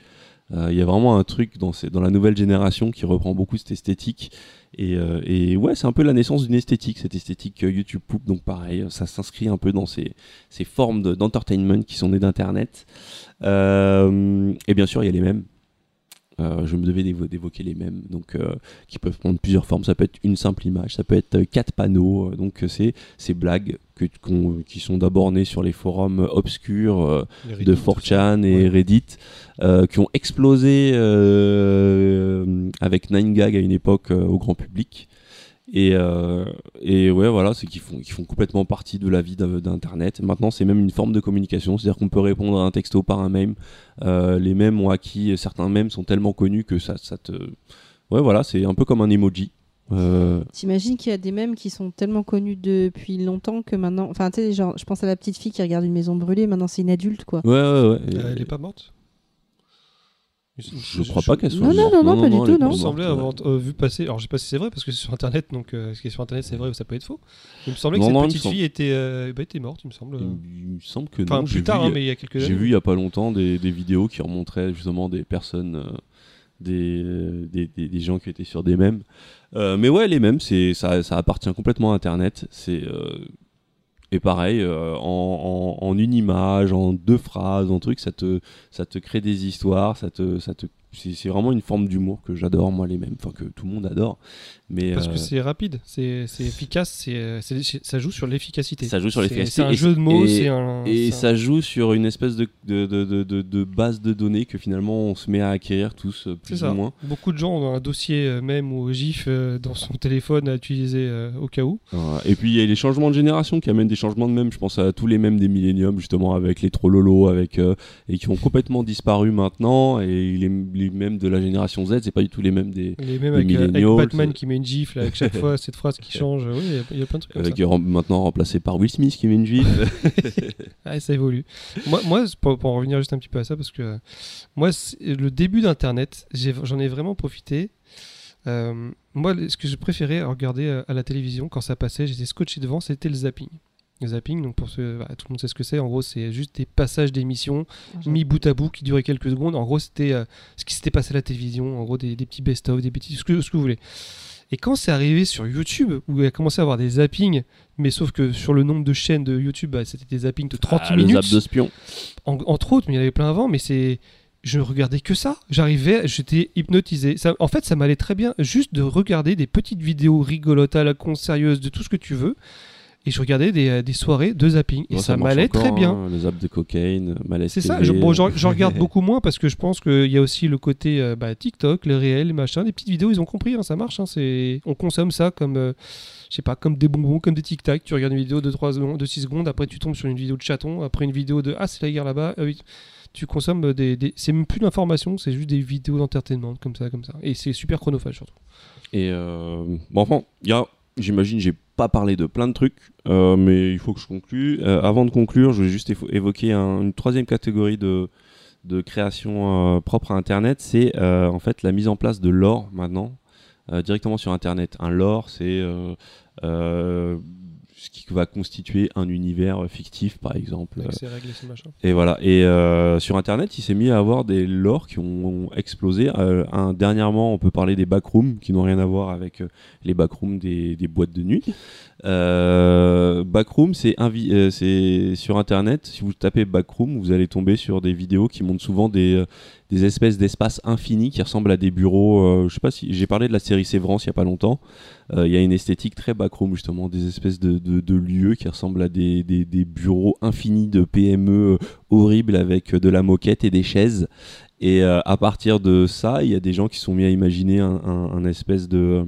S4: Il y a vraiment un truc dans, ces, dans la nouvelle génération qui reprend beaucoup cette esthétique. Et, euh, et ouais, c'est un peu la naissance d'une esthétique, cette esthétique euh, YouTube Poop. Donc pareil, ça s'inscrit un peu dans ces, formes de- d'entertainment qui sont nées d'Internet. Euh, et bien sûr, il y a les mêmes. Euh, je me devais d'évo- d'évoquer les mêmes, donc euh, qui peuvent prendre plusieurs formes. Ça peut être une simple image, ça peut être euh, quatre panneaux. donc c'est ces blagues que, qui sont d'abord nées sur les forums obscurs euh, de
S1: Reddit, tout ça.
S4: 4chan et
S1: Ouais.
S4: Reddit, qui ont explosé avec 9gag à une époque au grand public. Et, euh, et ouais, voilà, c'est qu'ils font, qu'ils font complètement partie de la vie d'Internet. Maintenant, c'est même une forme de communication, c'est-à-dire qu'on peut répondre à un texto par un mème. Euh, les mèmes ont acquis, certains mèmes sont tellement connus que ça, ça te. Ouais, voilà, c'est un peu comme un emoji. Euh,
S2: T'imagines qu'il y a des mèmes qui sont tellement connus depuis longtemps que maintenant. Enfin, tu sais, genre, je pense à la petite fille qui regarde une maison brûlée, maintenant c'est une adulte, quoi.
S4: ouais, ouais, ouais.
S1: Euh, elle est pas morte?
S4: Je crois pas qu'elle soit
S2: Non, non, non, non, pas du tout, non.
S1: Il me semblait avoir euh, vu passer. Alors, je sais pas si c'est vrai parce que c'est sur internet, donc euh, ce qui est sur internet c'est vrai ou ça peut être faux. Il me semblait que cette petite fille était, euh, bah, était morte, il me semble.
S4: Il, il me semble que
S1: Enfin,
S4: non. j'ai
S1: plus tard,
S4: vu,
S1: hein, mais il y a quelques
S4: J'ai
S1: années.
S4: vu il y a pas longtemps des, des vidéos qui remontraient justement des personnes, euh, des, des, des- des gens qui étaient sur des mèmes. Euh, mais ouais, les mèmes, c'est ça, ça appartient complètement à Internet. C'est euh, et pareil, euh, en, en- en une image, en deux phrases, en truc, ça te, ça te crée des histoires, ça te, ça te, c'est vraiment une forme d'humour que j'adore moi les mèmes, enfin que tout le monde adore. Mais
S1: Parce
S4: euh,
S1: que c'est rapide, c'est efficace, c'est euh, ça joue sur l'efficacité.
S4: Ça joue sur l'efficacité
S1: C'est un jeu de mots,
S4: et-
S1: c'est un.
S4: Et
S1: un-
S4: ça joue sur une espèce de, de, de, de, de- de base de données que finalement on se met à acquérir tous euh, plus
S1: ça.
S4: ou moins.
S1: Beaucoup de gens ont un dossier euh, même ou GIF euh, dans son téléphone à utiliser euh, au cas où.
S4: Et puis il y a les changements de génération qui amènent des changements de mèmes. Je pense à tous les mèmes des milléniums justement avec les trollolos avec euh, et qui ont complètement disparu maintenant. Et les, les mèmes de la génération Z, c'est pas du tout les mêmes des
S1: Les mêmes
S4: Des
S1: avec, euh, avec
S4: millennials,
S1: Batman qui met une gif là, avec chaque fois cette phrase qui change. Oui, il y a- il y, a plein de trucs comme
S4: avec
S1: ça.
S4: rem- maintenant remplacés par Will Smith qui met une gif.
S1: Ah, ça évolue. moi, moi c'est pour, pour en revenir juste un petit peu à ça, parce que euh, moi, le début d'Internet, j'en ai, vraiment profité. Euh, moi, ce que je préférais regarder euh, à la télévision quand ça passait, j'étais scotché devant, c'était le zapping. Le zapping, donc pour ce, bah, tout le monde sait ce que c'est. En gros, c'est juste des passages d'émissions mis bout à bout qui duraient quelques secondes. En gros, c'était euh, ce qui s'était passé à la télévision. En gros, des, des petits best-of, des petits ce que, ce que vous voulez. Et quand c'est arrivé sur YouTube, où il a commencé à avoir des zappings, mais sauf que sur le nombre de chaînes de YouTube, bah, c'était des zappings de 30
S4: Ah, le
S1: minutes
S4: zap de spion.
S1: en- entre autres, mais il y en avait plein avant, mais c'est. Je ne regardais que ça. J'arrivais, j'étais hypnotisé. Ça, en fait, ça m'allait très bien juste de regarder des petites vidéos rigolotes à la con, sérieuses, de tout ce que tu veux. Et je regardais des, euh, des soirées de zapping. Et ça, m'allait très bien.
S4: hein, le zap de cocaïne, malaise
S1: C'est ça. Je, bon, j'en regarde beaucoup moins parce que je pense qu'il y a aussi le côté euh, bah, TikTok, les réels, les machins, des petites vidéos. Ils ont compris, hein, ça marche. hein, c'est, on consomme ça comme, euh, je sais pas, comme des bonbons, comme des tic tac. Tu regardes une vidéo de 3 secondes, de 6 secondes, après tu tombes sur une vidéo de chaton, après une vidéo de ah c'est la guerre là-bas. Ah. Tu consommes des, des- c'est même plus d'informations, c'est juste des vidéos d'entertainment comme ça, comme ça. Et c'est super chronophage surtout.
S4: Et euh, bon, enfin, il y a, j'imagine, j'ai pas de plein de trucs, euh, mais il faut que je conclue. Euh, avant de conclure, je vais juste évo- évoquer un- une troisième catégorie de, de création euh, propre à Internet, c'est en fait la mise en place de l'or maintenant directement sur Internet. Un lore, c'est ce qui va constituer un univers fictif, par exemple.
S1: Avec ses règles et ses machins.
S4: Et voilà. Et euh, sur Internet, il s'est mis à avoir des lores qui ont explosé. Euh, un, dernièrement, on peut parler des backrooms qui n'ont rien à voir avec euh, les backrooms des, des boîtes de nuit. Euh, backroom, c'est euh, sur Internet. Si vous tapez backroom, vous allez tomber sur des vidéos qui montrent souvent des, euh, des espèces d'espaces infinis qui ressemblent à des bureaux. euh, je sais pas si j'ai parlé de la série Sévrance il y a pas longtemps. Euh, Il y a une esthétique très backroom justement, des espèces de, de- de lieux qui ressemblent à des, des- des bureaux infinis de PME euh, horribles avec de la moquette et des chaises. Et euh, à partir de ça, il y a des gens qui sont mis à imaginer un, un- un espèce de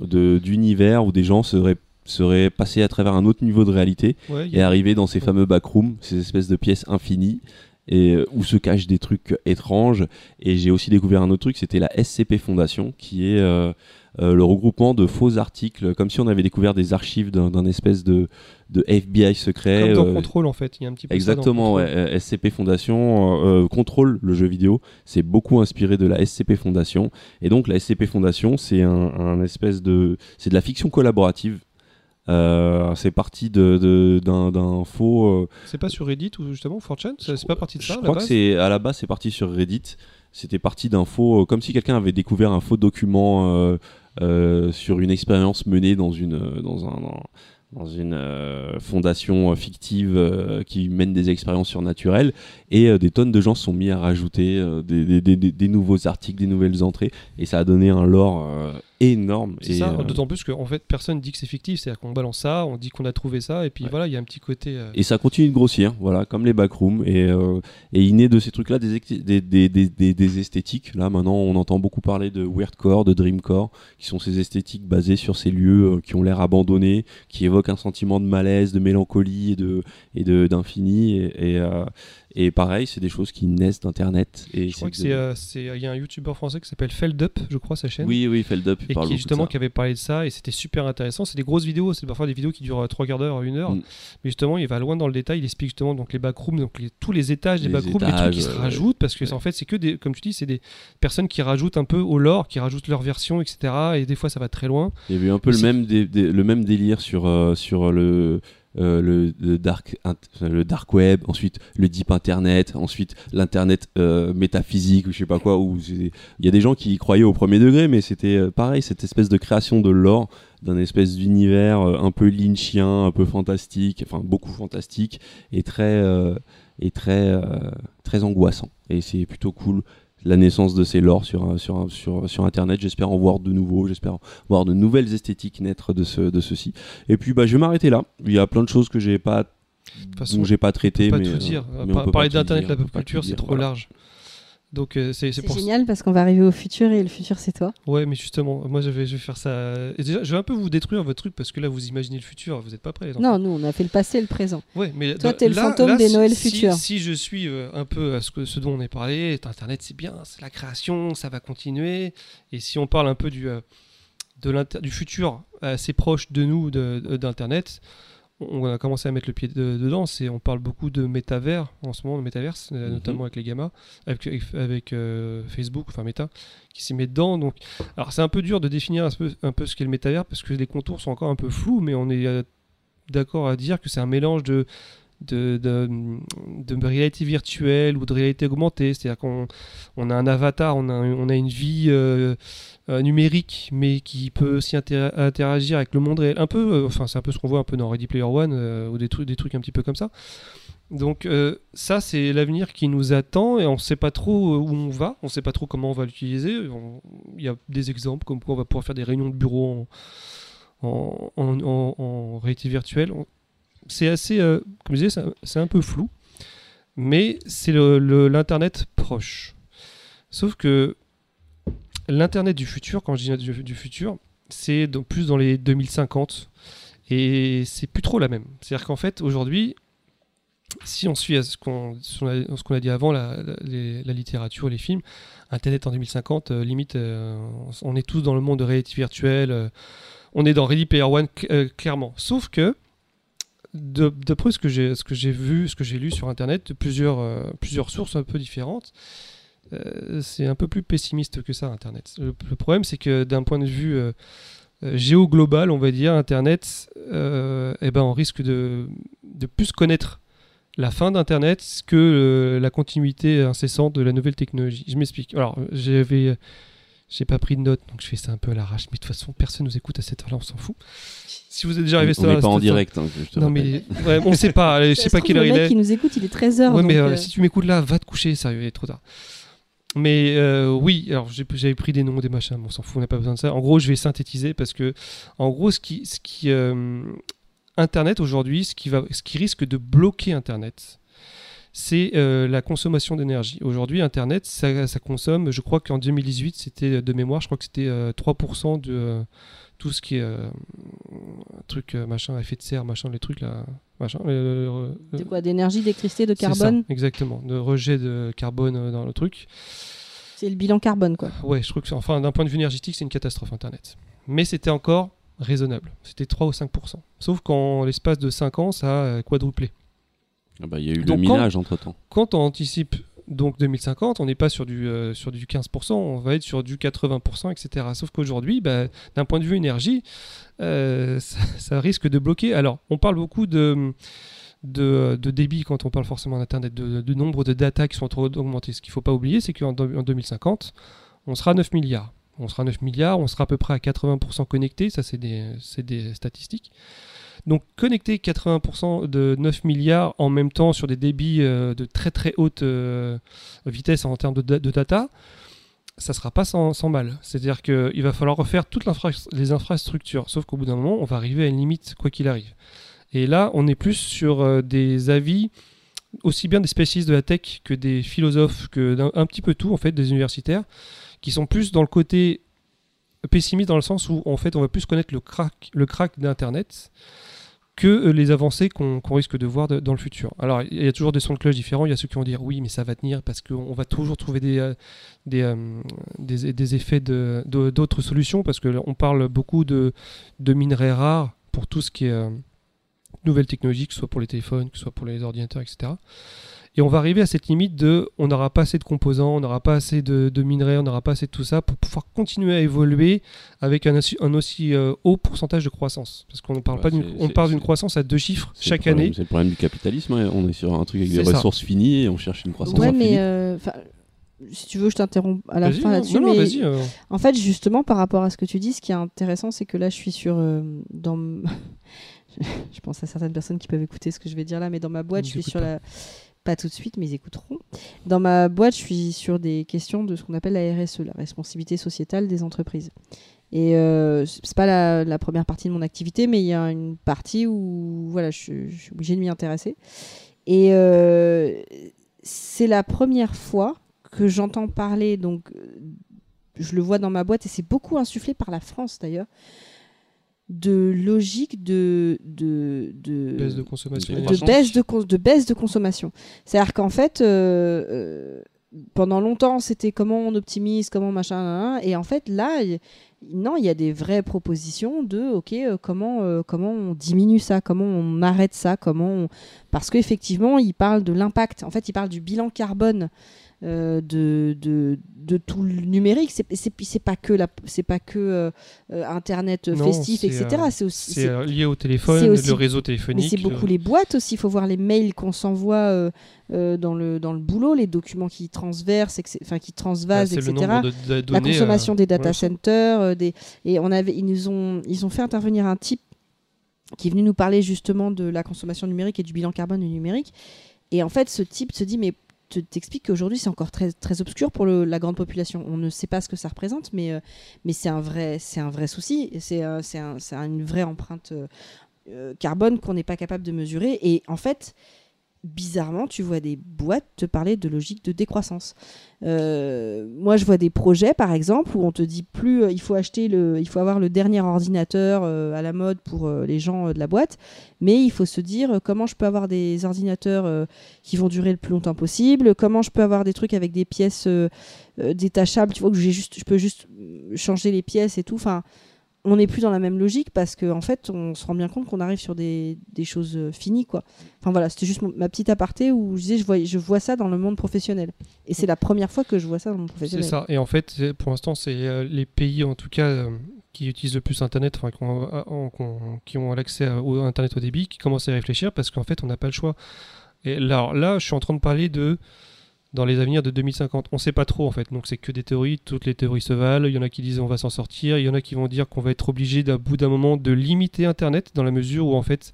S4: de- d'univers où des gens seraient seraient passés à travers un autre niveau de réalité
S1: Ouais,
S4: et
S1: a-
S4: arriver dans ces fameux backrooms, ces espèces de pièces infinies et euh, où se cachent des trucs étranges. Et j'ai aussi découvert un autre truc, c'était la SCP Foundation, qui est euh, euh, le regroupement de faux articles, comme si on avait découvert des archives d'un espèce de, de FBI secret.
S1: Comme dans
S4: euh,
S1: Control en fait, il y a un petit peu ça dans
S4: Exactement, ouais. SCP Foundation euh, contrôle le jeu vidéo. C'est beaucoup inspiré de la SCP Foundation. Et donc la SCP Foundation, c'est un, un espèce de, c'est de la fiction collaborative. Euh, c'est parti de- de- d'un faux. euh,
S1: C'est pas sur Reddit ou justement 4chan C'est c'est pas parti de ça
S4: je
S1: à la
S4: crois que c'est à la base, c'est parti sur Reddit. C'était parti d'un faux, euh, comme si quelqu'un avait découvert un faux document sur une expérience menée dans une dans un dans, dans une fondation fictive qui mène des expériences surnaturelles et des tonnes de gens sont mis à rajouter des, des- des- des- des nouveaux articles, des nouvelles entrées et ça a donné un lore énorme.
S1: C'est ça,
S4: euh,
S1: d'autant plus qu'en fait personne dit que c'est fictif, c'est-à-dire qu'on balance ça, on dit qu'on a trouvé ça, et puis
S4: Ouais.
S1: voilà, il y a un petit côté. euh,
S4: Et ça continue de grossir, voilà, comme les backrooms. Et, euh, et il naît de ces trucs-là des, des, des, des, esthétiques. Là, maintenant, on entend beaucoup parler de weirdcore, de dreamcore, qui sont ces esthétiques basées sur ces lieux qui ont l'air abandonnés, qui évoquent un sentiment de malaise, de mélancolie et de et de d'infini. Et, et, et pareil, c'est des choses qui naissent d'Internet. Et
S1: je crois que c'est, euh, c'est- il y a un youtubeur français qui s'appelle Feldup, je crois, sa chaîne.
S4: Oui, oui, Feldup,
S1: Et
S4: parle
S1: qui justement qui avait parlé de ça et c'était super intéressant. C'est des grosses vidéos, c'est parfois des vidéos qui durent euh, trois quarts d'heure, une heure.
S4: Mm.
S1: Mais justement, il va loin dans le détail. Il explique justement donc les backrooms, donc les- tous les étages des backrooms, les trucs qui se rajoutent parce que en fait c'est que des, comme tu dis, c'est des personnes qui rajoutent un peu au lore, qui rajoutent leur version, etc. Et des fois ça va très loin.
S4: Il y avait eu un peu
S1: Mais
S4: le
S1: c'est-
S4: même, dé- dé- le même délire sur, euh, sur le, euh, le, dark, le dark web, ensuite le deep internet, ensuite l'internet euh, métaphysique ou je sais pas quoi. Où il y a des gens qui y croyaient au premier degré, mais c'était euh, pareil, cette espèce de création de lore d'un espèce d'univers un peu lynchien, un peu fantastique, enfin beaucoup fantastique et très, et très, très angoissant. Et c'est plutôt cool la naissance de ces lores sur, sur, sur, sur internet. J'espère en voir de nouveaux, j'espère voir de nouvelles esthétiques naître de, ce, de ceci. Et puis bah, je vais m'arrêter là. Il y a plein de choses que j'ai pas,
S1: façon,
S4: dont j'ai pas traité.
S1: pas
S4: mais,
S1: tout dire.
S4: mais on peut
S1: parler d'internet, la
S4: on peut
S1: pop culture, c'est trop
S4: voilà.
S1: large. Donc euh, c'est pour
S2: génial parce qu'on va arriver au futur et le futur c'est toi.
S1: Ouais, mais justement, moi je vais, je vais faire ça. Et déjà, je vais un peu vous détruire votre truc parce que là, vous imaginez le futur, vous n'êtes pas prêts, les.
S2: Non, nous on a fait le passé et le présent.
S1: Ouais, mais
S2: Toi,
S1: dans-
S2: t'es le fantôme
S1: là,
S2: des
S1: si-
S2: Noëls
S1: si-
S2: futurs.
S1: Si je suis euh, un peu à ce, que, ce dont on est parlé, Internet c'est bien, c'est la création, ça va continuer. Et si on parle un peu du, euh, de l'inter- du futur assez proche de nous de- de- d'Internet, on a commencé à mettre le pied de- dedans. C'est, on parle beaucoup de métavers en ce moment, de métaverse, euh,
S4: Mhm.
S1: notamment avec les gammas, avec, avec, avec, euh, Facebook, enfin Meta, qui s'y met dedans. Donc, alors c'est un peu dur de définir un peu, un peu ce qu'est le métavers parce que les contours sont encore un peu flous, mais on est euh, d'accord à dire que c'est un mélange de, de, de, de réalité virtuelle ou de réalité augmentée. C'est-à-dire qu'on on a un avatar, on a, on a une vie euh, euh, numérique, mais qui peut aussi inter- interagir avec le monde réel. Un peu, euh, enfin, c'est un peu ce qu'on voit un peu dans Ready Player One euh, ou des trucs, des trucs un petit peu comme ça. Donc ça, c'est l'avenir qui nous attend et on ne sait pas trop où on va, on ne sait pas trop comment on va l'utiliser. Il y a des exemples comme quoi on va pouvoir faire des réunions de bureau en, réalité virtuelle. C'est assez, comme je disais, c'est un- peu flou, mais c'est l'Internet proche. Sauf que l'Internet du futur, quand je dis du, du futur, c'est plus dans les 2050 et c'est plus trop la même. C'est-à-dire qu'en fait, aujourd'hui, si on suit ce qu'on a, dit avant, la, littérature, les films, Internet en 2050, euh, limite, euh, on est tous dans le monde de réalité virtuelle, euh, on est dans Ready Player One cl- clairement. Sauf que, d'après ce que j'ai vu, ce que j'ai lu sur Internet, plusieurs sources un peu différentes, euh, c'est un peu plus pessimiste que ça, Internet. Le, le problème, c'est que d'un point de vue euh, euh, géo-global, on va dire, Internet, euh, eh ben, on risque de, de plus connaître la fin d'Internet que euh, la continuité incessante de la nouvelle technologie. Je m'explique. Alors, j'avais, j'ai pas pris de notes, donc je fais ça un peu à l'arrache, mais de toute façon, personne nous écoute à cette heure-là, on s'en fout. Si vous êtes déjà arrivé à
S4: on
S1: cette heure-là,
S4: n'est pas en direct. hein, je te
S1: Non,
S4: rappelle.
S1: mais ouais, on sait pas, je sais pas quelle heure
S2: le
S1: il
S2: mec
S1: est.
S2: qui nous écoute, il est 13h.
S1: Ouais, mais
S2: donc,
S1: euh,
S2: euh,
S1: si tu m'écoutes là, va te coucher, sérieux, il est trop tard. Mais euh, oui, alors j'avais pris des noms, des machins, mais on s'en fout, on n'a pas besoin de ça. En gros, je vais synthétiser parce que, en gros, ce qui, euh, Internet aujourd'hui, ce qui risque de bloquer Internet, c'est euh, la consommation d'énergie. Aujourd'hui, Internet, ça, ça consomme, je crois qu'en 2018, c'était de mémoire, je crois que c'était euh, 3% de euh, tout ce qui est euh, truc euh, machin, effet de serre, machin, les trucs là, machin. euh, euh,
S2: C'est quoi D'énergie, d'électricité, de
S1: ça,
S2: carbone?
S1: Exactement, de rejet de carbone euh, dans le truc.
S2: C'est le bilan carbone, quoi.
S1: Ouais, je trouve que, enfin, d'un point de vue énergétique, c'est une catastrophe Internet. Mais c'était encore raisonnable. C'était 3 ou 5%. Sauf qu'en l'espace de 5 ans, ça a euh, quadruplé.
S4: Ah bah, Il y a eu le
S1: Donc, quand-
S4: minage entre temps.
S1: Quand on anticipe donc 2050, on n'est pas sur du, euh, sur du 15%, on va être sur du 80%, etc. Sauf qu'aujourd'hui, bah, d'un point de vue énergie, euh, ça, ça risque de bloquer. Alors, on parle beaucoup de, de, de débit quand on parle forcément d'Internet, de, de nombre de data qui sont trop augmentés. Ce qu'il ne faut pas oublier, c'est qu'en en 2050, on sera 9 milliards. On sera 9 milliards, on sera à peu près à 80% connectés, ça c'est des, c'est des statistiques. Donc connecter 80% de 9 milliards en même temps sur des débits euh, de très très haute euh, vitesse en termes de, da- de data, ça sera pas sans, sans mal. C'est-à-dire qu'il va falloir refaire toutes l'infra- les infrastructures, sauf qu'au bout d'un moment, on va arriver à une limite quoi qu'il arrive. Et là, on est plus sur euh, des avis aussi bien des spécialistes de la tech que des philosophes, que un petit peu tout en fait, des universitaires, qui sont plus dans le côté pessimiste dans le sens où on va plus connaître le crack, le crack d'Internet que euh, les avancées qu'on risque de voir dans le futur. Alors, il y a toujours des sons de cloche différents. Il y a ceux qui vont dire oui, mais ça va tenir parce qu'on va toujours trouver des, euh, euh, des, des effets de- de- d'autres solutions parce qu'on parle beaucoup de, minerais rares pour tout ce qui est nouvelles technologies, que ce soit pour les téléphones, que ce soit pour les ordinateurs, etc. Et on va arriver à cette limite de on n'aura pas assez de composants, on n'aura pas assez de, de minerais, on n'aura pas assez de tout ça pour pouvoir continuer à évoluer avec un, aussi- un aussi euh, haut pourcentage de croissance. Parce qu'on ne parle
S4: Ouais,
S1: pas d'une, on parle d'une croissance à deux chiffres chaque
S4: problème-
S1: année.
S4: C'est le problème du capitalisme. hein. On est sur un truc avec des
S1: ça.
S4: ressources finies et on cherche une croissance
S2: Ouais,
S4: infinie.
S2: mais euh, si tu veux, je t'interromps à la fin là-dessus.
S1: non, non,
S2: mais
S1: vas-y. euh,
S2: En fait, justement, par rapport à ce que tu dis, ce qui est intéressant, c'est que là, je suis sur. euh, dans... je pense à certaines personnes qui peuvent écouter ce que je vais dire là, mais dans ma boîte, je suis sur
S1: pas.
S2: la. Pas tout de suite, mais ils écouteront. Dans ma boîte, je suis sur des questions de ce qu'on appelle la RSE, la responsabilité sociétale des entreprises. Et euh, c'est pas la, la première partie de mon activité, mais il y a une partie où voilà, je, suis obligée de m'y intéresser. Et euh, c'est la première fois que j'entends parler, donc euh, je le vois dans ma boîte, et c'est beaucoup insufflé par la France d'ailleurs, de logique de, de, de,
S1: baisse de consommation.
S4: de
S2: baisse de, cons- de baisse de consommation. C'est-à-dire qu'en fait, euh, euh, pendant longtemps, c'était comment on optimise, comment machin, et en fait, là, il Non, il y a des vraies propositions de ok euh, comment euh, comment on diminue ça, comment on arrête ça, comment on... parce qu'effectivement il parle de l'impact. En fait, il parle du bilan carbone euh, de, de, de tout le numérique. C'est pas que la c'est pas que euh, euh, Internet
S1: Non,
S2: festif, etc.
S1: euh,
S2: c'est aussi
S1: C'est euh, lié au téléphone,
S2: aussi-
S1: le réseau
S2: mais
S1: téléphonique.
S2: c'est beaucoup
S1: le-
S2: les boîtes aussi. Il faut voir les mails qu'on s'envoie euh, euh, dans le dans le boulot, les documents qui transversent, enfin qui transvasent,
S1: le
S2: etc.
S1: nombre de, de
S2: la consommation
S1: euh,
S2: des data
S1: ouais,
S2: centers, euh, des... et on avait, ils nous ont, ils ont fait intervenir un type qui est venu nous parler justement de la consommation numérique et du bilan carbone du numérique. Et en fait, ce type se dit, mais te- t'expliques qu'aujourd'hui c'est encore très, très obscur pour la grande population. On ne sait pas ce que ça représente, mais, euh, mais c'est un vrai, un vrai souci. C'est euh, une vraie empreinte euh, carbone qu'on n'est pas capable de mesurer. Et en fait, bizarrement, tu vois des boîtes te parler de logique de décroissance. Euh, moi, je vois des projets, par exemple, où on te dit plus, euh, il faut acheter le, il faut avoir le dernier ordinateur euh, à la mode pour les gens de la boîte, mais il faut se dire comment je peux avoir des ordinateurs qui vont durer le plus longtemps possible, comment je peux avoir des trucs avec des pièces détachables, tu vois que j'ai juste, je peux juste changer les pièces et tout. Enfin, on n'est plus dans la même logique parce qu'en en fait, on se rend bien compte qu'on arrive sur des, des choses euh, finies, quoi. Enfin voilà, c'était juste mon- ma petite aparté où je disais, je vois, je vois ça dans le monde professionnel. Et c'est la première fois que je vois ça dans le monde
S1: C'est
S2: professionnel.
S1: ça. Et en fait, c'est- pour l'instant, c'est euh, les pays, en tout cas, euh, qui utilisent le plus Internet, enfin, qui ont, euh, qui l'accès à- au Internet au débit, qui commencent à y réfléchir parce qu'en fait, on n'a pas le choix. Et là, alors là, je suis en train de parler de dans les avenirs de 2050. On ne sait pas trop en fait, donc c'est que des théories. Toutes les théories se valent. Il y en a qui disent on va s'en sortir. Il y en a qui vont dire qu'on va être obligé d'un bout d'un moment de limiter Internet dans la mesure où en fait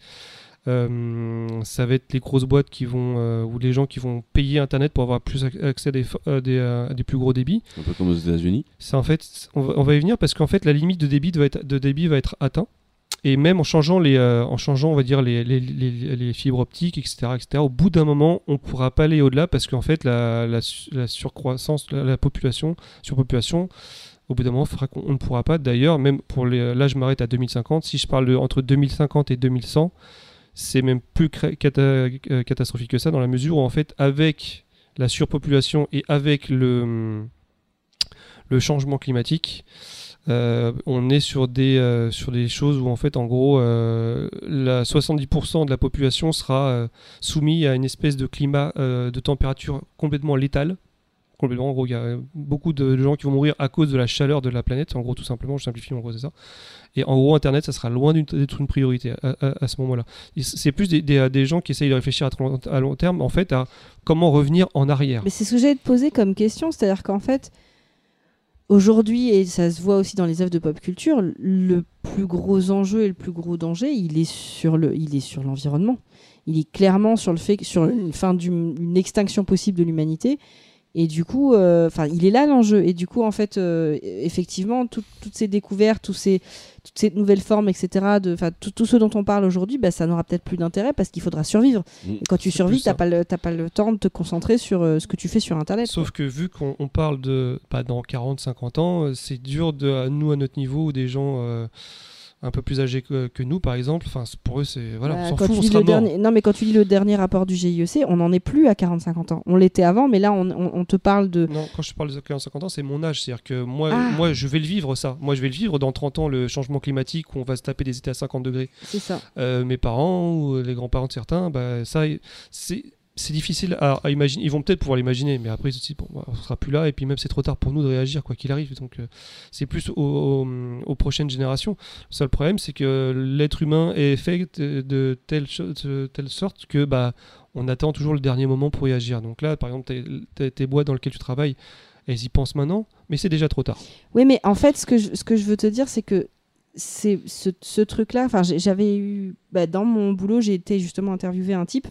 S1: euh, ça va être les grosses boîtes qui vont euh, ou les gens qui vont payer Internet pour avoir plus ac- accès à des, fo- à des, à des plus gros débits.
S4: Un peu comme aux États-Unis.
S1: C'est en fait, on va, on va y venir parce qu'en fait la limite de débit va être, de débit va être atteint. Et même en changeant les, euh, en changeant, on va dire les, fibres optiques, etc., etc. Au bout d'un moment, on pourra pas aller au-delà parce qu'en fait la, la, su- la surcroissance, la, la population, surpopulation, au bout d'un moment on ne pourra pas. D'ailleurs, même pour les, là je m'arrête à 2050. Si je parle de entre 2050 et 2100, c'est même plus euh, catastrophique que ça dans la mesure où en fait avec la surpopulation et avec le changement climatique, euh, on est sur des, euh, sur des choses où en fait en gros euh, la 70% de la population sera euh, soumise à une espèce de climat euh, de température complètement létale. Complètement, en gros, il y a beaucoup de gens qui vont mourir à cause de la chaleur de la planète, en gros, tout simplement, je simplifie, en gros, c'est ça. Et en gros, Internet, ça sera loin d'être une priorité à, ce moment-là. C'est plus des, des- gens qui essayent de réfléchir à, long- terme, en fait, à comment revenir en arrière.
S2: Mais c'est ce que te poser comme question, c'est-à-dire qu'en fait, aujourd'hui, et ça se voit aussi dans les œuvres de pop culture, le plus gros enjeu et le plus gros danger, il est sur le, il est sur l'environnement. Il est clairement sur le fait sur une fin d'une une extinction possible de l'humanité. Et du coup, euh, enfin, il est là l'enjeu. Et du coup, en fait, euh, effectivement, tout- toutes ces découvertes, tous ces, toutes ces nouvelles formes, etc., de, tout, tout ce dont on parle aujourd'hui, bah, ça n'aura peut-être plus d'intérêt parce qu'il faudra survivre.
S4: Mm.
S2: Et quand tu survis,
S1: ça.
S2: t'as pas pas le temps de te concentrer sur euh, ce que tu fais sur Internet.
S1: Sauf que vu qu'on on parle de pas dans 40, 50 ans, c'est dur de à nous à notre niveau ou des gens un peu plus âgés que, que nous par exemple. Enfin pour eux c'est voilà,
S2: Bah,
S1: on s'en
S2: quand
S1: fout, on sera
S2: dernier... Non, mais quand tu lis le dernier rapport du GIEC, on n'en est plus à 40-50 ans. On l'était avant, mais là, on, on- on te parle de.
S1: Non, quand je parle de 40, 50 ans, c'est mon âge. C'est-à-dire que moi,
S2: Ah.
S1: moi, je vais le vivre, ça. Moi, je vais le vivre dans 30 ans, le changement climatique où on va se taper des étés à 50 degrés.
S2: C'est ça.
S1: Euh, mes parents ou les grands-parents de certains, bah, ça, c'est. C'est difficile à, imaginer. Ils vont peut-être pouvoir l'imaginer, mais après, ils se disent, bon, bah, on sera plus là, et puis même c'est trop tard pour nous de réagir, quoi qu'il arrive. Donc, euh, c'est plus au- au- aux prochaines générations. Le seul problème, c'est que l'être humain est fait de, telle, sorte que bah, on attend toujours le dernier moment pour y agir. Donc là, par exemple, tes, boîtes dans lesquelles tu travailles, elles y pensent maintenant, mais c'est déjà trop tard.
S2: Oui, mais en fait, ce que je, ce que je veux te dire, c'est que c'est ce, truc-là. Enfin, j'avais eu. bah, dans mon boulot, j'ai été justement interviewer un type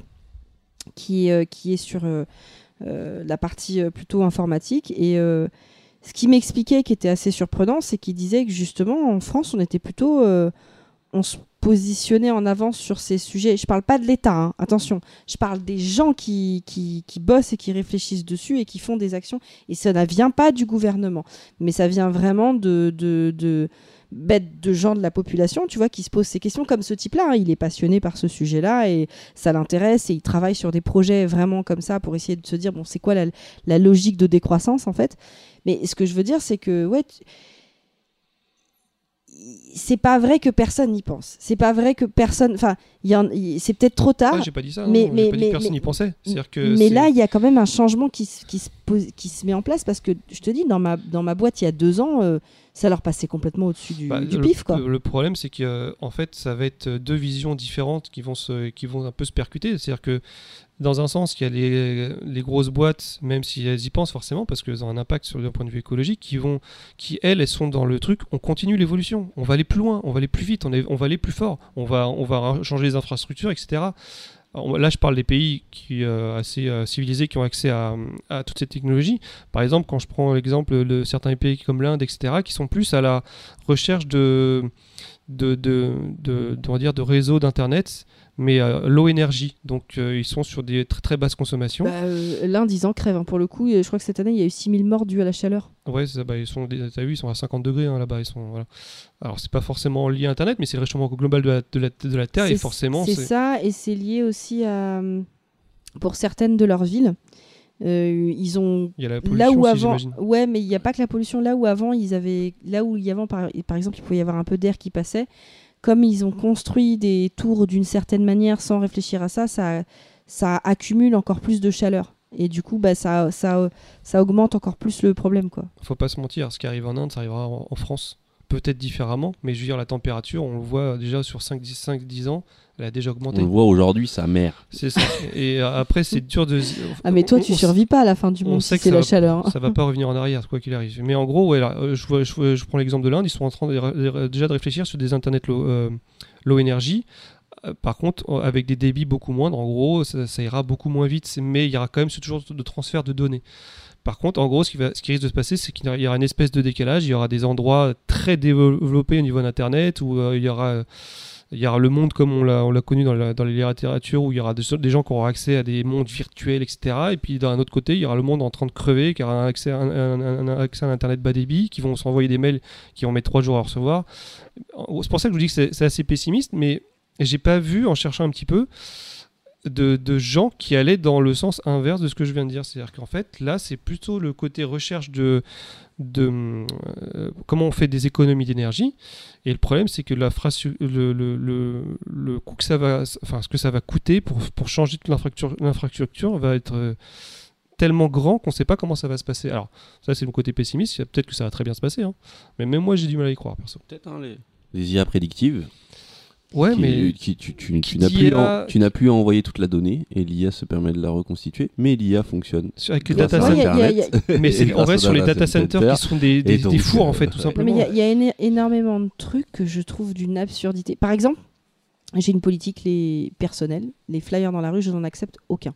S2: qui, euh, qui est sur euh, euh, la partie plutôt informatique. Et ce qui m'expliquait, qui était assez surprenant, c'est qu'il disait que justement, en France, on était plutôt. on se positionnait en avance sur ces sujets. Je parle pas de l'État, hein, attention. Je parle des gens qui, qui, qui bossent et qui réfléchissent dessus et qui font des actions. Et ça ne vient pas du gouvernement, mais ça vient vraiment de, de, bête de gens de la population, tu vois, qui se posent ces questions comme ce type-là. hein. Il est passionné par ce sujet-là et ça l'intéresse et il travaille sur des projets vraiment comme ça pour essayer de se dire, bon, c'est quoi la, logique de décroissance en fait. Mais ce que je veux dire, c'est que, ouais, c'est pas vrai que personne n'y pense. C'est pas vrai que personne. Enfin, c'est peut-être trop tard.
S1: Ah, j'ai pas dit ça.
S2: mais-
S1: non,
S2: mais-
S1: j'ai pas dit
S2: mais-
S1: que personne n'y pensait. Que
S2: Mais là, il y a quand même un changement qui, se- qui, se pose- qui se met en place parce que je te dis, dans ma, dans ma boîte il y a deux ans, euh, ça leur passait complètement au-dessus du,
S1: Bah,
S2: du pif. Quoi.
S1: le- le problème, c'est que en fait, ça va être deux visions différentes qui vont se, qui vont un peu se percuter. C'est-à-dire que dans un sens, il y a les, grosses boîtes, même si elles y pensent forcément, parce qu'elles ont un impact sur le point de vue écologique, qui vont, qui elles, elles sont dans le truc. On continue l'évolution. On va aller plus loin. On va aller plus vite. On, va aller plus fort. On va, changer les infrastructures, etc. Là, je parle des pays qui euh, assez euh, civilisés qui ont accès à, à toutes ces technologies. Par exemple, quand je prends l'exemple de certains pays comme l'Inde, etc., qui sont plus à la recherche de, de, de, de, de réseaux d'internet, mais euh, low énergie. Donc, euh, ils sont sur des très très basses consommations.
S2: Bah, euh, L'Inde, ils en crèvent. hein, pour le coup, Et je crois que cette année, il y a eu 6000 morts dues à la chaleur.
S1: Ouais, ça, bah, ils sont, vu, ils sont à 50 degrés hein, là-bas. Ils sont, voilà. Alors, c'est pas forcément lié à Internet, mais c'est le réchauffement global de la, de la, de la Terre, et
S2: C'est-
S1: forcément,
S2: C'est ça, et c'est lié aussi à. Pour certaines de leurs villes, euh, ils ont
S1: il y a la pollution
S2: là où avant,
S1: j'imagine.
S2: ouais, mais il n'y a pas que la pollution. Là où avant, ils avaient, là où il y avait, par, par exemple, il pouvait y avoir un peu d'air qui passait. Comme ils ont construit des tours d'une certaine manière sans réfléchir à ça, ça, ça accumule encore plus de chaleur. Et du coup, bah, ça, ça, ça augmente encore plus le problème, quoi.
S1: faut pas se mentir, ce qui arrive en Inde, ça arrivera en, en France. Peut-être différemment, mais je veux dire, la température, on le voit déjà sur 5-10 ans, elle a déjà
S4: On
S1: augmenté.
S4: le voit aujourd'hui, sa mère.
S1: C'est ça. Et euh, après, c'est dur de.
S2: Ah, mais toi,
S1: on-
S2: tu
S1: on-
S2: survis pas à la fin du
S1: on
S2: monde
S1: sait
S2: si
S1: que
S2: c'est la
S1: va-
S2: chaleur.
S1: Ça va pas revenir en arrière, quoi qu'il arrive. Mais en gros, ouais, là, euh, je, prends l'exemple de l'Inde, ils sont en train de, de- déjà de réfléchir sur des internets low, euh, low énergie. Euh, Par contre, avec des débits beaucoup moindres, en gros, ça, ça ira beaucoup moins vite, mais il y aura quand même ce toujours de transfert de données. Par contre, en gros, ce qui, risque de se passer, c'est qu'il y aura une espèce de décalage. Il y aura des endroits très développés au niveau d'Internet où euh, il y aura le monde comme on l'a on l'a connu dans, les littératures où il y aura des, gens qui auront accès à des mondes virtuels, etc. Et puis d'un autre côté, il y aura le monde en train de crever, qui aura un accès à un, à Internet bas débit, qui vont s'envoyer des mails qui vont mettre trois jours à recevoir. C'est pour ça que je vous dis que c'est c'est assez pessimiste, mais j'ai pas vu, en cherchant un petit peu, de, de gens qui allaient dans le sens inverse de ce que je viens de dire. C'est-à-dire qu'en fait, là, c'est plutôt le côté recherche de, de euh, comment on fait des économies d'énergie. Et le problème, c'est que la phrase- le, le, le, le coût que ça va, enfin, ce que ça va coûter pour, pour changer toute l'infrastructure l'infrastructure va être euh, tellement grand qu'on ne sait pas comment ça va se passer. Alors, ça, c'est le côté pessimiste. Peut-être que ça va très bien se passer. hein. Mais même moi, j'ai du mal à y croire, perso.
S4: Peut-être hein, les... les IA prédictives.
S1: Ouais,
S4: qui-
S1: mais
S4: qui- tu, tu-
S1: qui
S4: tu n'as plus,
S1: IA
S4: en- tu n'as plus à envoyer toute la donnée et l'IA se permet de la reconstituer, mais l'IA fonctionne.
S1: avec les
S4: grâce
S1: data. Mais en vrai sur les data centers qui sont des, des,
S4: Et donc,
S1: des fours en
S4: euh,
S1: fait tout
S4: ouais.
S2: Non, mais
S1: simplement.
S2: il y a, il y a éne- énormément de trucs que je trouve d'une absurdité. Par exemple, j'ai une politique les personnelle. Les flyers dans la rue, je n'en accepte aucun.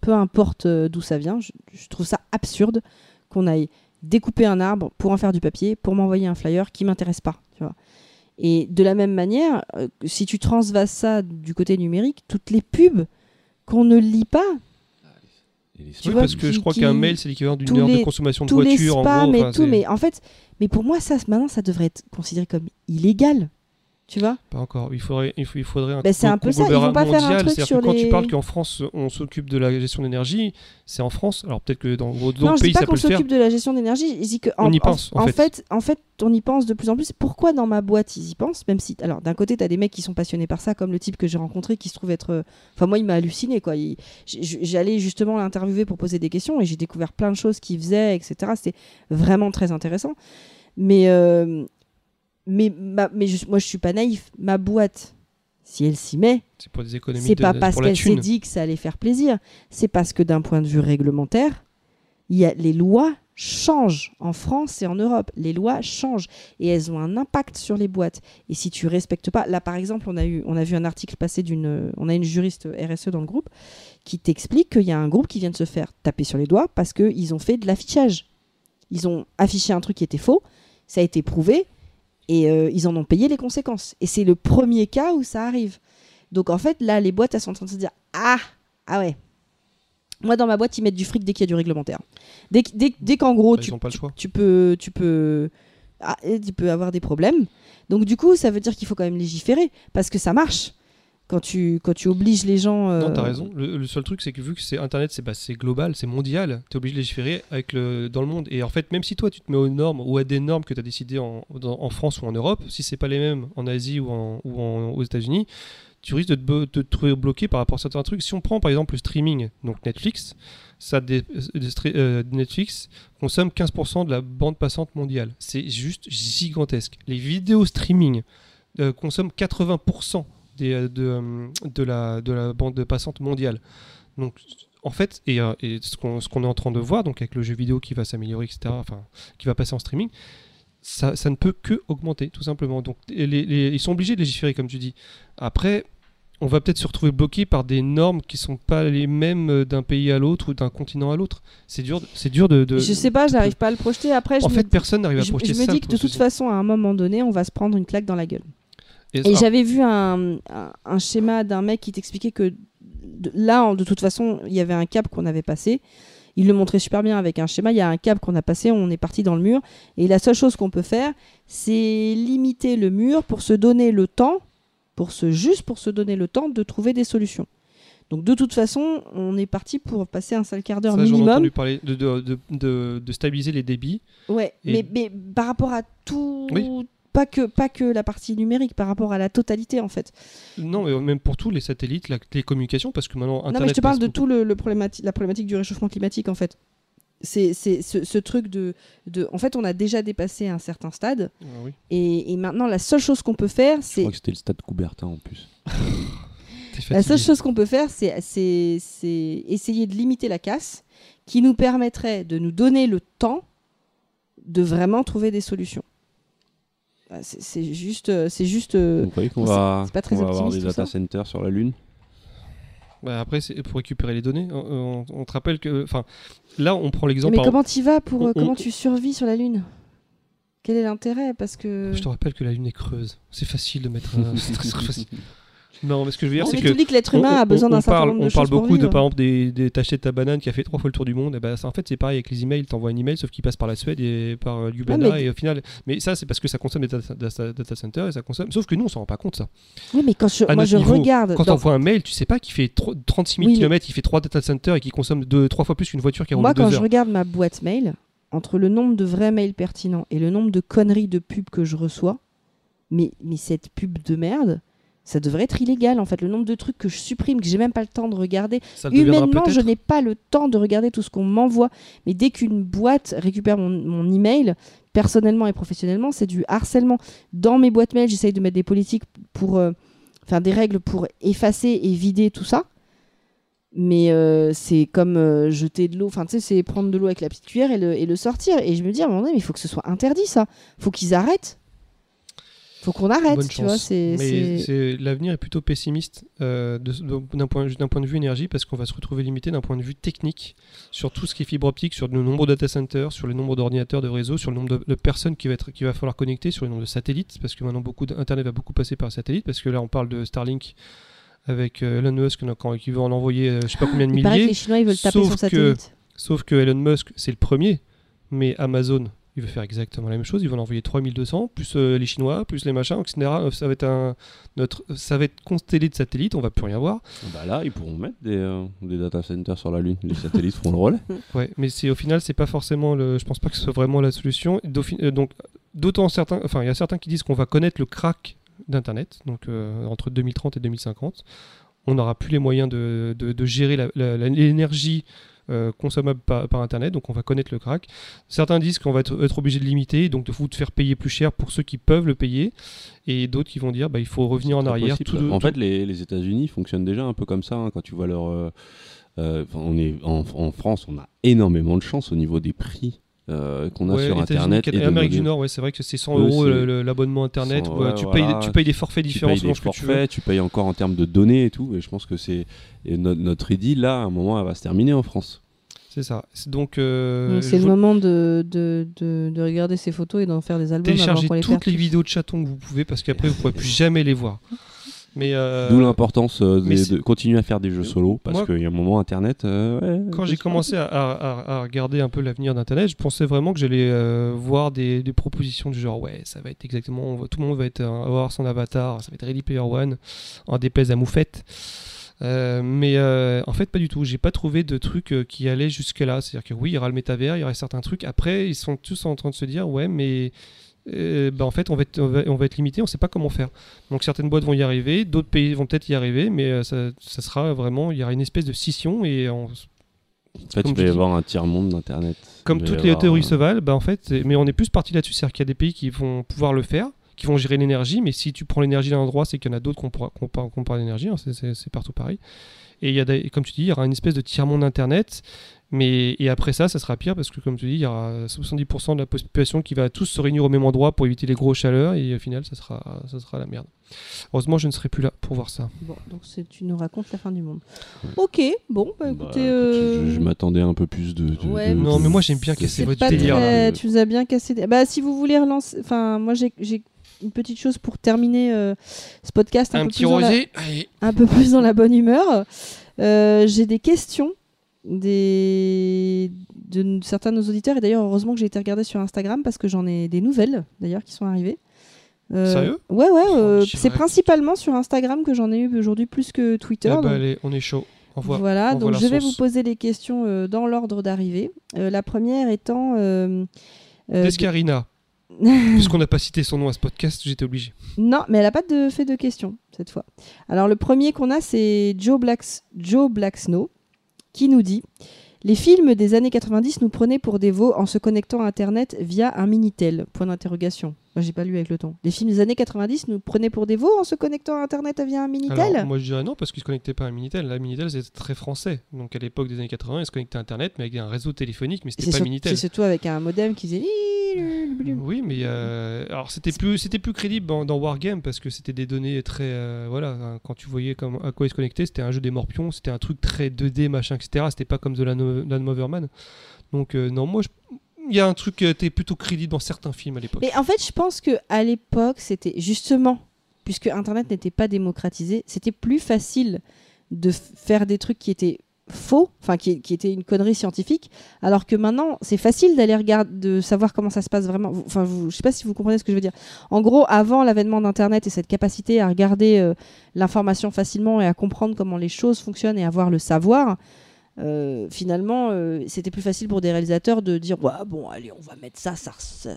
S2: Peu importe euh, d'où ça vient, je, je trouve ça absurde qu'on aille découper un arbre pour en faire du papier, pour m'envoyer un flyer qui m'intéresse pas. Tu vois. Et de la même manière, euh, si tu transvases ça du côté numérique, toutes les pubs qu'on ne lit pas,
S4: Et les
S2: Tu
S1: Oui,
S2: vois,
S1: parce que je crois qu'un mail c'est l'équivalent d'une heure de consommation de
S2: tous les
S1: voiture en gros.
S2: et
S1: enfin,
S2: tout, mais en fait, mais pour moi, ça, maintenant, ça devrait être considéré comme illégal. Tu vois?
S1: Pas encore. Il faudrait, il, faut- il faudrait un,
S2: Ben, c'est un peu ça, ils vont pas faire un truc sur
S1: que quand
S2: les-
S1: tu parles qu'en France, on s'occupe de la gestion d'énergie, c'est en France. Alors peut-être que dans d'autres
S2: Non, je
S1: pays,
S2: pas
S1: ça peut
S2: qu'on
S1: le faire.
S2: s'occupe de la gestion d'énergie. Je dis que
S1: On y pense, en
S2: En,
S1: fait.
S2: fait. en fait, on y pense de plus en plus. Pourquoi dans ma boîte ils y pensent? Même si, alors d'un côté, tu as des mecs qui sont passionnés par ça, comme le type que j'ai rencontré, qui se trouve être. euh, Enfin, moi, il m'a halluciné, quoi. Il- J'allais justement l'interviewer pour poser des questions et j'ai découvert plein de choses qu'il faisait, etc. C'était vraiment très intéressant. Mais, euh, mais, ma- mais je- moi, je suis pas naïf. Ma boîte, si elle s'y met,
S1: C'est pour des économies.
S2: c'est
S1: de-
S2: pas
S1: de-
S2: parce qu'elle s'est dit que ça allait faire plaisir. C'est parce que d'un point de vue réglementaire, y a, les lois changent en France et en Europe. Les lois changent et elles ont un impact sur les boîtes. Et si tu respectes pas, là par exemple, on a eu, on a vu un article passer d'une, on a une juriste RSE dans le groupe qui t'explique qu'il y a un groupe qui vient de se faire taper sur les doigts parce qu'ils ont fait de l'affichage. Ils ont affiché un truc qui était faux, ça a été prouvé et euh, ils en ont payé les conséquences. Et c'est le premier cas où ça arrive. Donc en fait, là, les boîtes, elles sont en train de se dire Ah, ah ouais. Moi, dans ma boîte, ils mettent du fric dès qu'il y a du réglementaire. Dès, dès, dès qu'en gros,
S1: Bah,
S2: tu,
S1: ils ont pas le
S2: tu-
S1: choix.
S2: tu peux, tu peux, ah, tu peux avoir des problèmes. Donc du coup, ça veut dire qu'il faut quand même légiférer parce que ça marche. Quand tu, quand tu obliges les gens. euh,
S1: Non, t'as raison. Le, seul truc, c'est que vu que c'est Internet, c'est bah, global, c'est mondial, t'es obligé de légiférer avec le, dans le monde. Et en fait, même si toi, tu te mets aux normes ou à des normes que tu as décidées en, France ou en Europe, si c'est pas les mêmes en Asie ou, en, ou aux États-Unis, tu risques de te, te trouver bloqué par rapport à certains trucs. Si on prend par exemple le streaming, donc Netflix, ça des stra- euh, Netflix consomme 15% de la bande passante mondiale. C'est juste gigantesque. Les vidéos streaming euh, consomment 80% des, euh, de, euh, de, la, de la bande passante mondiale. Donc, en fait, et, euh, et ce qu'on est en train de voir, donc avec le jeu vidéo qui va s'améliorer, etc., enfin, qui va passer en streaming, ça, ça ne peut que augmenter, tout simplement. Donc, les- les- ils sont obligés de légiférer, comme tu dis. Après, on va peut-être se retrouver bloqué par des normes qui sont pas les mêmes d'un pays à l'autre ou d'un continent à l'autre. C'est dur, de- c'est dur de. de-
S2: Je sais pas, je n'arrive pas à le projeter. Après, je
S1: En
S2: me
S1: fait,
S2: dis-
S1: personne n'arrive à
S2: je,
S1: projeter
S2: je me
S1: ça,
S2: dis que de toute façon, à un moment donné, on va se prendre une claque dans la gueule.
S1: Et,
S2: j'avais vu un, un, un schéma d'un mec qui t'expliquait que de- là, de toute façon, il y avait un cap qu'on avait passé. Il le montrait super bien avec un schéma. Il y a un cap qu'on a passé, on est parti dans le mur. Et la seule chose qu'on peut faire, c'est limiter le mur pour se donner le temps, pour se juste pour se donner le temps de trouver des solutions. Donc de toute façon, on est parti pour passer un sale quart d'heure
S1: ça, j'en ai
S2: minimum.
S1: entendu parler de, de, de, de- de stabiliser les débits.
S2: Ouais,
S1: Et-
S2: mais, mais par rapport à tout,
S1: Oui.
S2: Pas que pas que la partie numérique, par rapport à la totalité en fait.
S1: Non, mais même pour tous les satellites, la télécommunication, parce que maintenant Internet.
S2: non, mais je te parle de
S1: beaucoup-
S2: tout le, le problémati- la problématique du réchauffement climatique en fait. C'est c'est ce, ce truc de, de, en fait, on a déjà dépassé un certain stade
S1: Ah oui.
S2: et, et maintenant la seule chose qu'on peut faire,
S4: Je
S2: c'est
S4: crois que c'était le stade Coubertin en plus.
S2: La seule chose qu'on peut faire, c'est c'est c'est essayer de limiter la casse, qui nous permettrait de nous donner le temps de vraiment trouver des solutions. Ah, C'est juste, euh, c'est juste. euh,
S4: Vous croyez qu'on va,
S2: c'est pas très
S4: qu'on va avoir des data centers sur la Lune?
S1: Bah, après, c'est pour récupérer les données. On, on- on te rappelle que. Enfin, là, on prend l'exemple.
S2: Mais comment tu vas pour
S1: on-
S2: euh, comment
S1: on-
S2: tu survis sur la lune? Quel est l'intérêt? Parce que
S1: Je te rappelle que la Lune est creuse. C'est facile de mettre. un- c'est très, très facile. Non, mais ce que je veux dire, c'est que.
S2: que l'être
S1: on-
S2: humain
S1: on-
S2: a besoin d'un certain
S1: parle-
S2: nombre de
S1: On parle beaucoup de,
S2: vivre.
S1: par exemple, des, des t'achètes ta banane qui a fait trois fois le tour du monde. Et ben, ça, en fait, c'est pareil avec les emails. T'envoies un email, sauf qu'il passe par la Suède et par euh, Ljubljana.
S2: mais-
S1: Et au final. Mais ça, c'est parce que ça consomme des data, data- data centers et ça consomme. Sauf que nous, on s'en rend pas compte, ça.
S2: Oui, mais quand je,
S1: À
S2: moi
S1: notre
S2: je
S1: niveau,
S2: regarde.
S1: Quand t'envoies un mail, tu sais pas qu'il fait tro- 36 000
S2: Oui, mais-
S1: km, il fait 3 data centers et qu'il consomme deux, trois fois plus qu'une voiture qui a roulé
S2: Moi,
S1: 2
S2: quand je regarde ma boîte mail, entre le nombre de vrais mails pertinents et le nombre de conneries de pubs que je reçois, mais, mais cette pub de merde, ça devrait être illégal en fait. Le nombre de trucs que je supprime, que j'ai même pas le temps de regarder.
S1: Ça
S2: Humainement, je n'ai pas le temps de regarder tout ce qu'on m'envoie. Mais dès qu'une boîte récupère mon, mon email, personnellement et professionnellement, c'est du harcèlement. Dans mes boîtes mail, j'essaye de mettre des politiques pour. euh, Enfin, des règles pour effacer et vider tout ça. Mais euh, c'est comme euh, jeter de l'eau. Enfin, tu sais, c'est prendre de l'eau avec la petite cuillère et le, et le sortir. Et je me dis à un moment donné, mais il faut que ce soit interdit, ça. faut qu'ils arrêtent. Faut qu'on arrête,
S1: Bonne
S2: tu vois. C'est,
S1: Mais
S2: c'est-
S1: l'avenir est plutôt pessimiste euh, de- de- d'un point, d'un point de vue énergie parce qu'on va se retrouver limité d'un point de vue technique sur tout ce qui est fibre optique, sur le nombre de data centers, sur le nombre d'ordinateurs de réseau, sur le nombre de, de personnes qui va, être, qui va falloir connecter, sur le nombre de satellites parce que maintenant beaucoup d'internet va beaucoup passer par satellite parce que là on parle de Starlink avec euh, Elon Musk quand il veut en envoyer euh, je sais pas combien de
S2: Il paraît que
S1: milliers.
S2: les Chinois, ils veulent taper
S1: sauf que-
S2: satellite.
S1: Sauf que Elon Musk, c'est le premier, mais Amazon, il veut faire exactement la même chose. Ils vont en envoyer 3200, plus euh, les Chinois, plus les machins, etc. Euh, Ça va être un, notre, ça va être constellé de satellites, on va plus rien voir.
S4: Bah là, ils pourront mettre des, euh, des data centers sur la Lune. Les satellites feront le relais.
S1: Ouais, mais c'est au final, c'est pas forcément le, je pense pas que ce soit vraiment la solution. Donc, d'autant certains, enfin, il y a certains qui disent qu'on va connaître le crack d'Internet, donc euh, entre 2030 et 2050. On n'aura plus les moyens de, de- de gérer l'énergie euh, consommable par, par Internet, donc on va connaître le crack. Certains disent qu'on va être, être obligé de limiter, donc de vous faire payer plus cher pour ceux qui peuvent le payer, et d'autres qui vont dire bah, il faut revenir en arrière.
S4: impossible.
S1: tout de-
S4: en
S1: tout-
S4: fait, les, les États-Unis fonctionnent déjà un peu comme ça. hein, quand tu vois leur. euh, euh, on est en, en France, on a énormément de chance au niveau des prix euh, qu'on a
S1: Ouais,
S4: sur Internet. Et de
S1: Amérique du. Nord, ouais, c'est vrai que c'est 100
S4: Eux,
S1: euros l'abonnement Internet.
S4: 100,
S1: où,
S4: ouais,
S1: tu,
S4: voilà.
S1: payes, tu payes des forfaits
S4: tu
S1: différents
S4: payes
S1: selon
S4: des
S1: ce que tu veux.
S4: tu payes encore en termes de données et tout. Et je pense que c'est et no- notre idylle là, à un moment, elle va se terminer en France.
S1: C'est ça. C'est Donc, euh,
S2: c'est le moment de, de, de, de regarder ces photos et d'en faire des albums avant
S1: téléchargez
S2: les
S1: toutes les vidéos de chatons que vous pouvez parce qu'après vous pourrez plus jamais les voir. Mais euh,
S4: D'où l'importance euh, de, continuer à faire des jeux solo parce qu'il y a un moment internet. euh, ouais,
S1: quand j'ai commencé à, à- à- à regarder un peu l'avenir d'Internet, je pensais vraiment que j'allais euh, voir des, des propositions du genre ouais, ça va être exactement, va- tout le monde va être, euh, avoir son avatar, ça va être Ready Player One, en déplaise à Moufette. Euh, mais euh, en fait, pas du tout. J'ai pas trouvé de truc euh, qui allait jusque-là. C'est-à-dire que oui, il y aura le métavers, il y aura certains trucs. Après, ils sont tous en train de se dire ouais, mais euh, bah, en fait, on va, être, on, va, on va être limité, on sait pas comment faire. Donc certaines boîtes vont y arriver, d'autres pays vont peut-être y arriver, mais euh, ça, ça sera vraiment, il y aura une espèce de scission et on,
S4: En fait, il va y avoir un tiers-monde d'Internet.
S1: comme toutes les théories se valent, bah en fait, mais on est plus parti là-dessus, c'est-à-dire qu'il y a des pays qui vont pouvoir le faire, qui vont gérer l'énergie, mais si tu prends l'énergie d'un endroit, c'est qu'il y en a d'autres qui n'ont pas, l'énergie, hein, c'est- partout pareil. Et il y a des- comme tu dis, il y aura une espèce de tiers-monde Internet, mais et après ça, ça sera pire parce que comme tu dis, il y aura 70% de la population qui va tous se réunir au même endroit pour éviter les gros chaleurs, et au final, ça sera, ça sera la merde. Heureusement, je ne serai plus là pour voir ça.
S2: Bon, donc c'est- tu nous racontes la fin du monde. Ok, bon, bah
S4: bah,
S2: écoutez.
S4: écoute,
S2: euh,
S4: je, je m'attendais un peu plus de. de-
S2: Ouais,
S4: de-
S1: Non, mais moi, j'aime bien casser votre
S2: pas
S1: délire,
S2: très-
S4: là.
S2: Tu nous as bien cassé. des- Bah, si vous voulez relancer. Enfin, moi, j'ai j'ai une petite chose pour terminer euh, ce podcast un,
S1: Un
S2: peu
S1: petit
S2: plus dans la-
S1: rosé,
S2: un peu plus dans la bonne humeur. Euh, j'ai des questions des... de certains de nos auditeurs. Et d'ailleurs, heureusement que j'ai été regarder sur Instagram parce que j'en ai des nouvelles, d'ailleurs, qui sont arrivées. Euh,
S1: Sérieux?
S2: Ouais, ouais. euh,
S1: Oh,
S2: c'est
S1: direct.
S2: principalement sur Instagram que j'en ai eu aujourd'hui plus que Twitter.
S1: Ah bah,
S2: donc-
S1: allez, on est chaud. On voit.
S2: voilà,
S1: on
S2: donc je vais
S1: source.
S2: vous poser les questions euh, dans l'ordre d'arrivée. Euh, la première étant. euh, euh,
S1: Descarina. Puisqu'on n'a pas cité son nom à ce podcast, j'étais obligé.
S2: Non, mais elle n'a pas de fait de questions cette fois. Alors le premier qu'on a, c'est Joe, Blacks- Joe Blacksnow qui nous dit Les films des années 90 nous prenaient pour des veaux en se connectant à Internet via un Minitel. Point d'interrogation. Moi, j'ai pas lu avec le ton. Les films des années 90 nous prenaient pour des veaux en se connectant à Internet via un Minitel
S1: Alors, moi je dirais non parce qu'ils se connectaient pas à un Minitel. La Minitel c'était très français. Donc à l'époque des années 80, ils se connectaient à Internet mais avec un réseau téléphonique, mais c'était pas
S2: sur-
S1: Minitel.
S2: c'est surtout avec un modem qui faisait.
S1: Oui, mais euh, alors c'était plus crédible dans, dans Wargame parce que c'était des données très euh, voilà hein, quand tu voyais comme, à quoi ils se connectaient, c'était un jeu des morpions, c'était un truc très 2D machin etc. C'était pas comme The Land. Donc euh, non moi il y a un truc qui était plutôt crédible dans certains films à l'époque.
S2: Mais en fait, je pense que à l'époque, c'était justement, puisque Internet n'était pas démocratisé, c'était plus facile de faire des trucs qui étaient faux, enfin qui, étaient une connerie scientifique, alors que maintenant, c'est facile d'aller regarder, de savoir comment ça se passe vraiment. Enfin, vous, je sais pas si vous comprenez ce que je veux dire. En gros, avant l'avènement d'Internet et cette capacité à regarder euh, l'information facilement et à comprendre comment les choses fonctionnent et avoir le savoir. Euh, finalement, euh, c'était plus facile pour des réalisateurs de dire ouais, bon, allez, on va mettre ça, ça, ça,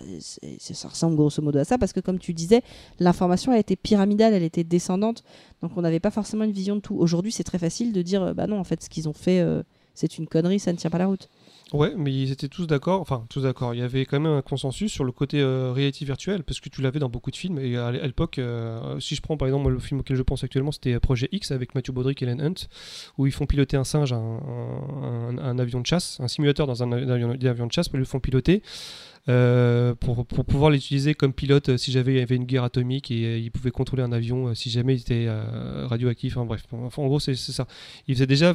S2: ça ressemble grosso modo à ça, parce que comme tu disais, l'information elle était pyramidale, elle était descendante, donc on n'avait pas forcément une vision de tout. Aujourd'hui, c'est très facile de dire euh, bah non, en fait, ce qu'ils ont fait, euh, c'est une connerie, ça ne tient pas la route.
S1: Ouais, mais ils étaient tous d'accord, enfin tous d'accord, il y avait quand même un consensus sur le côté euh, réalité virtuelle, parce que tu l'avais dans beaucoup de films, et à l'é- à l'époque, euh, si je prends par exemple le film auquel je pense actuellement, c'était Projet X avec Matthew Broderick et Ellen Hunt, où ils font piloter un singe, un, avion de chasse, un simulateur dans un avion, un de chasse, pour le font piloter, euh, pour, pour pouvoir l'utiliser comme pilote euh, si jamais il y avait une guerre atomique, et euh, il pouvait contrôler un avion euh, si jamais il était euh, radioactif, enfin bref, en gros c'est ça. Ils faisaient déjà...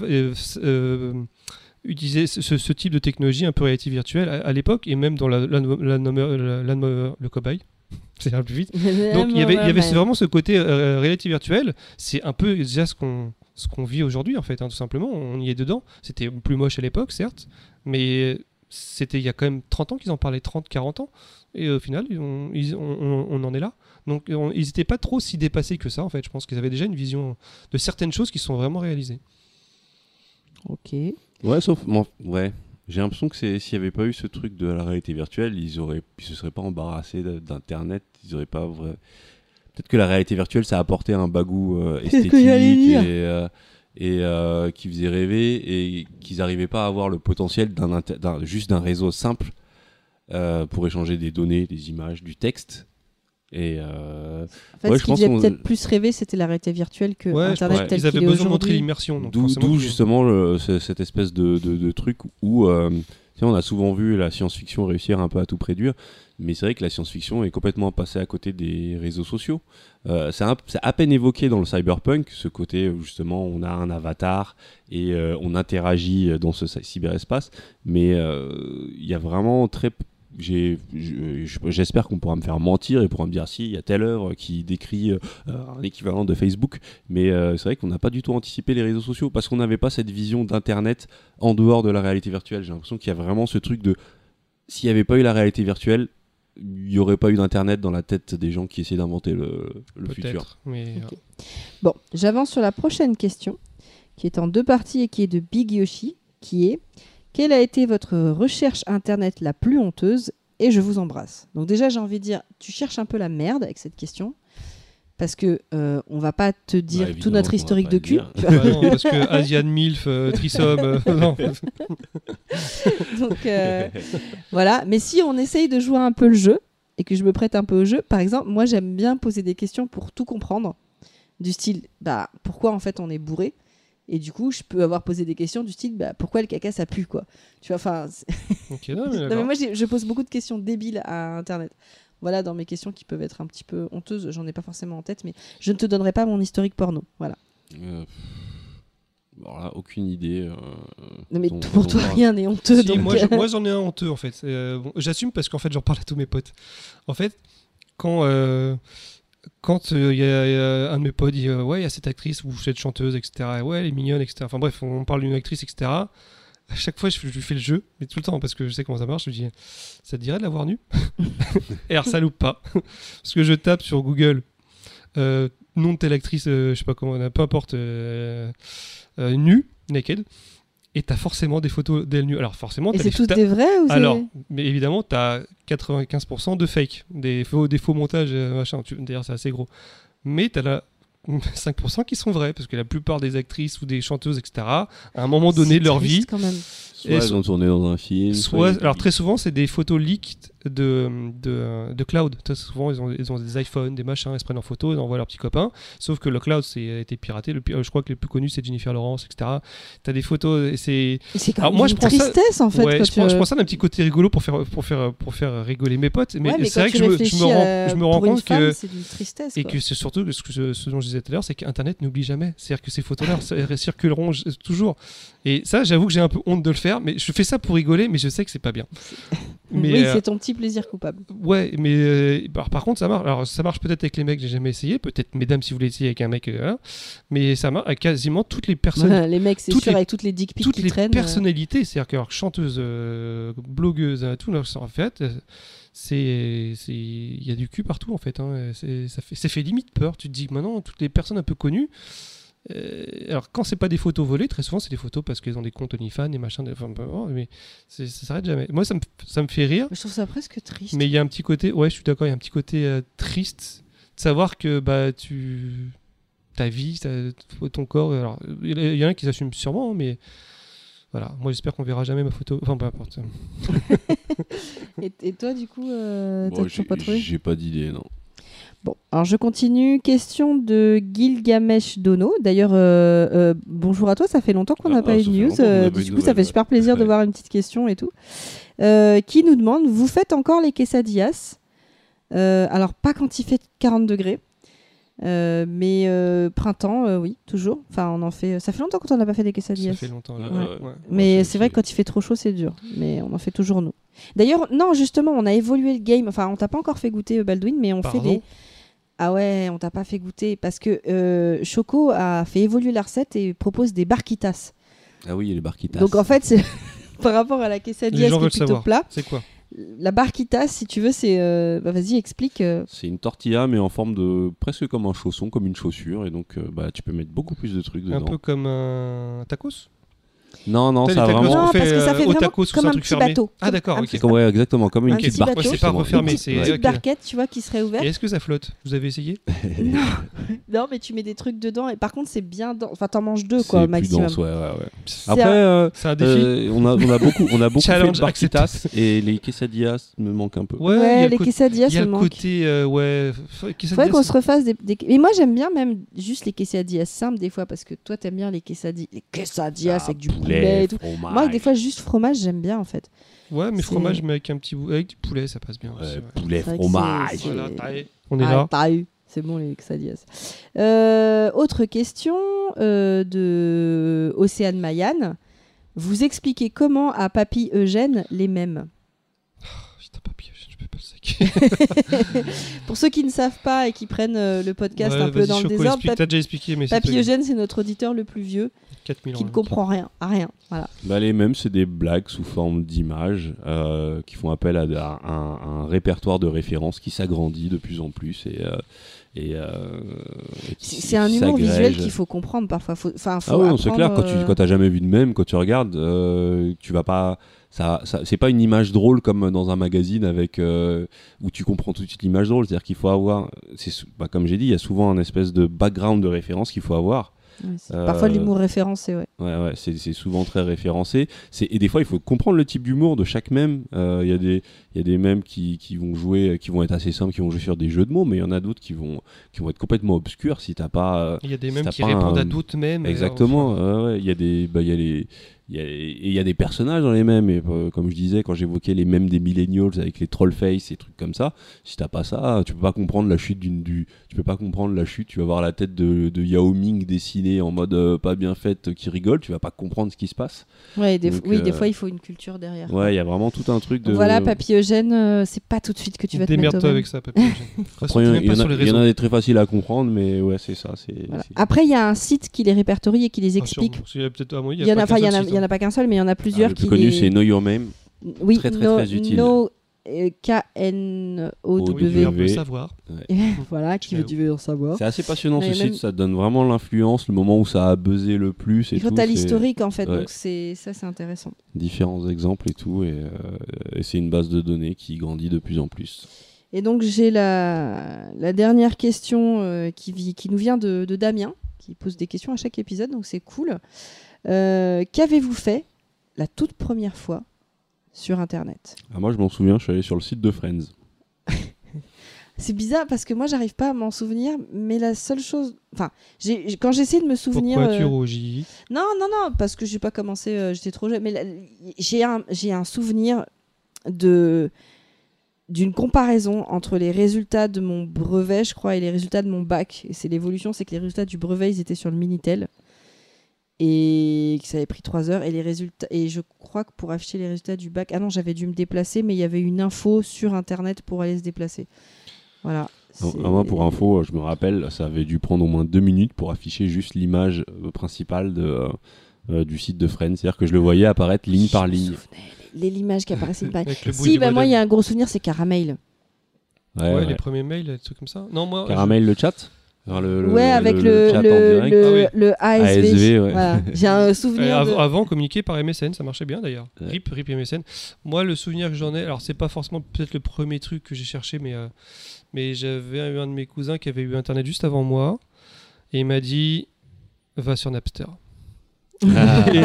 S1: utiliser ce, type de technologie un peu réalité virtuelle à, à l'époque et même dans la, la, la- la- la- la- le cobaye. C'est un plus vite. Donc il y avait, il y avait vraiment ce côté euh, réalité virtuelle. C'est un peu déjà ce qu'on ce qu'on vit aujourd'hui en fait hein, tout simplement. On y est dedans. C'était plus moche à l'époque certes mais c'était il y a quand même 30 ans qu'ils en parlaient 30 40 ans. Et au final ils- on, on- on en est là. Donc on- ils n'étaient pas trop si dépassés que ça en fait. Je pense qu'ils avaient déjà une vision de certaines choses qui sont vraiment réalisées.
S2: Ok.
S4: Ouais, sauf. bon, ouais. J'ai l'impression que c'est- s'il n'y avait pas eu ce truc de la réalité virtuelle, ils auraient, ils se seraient pas embarrassés d'Internet. Ils auraient pas vrai. Peut-être que la réalité virtuelle, ça a apporté un bagou euh, esthétique
S2: que
S4: et, euh, et euh, qui faisait rêver et qu'ils n'arrivaient pas à avoir le potentiel d'un juste d'un réseau simple pour échanger des données, des images, du texte. Et euh,
S2: En fait,
S4: Ouais,
S2: ce
S4: je
S2: qui
S4: pense
S2: faisait peut-être plus rêver, c'était la réalité virtuelle que
S1: Ouais,
S2: Internet
S4: pense
S2: tel
S1: ils avaient
S2: qu'il est
S1: besoin de montrer l'immersion donc
S4: D'où justement le- cette espèce de, de- de truc où euh, on a souvent vu la science-fiction réussir un peu à tout prédire, mais c'est vrai que la science-fiction est complètement passée à côté des réseaux sociaux. Euh, c'est à peine évoqué dans le cyberpunk, ce côté où justement on a un avatar et euh, on interagit dans ce cy- cyberespace, mais euh, il y a vraiment très j'espère qu'on pourra me faire mentir et pourra me dire si il y a telle œuvre qui décrit euh, un équivalent de Facebook, mais euh, c'est vrai qu'on n'a pas du tout anticipé les réseaux sociaux parce qu'on n'avait pas cette vision d'internet en dehors de la réalité virtuelle. J'ai l'impression qu'il y a vraiment ce truc de s'il n'y avait pas eu la réalité virtuelle, il n'y aurait pas eu d'internet dans la tête des gens qui essaient d'inventer le, le futur.
S1: Mais
S2: Ok. Bon, j'avance sur la prochaine question, qui est en deux parties et qui est de Big Yoshi, qui est quelle a été votre recherche internet la plus honteuse Et je vous embrasse. Donc déjà, j'ai envie de dire, tu cherches un peu la merde avec cette question. Parce que euh, on va pas te dire
S4: Bah,
S2: tout notre historique de cul.
S1: non, parce que Asian Milf, euh, Trisom, euh, non.
S2: Donc euh, voilà. Mais si on essaye de jouer un peu le jeu et que je me prête un peu au jeu, par exemple, moi j'aime bien poser des questions pour tout comprendre, du style bah pourquoi en fait on est bourré? Et du coup, je peux avoir posé des questions du style bah, pourquoi le caca ça pue quoi. Tu vois, enfin. c'est-
S1: Ok, non, mais
S2: Non, mais
S1: d'accord.
S2: moi je pose beaucoup de questions débiles à Internet. Voilà, dans mes questions qui peuvent être un petit peu honteuses, j'en ai pas forcément en tête, mais je ne te donnerai pas mon historique porno. Voilà.
S4: Euh, alors là, aucune idée. euh,
S2: Non mais
S4: dont-
S2: pour
S4: dont
S2: toi rien n'est honteux.
S1: Si,
S2: donc,
S1: moi, je-
S2: euh,
S1: moi, j'en ai un honteux en fait. Euh, bon, J'assume parce qu'en fait j'en parle à tous mes potes. En fait, quand quand euh, il y, a- il y a un de mes potes dit euh, ouais il y a cette actrice ou cette chanteuse etc. Ouais elle est mignonne etc. Enfin bref on parle d'une actrice etc. À chaque fois je, je lui fais le jeu mais tout le temps parce que je sais comment ça marche. Je lui dis ça te dirait de la voir nue? Et alors ça loupe pas parce que je tape sur Google euh, nom de telle actrice je sais pas comment peu importe nue naked et t'as forcément des photos d'elle nue. Alors forcément,
S2: Et
S1: t'as
S2: c'est
S1: t'as-
S2: des vrais ou
S1: alors, mais évidemment, tu as 95% de fake, des faux, des faux montages, euh, machin. Tu- D'ailleurs, c'est assez gros. Mais tu as la 5% qui sont vrais, parce que la plupart des actrices ou des chanteuses, etc., à un moment donné de leur vie,
S2: quand même.
S4: Soit
S1: Et
S4: elles
S1: so-
S4: ont tourné dans un film.
S1: soit, alors très souvent, c'est des photos leaked de, de, de cloud. Très souvent, ils ont, ils ont des iPhones, des machins, ils se prennent en photo, ils envoient leurs petits copains. Sauf que le cloud, c'est a été piraté. Le, euh, je crois que les plus connus, c'est Jennifer Lawrence, etc. Tu as des photos, et c'est.
S2: Quand
S1: moi,
S2: une
S1: je prends ça-
S2: tristesse en fait.
S1: ouais,
S2: quand
S1: je,
S2: tu-
S1: prends, je prends ça d'un petit côté rigolo pour faire, pour faire, pour faire rigoler mes potes. Mais,
S2: Ouais, mais
S1: c'est vrai que je me, je me rends,
S2: à-
S1: je me rends
S2: pour une
S1: compte
S2: femme,
S1: que.
S2: c'est d'une tristesse.
S1: Et
S2: quoi.
S1: que c'est surtout ce, ce dont je disais tout à l'heure, c'est qu'Internet n'oublie jamais. C'est-à-dire que ces photos-là ça- circuleront toujours. Et ça, j'avoue que j'ai un peu honte de le faire, mais je fais ça pour rigoler, mais je sais que c'est pas bien. Mais
S2: oui,
S1: euh,
S2: c'est ton petit plaisir coupable.
S1: ouais, mais euh, par, par contre, ça marche. Alors, ça marche peut-être avec les mecs, j'ai jamais essayé. Peut-être, mesdames, si vous voulez essayer avec un mec, euh, mais ça marche avec quasiment toutes les personnes.
S2: les mecs, c'est sûr,
S1: les-
S2: avec toutes les dick pics
S1: toutes
S2: qui
S1: les
S2: traînent.
S1: personnalités, c'est-à-dire que alors, chanteuse, blogueuse, euh, tout, là, en fait, c'est, il y a du cul partout en fait. hein. C'est, ça fait, fait limite peur. Tu te dis que maintenant toutes les personnes un peu connues. Euh, alors quand c'est pas des photos volées, très souvent c'est des photos parce qu'ils ont des comptes OnlyFans et machin. des- Enfin, importe, mais ça s'arrête jamais. Moi ça me, ça me fait rire,
S2: Je trouve ça presque triste.
S1: mais il y a un petit côté, ouais, je suis d'accord, il y a un petit côté euh, triste de savoir que bah tu, ta vie, ta- ton corps. Alors il y, en a qui s'assument sûrement, mais voilà. Moi j'espère qu'on verra jamais ma photo. Enfin peu importe.
S2: Et, et toi, du coup, euh,
S4: Bon,
S2: t'as pas trouvé?
S4: J'ai pas d'idée, non.
S2: Bon, alors je continue. Question de Gilgamesh Dono. D'ailleurs, euh, euh, bonjour à toi. Ça fait longtemps qu'on n'a
S4: Ah,
S2: pas eu de news. euh, du coup, ça fait super plaisir de voir une petite question et tout. Euh, qui nous demande Vous faites encore les quesadillas? Euh, Alors, pas quand il fait 40 degrés. euh, mais euh, printemps, euh, oui, toujours. Enfin, on en fait. Ça fait longtemps qu'on n'a pas fait des quesadillas.
S1: Ça fait longtemps. là.
S4: Ouais.
S1: Ouais.
S2: Mais
S4: Ouais,
S2: c'est vrai que quand il fait trop chaud, c'est dur. Mais on en fait toujours nous. D'ailleurs, non, justement, on a évolué le game. Enfin, on t'a pas encore fait goûter euh, Baldwin, mais on fait des. Ah ouais, on t'a pas fait goûter parce que euh, Choco a fait évoluer la recette et propose des barquitas.
S4: Ah oui, les barquitas.
S2: Donc en fait, c'est par rapport à la quesadilla
S1: gens
S2: qui est
S1: veulent
S2: plutôt
S1: savoir.
S2: plat.
S1: C'est quoi
S2: La barquitas, si tu veux, c'est. euh, bah, vas-y, explique. euh.
S4: C'est une tortilla, mais en forme de. presque comme un chausson, comme une chaussure. Et donc, euh, bah, tu peux mettre beaucoup plus de trucs dedans.
S1: Un peu comme un tacos
S4: Non, non, ça a vraiment.
S2: Non,
S1: fait,
S2: parce que ça
S1: euh,
S2: fait
S1: au
S2: vraiment comme
S1: un
S2: un
S1: truc
S2: petit
S1: fermé.
S2: bateau.
S1: Ah, d'accord, ok.
S4: Ouais, exactement, comme une
S2: Un
S4: petite
S2: petit
S4: barque.
S2: bateau.
S1: Ouais, c'est pas refermé,
S2: Une
S1: c'est-
S2: petite,
S1: ok.
S2: petite barquette, tu vois, qui serait ouverte.
S1: Et est-ce que ça flotte? Vous avez essayé?
S2: Non. non, mais tu mets des trucs dedans et par contre, c'est bien. dense. Enfin, t'en manges deux, quoi, maximum.
S4: dense, ouais, ouais, Après,
S2: un-
S4: euh,
S1: C'est un défi
S4: euh, on, a, on a beaucoup, on a beaucoup fait
S1: Challenge
S4: de barquitas et les quesadillas me manquent un peu.
S1: Ouais,
S2: Ouais, les quesadillas,
S1: il y a le côté. euh, ouais.
S2: Faudrait qu'on se refasse des, des- Mais moi, j'aime bien même juste les quesadillas simples des fois parce que toi, t'aimes bien les quesadillas, les quesadillas
S4: Ah,
S2: avec du poulet et tout.
S4: fromage.
S2: Moi, des fois, juste fromage, j'aime bien en fait.
S1: Ouais, mais fromage, mais avec un petit bout- avec du poulet, ça passe bien. Aussi, ouais.
S4: poulet, fromage.
S1: Voilà. On est
S2: Ah,
S1: là.
S2: C'est bon les quesadillas. Euh, autre question euh, de Océane Mayan. Vous expliquez comment à Papy Eugène les mêmes?
S1: Putain, Papy Eugène, je peux pas le saquer.
S2: Pour ceux qui ne savent pas et qui prennent euh, le podcast
S1: Ouais,
S2: un peu dans le désordre,
S1: déjà expliqué, mais
S2: Papy Eugène, c'est notre auditeur le plus vieux
S1: 4000 ans.
S2: qui ne comprend rien, à rien. Voilà.
S4: Bah, les mêmes, c'est des blagues sous forme d'images euh, qui font appel à, à un, un répertoire de références qui s'agrandit de plus en plus et, euh, et, euh, et
S2: C'est un humour visuel qu'il faut comprendre parfois. Faut,
S4: Ah oui, c'est clair. Quand tu quand t'as jamais vu de même, quand tu regardes, euh, tu vas pas. Ça, ça- c'est pas une image drôle comme dans un magazine avec euh, où tu comprends tout de suite l'image drôle. C'est-à-dire qu'il faut avoir, c'est bah, comme j'ai dit, il y a souvent un espèce de background de référence qu'il faut avoir.
S2: Ouais,
S4: euh,
S2: Parfois, l'humour référencé, ouais.
S4: Ouais, ouais, c'est c'est souvent très référencé. C'est- Et des fois, il faut comprendre le type d'humour de chaque mème. Euh, Il y a des, il y a des mèmes qui, qui vont jouer, qui vont être assez simples, qui vont jouer sur des jeux de mots, mais il y en a d'autres qui vont, qui vont être complètement obscurs si t'as pas. euh,
S1: Il y a des
S4: si
S1: mêmes
S4: t'as
S1: qui répondent
S4: un-
S1: à d'autres mêmes. et,
S4: Exactement.
S1: enfin,
S4: ouais, ouais, Il y a des, bah, il y a les, il y a, et il y a des personnages dans les mêmes. Et euh, comme je disais, quand j'évoquais les mêmes des millennials avec les troll face et trucs comme ça, si t'as pas ça, tu peux pas comprendre la chute d'une, du, tu peux pas comprendre la chute. Tu vas voir la tête de, de Yao Ming dessinée en mode euh, pas bien faite qui rigole. Tu vas pas comprendre ce qui se passe.
S2: Ouais, des,
S4: Donc,
S2: oui, des
S4: euh,
S2: fois, il faut une culture derrière.
S4: Ouais, il y a vraiment tout un truc de.
S2: Donc Voilà, Papy Eugène, euh, c'est pas tout de suite que tu vas te mettre même.
S1: avec ça, Papy Eugène.
S4: Il y, en- y a- y a des très faciles à comprendre, mais ouais, c'est ça. C'est,
S2: Voilà. Après, il y a un site qui les répertorie et qui les
S1: Ah,
S2: explique.
S1: Y a
S2: Il y en a,
S1: pas
S2: enfin, il y en
S1: qu'un
S2: a,
S1: seul
S2: il y en a pas qu'un seul, mais il y en a
S4: Ah,
S2: plusieurs
S4: le
S2: qui
S4: plus connu,
S2: les-
S4: c'est Know Your Name.
S2: Oui,
S4: Très, très,
S2: no-
S4: très utile.
S2: no- euh, K-N-O-W.
S1: Oui, peut le savoir.
S2: voilà, qui veut tu veux en savoir.
S4: C'est assez passionnant ce
S2: même-
S4: site, ça donne vraiment l'influence, le moment où ça a buzzé le plus et
S2: Il faut
S4: tout.
S2: t'as l'historique en fait,
S4: Ouais.
S2: donc c'est ça c'est intéressant.
S4: Différents exemples et tout, et, euh, et c'est une base de données qui grandit de plus en plus.
S2: Et donc j'ai la, la dernière question euh, qui, nous vient de, de Damien, qui pose des questions à chaque épisode, donc c'est cool. Euh, Qu'avez-vous fait la toute première fois sur Internet
S4: Ah, moi, je m'en souviens, je suis allé sur le site de Friends.
S2: C'est bizarre parce que moi j'arrive pas à m'en souvenir, mais la seule chose, enfin, j'ai- j'ai- quand j'essaie de me souvenir,
S1: Pourquoi tu
S2: euh,
S1: rougis
S2: non non non, parce que j'ai pas commencé, euh, j'étais trop jeune, mais la- j'ai un j'ai un souvenir de d'une comparaison entre les résultats de mon brevet, je crois, et les résultats de mon bac. Et c'est l'évolution, c'est que les résultats du brevet, ils étaient sur le Minitel. Et que ça avait pris trois heures. Et les résultats. Et je crois que pour afficher les résultats du bac. Ah non, j'avais dû me déplacer, mais il y avait une info sur internet pour aller se déplacer. Voilà.
S4: Ah, moi, pour info, je me rappelle, ça avait dû prendre au moins deux minutes pour afficher juste l'image euh, principale de, euh, euh, du site de Friends. C'est-à-dire que je le voyais apparaître ligne
S2: Je
S4: par ligne.
S2: les- L'image qui apparaissait. pas- Si, bah moi, il y a un gros souvenir, c'est Caramel.
S4: Ouais,
S1: Ouais,
S4: ouais.
S1: les premiers mails, des trucs comme ça. Non, moi.
S4: Caramel, le chat? Genre le, le-
S2: ouais, avec le, le, le,
S1: Ah oui.
S2: le ASV.
S4: ASV, ouais.
S2: Voilà. J'ai un
S1: Euh,
S2: souvenir.
S1: av-
S2: de-
S1: Avant, communiquer par MSN, ça marchait bien d'ailleurs.
S4: Ouais.
S1: RIP, RIP MSN. Moi, le souvenir que j'en ai, alors c'est pas forcément peut-être le premier truc que j'ai cherché, mais, euh, mais j'avais eu un de mes cousins qui avait eu Internet juste avant moi, et il m'a dit va sur Napster.
S4: Ah.
S1: Et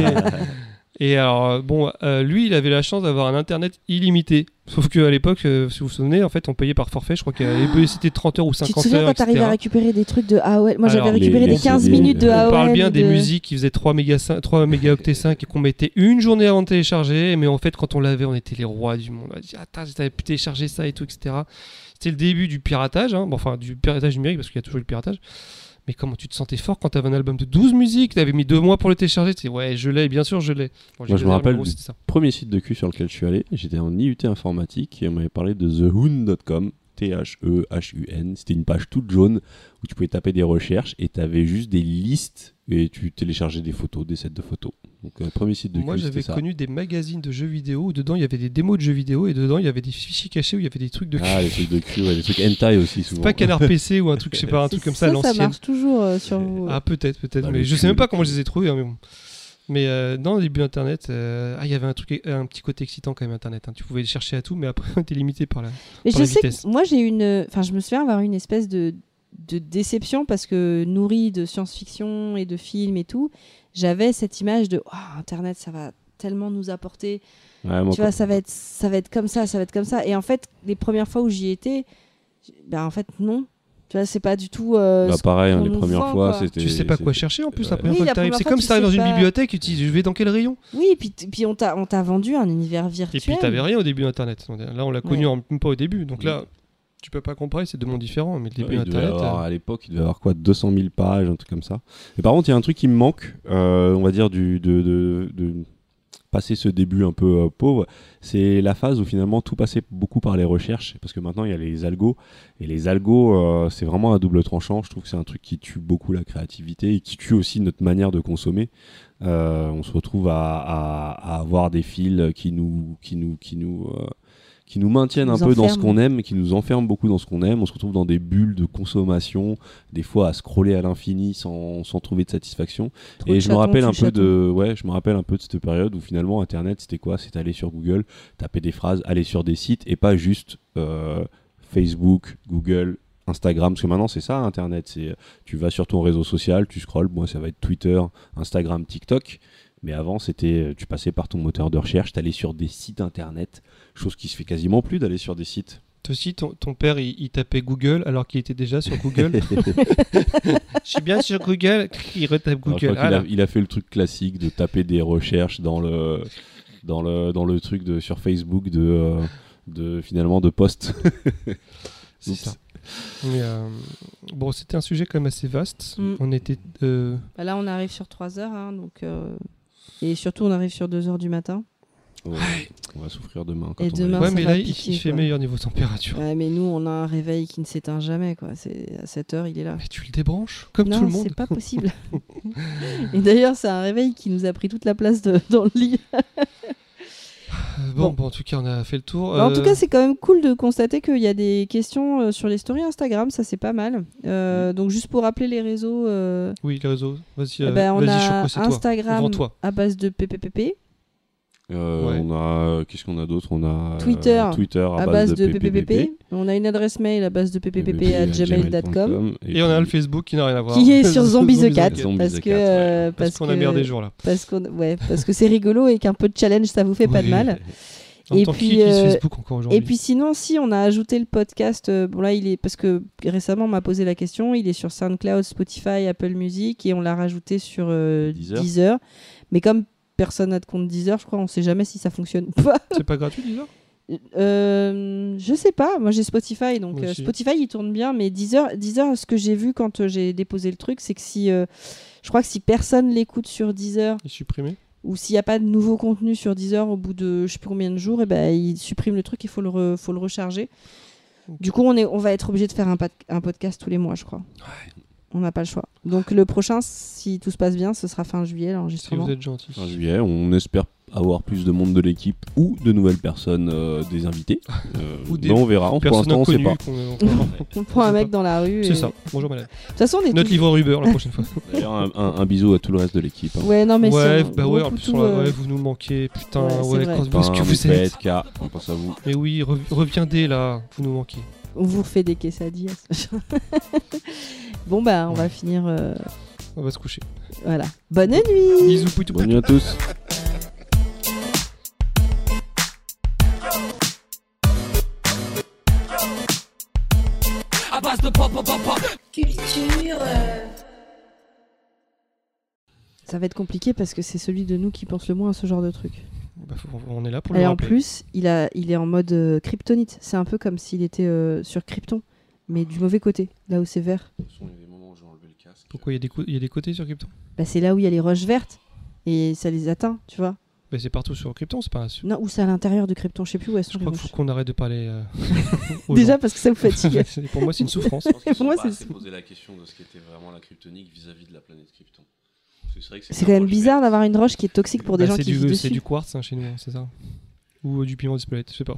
S1: alors, euh, bon, euh, lui, il avait la chance d'avoir un internet illimité. Sauf qu'à l'époque, euh, si vous vous souvenez, en fait, on payait par forfait. Je crois que c'était 30 heures ou
S2: Tu
S1: 50
S2: te souviens
S1: heures.
S2: quand t'arrivais à récupérer des trucs de AOL Moi j'avais récupéré
S4: les-
S2: des 15
S4: les-
S2: minutes de
S4: on
S2: AOL.
S1: On parle bien
S2: et
S1: des
S2: de-
S1: musiques qui faisaient 3 méga 5, 3 mégaoctets 5 et qu'on mettait une journée avant de télécharger. Mais en fait, quand on l'avait, on était les rois du monde. On a dit, attends, j'avais pu télécharger ça et tout, etc. C'était le début du piratage, hein. Bon, enfin du piratage numérique parce qu'il y a toujours eu le piratage. Mais comment tu te sentais fort quand t'avais un album de 12 musiques, t'avais mis deux mois pour le télécharger, tu ouais, je l'ai, bien sûr, je l'ai. Bon,
S4: Moi, je me rappelle du-
S1: ça.
S4: Premier site de cul sur lequel je suis allé, j'étais en IUT informatique et on m'avait parlé de thehoon.com. T-H-E-H-U-N. C'était une page toute jaune où tu pouvais taper des recherches et tu avais juste des listes et tu téléchargeais des photos, des sets de photos. Donc, euh, premier site de
S1: Moi, j'avais connu des magazines de jeux vidéo où dedans il y avait des démos de jeux vidéo et dedans il y avait des fichiers cachés où il y avait des trucs de cul.
S4: Ah, les trucs de cul, ouais, les trucs hentai aussi souvent.
S1: Pas Canard PC ou un truc, je sais pas, un truc comme ça,
S2: ça, ça marche toujours euh, sur vous.
S1: Ah peut-être, peut-être,
S4: Bah,
S1: mais je
S4: cul,
S1: sais même pas comment je les ai trouvés, hein, mais bon. Mais euh, dans le début Internet, euh, ah, il y avait un truc, un petit côté excitant quand même Internet. hein. Tu pouvais chercher à tout, mais après on était limité par là.
S2: Mais
S1: par
S2: je
S1: la
S2: sais
S1: vitesse.
S2: que moi j'ai une. Enfin, je me souviens avoir eu une espèce de, de déception parce que nourri de science-fiction et de films et tout, j'avais cette image de oh, Internet, ça va tellement nous apporter.
S4: Ouais, moi,
S2: tu vois, ça va, être, ça va être comme ça, ça va être comme ça. Et en fait, les premières fois où j'y étais, ben en fait, non. Tu vois, c'est pas du tout. euh,
S4: bah,
S2: ce
S4: pareil, hein, les premières
S2: vend,
S4: fois, c'était.
S1: Tu sais pas quoi chercher en plus la première
S2: Oui,
S1: fois que t'arrives. C'est comme si t'arrives dans une bibliothèque, tu te dis je vais dans quel rayon?
S2: Oui, puis, t- puis on t'a on t'a vendu un univers virtuel.
S1: Et puis t'avais rien au début Internet. Là on l'a connu
S2: Ouais.
S1: en- même pas au début. Donc là, tu peux pas comparer, c'est deux mondes différents. Mais le début Internet.
S4: avoir,
S1: euh,
S4: à l'époque, il devait avoir quoi 200 000 pages, un truc comme ça. Et par contre, il y a un truc qui me manque, euh, on va dire, du, de, de, de- passé ce début un peu euh, pauvre, c'est la phase où finalement tout passait beaucoup par les recherches, parce que maintenant il y a les algos, et les algos, euh, c'est vraiment un double tranchant. Je trouve que c'est un truc qui tue beaucoup la créativité et qui tue aussi notre manière de consommer. Euh, on se retrouve à, à- à avoir des fils qui nous, qui nous, qui nous, qui nous maintiennent
S2: Qui
S4: un peu dans ce qu'on aime, qui nous enferment beaucoup dans ce qu'on aime. On se retrouve dans des bulles de consommation, des fois à scroller à l'infini sans, sans trouver de satisfaction.
S2: Trop
S4: Et
S2: de
S4: je me rappelle un peu de, ouais, je me rappelle un peu de cette période où finalement Internet c'était quoi? C'était aller sur Google, taper des phrases, aller sur des sites et pas juste euh, Facebook, Google, Instagram. Parce que maintenant c'est ça Internet. C'est tu vas sur ton réseau social, tu scrolles. Moi ça va être Twitter, Instagram, TikTok. Mais avant, c'était, tu passais par ton moteur de recherche, t'allais sur des sites internet, chose qui se fait quasiment plus d'aller sur des sites.
S1: Toi aussi, ton, ton père, il, il tapait Google alors qu'il était déjà sur Google. Je suis bien sur Google, il retape Google. Ah
S4: a, il a fait le truc classique de taper des recherches dans le, dans le, dans le truc de, sur Facebook de, euh, de finalement de posts.
S1: C'est ça. Mais, euh, bon, c'était un sujet quand même assez vaste.
S2: Mm.
S1: On était. euh,
S2: Bah là, on arrive sur 3 heures, hein, donc. Et surtout, on arrive sur 2 heures du matin.
S4: Ouais, on va souffrir demain. Quand
S2: Et
S4: on
S2: demain,
S4: arrive.
S1: Ouais, mais là, il,
S2: piquer,
S1: il fait
S2: quoi.
S1: meilleur niveau température.
S2: Ouais, mais nous, on a un réveil qui ne s'éteint jamais, quoi. C'est à 7 heures, il est là.
S1: Mais tu le débranches, comme
S2: non,
S1: tout le monde.
S2: c'est pas possible. Et d'ailleurs, c'est un réveil qui nous a pris toute la place de- dans le lit.
S1: Bon,
S2: Bon.
S1: bon, en tout cas, on a fait le tour.
S2: Bah, En tout
S1: Euh,
S2: cas, c'est quand même cool de constater qu'il y a des questions euh, sur les stories Instagram, ça c'est pas mal.
S1: Mm.
S2: Euh, Donc juste pour rappeler les réseaux, euh,
S1: Oui, les réseaux. Vas-y,
S2: eh
S1: euh,
S2: ben, on
S1: vas-y,
S2: a
S1: Choco, c'est toi?
S2: Instagram à base de PPPP,
S4: Euh,
S1: Ouais.
S4: On a, qu'est-ce qu'on a d'autre On a euh,
S2: Twitter
S4: à,
S2: à base de PPPP. On a une adresse mail à base de PPPP à gmail.com
S1: Et, on a le Facebook qui n'a rien à voir.
S2: qui est sur Zombie the Cat parce que
S4: ouais.
S2: euh,
S1: Parce, qu'on a merdé des jours là.
S2: parce qu'on ouais parce que c'est rigolo et qu'un peu de challenge ça vous fait pas de mal. Et puis, euh, Et puis sinon, si on a ajouté le podcast, euh, bon là il est parce que récemment on m'a posé la question, il est sur SoundCloud, Spotify, Apple Music et on l'a rajouté sur euh,
S4: Deezer.
S2: Deezer. Mais comme personne n'a de compte Deezer, je crois, on sait jamais si ça fonctionne ou pas.
S1: C'est pas gratuit, Deezer?
S2: Euh, je sais pas, moi j'ai Spotify donc euh. Spotify il tourne bien, mais Deezer, Deezer, ce que j'ai vu quand euh, j'ai déposé le truc, c'est que si euh, je crois que si personne l'écoute sur Deezer
S1: Il est supprimé.
S2: ou s'il n'y a pas de nouveau contenu sur Deezer au bout de je sais plus combien de jours, et ben il supprime le truc, il faut le, re- faut le recharger. Du coup, on, est, on va être obligé de faire un, pod- un podcast tous les mois, je crois. On n'a pas le choix. Donc le prochain, si tout se passe bien, ce sera fin juillet
S1: Si
S2: l'enregistrement.
S1: vous êtes gentil.
S4: Fin juillet, on espère avoir plus de monde de l'équipe ou de nouvelles personnes, euh, des invités. Euh,
S1: Ou des
S4: non, on verra. Pour
S1: Personne
S4: l'instant, on sait
S1: inconnue
S4: pas.
S2: On prend un
S1: sait
S2: mec dans la rue.
S1: C'est
S2: et-
S1: ça. Bonjour madame.
S2: De toute façon, on est
S1: Notre
S2: tous-
S1: livreur Uber la prochaine fois.
S4: D'ailleurs, un, un- un bisou à tout le reste de l'équipe. hein.
S2: Ouais, non, mais
S1: ouais,
S2: si on-
S1: bah ouais, en plus, l'a-
S2: euh,
S1: ouais, vous nous manquez. Putain,
S2: Ouais, c'est
S1: ouais, quand- est-ce que vous êtes
S4: K, on pense à vous.
S1: Mais oui, re- reviendez là, vous nous manquez.
S2: on vous refait des quesadillas. Bon, bah, on va finir. euh,
S1: On va se coucher.
S2: Voilà. Bonne nuit
S1: Bisous, poutou.
S4: Bonne nuit à tous.
S3: Culture. euh,
S2: Ça va être compliqué parce que c'est celui de nous qui pense le moins à ce genre de truc.
S1: Bah, faut- on est là pour
S2: Et
S1: le
S2: en
S1: rappeler.
S2: plus, il, a, il est en mode euh, kryptonite. C'est un peu comme s'il était euh, sur Krypton, mais du mauvais côté, là où c'est vert.
S1: Pourquoi il y, a des il y a des côtés sur Krypton?
S2: Bah, c'est là où il y a les roches vertes et ça les atteint, tu vois.
S1: bah, C'est partout sur Krypton, c'est pas un
S2: Non, ou c'est à l'intérieur de Krypton, je sais plus où elles sont
S1: Je crois qu'il faut qu'on arrête de parler. euh,
S2: Déjà parce que ça vous fatigue.
S1: C'est- pour moi, c'est une souffrance.
S2: Pour moi, c'est-
S4: poser la question de ce qu'était vraiment la kryptonique vis-à-vis de la planète Krypton.
S2: c'est quand même bizarre d'avoir une roche qui est toxique pour des
S1: Bah,
S2: gens
S1: c'est
S2: qui
S1: du,
S2: vivent
S1: C'est
S2: dessus.
S1: du quartz hein, chez nous, hein, c'est ça? Ou euh, du piment d'Espelette, je sais pas.